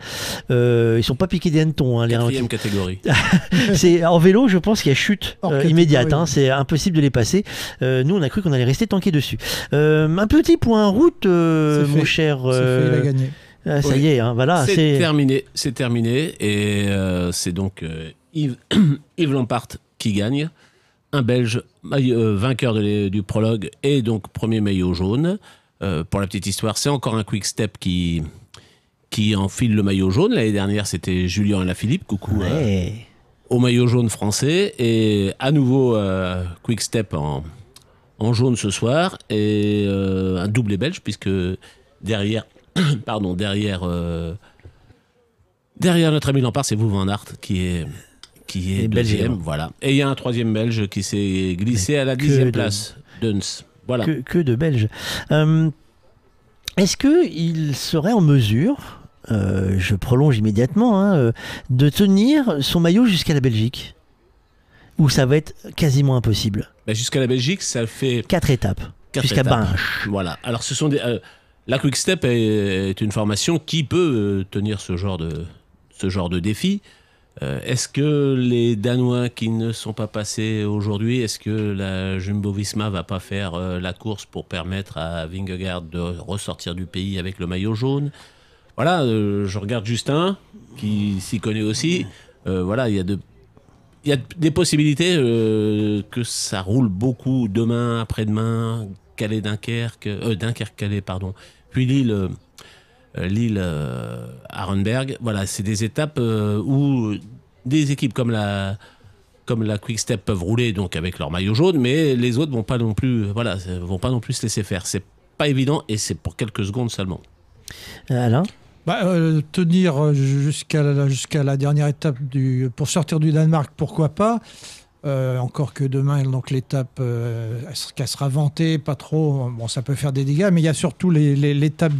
euh, ils sont pas piqués des hannetons, hein, les Quatrième ralentisseurs. catégorie. [LAUGHS] c'est en vélo, je pense qu'il y a chute euh, immédiate. hein, c'est impossible de les passer. Euh, nous, on a cru qu'on allait rester tanké dessus. Euh, un petit point route, euh, mon fait. cher. C'est fait, il a gagné. Ah, ça Oui. y est, hein, voilà. c'est terminé, c'est terminé, et euh, c'est donc euh, Yves, [CLEARS THROAT] Yves Lampart qui gagne, un Belge euh, vainqueur de du prologue et donc premier maillot jaune. Pour la petite histoire, c'est encore un quick step qui qui enfile le maillot jaune. L'année dernière, c'était Julien Alaphilippe, coucou. Ouais. au maillot jaune français et à nouveau quick step en, en jaune ce soir et euh, un doublé belge puisque derrière [COUGHS] pardon derrière euh, derrière notre ami Lampard c'est vous Van Aert qui est qui est deuxième voilà et il y a un troisième belge qui s'est glissé à la dixième de- place Duns voilà que, que de Belges. Euh, Est-ce qu'il serait en mesure, euh, je prolonge immédiatement, hein, de tenir son maillot jusqu'à la Belgique? Ou ça va être quasiment impossible? Bah, jusqu'à la Belgique ça fait Quatre étapes. Jusqu'à. Binche. Voilà. Alors, ce sont des. euh, la Quick Step est, une formation qui peut euh, tenir ce genre de, ce genre de défi. Euh, est-ce que les Danois qui ne sont pas passés aujourd'hui, est-ce que la Jumbo Visma va pas faire euh, la course pour permettre à Vingegaard de ressortir du pays avec le maillot jaune? Voilà, je regarde Justin, qui s'y connaît aussi. Voilà, il y a de il y a des possibilités que ça roule beaucoup demain, après-demain, Calais, Dunkerque, euh, Dunkerque, Calais, pardon, puis Lille, euh, Lille, euh, Arenberg. Voilà, c'est des étapes euh, où des équipes comme la comme la Quick Step peuvent rouler donc avec leur maillot jaune, mais les autres vont pas non plus, voilà, vont pas non plus se laisser faire. C'est pas évident et c'est pour quelques secondes seulement. Alain? Bah, euh, tenir jusqu'à la, jusqu'à la dernière étape du, pour sortir du Danemark, pourquoi pas? Euh, encore que demain, donc l'étape, euh, qu'elle sera vantée, pas trop. Bon, ça peut faire des dégâts, mais il y a surtout l'étape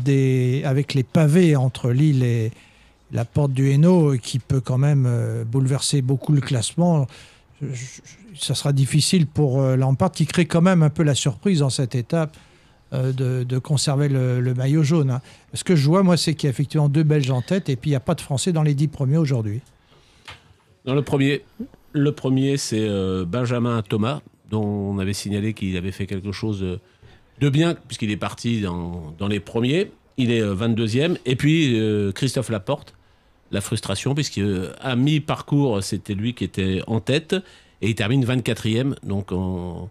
avec les pavés entre l'île et la porte du Hainaut qui peut quand même euh, bouleverser beaucoup le classement. Ça sera difficile pour euh, Lampard qui crée quand même un peu la surprise dans cette étape de, conserver le, le maillot jaune. hein. Ce que je vois, moi, c'est qu'il y a effectivement deux Belges en tête et puis il n'y a pas de Français dans les dix premiers aujourd'hui. Dans le premier, le premier c'est euh, Benjamin Thomas, dont on avait signalé qu'il avait fait quelque chose euh, de bien, puisqu'il est parti dans, les premiers. Il est euh, 22e. Et puis euh, Christophe Laporte, la frustration, puisqu'à mi-parcours, c'était lui qui était en tête, et il termine 24e. Donc on,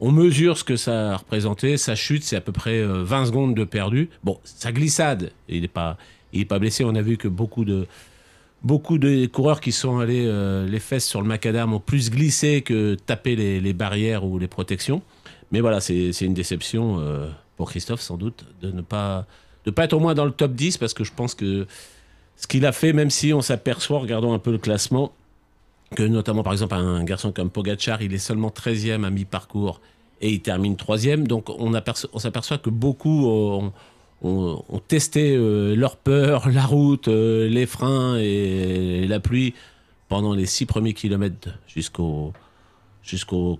mesure ce que ça a représenté. Sa chute, c'est à peu près euh, 20 secondes de perdu. Bon, sa glissade, il n'est pas blessé. On a vu que beaucoup de, beaucoup de coureurs qui sont allés euh, les fesses sur le macadam ont plus glissé que tapé les, barrières ou les protections. Mais voilà, c'est une déception euh, pour Christophe, sans doute, de ne pas, de pas être au moins dans le top 10, parce que je pense que ce qu'il a fait, même si on s'aperçoit, regardons un peu le classement, que notamment par exemple un garçon comme Pogachar, il est seulement 13e à mi-parcours et il termine 3e. Donc on, on s'aperçoit que beaucoup ont, ont- testé euh, leur peur, la route, euh, les freins et, la pluie pendant les six premiers kilomètres jusqu'au jusqu'au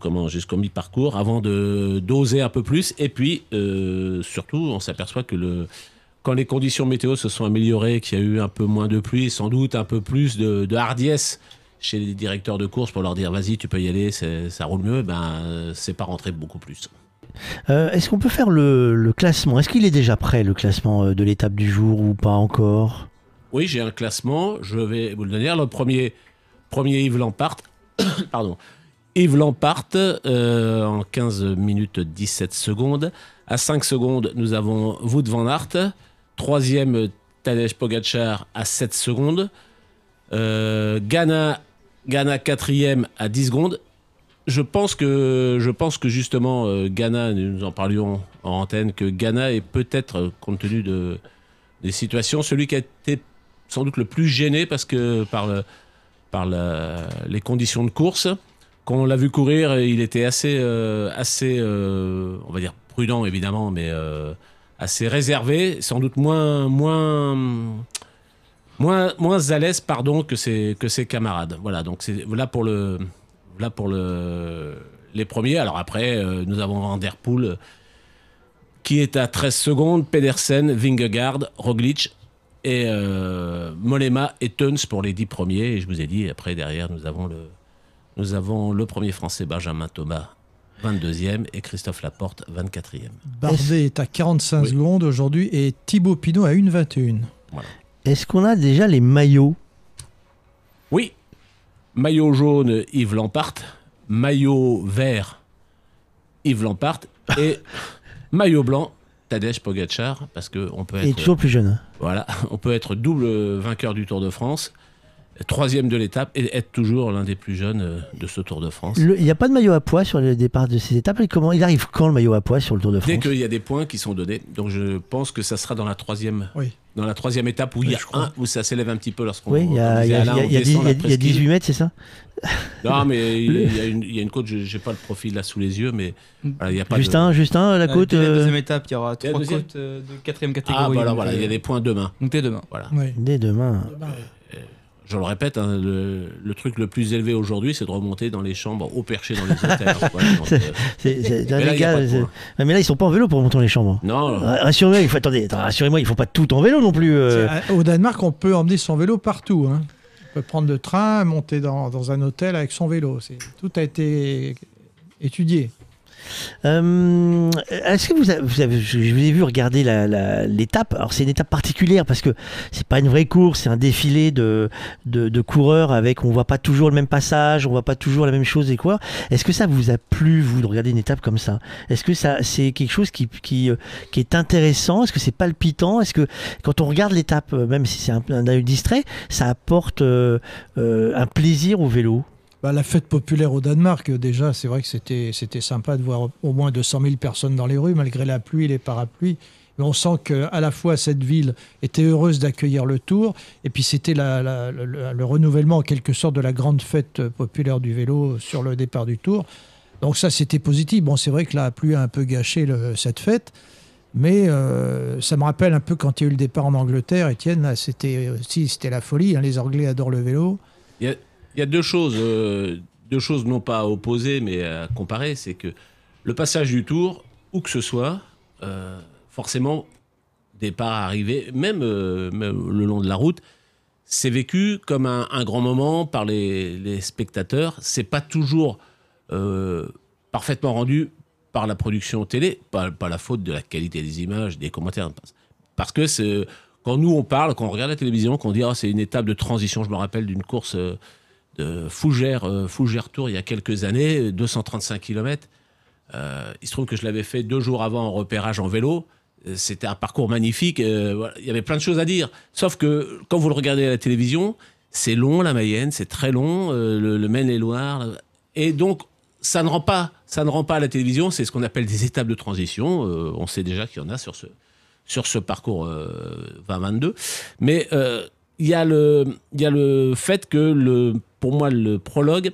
mi-parcours avant de d'oser un peu plus et puis euh, surtout on s'aperçoit que quand les conditions météo se sont améliorées, qu'il y a eu un peu moins de pluie, sans doute un peu plus de, de hardiesse chez les directeurs de course pour leur dire vas-y tu peux y aller, ça roule mieux, ben c'est pas rentré beaucoup plus. Euh, Est-ce qu'on peut faire le, classement? Est-ce qu'il est déjà prêt, le classement euh, de l'étape du jour ou pas encore? Oui, j'ai un classement, je vais vous le donner. Le premier, premier Yves Lampart, [COUGHS] pardon, Yves Lampart euh, en 15 minutes 17 secondes. À 5 secondes, nous avons Wout van Aert. Troisième, Tadej Pogacar à 7 secondes. Euh, Ghana, Ghana quatrième à 10 secondes. Je pense que, je pense que justement, euh, Ghana, nous en parlions en antenne, que Ghana est peut-être, euh, compte tenu de, des situations, celui qui a été sans doute le plus gêné parce que par, le- par les conditions de course. Quand on l'a vu courir, il était assez, euh, assez on va dire prudent évidemment, mais assez réservé, sans doute moins, moins, moins, moins à l'aise, pardon, que ses, que ses camarades. Voilà, donc c'est là pour le, là pour le, les premiers. Alors après, euh, nous avons Van Der Poel qui est à 13 secondes, Pedersen, Vingegaard, Roglic et euh, Molema et Teuns pour les 10 premiers. Et je vous ai dit, après, derrière, nous avons le, nous avons le premier français Benjamin Thomas, 22e, et Christophe Laporte, 24e. Bardet est à 45 secondes aujourd'hui et Thibaut Pinot à 1,21. Est-ce qu'on a déjà les maillots? Oui. Maillot jaune, Yves Lampart. Maillot vert, Yves Lampart. Et [LAUGHS] maillot blanc, Tadej Pogacar, parce qu'on peut être. Et toujours plus jeune. Voilà, [LAUGHS] on peut être double vainqueur du Tour de France, troisième de l'étape, et être toujours l'un des plus jeunes euh, de ce Tour de France. Il n'y a pas de maillot à poids sur le départ de ces étapes. Et comment il arrive quand le maillot à poids sur le Tour de France Dès qu'il y a des points qui sont donnés, donc je pense que ça sera dans la troisième, Oui. dans la troisième étape où il y a un où ça s'élève un petit peu lorsqu'on. Oui, il y a, y a- Alain, y a- on il y a dix- descend la il y a- il y a presqu'île. 18 mètres, c'est ça Non, mais il Le- y, a une, il y a une côte, je n'ai pas le profil là sous les yeux, mais voilà, il y a pas Justin, de... Justin, la Euh, côte. dès la euh, deuxième étape, il y aura trois côtes euh, de quatrième catégorie. Ah, voilà, donc, voilà, il y a euh, des points demain. Donc dès demain. Voilà. Dès demain. Je le répète, hein, le, le truc le plus élevé aujourd'hui, c'est de remonter dans les chambres au perché dans les [LAUGHS] hôtels. Euh, mais là, ils sont pas en vélo pour monter dans les chambres. Non. Ra- Rassurez-moi, il faut attendez, rassurez-moi, ils font pas tout en vélo non plus. euh. C'est- Au Danemark, on peut emmener son vélo partout. hein. On peut prendre le train, monter dans, dans un hôtel avec son vélo. C'est- Tout a été étudié. Euh, Est-ce que vous avez, je vous ai vu regarder l'étape. Alors c'est une étape particulière parce que c'est pas une vraie course, c'est un défilé de, coureurs avec on voit pas toujours le même passage, on voit pas toujours la même chose et quoi. Est-ce que ça vous a plu vous de regarder une étape comme ça? Est-ce que ça c'est quelque chose qui, euh, est intéressant? Est-ce que c'est palpitant? Est-ce que quand on regarde l'étape, euh, même si c'est un, un œil distrait, ça apporte un plaisir au vélo? Bah, la fête populaire au Danemark, euh, déjà, c'est vrai que c'était c'était sympa de voir au moins 200 000 personnes dans les rues, malgré la pluie et les parapluies. Mais on sent qu'à la fois cette ville était heureuse d'accueillir le Tour, et puis c'était le, le- le renouvellement en quelque sorte de la grande fête populaire du vélo sur le départ du Tour. Donc ça, c'était positif. Bon, c'est vrai que la pluie a un peu gâché cette fête, mais euh, ça me rappelle un peu quand il y a eu le départ en Angleterre. Étienne, c'était aussi c'était la folie. hein. Les Anglais adorent le vélo. Il y a deux choses, euh, deux choses non pas à opposer, mais à comparer. C'est que le passage du tour, où que ce soit, euh, forcément, départ, arrivée, même, euh, même le long de la route, c'est vécu comme un, grand moment par les, les spectateurs. C'est pas toujours parfaitement rendu par la production télé, pas, la faute de la qualité des images, des commentaires. Parce que quand nous on parle, quand on regarde la télévision, qu'on dit ah, c'est une étape de transition, je me rappelle d'une course de Fougères, euh, Fougères Tour il y a quelques années, 235 km. il se trouve que je l'avais fait deux jours avant en repérage en vélo. Euh, C'était un parcours magnifique. euh, il y avait plein de choses à dire. Sauf que quand vous le regardez à la télévision, c'est long la Mayenne, c'est très long, euh, le, Maine-et-Loire. Et donc, ça ne rend pas, ça ne rend pas à la télévision. C'est ce qu'on appelle des étapes de transition. Euh, on sait déjà qu'il y en a sur ce, sur ce parcours euh, 2022. Mais euh, il y, il y a le fait que, le, pour moi, le prologue,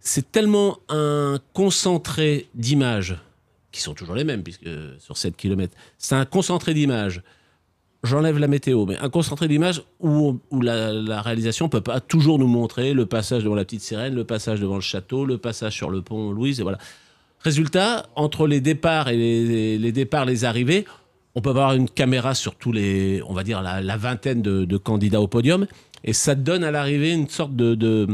c'est tellement un concentré d'images, qui sont toujours les mêmes, puisque sur 7 km, c'est un concentré d'images. J'enlève la météo, mais un concentré d'images où, la, la réalisation peut pas toujours nous montrer le passage devant la petite sirène, le passage devant le château, le passage sur le pont Louise, et voilà. Résultat, entre les départs et les, départs, les arrivées, on peut avoir une caméra sur tous les, on va dire, la, vingtaine de candidats au podium, et ça donne à l'arrivée une sorte de, de,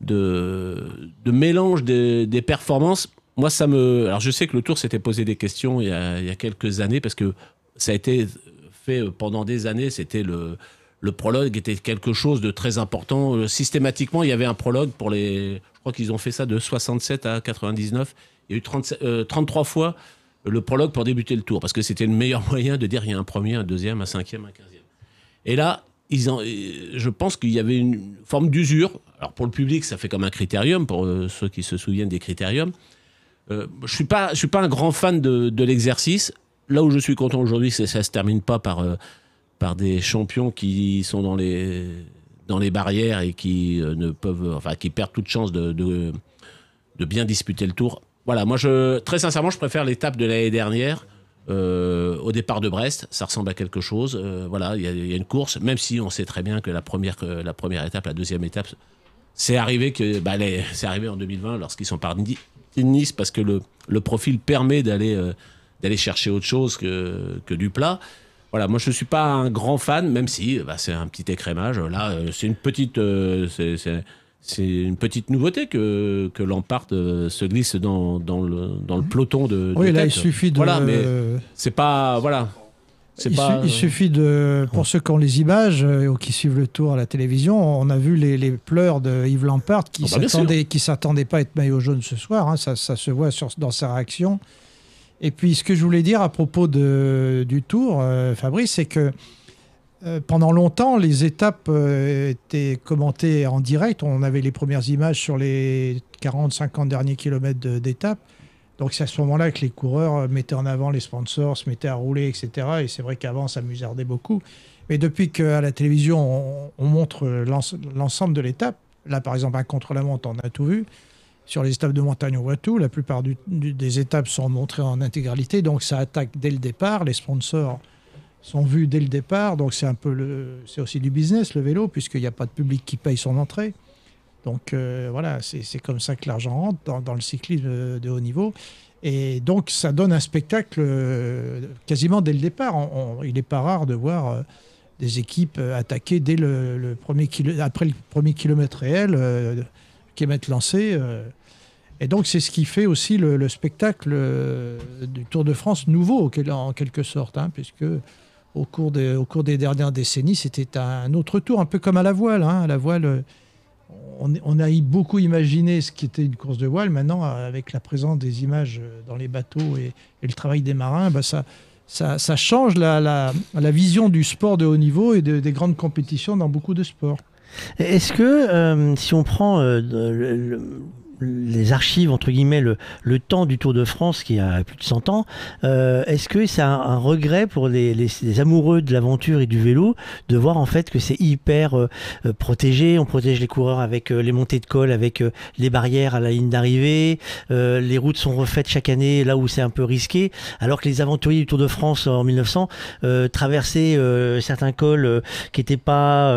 de, mélange des, performances. Moi, ça me. Alors, je sais que le Tour s'était posé des questions il y, a, quelques années, parce que ça a été fait pendant des années. C'était le, le prologue était quelque chose de très important. Euh, Systématiquement, il y avait un prologue pour les. Je crois qu'ils ont fait ça de 67 à 99. Il y a eu 37 euh, 33 fois le prologue pour débuter le tour, parce que c'était le meilleur [LAUGHS] moyen de dire il y a un premier, un deuxième, un cinquième, un quinzième. Et là, ils en- euh, je pense qu'il y avait une forme d'usure. Alors pour le public, ça fait comme un critérium, pour euh, ceux qui se souviennent des critériums. Euh, je suis suis pas un grand fan de, l'exercice. Là où je suis content aujourd'hui, c'est que ça se termine pas par par des champions qui sont dans les dans les barrières et qui ne peuvent, enfin, qui perdent toute chance de, de de bien disputer le tour. Voilà, moi, je, très sincèrement, je préfère l'étape de l'année dernière. Euh, au départ de Brest, ça ressemble à quelque chose. Euh, voilà, il y, a- une course, même si on sait très bien que la première, que la première étape, la deuxième étape, c'est arrivé bah, arrivé en 2020 lorsqu'ils sont partis de Nice parce que le, profil permet d'aller euh, chercher autre chose que, que du plat. Voilà, moi je suis pas un grand fan, même si bah, c'est un petit écrémage. Là, euh, c'est une petite, euh, c'est une petite nouveauté que que Lampard euh, se glisse dans, dans le dans le peloton de. Oui, de là, tête. il suffit de- Voilà, mais c'est pas voilà. Il, pas. su- il suffit de, pour ceux qui ont les images euh, ou qui suivent le tour à la télévision, on a vu les, les pleurs de Yves Lampard qui Oh bah, s'attendait, pas à être maillot jaune ce soir. hein, ça, ça se voit sur, dans sa réaction. Et puis, ce que je voulais dire à propos de, du tour, euh, Fabrice, c'est que euh, pendant longtemps, les étapes euh, étaient commentées en direct. On avait les premières images sur les 40-50 derniers kilomètres de- d'étape. Donc c'est à ce moment-là que les coureurs euh, mettaient en avant les sponsors, se mettaient à rouler, etc. Et c'est vrai qu'avant, ça musardait beaucoup. Mais depuis qu'à la télévision, on, on montre l'ens- l'ensemble de l'étape, là par exemple, un contre-la-montre, on a tout vu. Sur les étapes de montagne, on voit tout. La plupart des étapes sont montrées en intégralité. Donc ça attaque dès le départ. Les sponsors sont vus dès le départ. Donc c'est un peu le, c'est aussi du business, le vélo, puisqu'il n'y a pas de public qui paye son entrée. Donc euh, voilà, c'est comme ça que l'argent rentre dans, dans le cyclisme de, haut niveau. Et donc ça donne un spectacle euh, quasiment dès le départ. Il n'est pas rare de voir euh, des équipes attaquer dès le, premier kilo- après le premier kilomètre réel, euh, kilomètre lancé. euh. et donc c'est ce qui fait aussi le, le spectacle du Tour de France nouveau en quelque sorte, hein, puisque au cours, des, au cours des dernières décennies, c'était un autre tour, un peu comme à la voile. hein. À la voile, euh, on, on a beaucoup imaginé ce qui était une course de voile. Maintenant, avec la présence des images euh, dans les bateaux et, le travail des marins, bah, ça, ça, change la, la- vision du sport de haut niveau et de- des grandes compétitions dans beaucoup de sports. Est-ce que euh, si on prend euh, les archives, entre guillemets, le, le temps du Tour de France qui a plus de 100 ans, euh, est-ce que c'est un, un regret pour les, les- les amoureux de l'aventure et du vélo de voir en fait que c'est hyper euh, euh, protégé, on protège les coureurs avec euh, les montées de col, avec euh, les barrières à la ligne d'arrivée, les routes sont refaites chaque année là où c'est un peu risqué, alors que les aventuriers du Tour de France en 1900 euh, traversaient certains cols qui n'étaient pas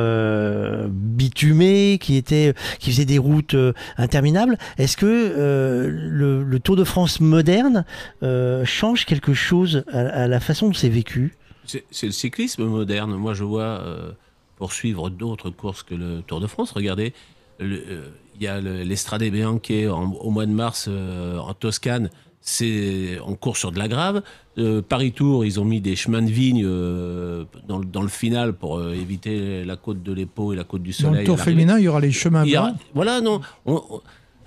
bitumés, qui étaient, qui faisaient des routes interminables. Est-ce que euh, le, le Tour de France moderne euh, change quelque chose à, à la façon dont c'est vécu? C'est le cyclisme moderne. Moi, je vois euh, poursuivre d'autres courses que le Tour de France. Regardez, le- euh, il y a le- l'Estrade Bianche en- au mois de mars euh, en Toscane. C'est on court sur de la grave. Euh, Paris Tour, ils ont mis des chemins de vigne euh, dans, le- dans le final pour euh, éviter la côte de l'Épau et la côte du Dans Soleil. le Tour féminin, il y aura les chemins aura- blancs? voilà, non. on- on-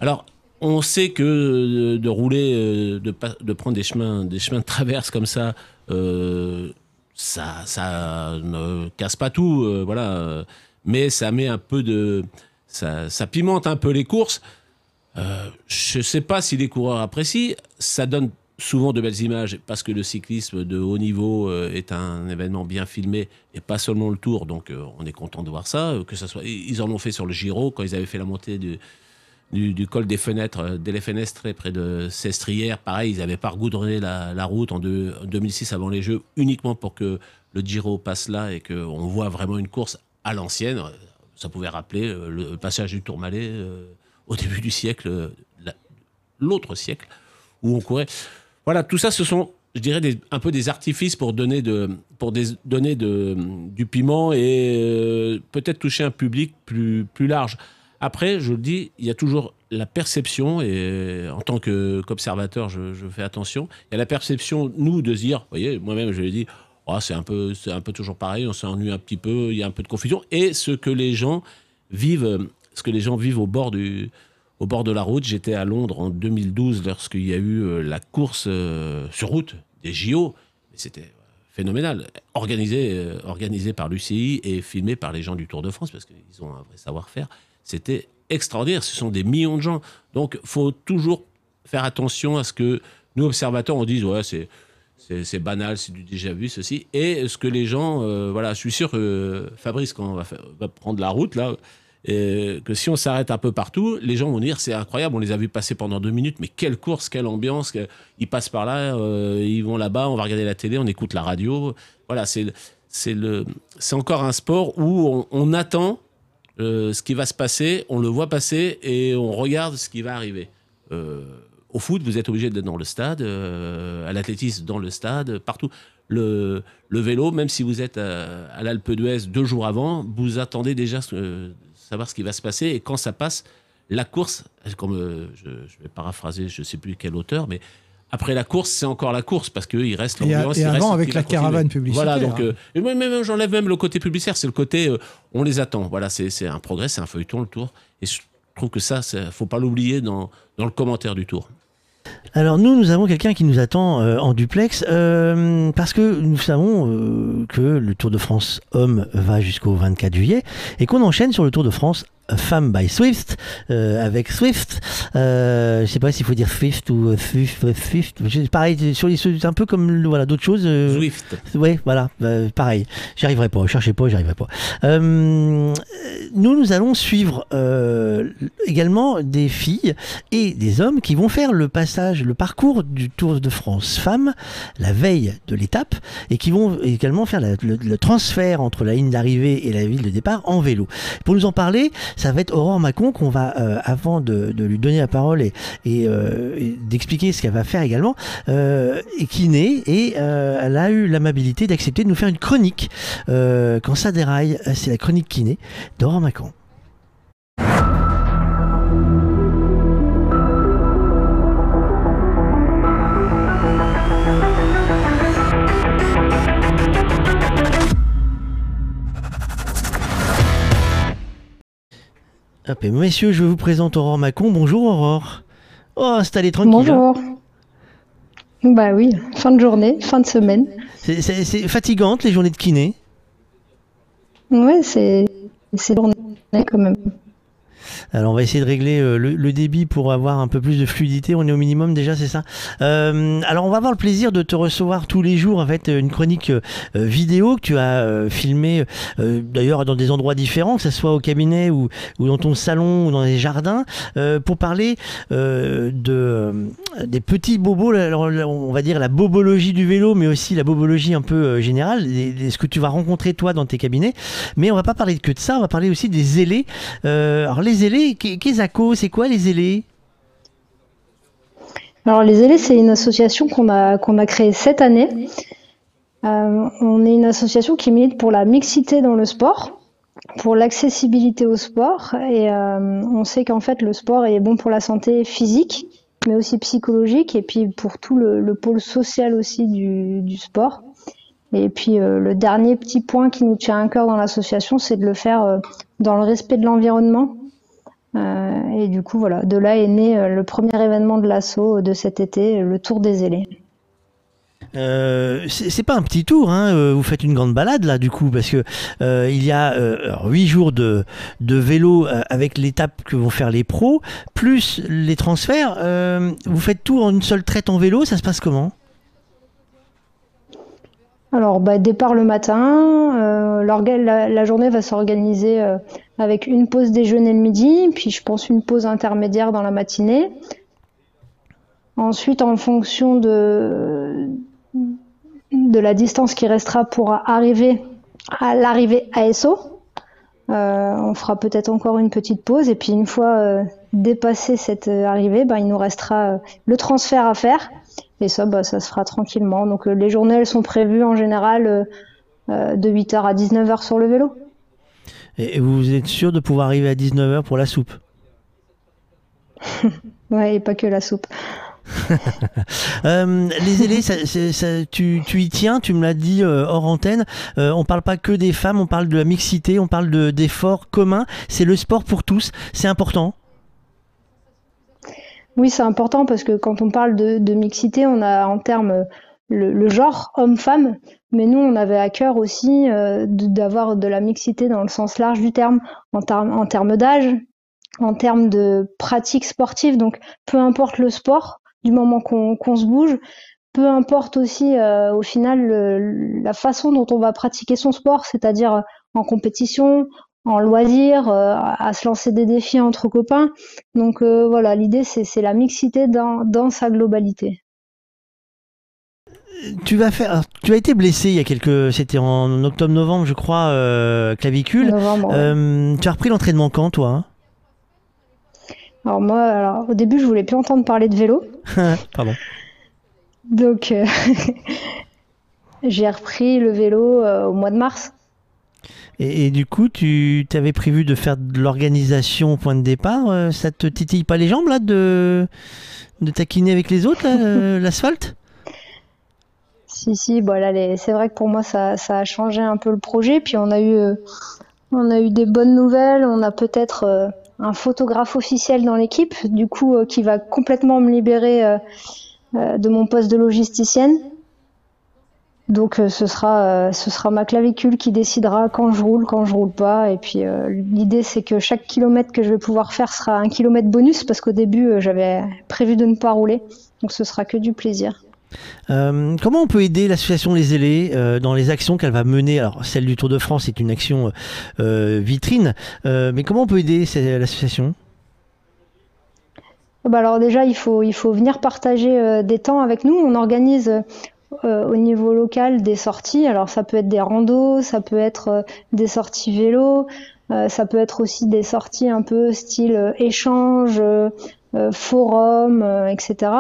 alors, on sait que de rouler, euh, de, prendre des chemins, des chemins de traverse comme ça, euh, ça, ça ne casse pas tout, euh, voilà. Mais ça met un peu de, ça, pimente un peu les courses. Je sais pas si les coureurs apprécient. Ça donne souvent de belles images parce que le cyclisme de haut niveau est un événement bien filmé et pas seulement le Tour. Donc on est content de voir ça. Que soit, ils en ont fait sur le Giro quand ils avaient fait la montée du, du, col des fenêtres, euh, des Fenestre près de Sestrières. Pareil, ils avaient pas regoudronné la, route en, deux- en 2006 avant les Jeux uniquement pour que le Giro passe là et qu'on voit vraiment une course à l'ancienne. Ça pouvait rappeler euh, le passage du Tourmalet euh, au début du siècle, la- l'autre siècle, où on courait. Voilà, tout ça, ce sont, je dirais, un peu des artifices pour donner, de, pour donner de, du piment et peut-être toucher un public plus, plus large. Après, je le dis, il y a toujours la perception, et en tant qu'observateur, je, je fais attention, il y a la perception, nous, de dire, vous voyez, moi-même, je l'ai dit, Oh, c'est un, peu- un peu toujours pareil, on s'ennuie un petit peu, il y a un peu de confusion, et ce que les gens vivent, euh, ce que les gens vivent au bord du, au bord de la route. J'étais à Londres en 2012 lorsqu'il y a eu euh, la course euh, sur route des JO. C'était euh, phénoménal, organisé, euh, organisé par l'UCI et filmé par les gens du Tour de France, parce qu'ils ont un vrai savoir-faire. C'était extraordinaire, ce sont des millions de gens. Donc, faut toujours faire attention à ce que nous, observateurs, on dise, ouais, c'est banal, c'est du déjà vu, ceci. Et ce que les gens, euh, voilà, je suis sûr que Fabrice, quand on va, prendre la route, là, et que si on s'arrête un peu partout, les gens vont dire c'est incroyable, on les a vus passer pendant deux minutes, mais quelle course, quelle ambiance, ils passent par là, euh, ils vont là-bas, on va regarder la télé, on écoute la radio. Voilà, c'est c'est le c'est encore un sport où on, attend euh, ce qui va se passer, on le voit passer et on regarde ce qui va arriver. Euh, au foot, vous êtes obligé d'être dans le stade, à l'athlétisme dans le stade, partout. Le, vélo, même si vous êtes à, l'Alpe d'Huez deux jours avant, vous attendez déjà savoir ce qui va se passer. Et quand ça passe, la course, comme euh, je, vais paraphraser, je ne sais plus quel auteur, mais après la course, c'est encore la course parce qu'il reste l'ambiance. Et, et avant, avec la caravane publicitaire. Voilà, donc, euh, j'enlève même le côté publicitaire, c'est le côté euh, on les attend. Voilà, c'est un progrès, c'est un feuilleton, le tour. Et je trouve que ça, il faut pas l'oublier dans, dans le commentaire du tour. Alors nous, nous avons quelqu'un qui nous attend en duplex parce que nous savons que le Tour de France homme va jusqu'au 24 juillet et qu'on enchaîne sur le Tour de France Femme by Swift euh, avec Swift. Euh, je sais pas s'il faut dire Swift ou euh, Swift. Swift. Pareil, sur les, un peu comme voilà d'autres choses. Euh, Swift. Ouais, voilà, bah, pareil. J'y arriverai pas. Cherchez pas, j'y arriverai pas. nous, nous allons suivre également des filles et des hommes qui vont faire le passage, le parcours du Tour de France Femmes la veille de l'étape et qui vont également faire le, le transfert entre la ligne d'arrivée et la ville de départ en vélo. Pour nous en parler, ça va être Aurore Macon qu'on va, euh, avant de, lui donner la parole et, euh, d'expliquer ce qu'elle va faire également, euh, et qui naît, et elle a eu l'amabilité d'accepter de nous faire une chronique quand ça déraille. C'est la chronique kiné d'Aurore Macon. Messieurs, je vous présente Aurore Macon. Bonjour Aurore. Oh, installez tranquille. Bonjour. Bah oui, fin de journée, fin de semaine. C'est fatigante les journées de kiné Ouais, c'est journée quand même. Alors on va essayer de régler euh, le, débit pour avoir un peu plus de fluidité. On est au minimum déjà, c'est ça. Euh, alors on va avoir le plaisir de te recevoir tous les jours en fait une chronique euh, vidéo que tu as filmée d'ailleurs dans des endroits différents, que ce soit au cabinet ou, dans ton salon ou dans les jardins, pour parler de des petits bobos. On va dire la bobologie du vélo, mais aussi la bobologie un peu générale, ce que tu vas rencontrer toi dans tes cabinets. Mais on va pas parler que de ça, on va parler aussi des ailés. Ailés, qu'est-ce c'est quoi les ailés? Alors les ailés, c'est une association qu'on a, créée cette année. Euh, on est une association qui milite pour la mixité dans le sport, pour l'accessibilité au sport. Et euh, on sait qu'en fait, le sport est bon pour la santé physique, mais aussi psychologique, et puis pour tout le, pôle social aussi du, sport. Et puis euh, le dernier petit point qui nous tient à cœur dans l'association, c'est de le faire dans le respect de l'environnement, et du coup, voilà, de là est né euh, le premier événement de l'assaut de cet été, le Tour des ailés. Euh, c'est pas un petit tour, hein. vous faites une grande balade là du coup, parce que il y a huit jours de, de vélo avec l'étape que vont faire les pros, plus les transferts. vous faites tout en une seule traite en vélo, ça se passe comment? Alors, bah, départ le matin, euh, la, journée va s'organiser euh, avec une pause déjeuner le midi, puis je pense une pause intermédiaire dans la matinée. Ensuite, en fonction de, la distance qui restera pour arriver à l'arrivée ASO, euh, on fera peut-être encore une petite pause et puis une fois dépassé cette arrivée, bah, il nous restera le transfert à faire et ça, bah, ça se fera tranquillement. Donc euh, les journées, sont prévues en général euh, euh, de 8h à 19h sur le vélo. Et vous êtes sûr de pouvoir arriver à 19h pour la soupe [LAUGHS] Ouais, et pas que la soupe. [LAUGHS] les ailés, tu, y tiens, tu me l'as dit hors antenne. on parle pas que des femmes, on parle de la mixité, on parle d'efforts communs. C'est le sport pour tous, c'est important. Oui, c'est important parce que quand on parle de, mixité, on a en termes le, genre homme-femme, Mais nous, on avait à cœur aussi euh, d'avoir de la mixité dans le sens large du terme, en, termes d'âge, en termes de pratique sportive. Donc, peu importe le sport, du moment qu'on se bouge, peu importe aussi euh, au final la façon dont on va pratiquer son sport, c'est-à-dire en compétition, en loisir, euh, à se lancer des défis entre copains. Donc voilà, l'idée c'est la mixité dans sa globalité. Tu vas faire. alors, tu as été blessé il y a quelques. C'était en octobre-novembre, je crois, euh, clavicule. Novembre, ouais. Euh, tu as repris l'entraînement quand, toi Alors moi, alors, au début je voulais plus entendre parler de vélo, hein [LAUGHS] Pardon. donc euh, [LAUGHS] j'ai repris le vélo euh, au mois de mars. Et, et du coup, tu avais prévu de faire de l'organisation au point de départ. euh, ça te titille pas les jambes, là, de, de taquiner avec les autres, [LAUGHS] l'asphalte? Si, si, les- c'est vrai que pour moi, ça, a changé un peu le projet. Puis on a eu, euh, des bonnes nouvelles. On a peut-être euh, un photographe officiel dans l'équipe, du coup, euh, qui va complètement me libérer de mon poste de logisticienne. Donc ce sera, ce sera ma clavicule qui décidera quand je roule, quand je roule pas. Et puis l'idée c'est que chaque kilomètre que je vais pouvoir faire sera un kilomètre bonus parce qu'au début j'avais prévu de ne pas rouler. Donc ce sera que du plaisir. Euh, comment on peut aider l'association Les Ailés euh, dans les actions qu'elle va mener? Alors, celle du Tour de France est une action euh, vitrine, mais comment on peut aider l'association? Bah alors déjà, il faut, venir partager des temps avec nous. On organise au niveau local des sorties. Alors ça peut être des randos, ça peut être des sorties vélo, ça peut être aussi des sorties un peu style échange, euh, euh, forum, euh, etc.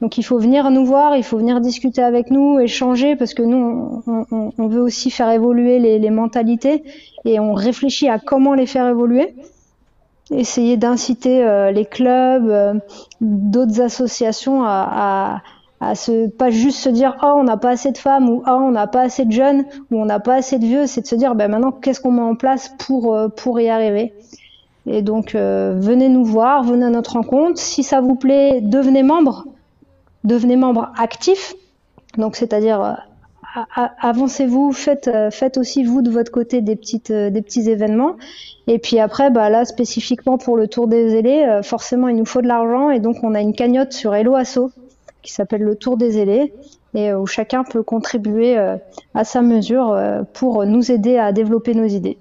Donc il faut venir nous voir, il faut venir discuter avec nous, échanger, parce que nous, on, on- on veut aussi faire évoluer les, les mentalités et on réfléchit à comment les faire évoluer essayer d'inciter euh, les clubs, euh, d'autres associations à, à, à se pas juste se dire oh on n'a pas assez de femmes ou oh on n'a pas assez de jeunes ou on n'a pas assez de vieux, c'est de se dire ben maintenant qu'est-ce qu'on met en place pour euh, pour y arriver? Et donc euh, venez nous voir, venez à notre rencontre. Si ça vous plaît, devenez membre, devenez membre actif. Donc c'est-à-dire euh, avancez-vous, faites, euh, faites aussi vous de votre côté des, petits événements. Et puis après, bah là spécifiquement pour le Tour des Ailés, forcément il nous faut de l'argent et donc on a une cagnotte sur Hello Asso qui s'appelle le Tour des Ailés et où chacun peut contribuer à sa mesure pour nous aider à développer nos idées.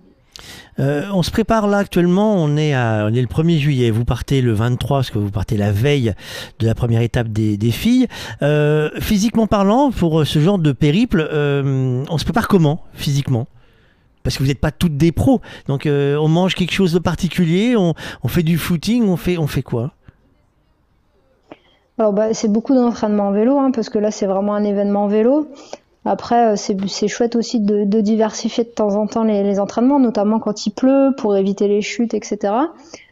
Euh, on se prépare là actuellement, on est, à, on est le 1er juillet, vous partez le 23 parce que vous partez la veille de la première étape des, filles. Euh, physiquement parlant, pour ce genre de périple, euh, on se prépare comment physiquement? Parce que vous n'êtes pas toutes des pros, donc euh, on mange quelque chose de particulier, on, fait du footing, on fait, on fait quoi? Alors bah, c'est beaucoup d'entraînement en vélo, hein, parce que là c'est vraiment un événement vélo. Après, euh, c'est chouette aussi de, de diversifier de temps en temps les, les entraînements, notamment quand il pleut, pour éviter les chutes, etc.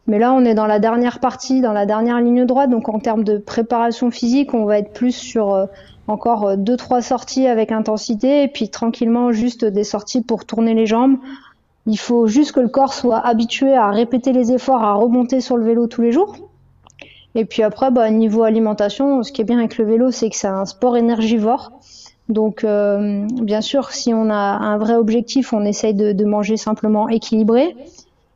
Mais là, on est dans la dernière partie, dans la dernière ligne droite, donc en termes de préparation physique, on va être plus sur euh, encore euh, deux trois sorties avec intensité, et puis tranquillement juste des sorties pour tourner les jambes. Il faut juste que le corps soit habitué à répéter les efforts, à remonter sur le vélo tous les jours. Et puis après, bah, niveau alimentation, ce qui est bien avec le vélo, c'est que c'est un sport énergivore. Donc, euh, bien sûr, si on a un vrai objectif, on essaye de, manger simplement équilibré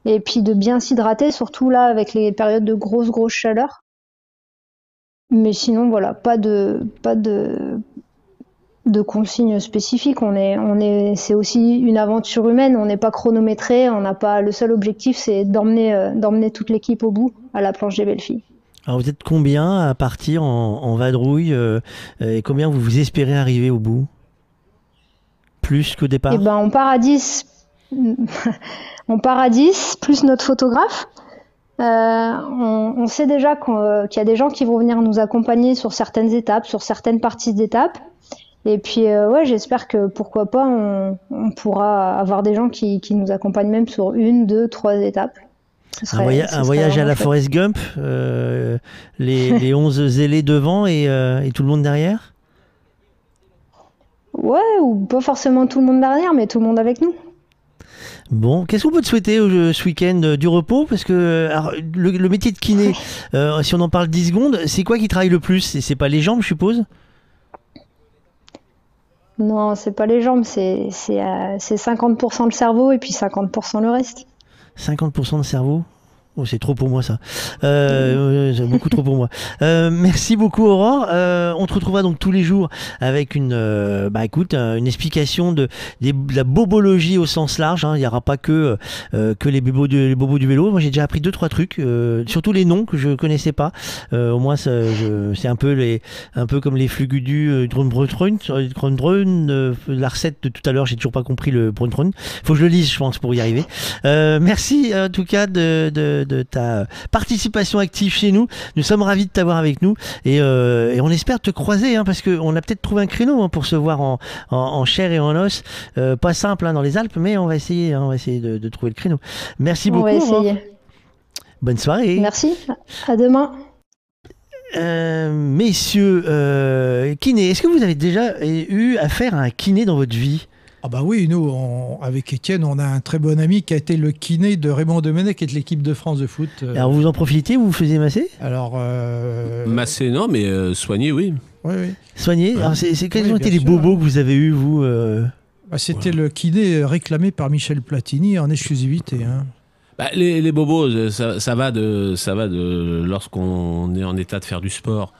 et puis de bien s'hydrater, surtout là avec les périodes de grosse grosse chaleur. Mais sinon, voilà, pas de pas de consignes spécifiques. On est on est c'est aussi une aventure humaine. On n'est pas chronométré. On n'a pas le seul objectif, c'est d'emmener euh, d'emmener toute l'équipe au bout à la planche des belles filles. Alors vous êtes combien à partir en, vadrouille euh, et combien vous espérez arriver au bout? Plus qu'au départ? Eh ben, on part à 10. [LAUGHS] on part à 10, plus notre photographe. Euh, on, sait déjà euh, qu'il y a des gens qui vont venir nous accompagner sur certaines étapes, sur certaines parties d'étapes. Et puis, euh, ouais, j'espère que pourquoi pas, on, pourra avoir des gens qui nous accompagnent même sur une, deux, trois étapes. Un, voya- voyage à la. Forest Gump, euh, les, les [LAUGHS] 11 zélés devant et, euh, et tout le monde derrière? Ouais, ou pas forcément tout le monde derrière, mais tout le monde avec nous. Bon, qu'est-ce qu'on peut te souhaiter euh, ce week-end Du repos? Parce que alors, le, le métier de kiné, si on en parle 10 secondes, c'est quoi qui travaille le plus? C'est pas les jambes, je suppose? Non, c'est pas les jambes, c'est 50% le cerveau et puis 50% le reste. 50% de cerveau Oh, c'est trop pour moi ça. Euh, c'est beaucoup trop pour moi. Euh, merci beaucoup Aurore. Euh, on te retrouvera donc tous les jours avec une, euh, bah écoute, euh, une explication de, la bobologie au sens large. hein. Il n'y aura pas que euh, que les bobos du, vélo. Moi j'ai déjà appris deux trois trucs, surtout les noms que je connaissais pas. Au moins c'est un peu les, un peu comme les flugudus euh, la recette de tout à l'heure. J'ai toujours pas compris le Bruntrun. Faut que je le lise, je pense, pour y arriver. Merci en tout cas de, de, de ta participation active chez nous. Nous sommes ravis de t'avoir avec nous et, euh, et on espère te croiser hein, parce qu'on a peut-être trouvé un créneau hein, pour se voir en, en, en chair et en os. Euh, pas simple hein, dans les Alpes, mais on va essayer, on va essayer de, de trouver le créneau. Merci On beaucoup. va essayer. Bonne soirée. Merci. À demain. Euh, messieurs, kiné, est-ce que vous avez déjà eu affaire à un kiné dans votre vie? Ah bah oui, nous, on- avec Étienne, on a un très bon ami qui a été le kiné de Raymond Domenech, qui est de l'équipe de France de foot. Euh, Alors vous en profitez, vous vous faisiez masser? Alors, euh, Massé, non, mais euh, soigné, oui. oui, oui. Soigné Alors, c'est, c'est- quels Oui, ont été les bobos que vous avez eus, vous euh? Bah, C'était le kiné réclamé par Michel Platini en exclusivité. hein. Bah, les, les bobos, euh, ça, ça va de, ça va de lorsqu'on est en état de faire du sport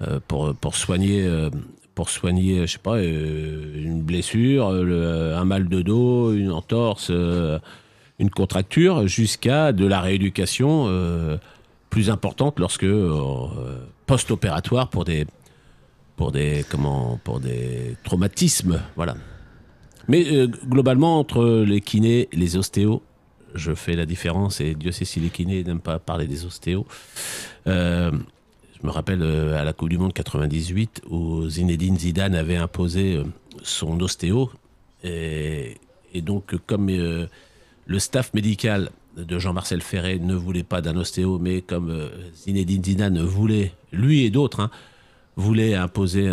euh, pour, pour soigner, euh, pour soigner, je sais pas, euh, une blessure, euh, un mal de dos, une entorse, euh, une contracture, jusqu'à de la rééducation plus importante lorsque post-opératoire pour des, pour des, comment, pour des traumatismes, voilà. Mais globalement, entre les kinés les ostéos, je fais la différence, et Dieu sait si les kinés n'aiment pas parler des ostéos. Je me rappelle euh, à la Coupe du Monde 98 où Zinedine Zidane avait imposé euh, son ostéo. Et, donc, comme euh, le staff médical de Jean-Marcel Ferré ne voulait pas d'un ostéo, mais comme Zinedine Zidane voulait, lui et d'autres, hein, voulaient imposer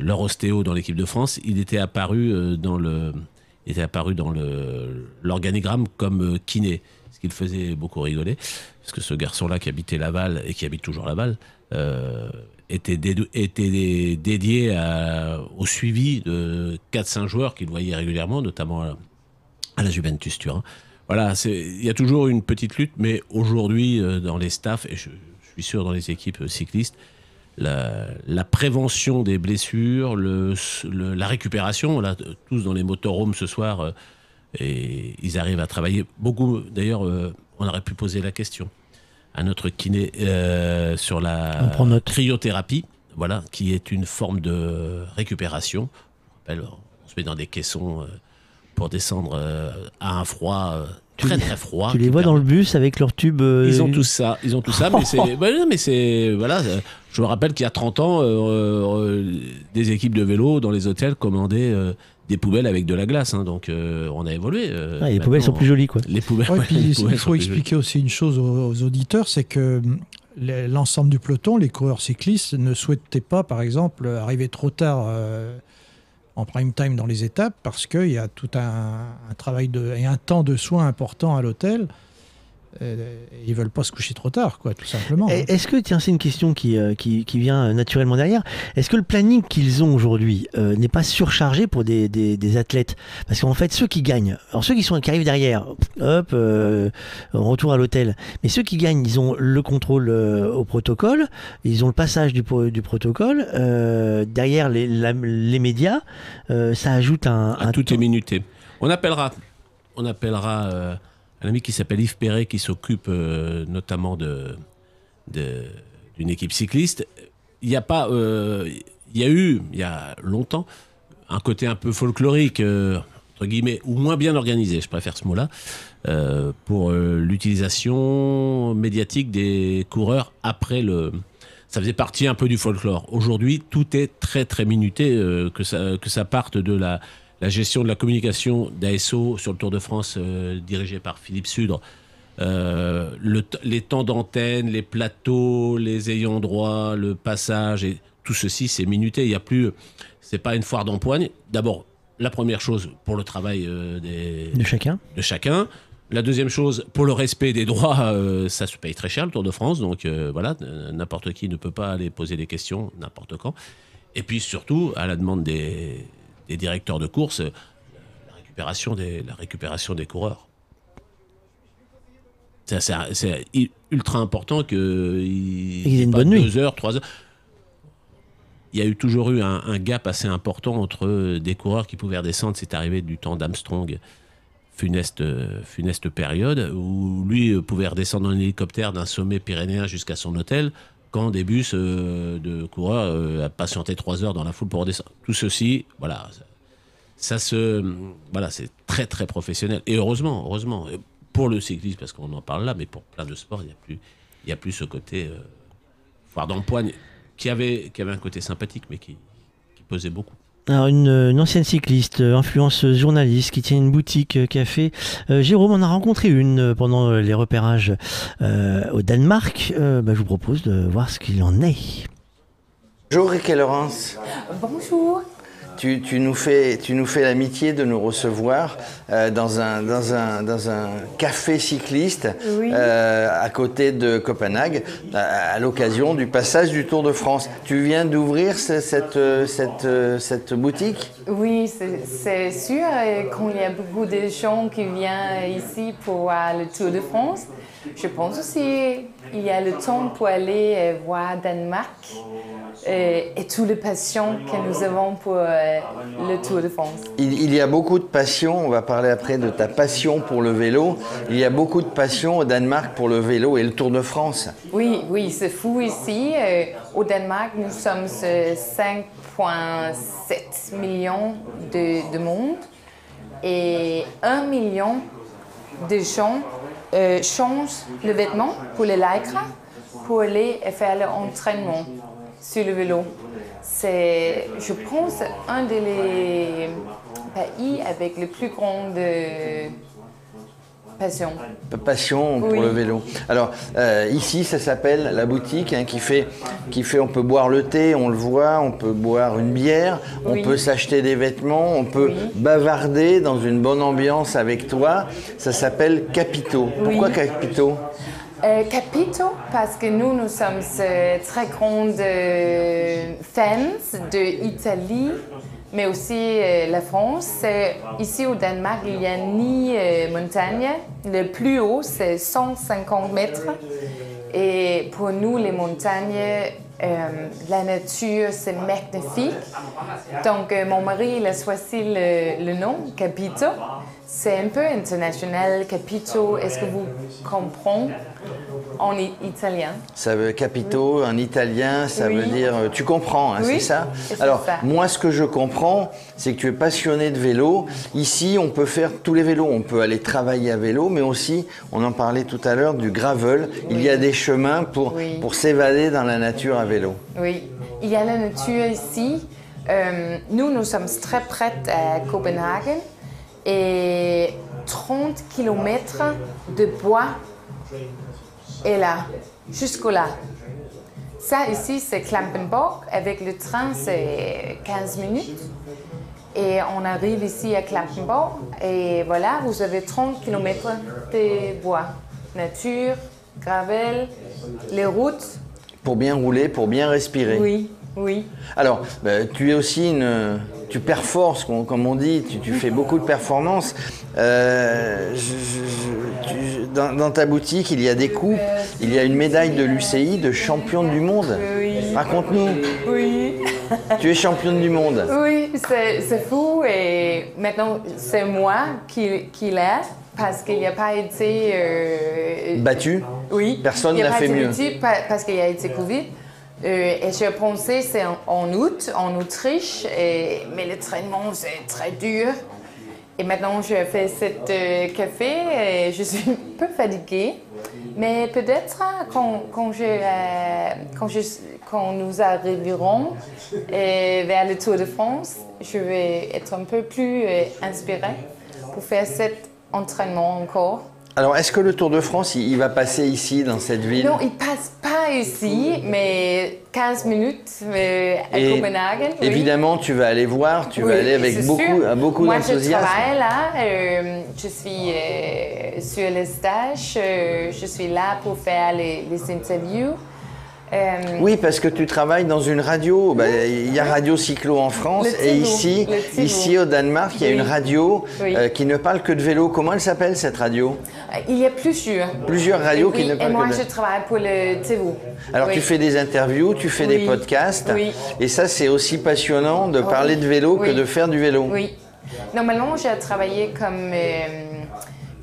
leur ostéo dans l'équipe de France, il était apparu dans le, il était apparu dans l'organigramme comme kiné, ce qui le faisait beaucoup rigoler, parce que ce garçon-là qui habitait Laval et qui habite toujours Laval était, dédou- était dédié au suivi de 4-5 joueurs qu'il voyait régulièrement, notamment à, la Juventus Turin. Voilà, il y a toujours une petite lutte, mais aujourd'hui, euh, dans les staffs, et je, suis sûr dans les équipes euh, cyclistes, la, prévention des blessures, le, le- la récupération, tous dans les motorhomes ce soir, euh, et ils arrivent à travailler beaucoup. D'ailleurs, euh, on aurait pu poser la question à notre kiné euh, sur la cryothérapie, voilà, qui est une forme de récupération. On se met dans des caissons euh, pour descendre euh, à un froid très très froid. Tu les vois dans le bus avec leur tube. euh, ils ont tout ça, ils ont tout ça, mais c'est, [LAUGHS] bah mais c'est, voilà. Je me rappelle qu'il y a 30 ans, euh, euh, des équipes de vélo dans les hôtels commandaient des poubelles avec de la glace, hein, donc euh, on a évolué. euh, Ah, les poubelles sont plus jolies, quoi. Les poubelles. Ouais, ouais, puis les il poubelles il sont faut plus jolies. expliquer aussi une chose aux, aux auditeurs, c'est que hum, l'ensemble du peloton, les coureurs cyclistes, ne souhaitaient pas, par exemple, arriver trop tard euh, en prime time dans les étapes parce qu'il y a tout un, un travail de, et un temps de soins important à l'hôtel. Euh, ils veulent pas se coucher trop tard, quoi, tout simplement. hein. Est-ce que, tiens, c'est une question qui, euh, qui, qui vient euh, naturellement derrière, est-ce que le planning qu'ils ont aujourd'hui euh, n'est pas surchargé pour des, des, des athlètes? Parce qu'en fait, ceux qui gagnent, alors ceux qui, sont, qui arrivent derrière, hop, euh, retour à l'hôtel, mais ceux qui gagnent, ils ont le contrôle euh, au protocole, ils ont le passage du, du protocole, euh, derrière les, la- les médias, euh, ça ajoute un... Ah, un tout est minuté. On appellera, on appellera euh, un ami qui s'appelle Yves Perret, qui s'occupe euh, notamment de, d'une équipe cycliste. Il n'y a pas, euh, il y a eu, il y a longtemps, un côté un peu folklorique, euh, entre guillemets, ou moins bien organisé, je préfère ce mot-là, pour l'utilisation médiatique des coureurs après le. Ça faisait partie un peu du folklore. Aujourd'hui, tout est très très minuté, que, ça, que ça parte de la, la gestion de la communication d'ASO sur le Tour de France euh, dirigé par Philippe Sudre. Euh, le les temps d'antenne, les plateaux, les ayants droit, le passage, et tout ceci, c'est minuté. Il n'y a plus, c'est pas une foire d'empoigne. D'abord, la première chose pour le travail euh, des, De chacun. de chacun. La deuxième chose, pour le respect des droits, euh, ça se paye très cher le Tour de France, donc euh, voilà, n'importe qui ne peut pas aller poser des questions n'importe quand. Et puis surtout, à la demande des, des directeurs de course, euh, la récupération des, la récupération des coureurs. C'est- ultra important que il aient une bonne nuit. deux heures, trois heures. Il y a eu toujours eu un, un gap assez important entre euh, des coureurs qui pouvaient redescendre. C'est arrivé du temps d'Armstrong, funeste, euh, funeste période, où lui pouvait redescendre en hélicoptère d'un sommet pyrénéen jusqu'à son hôtel, quand des bus euh, de coureurs euh, patientaient trois heures dans la foule pour redescendre. Tout ceci, voilà, voilà, c'est très très professionnel. Et heureusement, heureusement, pour le cyclisme, parce qu'on en parle là, mais pour plein de sports, il n'y a plus, il y a plus ce côté euh, foire d'empoigne qui avait, qui avait un côté sympathique, mais qui, qui pesait beaucoup. Alors une, une ancienne cycliste, euh, influenceuse, journaliste qui tient une boutique euh, café. Euh, Jérôme en a rencontré une euh, pendant euh, les repérages euh, au Danemark. Euh, bah, je vous propose de voir ce qu'il en est. Bonjour Rick et Laurence. Bonjour. Tu, tu nous fais, tu nous fais l'amitié de nous recevoir euh, dans, un, dans, un, dans un café cycliste Oui. euh, à côté de Copenhague à, à l'occasion du passage du Tour de France. Tu viens d'ouvrir ce- cette, euh, cette, cette boutique? Oui, c'est sûr, quand il y a beaucoup de gens qui viennent ici pour voir le Tour de France, je pense aussi qu'il y a le temps pour aller voir Danemark euh, et toute la passion que nous avons pour euh, le Tour de France. il, il y a beaucoup de passion, on va parler après de ta passion pour le vélo. Il y a beaucoup de passion au Danemark pour le vélo et le Tour de France. Oui, oui, c'est fou ici. Euh, au Danemark, nous sommes euh, 5,7 millions de, de monde et 1 million de gens euh, changent le vêtement pour les lycra pour aller faire l'entraînement sur le vélo. C'est, je pense, un des pays avec le plus grande euh, passion. passion pour Oui. le vélo. Alors euh, ici, ça s'appelle la boutique hein, qui fait, qui fait, on peut boire le thé, on le voit, on peut boire une bière, on peut s'acheter des vêtements, on peut bavarder dans une bonne ambiance avec toi. Ça s'appelle Capito. Pourquoi. Capito? Euh, Capito, parce que nous, nous sommes très grandes euh, fans de l'Italie, mais aussi euh, la France. Ici au Danemark, il n'y a ni montagne. Le plus haut, c'est 150 mètres. Et pour nous, les montagnes, la nature, c'est magnifique. Donc, euh, mon mari, il a choisi le, le nom, Capito. C'est un peu international, Capito. Est-ce que vous comprenez? En italien? Ça veut Capito, en italien, ça Oui. veut dire. euh, Tu comprends, hein, Oui, c'est ça Alors, ça. moi, ce que je comprends, c'est que tu es passionné de vélo. Ici, on peut faire tous les vélos. On peut aller travailler à vélo, mais aussi, on en parlait tout à l'heure, du gravel. Il y a des chemins pour, pour s'évader dans la nature à vélo. Oui, il y a la nature ici. Euh, nous, nous sommes très près à Copenhague et 30 km de bois est là, jusqu'au là. Ça ici, c'est Klampenborg. Avec le train, c'est 15 minutes. Et on arrive ici à Klampenborg. Et voilà, vous avez 30 km de bois. Nature, gravel, les routes. Pour bien rouler, pour bien respirer. Oui, oui. Alors, bah, tu es aussi une. Tu performes, comme on dit, tu, tu fais beaucoup de performances. Euh, dans, dans ta boutique, il y a des coupes, il y a une médaille de l'UCI de championne du monde. Raconte-nous, Oui. tu es championne du monde. Oui, c'est fou et maintenant c'est moi qui, qui l'ai parce qu'il n'y a pas été. euh, Battu Oui. Personne n'a fait mieux. parce qu'il y a été Covid. Euh, et j'ai pensé c'est en, en août en Autriche, mais le c'est très dur. Et maintenant je fais cet euh, café et je suis un peu fatiguée. Mais peut-être quand, euh, nous arriverons euh, vers le Tour de France, je vais être un peu plus inspirée pour faire cet entraînement encore. Alors, est-ce que le Tour de France, il, il va passer ici, dans cette ville Non, il passe pas ici, mais 15 minutes euh, à Et Copenhague. oui. Évidemment, tu vas aller voir, tu Oui, vas aller avec beaucoup, sûr. à beaucoup Moi, je d'enthousiasme. travaille là. euh, je suis euh, sur les stages. euh, je suis là pour faire les, les interviews. Euh, Oui, parce que tu travailles dans une radio. Bah, Il y a Radio Cyclo en France Le et ici, le ici au Danemark, il y a une radio Oui. euh, qui ne parle que de vélo. Comment elle s'appelle cette radio Il y a plusieurs. Plusieurs radios oui, qui ne Et parlent moi, que de je travaille pour le TV. Alors Oui. tu fais des interviews, tu fais des podcasts, Oui. et ça c'est aussi passionnant de parler de vélo que de faire du vélo. Oui. Normalement, j'ai travaillé comme. euh,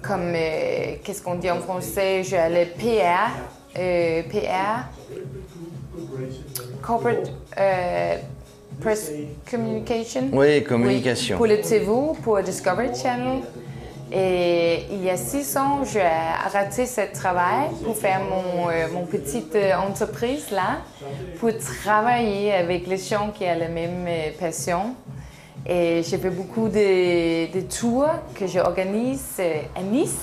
comme euh, Qu'est-ce qu'on dit en français? Je allais PR. euh, PR. Corporate euh, Press Communication. Oui, communication. pour le TV, pour Discovery Channel. Et il y a six ans, j'ai arrêté ce travail pour faire mon, euh, mon petite euh, entreprise là, pour travailler avec les gens qui ont la même passion. Et j'ai fait beaucoup de, de tours que j'organise à Nice.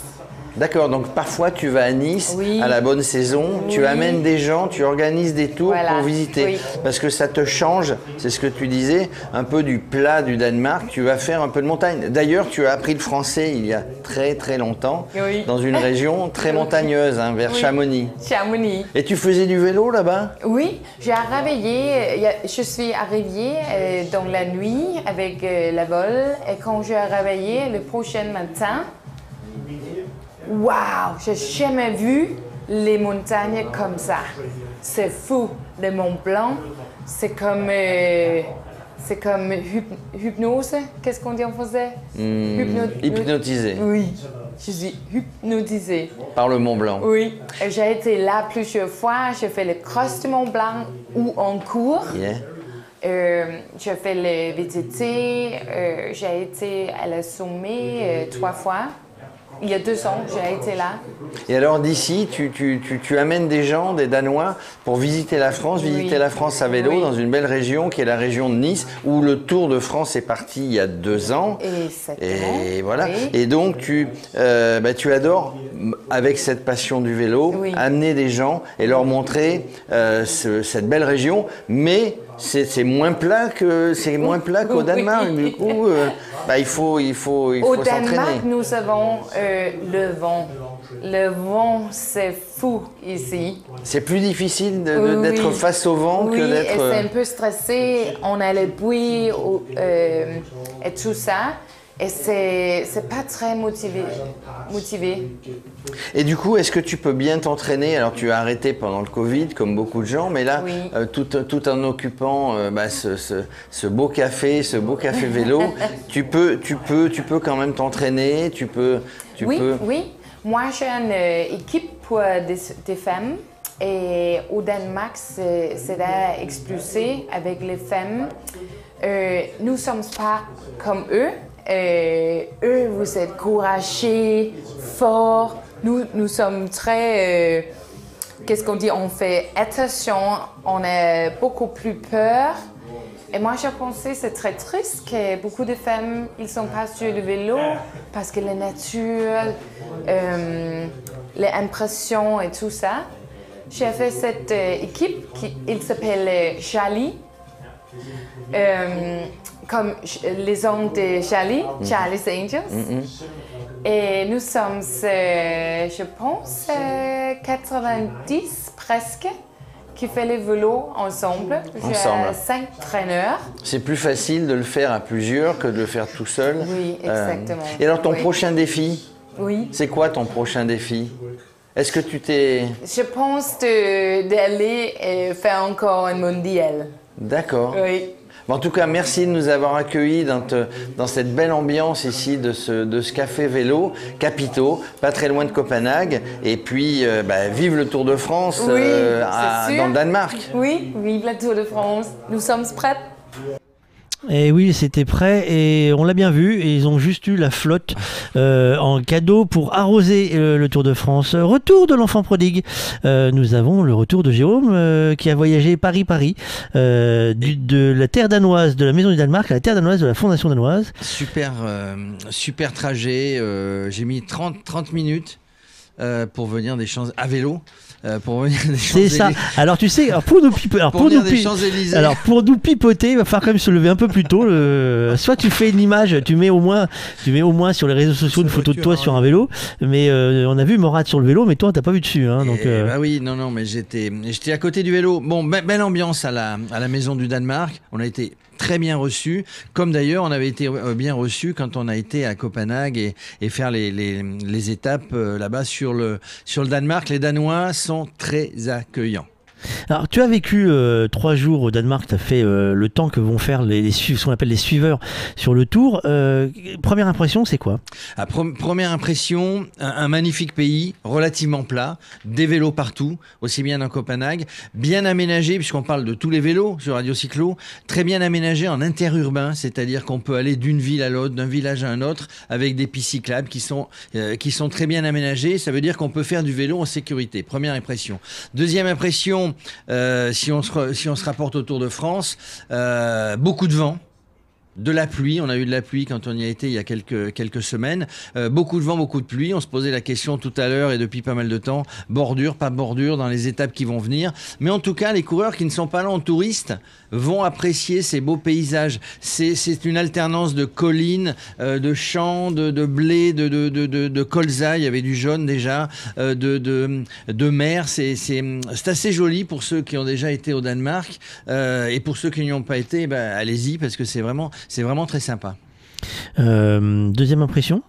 D'accord, donc parfois tu vas à Nice Oui. à la bonne saison, tu amènes des gens, tu organises des tours Voilà, pour visiter. oui. Parce que ça te change, c'est ce que tu disais, un peu du plat du Danemark, tu vas faire un peu de montagne. D'ailleurs, tu as appris le français il y a très très longtemps, dans une [LAUGHS] région très montagneuse, hein, vers. Chamonix. Chamonix. Et tu faisais du vélo là-bas? Oui, j'ai réveillé, euh, je suis arrivée euh, dans la nuit avec euh, la vol et quand j'ai réveillé le prochain matin, waouh, j'ai jamais vu les montagnes comme ça. C'est fou, le Mont Blanc, c'est comme, euh, c'est comme hyp- hypnose, qu'est-ce qu'on dit en français? Hypno- hypnotisé Oui, je suis hypnotisée. par le Mont Blanc. Oui, j'ai été là plusieurs fois. J'ai fait le cross du Mont Blanc ou en cours. Yeah. Euh, j'ai fait le VTT. euh, j'ai été à la sommet euh, trois fois. Il y a deux ans, j'ai été là. Et alors d'ici, tu, tu- tu- tu amènes des gens, des Danois, pour visiter la France, visiter Oui. la France à vélo Oui. dans une belle région qui est la région de Nice, où le Tour de France est parti il y a deux ans. Exactement. Et voilà. Oui. Et donc tu, euh, bah, tu adores, avec cette passion du vélo, amener des gens et leur montrer euh, ce- cette belle région, mais c'est moins plat que c'est moins plat qu'au Oui. Danemark. Du coup, euh, bah, il faut il faut il Au faut Danemark, s'entraîner. nous avons euh, le vent. Le vent, c'est fou ici. C'est plus difficile d'être Oui. face au vent oui, que d'être. c'est un peu stressé. On a le bruit au- euh, et tout ça. Et c'est c'est pas très motivé. motivé. Et du coup, est-ce que tu peux bien t'entraîner? Alors, tu as arrêté pendant le Covid, comme beaucoup de gens, mais là, Oui. euh, tout, tout en occupant euh, bah, ce, ce- ce beau café, ce beau café vélo, [LAUGHS] tu peux, tu peux, tu peux quand même t'entraîner. Tu peux, tu oui, peux. oui. Moi, j'ai une euh, équipe pour des, des femmes. Et au Danemark, c'est c'est à expulser avec les femmes. Euh, nous ne sommes pas comme eux. Euh, eux, vous êtes courageux, forts. Nous, nous sommes très... euh, Qu'est-ce qu'on dit? On fait attention, on a beaucoup plus peur. Et moi, je pensais c'est très triste que beaucoup de femmes, ils sont pas sur le vélo parce que la nature, euh, les impressions et tout ça. J'ai fait cette euh, équipe qui s'appelle Charlie. Comme les hommes de Charlie, Charlie's Angels. Mhm. Et nous sommes, euh, je pense, euh, 90 presque, qui fait le vélo ensemble. J'ai Ensemble. cinq traîneurs. C'est plus facile de le faire à plusieurs que de le faire tout seul. Oui, Euh, exactement. et alors, ton Oui. prochain défi? Oui. C'est quoi ton prochain défi? Est-ce que tu t'es. Je pense d'aller euh, faire encore un mondial. D'accord. Oui. En tout cas, merci de nous avoir accueillis dans, te- dans cette belle ambiance ici de ce, de ce café vélo, Capito, pas très loin de Copenhague. Et puis, euh, bah, vive le Tour de France Oui, euh, à- dans le Danemark. Oui, vive la Tour de France. Nous sommes prêts. Et oui, c'était prêt et on l'a bien vu. Et ils ont juste eu la flotte euh, en cadeau pour arroser euh, le Tour de France. Retour de l'enfant prodigue. Euh, nous avons le retour de Jérôme qui a voyagé Paris-Paris de la terre danoise, de la maison du Danemark à la terre danoise de la fondation danoise. Super, super trajet. J'ai mis 30, 30 minutes pour venir des champs à vélo. Euh, pour venir des C'est ça. Alors tu sais, alors pour nous pipo- alors Pour pour venir nous des pi- Champs-Élysées. alors pour nous pipoter, il va falloir quand même se lever un peu plus tôt. le- Soit tu fais une image, tu mets au moins, tu mets au moins sur les réseaux sociaux une photo de toi sur un vélo. Mais euh, on a vu Morat sur le vélo, mais toi t'as pas vu dessus, hein, donc. Eh euh, bah oui, non, non, mais j'étais, j'étais à côté du vélo. Bon, be- belle ambiance à la, à la maison du Danemark. On a été très bien reçus, comme d'ailleurs on avait été euh, bien reçus quand on a été à Copenhague et, faire les étapes euh, là-bas sur le, sur le Danemark. Les Danois sont très accueillants. Alors, tu as vécu euh, trois jours au Danemark, tu as fait euh, le temps que vont faire les, ce qu'on appelle les suiveurs sur le tour. Euh, première impression, c'est quoi? À pre- première impression, un, magnifique pays, relativement plat, des vélos partout, aussi bien dans Copenhague, bien aménagé, puisqu'on parle de tous les vélos sur Radio Cyclo, très bien aménagé en interurbain, c'est-à-dire qu'on peut aller d'une ville à l'autre, d'un village à un autre, avec des pistes cyclables qui sont, qui sont très bien aménagées. Ça veut dire qu'on peut faire du vélo en sécurité. Première impression. Deuxième impression, si, on se, si on se rapporte au Tour de France, euh, beaucoup de vent. De la pluie, on a eu de la pluie quand on y a été il y a quelques, quelques semaines. Euh, beaucoup de vent, beaucoup de pluie. On se posait la question tout à l'heure et depuis pas mal de temps, bordure, pas bordure dans les étapes qui vont venir. Mais en tout cas, les coureurs qui ne sont pas là en touriste vont apprécier ces beaux paysages. C'est une alternance de collines, euh, de champs, de, de blé, de, de, de, colza, il y avait du jaune déjà, euh, de, de, mer. C'est assez joli pour ceux qui ont déjà été au Danemark. Euh, et pour ceux qui n'y ont pas été, ben, allez-y parce que c'est vraiment, c'est vraiment très sympa. Euh, Deuxième impression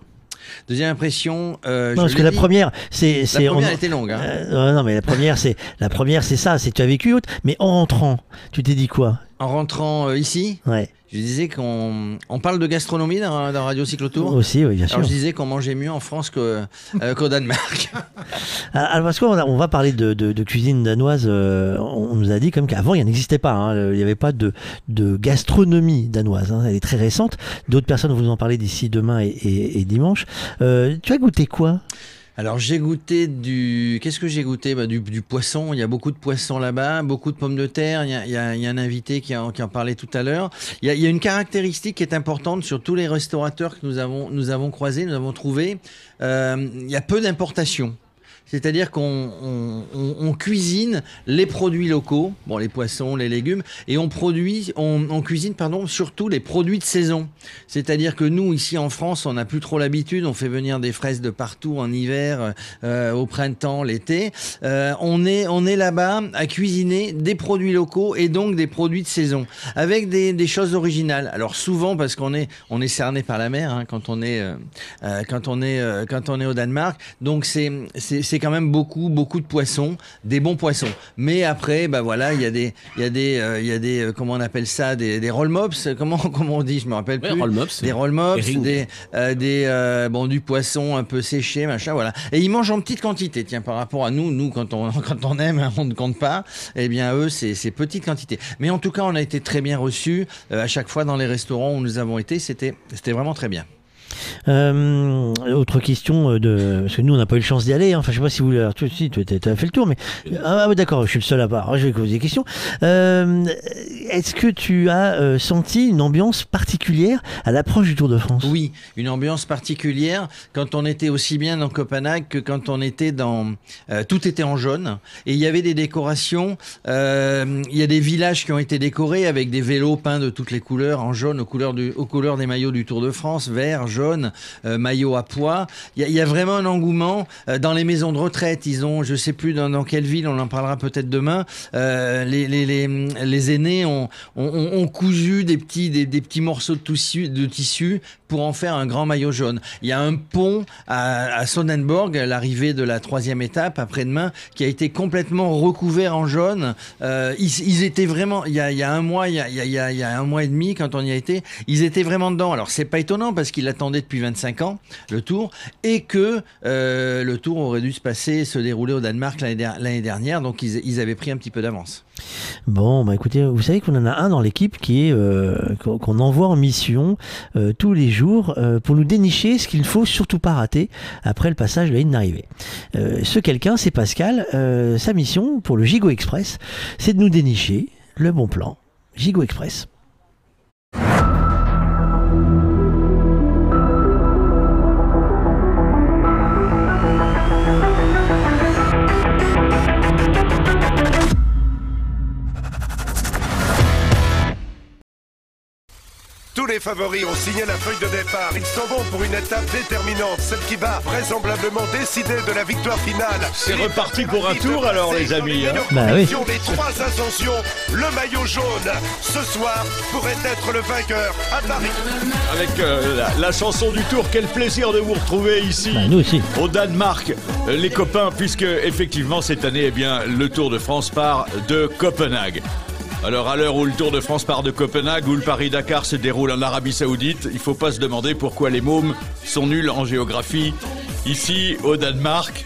Deuxième impression. euh, je Non, parce que la dit, première, c'est. La première on- était longue. hein. Euh, non, mais la première, c'est la première, c'est ça. C'est tu as vécu autre. Mais en rentrant, tu t'es dit quoi? En rentrant euh, ici, Ouais. Je disais qu'on on parle de gastronomie dans, dans Radio Cyclotour. Aussi, oui, bien Alors sûr. je disais qu'on mangeait mieux en France euh, qu'au Danemark. Alors parce qu'on on va parler de, de- de cuisine danoise. euh, on nous a dit comme qu'avant il n'existait pas. hein, il n'y avait pas de, de gastronomie danoise. hein, elle est très récente. D'autres personnes vont nous en parler d'ici demain et, et- et dimanche. Euh, tu as goûté quoi? Alors j'ai goûté du... Qu'est-ce que j'ai goûté? Bah, du, du poisson, il y a beaucoup de poissons là-bas, beaucoup de pommes de terre, il y a, il y a- il y a un invité qui en, qui en parlait tout à l'heure. Il y, a, il y a une caractéristique qui est importante sur tous les restaurateurs que nous avons, nous avons croisés, nous avons trouvé, euh, il y a peu d'importations. C'est-à-dire qu'on on, on- on cuisine les produits locaux, bon les poissons, les légumes, et on produit, on, cuisine pardon surtout les produits de saison. C'est-à-dire que nous ici en France, on n'a plus trop l'habitude, on fait venir des fraises de partout en hiver, euh, au printemps, l'été. Euh, on est on est là-bas à cuisiner des produits locaux et donc des produits de saison avec des, choses originales. Alors souvent parce qu'on est on est cerné par la mer hein, quand on est euh, quand on est quand on est au Danemark. Donc c'est c'est quand même beaucoup beaucoup de poissons, des bons poissons. Mais après bah voilà, il y a des il y a des euh, il y a des euh, comment on appelle ça des des roll mops, comment [LAUGHS] comment on dit, je me rappelle Ouais, plus. roll mops. Des roll mops, des euh, des bon du poisson un peu séché, machin voilà. Et ils mangent en petite quantité, tiens par rapport à nous, nous quand on [LAUGHS] quand on aime, hein, on ne compte pas. Eh bien eux c'est c'est petite quantité. Mais en tout cas, on a été très bien reçus à chaque fois dans les restaurants où nous avons été, c'était c'était vraiment très bien. Euh, autre question euh, de parce que nous on n'a pas eu le chance d'y aller. hein. Enfin, je sais pas si vous tu, si, tu as fait le tour, mais ah ouais, d'accord, je suis le seul à part. Alors, je vais poser des questions. Euh, Est-ce que tu as euh, senti une ambiance particulière à l'approche du Tour de France? Oui, une ambiance particulière quand on était aussi bien dans Copenhague que quand on était dans... euh, tout était en jaune et il y avait des décorations. euh, il y a des villages qui ont été décorés avec des vélos peints de toutes les couleurs en jaune aux couleurs, aux couleurs des maillots du Tour de France, vert, jaune, euh, maillot à pois. Il y, a, vraiment un engouement euh, dans les maisons de retraite. Ils ont, je sais plus dans, quelle ville, on en parlera peut-être demain. euh, les, aînés ont, cousu des petits, des, petits morceaux de tissu, de tissu pour en faire un grand maillot jaune. Il y a un pont à, à Sonnenborg, l'arrivée de la troisième étape après-demain, qui a été complètement recouvert en jaune. Ils, étaient vraiment, il y a, un mois, il y a, il y a- un mois et demi quand on y a été, ils étaient vraiment dedans. Alors c'est pas étonnant parce qu'ils depuis 25 ans, le Tour, et que euh, le Tour aurait dû se passer, se dérouler au Danemark l'année der- l'année dernière, donc ils, avaient pris un petit peu d'avance. Bon, bah écoutez, vous savez qu'on en a un dans l'équipe qui est euh, qu'on envoie en mission euh, tous les jours pour nous dénicher ce qu'il faut surtout pas rater après le passage de la ligne d'arrivée. Ce quelqu'un, c'est Pascal. Sa mission pour le Gigo Express, c'est de nous dénicher le bon plan. Gigo Express. Les favoris ont signé la feuille de départ. Ils s'en vont pour une étape déterminante, celle qui va vraisemblablement décider de la victoire finale. C'est reparti pour un tour alors les amis. hein. Bah oui. Les trois ascensions, le maillot jaune, ce soir, pourrait être le vainqueur à Paris. Avec euh, la, la chanson du tour, quel plaisir de vous retrouver ici. Bah, nous aussi. Au Danemark, euh, les copains, puisque effectivement cette année, eh bien, le Tour de France part de Copenhague. Alors à l'heure où le Tour de France part de Copenhague, où le Paris-Dakar se déroule en Arabie Saoudite, il faut pas se demander pourquoi les mômes sont nuls en géographie. Ici, au Danemark,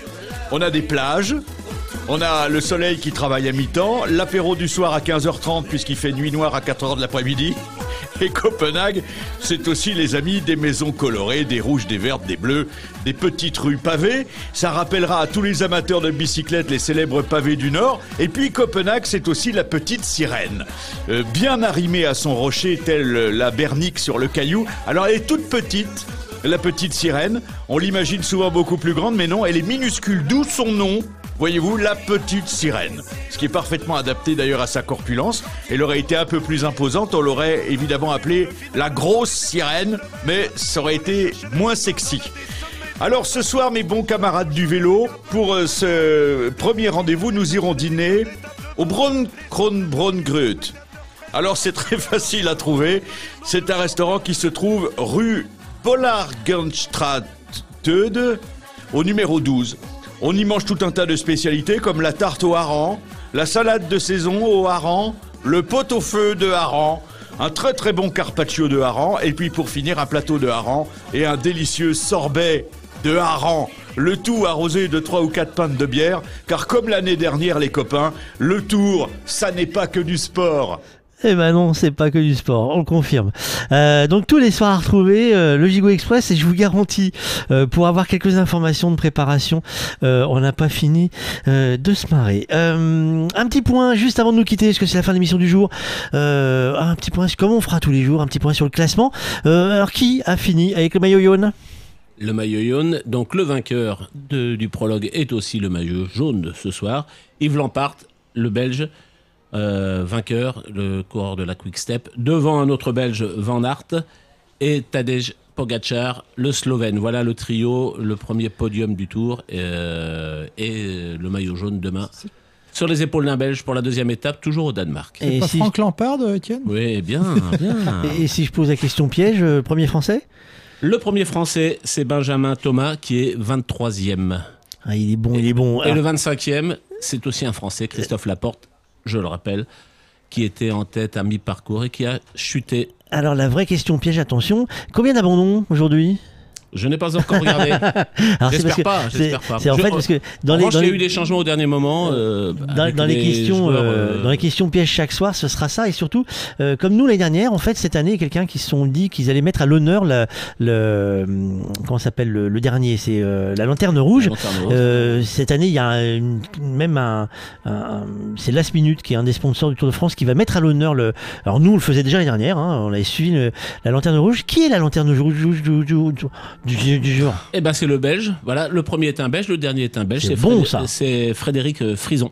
on a des plages, on a le soleil qui travaille à mi-temps, l'apéro du soir à 15h30 puisqu'il fait nuit noire à 4h de l'après-midi. Et Copenhague, c'est aussi les amis des maisons colorées, des rouges, des vertes, des bleus, des petites rues pavées. Ça rappellera à tous les amateurs de bicyclettes les célèbres pavés du Nord. Et puis Copenhague, c'est aussi la petite sirène. Euh, bien arrimée à son rocher, telle la bernique sur le caillou. Alors elle est toute petite, la petite sirène. On l'imagine souvent beaucoup plus grande, mais non, elle est minuscule, d'où son nom. Voyez-vous, la petite sirène. Ce qui est parfaitement adapté d'ailleurs à sa corpulence. Elle aurait été un peu plus imposante, on l'aurait évidemment appelée la grosse sirène, mais ça aurait été moins sexy. Alors ce soir, mes bons camarades du vélo, pour euh, ce premier rendez-vous, nous irons dîner au Bron Kronbrungrut. Alors c'est très [LAUGHS] facile à trouver. C'est un restaurant qui se trouve rue Bollargenstraat au numéro 12. On y mange tout un tas de spécialités comme la tarte au hareng, la salade de saison au hareng, le pot au feu de hareng, un très très bon carpaccio de hareng et puis pour finir un plateau de hareng et un délicieux sorbet de hareng. Le tout arrosé de 3 ou 4 pintes de bière car comme l'année dernière les copains, le tour, ça n'est pas que du sport. Eh ben non, c'est pas que du sport, on le confirme. Euh, donc tous les soirs à retrouver euh, le Gigo Express et je vous garantis, euh, pour avoir quelques informations de préparation, on n'a pas fini de se marrer. Un petit point juste avant de nous quitter, parce que c'est la fin de l'émission du jour. Un petit point, comme on fera tous les jours, un petit point sur le classement. Alors qui a fini avec le maillot jaune? Le maillot jaune, donc le vainqueur du prologue est aussi le maillot jaune de ce soir. Yves Lampart, le Belge, euh, vainqueur, le coureur de la Quick Step, devant un autre Belge, Van Aert, et Tadej Pogacar, le Slovène. Voilà le trio, le premier podium du Tour, euh, et le maillot jaune demain. Sur les épaules d'un Belge pour la deuxième étape, toujours au Danemark. C'est pas Franck Lampard, euh, Étienne? Oui, bien, bien. [LAUGHS] Et, et si je pose la question piège, euh, premier français? Le premier français, c'est Benjamin Thomas, qui est 23e. Ah, il est bon, il est bon. Et Alors- le 25e, c'est aussi un Français, Christophe Laporte, je le rappelle, qui était en tête à mi-parcours et qui a chuté. Alors la vraie question piège, attention, combien d'abandons aujourd'hui? Je n'ai pas encore regardé. [LAUGHS] Alors, c'est parce J'espère pas, j'espère pas. c'est en Je- fait parce que dans les- revanche, dans les- eu des changements au dernier moment. euh, dans, avec dans les, questions, joueurs, euh, euh, dans les questions pièges chaque soir, ce sera ça. Et surtout, euh, comme nous l'année dernière, en fait, cette année, quelqu'un qui se sont dit qu'ils allaient mettre à l'honneur le, le comment s'appelle le, le dernier, c'est euh, la lanterne rouge. lanterne rouge. Euh, cette année, il y a une- même un, un- c'est Last Minute qui est un des sponsors du Tour de France qui va mettre à l'honneur le. Alors nous, on le faisait déjà l'année dernière. hein, on avait suivi le- la lanterne rouge. Qui est la lanterne rouge du, du, jour Eh ben, c'est le Belge. Voilà, le premier est un Belge, le dernier est un Belge. C'est bon, ça. C'est Frédéric euh, Frison.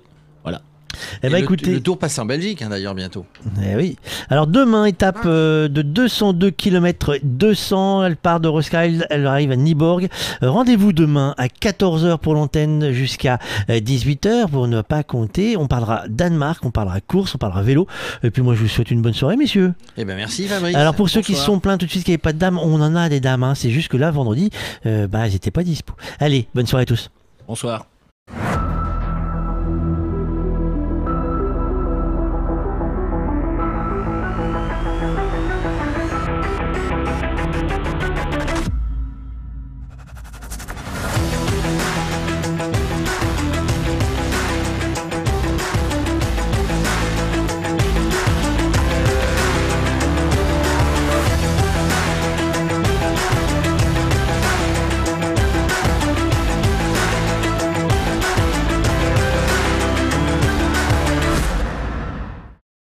Eh Et ben, le- écoutez- le tour passe en Belgique hein, d'ailleurs bientôt. Eh oui. Alors demain, étape euh, de 202 km 200, elle part de Roskilde, elle arrive à Niborg. Euh, Rendez-vous demain à 14h pour l'antenne jusqu'à 18h pour ne pas compter. On parlera Danemark, on parlera course, on parlera vélo. Et puis moi je vous souhaite une bonne soirée messieurs. Eh ben merci Fabrice. Alors pour ceux qui se sont plaints tout de suite qu'il n'y avait pas de dames, on en a des dames. hein. C'est juste que là vendredi, euh, bah elles n'étaient pas dispo. Allez, bonne soirée à tous. Bonsoir.